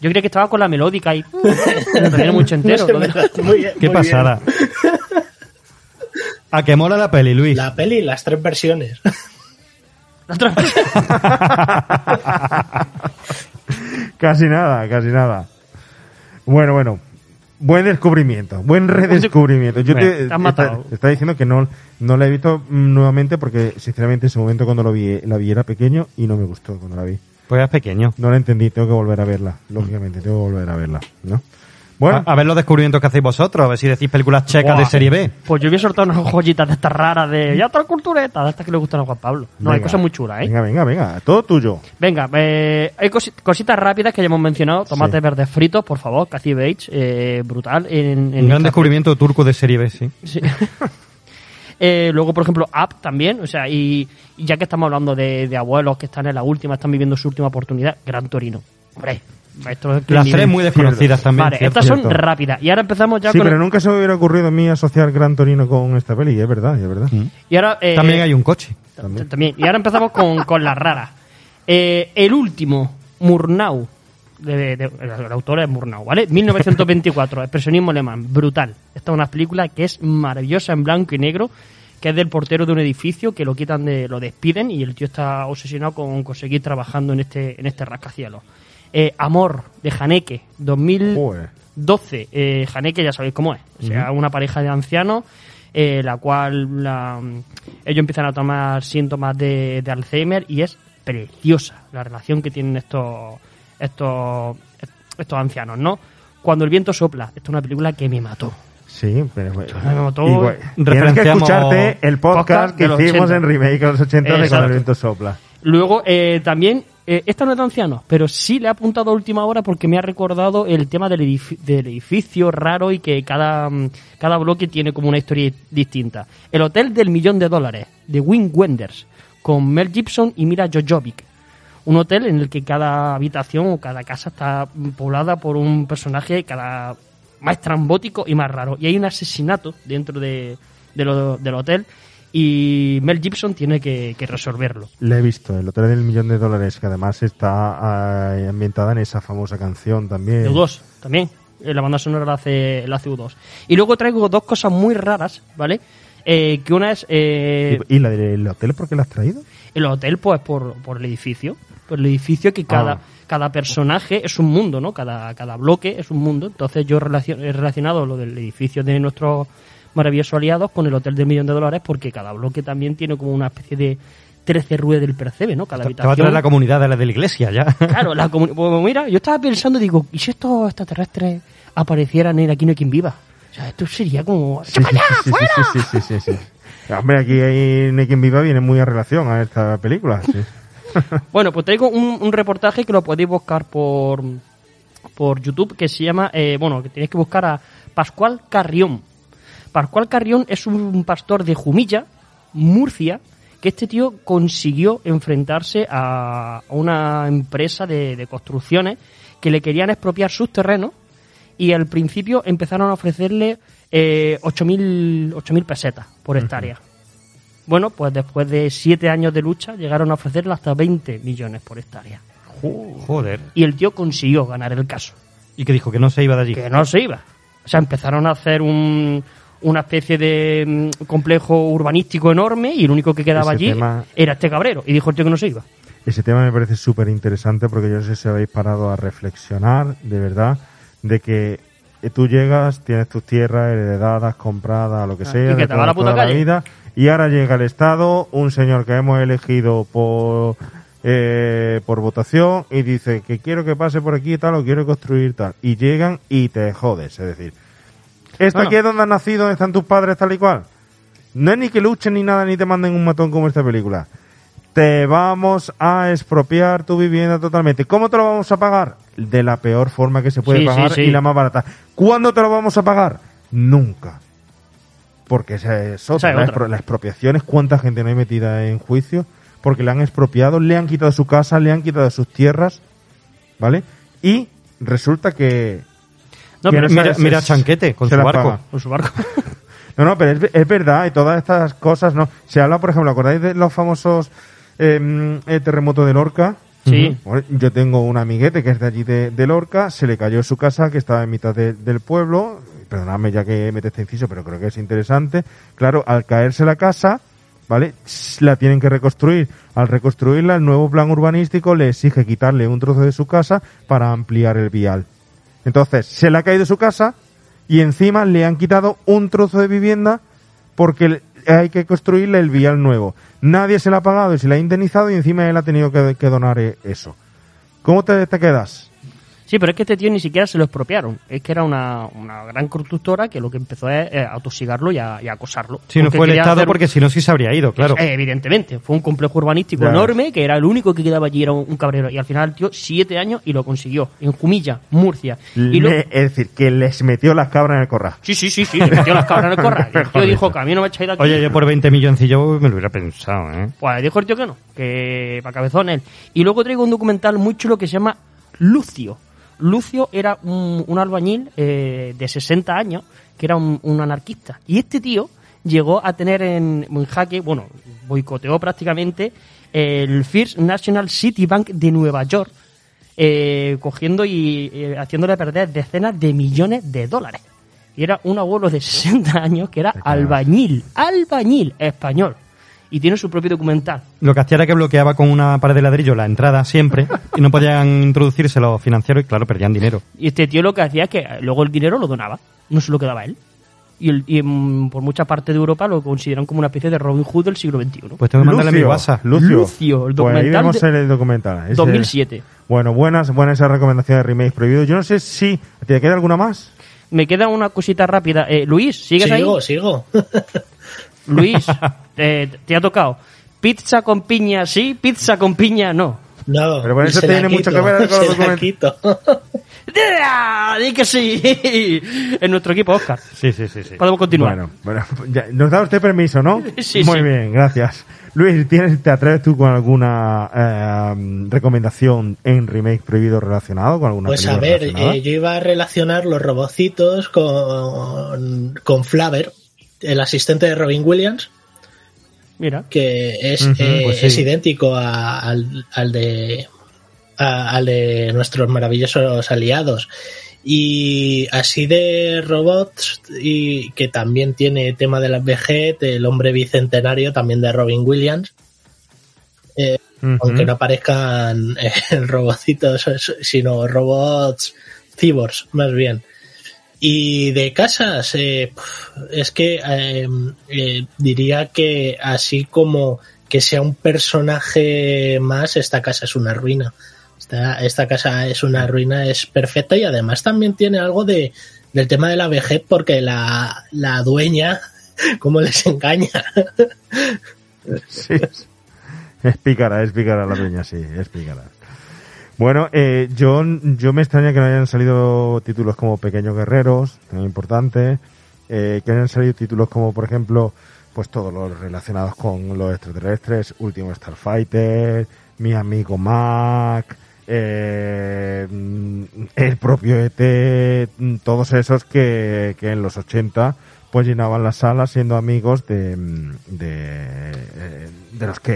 Yo creía que estaba con la melódica y (laughs) me tenía mucho entero. No sé, entonces- muy bien, Qué muy pasada. (laughs) A que mola la peli, Luis. La peli, las tres versiones. Casi nada, casi nada. Bueno, bueno. Buen descubrimiento, buen redescubrimiento. Yo te, te has está, matado. te estaba diciendo que no, no la he visto nuevamente porque, sinceramente, en ese momento cuando lo vi, la vi era pequeño y no me gustó cuando la vi. Pues es pequeño. No la entendí, tengo que volver a verla. Lógicamente, tengo que volver a verla, ¿no? Bueno, A, a ver los descubrimientos que hacéis vosotros, a ver si decís películas checas de serie B. Pues yo voy a soltar unas joyitas de estas raras de. Ya otra cultureta, de estas que le gustan a Juan Pablo. No, hay cosas muy chulas, ¿eh? Venga, venga, venga, todo tuyo. Venga, eh, hay cosi- cositas rápidas que ya hemos mencionado. Tomates Sí. verdes fritos, por favor. Cathy Bates, eh, brutal. En, en Un gran descubrimiento turco de serie B, sí. Sí. (laughs) Eh, luego, por ejemplo, Up también, o sea, y, y ya que estamos hablando de, de abuelos que están en la última, están viviendo su última oportunidad, Gran Torino. Hombre, esto es que Las tres muy desconocidas también. Vale, cierto. estas son Cierto. rápidas. Y ahora empezamos ya Sí, con. pero nunca se me hubiera ocurrido a mí asociar Gran Torino con esta peli, es verdad, es verdad. Y ahora, eh, También hay un coche. También. Y ahora empezamos con, con las raras. Eh, el último, Murnau. De, de- el autor es Murnau, ¿vale? 1924, (laughs) expresionismo alemán, brutal. Esta es una película que es maravillosa en blanco y negro, que es del portero de un edificio que lo quitan de, lo despiden y el tío está obsesionado con conseguir trabajando en este, en este rascacielos. Eh, Amor, de Haneke, 2012. Eh, Haneke ya sabéis cómo es. O sea, una pareja de ancianos, eh, la cual la- ellos empiezan a tomar síntomas de, de Alzheimer y es preciosa la relación que tienen estos, estos, estos ancianos, ¿no? Cuando el viento sopla, esta es una película que me mató. Sí, pero mató. igual, tienes que escucharte el podcast, podcast que hicimos 80. en remake de los 80 de Cuando el viento sopla. Luego, eh, también, eh, esta no es de ancianos, pero sí le he apuntado a última hora porque me ha recordado el tema del, del edificio raro y que cada, mm, cada bloque tiene como una historia distinta. El Hotel del Millón de Dólares, de Wim Wenders, con Mel Gibson y Mira Jojovic. Un hotel en el que cada habitación o cada casa está poblada por un personaje cada más estrambótico y más raro. Y hay un asesinato dentro de, de lo- del hotel y Mel Gibson tiene que- que resolverlo. Le he visto, el Hotel del Millón de Dólares, que además está eh, ambientada en esa famosa canción también. De U2 también. Eh, La banda sonora la hace, la hace U2. Y luego traigo dos cosas muy raras, ¿vale? Eh, que una es eh, ¿Y, y la del hotel por qué la has traído? el hotel, pues por, por el edificio. Por el edificio que cada, Ah cada personaje es un mundo, ¿no? Cada, cada bloque es un mundo. Entonces yo relacion, he relacionado lo del edificio de nuestros maravillosos aliados con el Hotel del Millón de Dólares porque cada bloque también tiene como una especie de 13 ruedas del percebe, ¿no? Cada habitación. Te va a traer la comunidad de la de la iglesia ya. Claro, la comunidad. (laughs) Pues mira, yo estaba pensando, digo, ¿y si estos extraterrestres aparecieran en Aquí no hay quien viva? O sea, esto sería como. Sí, sí, fuera! sí, sí, sí. Hombre, aquí hay, no viva viene muy a relación a esta película. Sí. (laughs) Bueno, pues traigo un, un reportaje que lo podéis buscar por, por YouTube que se llama, eh, bueno, que tenéis que buscar a Pascual Carrión. Pascual Carrión es un pastor de Jumilla, Murcia, que este tío consiguió enfrentarse a una empresa de, de construcciones que le querían expropiar sus terrenos y al principio empezaron a ofrecerle eh, 8.000 8.000 pesetas por hectárea. Bueno, pues después de siete años de lucha llegaron a ofrecerle hasta 20 millones por hectárea. Joder. Y el tío consiguió ganar el caso. Y que dijo que no se iba de allí. Que no se iba. O sea, empezaron a hacer un, una especie de mm, complejo urbanístico enorme y el único que quedaba Ese allí tema- era este cabrero. Y dijo el tío que no se iba. Ese tema me parece súper interesante porque yo no sé si habéis parado a reflexionar, de verdad, de que tú llegas, tienes tus tierras heredadas, compradas, lo que Ah, sea, y que te va a la puta calle. vida, y ahora llega el Estado, un señor que hemos elegido por eh, por votación y dice que quiero que pase por aquí y tal o quiero construir tal y llegan y te jodes, es decir, ¿esto Bueno. aquí es donde has nacido, donde están tus padres tal y cual? No es ni que luchen ni nada ni te manden un matón como esta película te vamos a expropiar tu vivienda totalmente. ¿Cómo te lo vamos a pagar? De la peor forma que se puede Sí, sí, pagar sí. y la más barata. ¿Cuándo te lo vamos a pagar? Nunca. Porque esa es otra. Esa es la, otra. expro- la expropiación es cuánta gente no hay metida en juicio porque le han expropiado, le han quitado su casa, le han quitado sus tierras, ¿vale? Y resulta que... No, que pero esa- mira- esa- mira a Chanquete con su barco. paga. Con su barco. No, no, pero es, es verdad, y todas estas cosas, ¿no? Se habla, por ejemplo, ¿acordáis de los famosos eh, eh, terremotos de Lorca? Sí. Bueno, yo tengo un amiguete que es de allí de, de Lorca, se le cayó su casa que estaba en mitad de- del pueblo, perdonadme ya que mete este inciso, pero creo que es interesante. Claro, al caerse la casa, ¿vale? La tienen que reconstruir. Al reconstruirla, el nuevo plan urbanístico le exige quitarle un trozo de su casa para ampliar el vial. Entonces, se le ha caído su casa y encima le han quitado un trozo de vivienda porque hay que construirle el vial nuevo. Nadie se le ha pagado y se le ha indemnizado y encima él ha tenido que, donar eh, eso. ¿Cómo te quedas? Sí, pero es que este tío ni siquiera se lo expropiaron. Es que era una, una gran constructora que lo que empezó es eh, a atosigarlo y a, y a acosarlo. Si no fue el Estado, hacer porque si no, sí se habría ido, claro. Eh, evidentemente, fue un complejo urbanístico enorme que era el único que quedaba allí, era un, un cabrero. Y al final el tío, siete años y lo consiguió. En Jumilla, Murcia. Y lo- es decir, que les metió las cabras en el corral. Sí, sí, sí, sí, le metió las cabras en el (laughs) corral. El tío dijo que a mí no me echáis de aquí. Oye, yo por 20 milloncillos me lo hubiera pensado, ¿eh? Pues dijo el tío que no, que para cabezón él. Y luego traigo un documental muy chulo que se llama Lucio. Lucio era un, un albañil eh, de 60 años, que era un, un anarquista. Y este tío llegó a tener en, en jaque, bueno, boicoteó prácticamente el First National City Bank de Nueva York, eh, cogiendo y eh, haciéndole perder decenas de millones de dólares. Y era un abuelo de 60 años que era albañil, albañil español. Y tiene su propio documental. Lo que hacía era que bloqueaba con una pared de ladrillo la entrada siempre y no podían introducirse los financieros y claro, perdían dinero. Y este tío lo que hacía es que luego el dinero lo donaba, no se lo quedaba él. Y, el- y, mm, por mucha parte de Europa lo consideran como una especie de Robin Hood del siglo XXI. Pues tengo que mandarle a mi WhatsApp. Lucio. Lucio, el Pues ahí documental vemos de- el documental. Ese- 2007. Bueno, buenas, buenas esa recomendación de remakes prohibidos. Yo no sé si... ¿Te queda alguna más? Me queda una cosita rápida. Eh, Luis, ¿sigues sigo, ahí? sigo. (laughs) Luis, te, (laughs) te ha tocado. Pizza con piña sí, pizza con piña no. No, Pero bueno, eso tiene mucho que ver con los documentos. (laughs) ¡Di que sí! En nuestro equipo, Oscar. Sí, sí, sí. sí. Podemos continuar. Bueno, bueno ya, nos da usted permiso, ¿no? (laughs) Sí, Muy sí. bien, gracias. Luis, ¿tienes, ¿te atreves tú con alguna eh, recomendación en remake prohibido relacionado con alguna Pues a ver, eh, yo iba a relacionar los robocitos con, con Flaver, el asistente de Robin Williams, Mira. que es, eh, pues sí. es idéntico a- al, al de a- al de nuestros maravillosos aliados. Y así de robots, y que también tiene tema de la vejez, el hombre bicentenario también de Robin Williams. Eh, aunque no aparezcan eh, (laughs) robocitos, sino robots cyborgs, más bien. Y de casas, eh, es que eh, eh, diría que así como que sea un personaje más, esta casa es una ruina. Esta, esta casa es una ruina, es perfecta y además también tiene algo de, del tema de la vejez porque la, la dueña, (laughs) como les engaña. Sí, es- pícara, es pícara la peña, sí, es pícara. Bueno, eh, yo, yo me extraña que no hayan salido títulos como Pequeños Guerreros, tan importante, eh, que hayan salido títulos como, por ejemplo, pues todos los relacionados con los extraterrestres, Último Starfighter, Mi Amigo Mac, eh, el propio ET, todos esos que, que en los 80 pues llenaban las salas siendo amigos de, mm, de, eh, de los que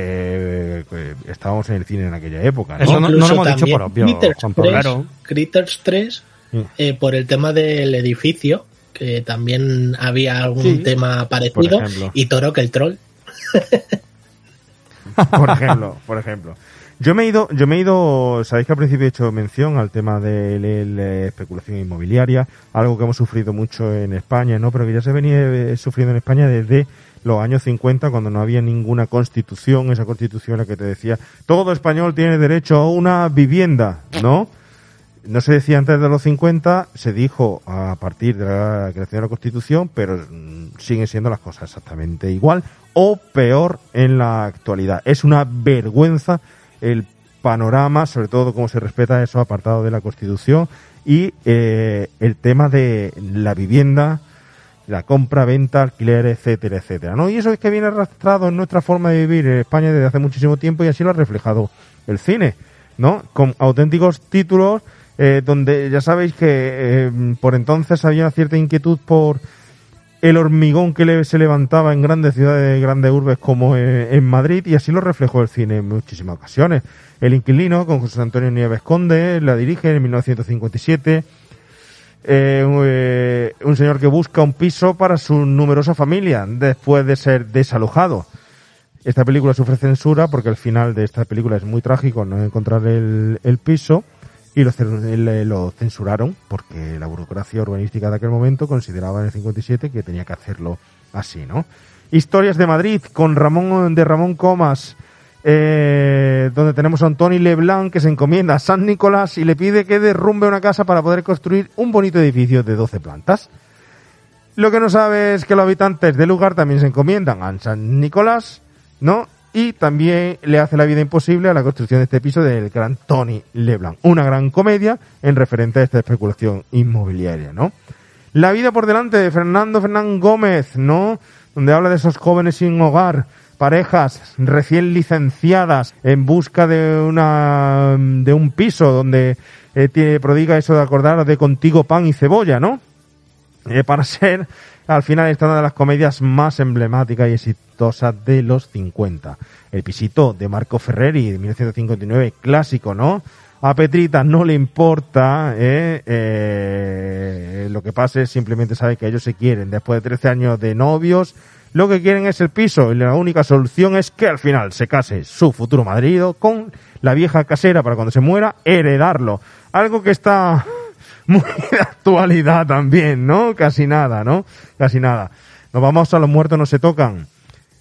eh, estábamos en el cine en aquella época. ¿no? Eso no, no lo hemos dicho por obvio, Critters Juan 3, Pablo. Critters 3, Mm. eh, por el tema del edificio, que también había algún Sí. tema parecido, y Toro que el troll. (laughs) por ejemplo, por ejemplo. Yo me he ido, yo me he ido, sabéis que al principio he hecho mención al tema de la- la especulación inmobiliaria, algo que hemos sufrido mucho en España, ¿no? Pero que ya se venía eh, sufriendo en España desde los años 50 cuando no había ninguna constitución, esa constitución la que te decía, todo español tiene derecho a una vivienda, ¿no? No se decía antes de los 50, se dijo a partir de la creación de la Constitución, pero mm, siguen siendo las cosas exactamente igual o peor en la actualidad. Es una vergüenza el panorama, sobre todo cómo se respeta esos apartados de la Constitución y eh, el tema de la vivienda, la compra, venta, alquiler, etcétera, etcétera. ¿no? Y eso es que viene arrastrado en nuestra forma de vivir en España desde hace muchísimo tiempo y así lo ha reflejado el cine, ¿no? Con auténticos títulos eh, donde ya sabéis que eh, por entonces había una cierta inquietud por el hormigón que se levantaba en grandes ciudades, grandes urbes como eh, en Madrid y así lo reflejó el cine en muchísimas ocasiones. El inquilino con José Antonio Nieves Conde la dirige en 1957. Eh, eh, un señor que busca un piso para su numerosa familia después de ser desalojado. Esta película sufre censura porque el final de esta película es muy trágico, no encontrar el piso y le- lo censuraron porque la burocracia urbanística de aquel momento consideraba en el 57 que tenía que hacerlo así, ¿no? Historias de Madrid con Ramón de Ramón Comas eh, donde tenemos a un Tony Leblanc que se encomienda a San Nicolás y le pide que derrumbe una casa para poder construir un bonito edificio de 12 plantas. Lo que no sabe es que los habitantes del lugar también se encomiendan a San Nicolás, ¿no? Y también le hace la vida imposible a la construcción de este piso del gran Tony Leblanc. Una gran comedia en referente a esta especulación inmobiliaria, ¿no? La vida por delante de Fernando Fernán Gómez, ¿no? Donde habla de esos jóvenes sin hogar, parejas recién licenciadas en busca de una de un piso donde eh, prodiga eso de acordar de contigo pan y cebolla, ¿no? Eh, para ser al final esta una de las comedias más emblemáticas y exitosas de los 50. El pisito de Marco Ferreri de 1959, clásico, ¿no? A Petrita no le importa eh, eh, lo que pase, simplemente sabe que ellos se quieren. Después de 13 años de novios, lo que quieren es el piso y la única solución es que al final se case su futuro marido con la vieja casera para cuando se muera heredarlo. Algo que está muy (laughs) de actualidad también, ¿no? Casi nada, ¿no? Casi nada. Nos vamos a Los muertos no se tocan.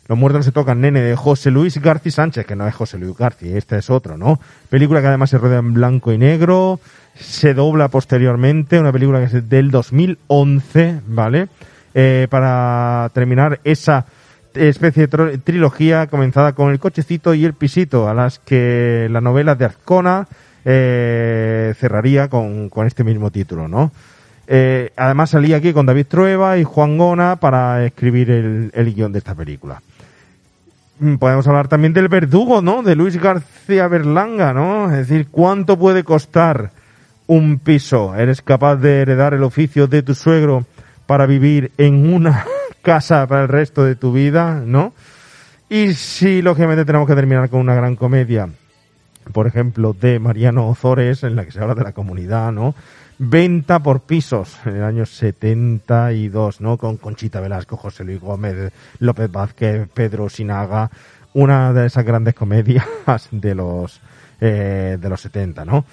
Los muertos no se tocan, nene, de José Luis García Sánchez, que no es José Luis García, este es otro, ¿no? Película que además se rodea en blanco y negro, se dobla posteriormente, una película que es del 2011, ¿vale? Eh, para terminar esa especie de trilogía comenzada con El cochecito y El pisito, a las que la novela de Azcona eh, cerraría con, con este mismo título, ¿no? Eh, además salía aquí con David Trueba y Juan Gona para escribir el, el guion de esta película. Mm, Podemos hablar también del verdugo, ¿no? De Luis García Berlanga, ¿no? Es decir, ¿cuánto puede costar un piso? ¿Eres capaz de heredar el oficio de tu suegro para vivir en una (laughs) casa para el resto de tu vida, ¿no? Y si, lógicamente, tenemos que terminar con una gran comedia, por ejemplo, de Mariano Ozores, en la que se habla de la comunidad, ¿no? Venta por pisos en el año 72, ¿no? Con Conchita Velasco, José Luis Gómez, López Vázquez, Pedro Sinaga, una de esas grandes comedias (laughs) de los, eh, de los 70, ¿no?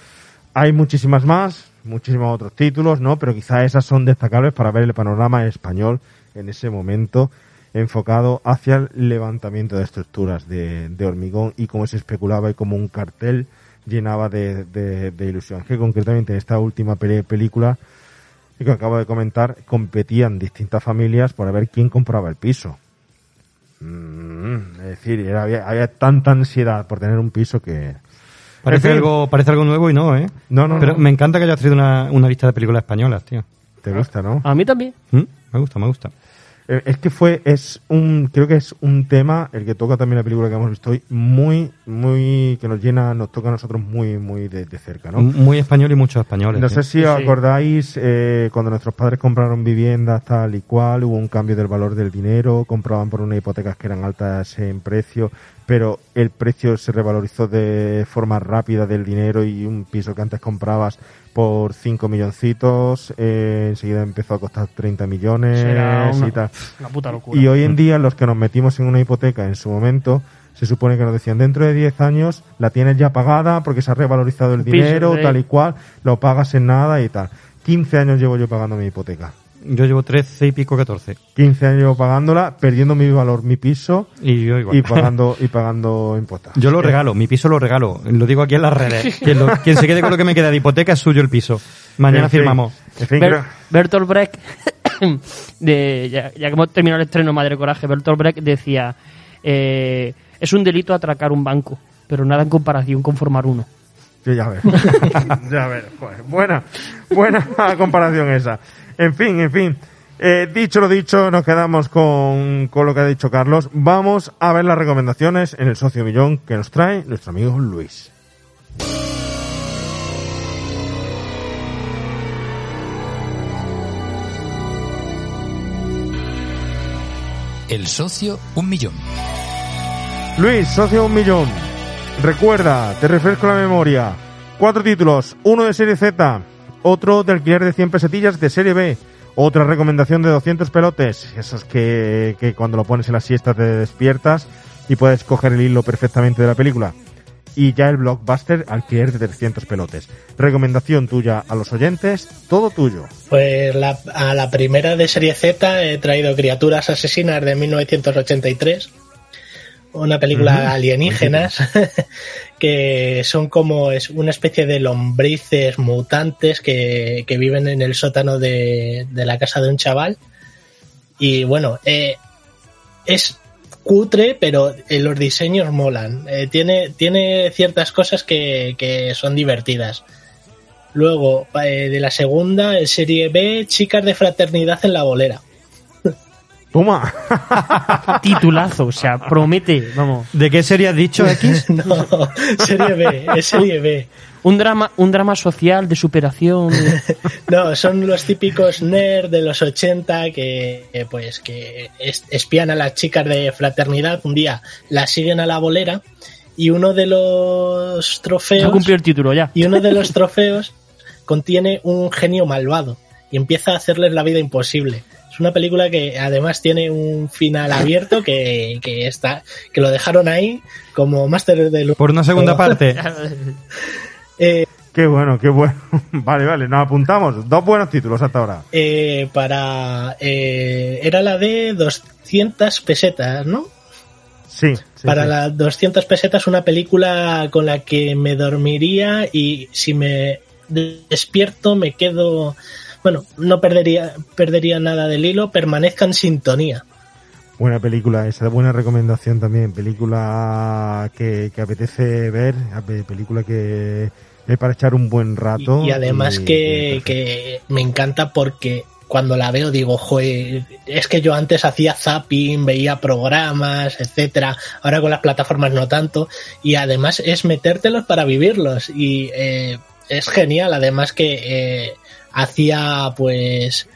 Hay muchísimas más, muchísimos otros títulos, ¿no? Pero quizá esas son destacables para ver el panorama español en ese momento enfocado hacia el levantamiento de estructuras de, de hormigón y cómo se especulaba y cómo un cartel llenaba de, de- de ilusión. Que concretamente en esta última película que acabo de comentar competían distintas familias por ver quién compraba el piso. Mm, es decir, era- había, había tanta ansiedad por tener un piso que... Parece En fin. algo, parece algo nuevo y no, ¿eh? No, no, Pero no. me encanta que hayas traído una, una lista de películas españolas, tío. ¿Te gusta, no? A mí también. ¿Mm? Me gusta, me gusta. Eh, Es que fue, es un, creo que es un tema, el que toca también la película que hemos visto hoy, muy, muy, que nos llena, nos toca a nosotros muy, muy de, de cerca, ¿no? Muy español y muchos españoles. No sé si os acordáis eh, cuando nuestros padres compraron viviendas tal y cual, hubo un cambio del valor del dinero, compraban por unas hipotecas que eran altas en precio, pero el precio se revalorizó de forma rápida del dinero y un piso que antes comprabas por 5 milloncitos, eh, enseguida empezó a costar 30 millones una- y tal. una puta locura. Y hoy en día los que nos metimos en una hipoteca en su momento, se supone que nos decían dentro de 10 años la tienes ya pagada porque se ha revalorizado el dinero, tal y cual, lo pagas en nada y tal. 15 años llevo yo pagando mi hipoteca. Yo llevo 13 y pico 14. 15 años pagándola, perdiendo mi valor, mi piso Y yo igual. y pagando y pagando impuestos. Yo lo regalo, mi piso lo regalo. Lo digo aquí en las redes. (laughs) Quien, lo- quien se quede con lo que me queda de hipoteca es suyo el piso. Mañana En fin, firmamos. en fin, Ber- creo- Bertolt Brecht, (coughs) de, ya, ya que hemos terminado el estreno Madre Coraje, Bertolt Brecht decía, eh, es un delito atracar un banco, pero nada en comparación con formar uno. Sí, ya ver. (laughs) ya ver. Joder, buena, buena (laughs) comparación esa. En fin, en fin. Eh, dicho lo dicho, nos quedamos con, con lo que ha dicho Carlos. Vamos a ver las recomendaciones en el socio millón que nos trae nuestro amigo Luis. El socio, un millón. Luis, socio un millón. Recuerda, te refresco la memoria. Cuatro títulos, uno de serie Z, otro de alquiler de 100 pesetillas de serie B, otra recomendación de 200 pelotes, esos que, que cuando lo pones en la siesta te despiertas y puedes coger el hilo perfectamente de la película. Y ya el blockbuster alquiler de 300 pelotes. Recomendación tuya a los oyentes, todo tuyo. Pues la- a la primera de serie Z he traído Criaturas Asesinas de 1983. Una película Ujú. alienígenas (laughs) que son como es una especie de lombrices mutantes que, que viven en el sótano de, de la casa de un chaval. Y bueno, eh, es cutre, pero eh, los diseños molan. Eh, tiene, tiene ciertas cosas que, que son divertidas. Luego, de la segunda, en serie B, Chicas de Fraternidad en la Bolera. Toma. (laughs) Titulazo, o sea, promete, vamos. ¿De qué serie has dicho, X? (laughs) no, serie B, es serie B. Un drama, un drama social de superación. (laughs) No, son los típicos nerds de los 80 que, que, pues que es- espían a las chicas de fraternidad. Un día las siguen a la bolera y uno de los Ha trofeos cumplido el título ya. y uno de los trofeos contiene un genio malvado y empieza a hacerles la vida imposible. Es una película que además tiene un final abierto que, que está que lo dejaron ahí como Master del Por una segunda parte. (laughs) Eh, Qué bueno, qué bueno. (laughs) Vale, vale, nos apuntamos. Dos buenos títulos hasta ahora. eh, para eh, era la de 200 pesetas, ¿no? Sí. sí, para sí. las 200 pesetas una película con la que me dormiría y si me despierto me quedo bueno no perdería perdería nada del hilo permanezca en sintonía Buena película, esa buena recomendación también. Película que, que apetece ver, película que es para echar un buen rato. y además y- que, que me encanta porque cuando la veo digo, joder, es que yo antes hacía zapping, veía programas, etcétera, ahora con las plataformas no tanto, y además es metértelos para vivirlos, y eh, es genial, además que eh, hacía pues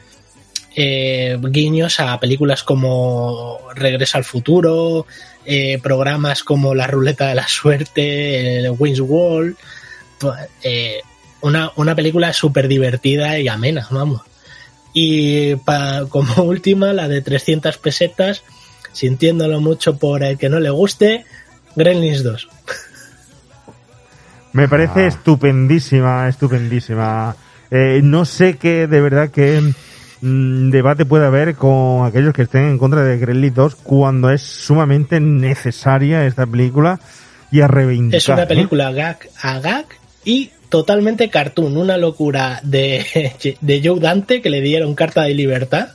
eh, guiños a películas como Regreso al futuro, eh, programas como La ruleta de la suerte, el Wings Wall, eh, una, una película súper divertida y amena, vamos. Y pa- como (laughs) última, la de 300 pesetas, sintiéndolo mucho por el que no le guste, Gremlins 2. Me parece Ah. estupendísima, estupendísima. Eh, no sé qué, de verdad, qué mm, debate puede haber con aquellos que estén en contra de Gremlins 2 cuando es sumamente necesaria esta película y a reivindicar. Es una ¿eh? película gag a gag y totalmente cartoon, una locura de, (laughs) de Joe Dante que le dieron carta de libertad.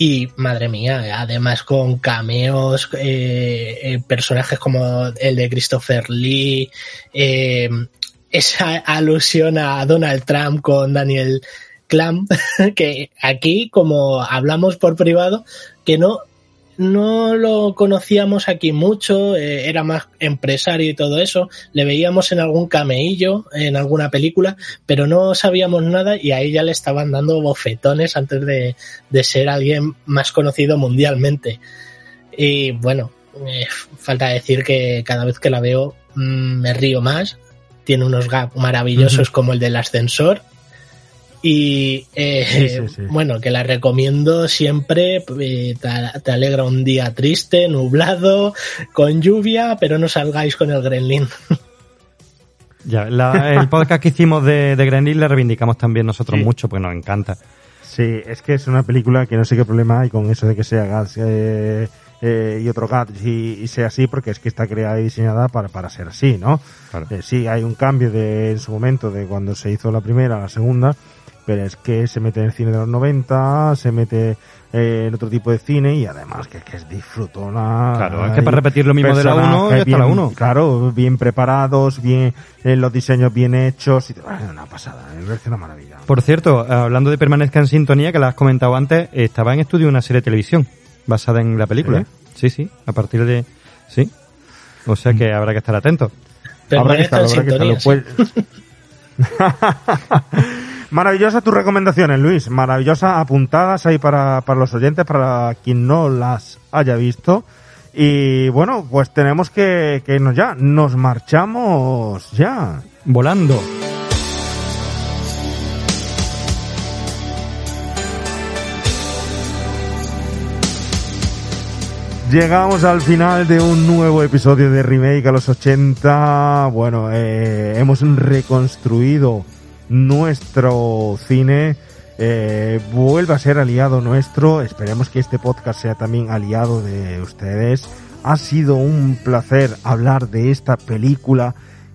Y madre mía, además con cameos, eh, eh, personajes como el de Christopher Lee, eh, esa alusión a Donald Trump con Daniel Clam, (laughs) que aquí, como hablamos por privado, que no, no lo conocíamos aquí mucho, eh, era más empresario y todo eso, le veíamos en algún cameillo, en alguna película, pero no sabíamos nada y a ella le estaban dando bofetones antes de, de ser alguien más conocido mundialmente. Y bueno, eh, falta decir que cada vez que la veo mm, me río más, tiene unos gags maravillosos como el del ascensor. Y eh, Sí, sí, sí. bueno, que la recomiendo siempre. eh, te, te alegra un día triste, nublado, con lluvia, pero no salgáis con el gremlin. (laughs) Ya, la- el podcast que hicimos de, de Gremlins le reivindicamos también nosotros Sí. mucho, porque nos encanta. Sí, es que es una película que no sé qué problema hay con eso de que sea gas eh, eh, y otro gas y, y sea así, porque es que está creada y diseñada para, para ser así, ¿no? Eh, sí, hay un cambio de en su momento de cuando se hizo la primera a la segunda, pero es que se mete en el cine de los 90, se mete eh, en otro tipo de cine y además que, que es disfrutona. Claro, es que para repetir lo mismo de la uno, personajes ya está la bien- uno. Claro, bien preparados, bien eh, los diseños bien hechos y bueno, una pasada, parece una maravilla. Por cierto, hablando de Permanezca en Sintonía, que la has comentado antes, estaba en estudio una serie de televisión basada en la película. Sí, sí, a partir de... Sí. O sea que habrá que estar atento. Habrá que estarlo, habrá que. Pues- (laughs) Maravillosas tus recomendaciones, Luis. Maravillosas apuntadas ahí para, para los oyentes, para quien no las haya visto. Y bueno, pues tenemos que, que irnos ya. Nos marchamos ya. Volando. Llegamos al final de un nuevo episodio de Remake a los 80. Bueno, eh, hemos reconstruido nuestro cine. Eh, a ser aliado nuestro. Esperemos que este podcast sea también aliado de ustedes. Ha sido un placer hablar de esta película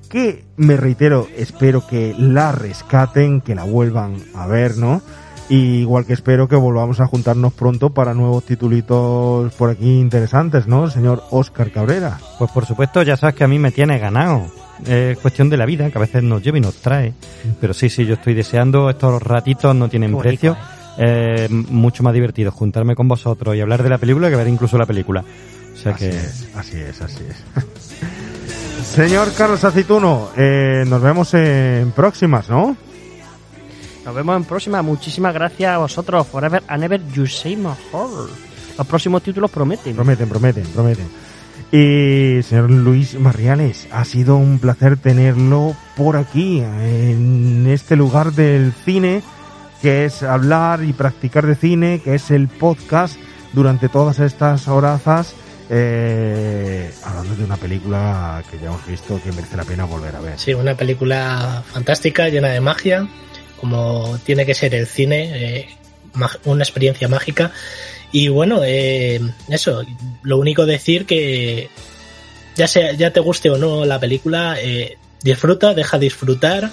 que, me reitero, espero que la rescaten, que la vuelvan a ver, ¿no? Y igual que espero que volvamos a juntarnos pronto para nuevos titulitos por aquí interesantes, ¿no? Señor Oscar Cabrera. Pues por supuesto, ya sabes que a mí me tiene ganado. Es cuestión de la vida, que a veces nos lleva y nos trae. Pero sí, sí, yo estoy deseando, estos ratitos no tienen bonito, precio. Eh, mucho más divertido juntarme con vosotros y hablar de la película que ver incluso la película. O sea Así que... es, así es, así es. (laughs) Señor Carlos Aceituno, eh, nos vemos en próximas, ¿no? Nos vemos en próxima. Muchísimas gracias a vosotros. Forever and ever you say my heart. Los próximos títulos prometen. Prometen, prometen, prometen. Y señor Luis Marriales, ha sido un placer tenerlo por aquí, en este lugar del cine, que es hablar y practicar de cine, que es el podcast durante todas estas horazas, eh, hablando de una película que ya hemos visto que merece la pena volver a ver. Sí, una película fantástica, llena de magia, como tiene que ser el cine, eh, una experiencia mágica. Y bueno, eh, eso, lo único decir que ya sea, ya te guste o no la película, eh, disfruta, deja disfrutar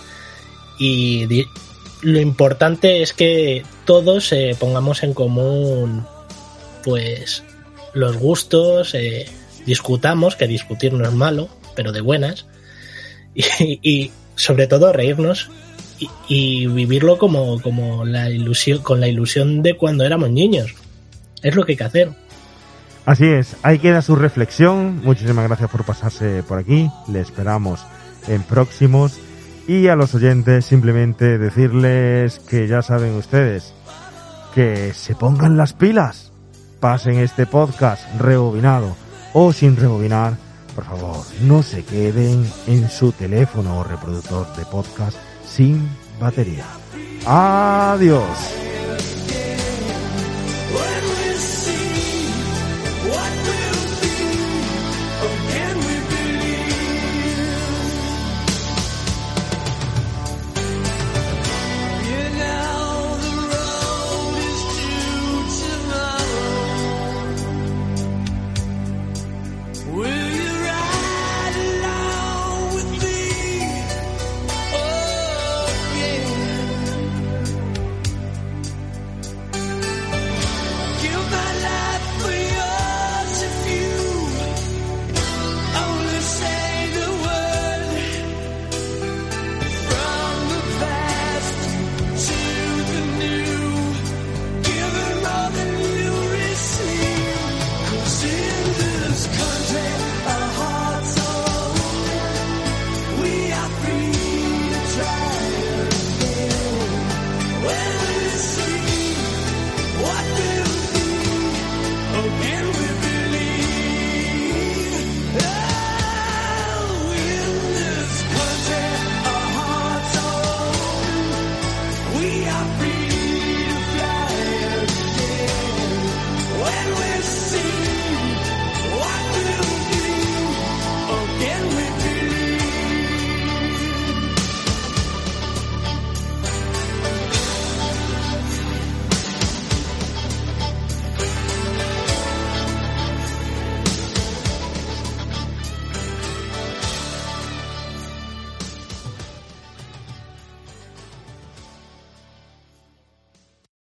y lo importante es que todos pongamos en común pues los gustos, discutamos, que discutir no es malo, pero de buenas, (laughs) y sobre todo reírnos y, vivirlo como, como la ilusión, con la ilusión de cuando éramos niños. Es lo que hay que hacer. Así es, ahí queda su reflexión. Muchísimas gracias por pasarse por aquí. Le esperamos en próximos. Y a los oyentes simplemente decirles que ya saben ustedes que se pongan las pilas. Pasen este podcast rebobinado o sin rebobinar. Por favor, no se queden en su teléfono o reproductor de podcast sin batería. Adiós.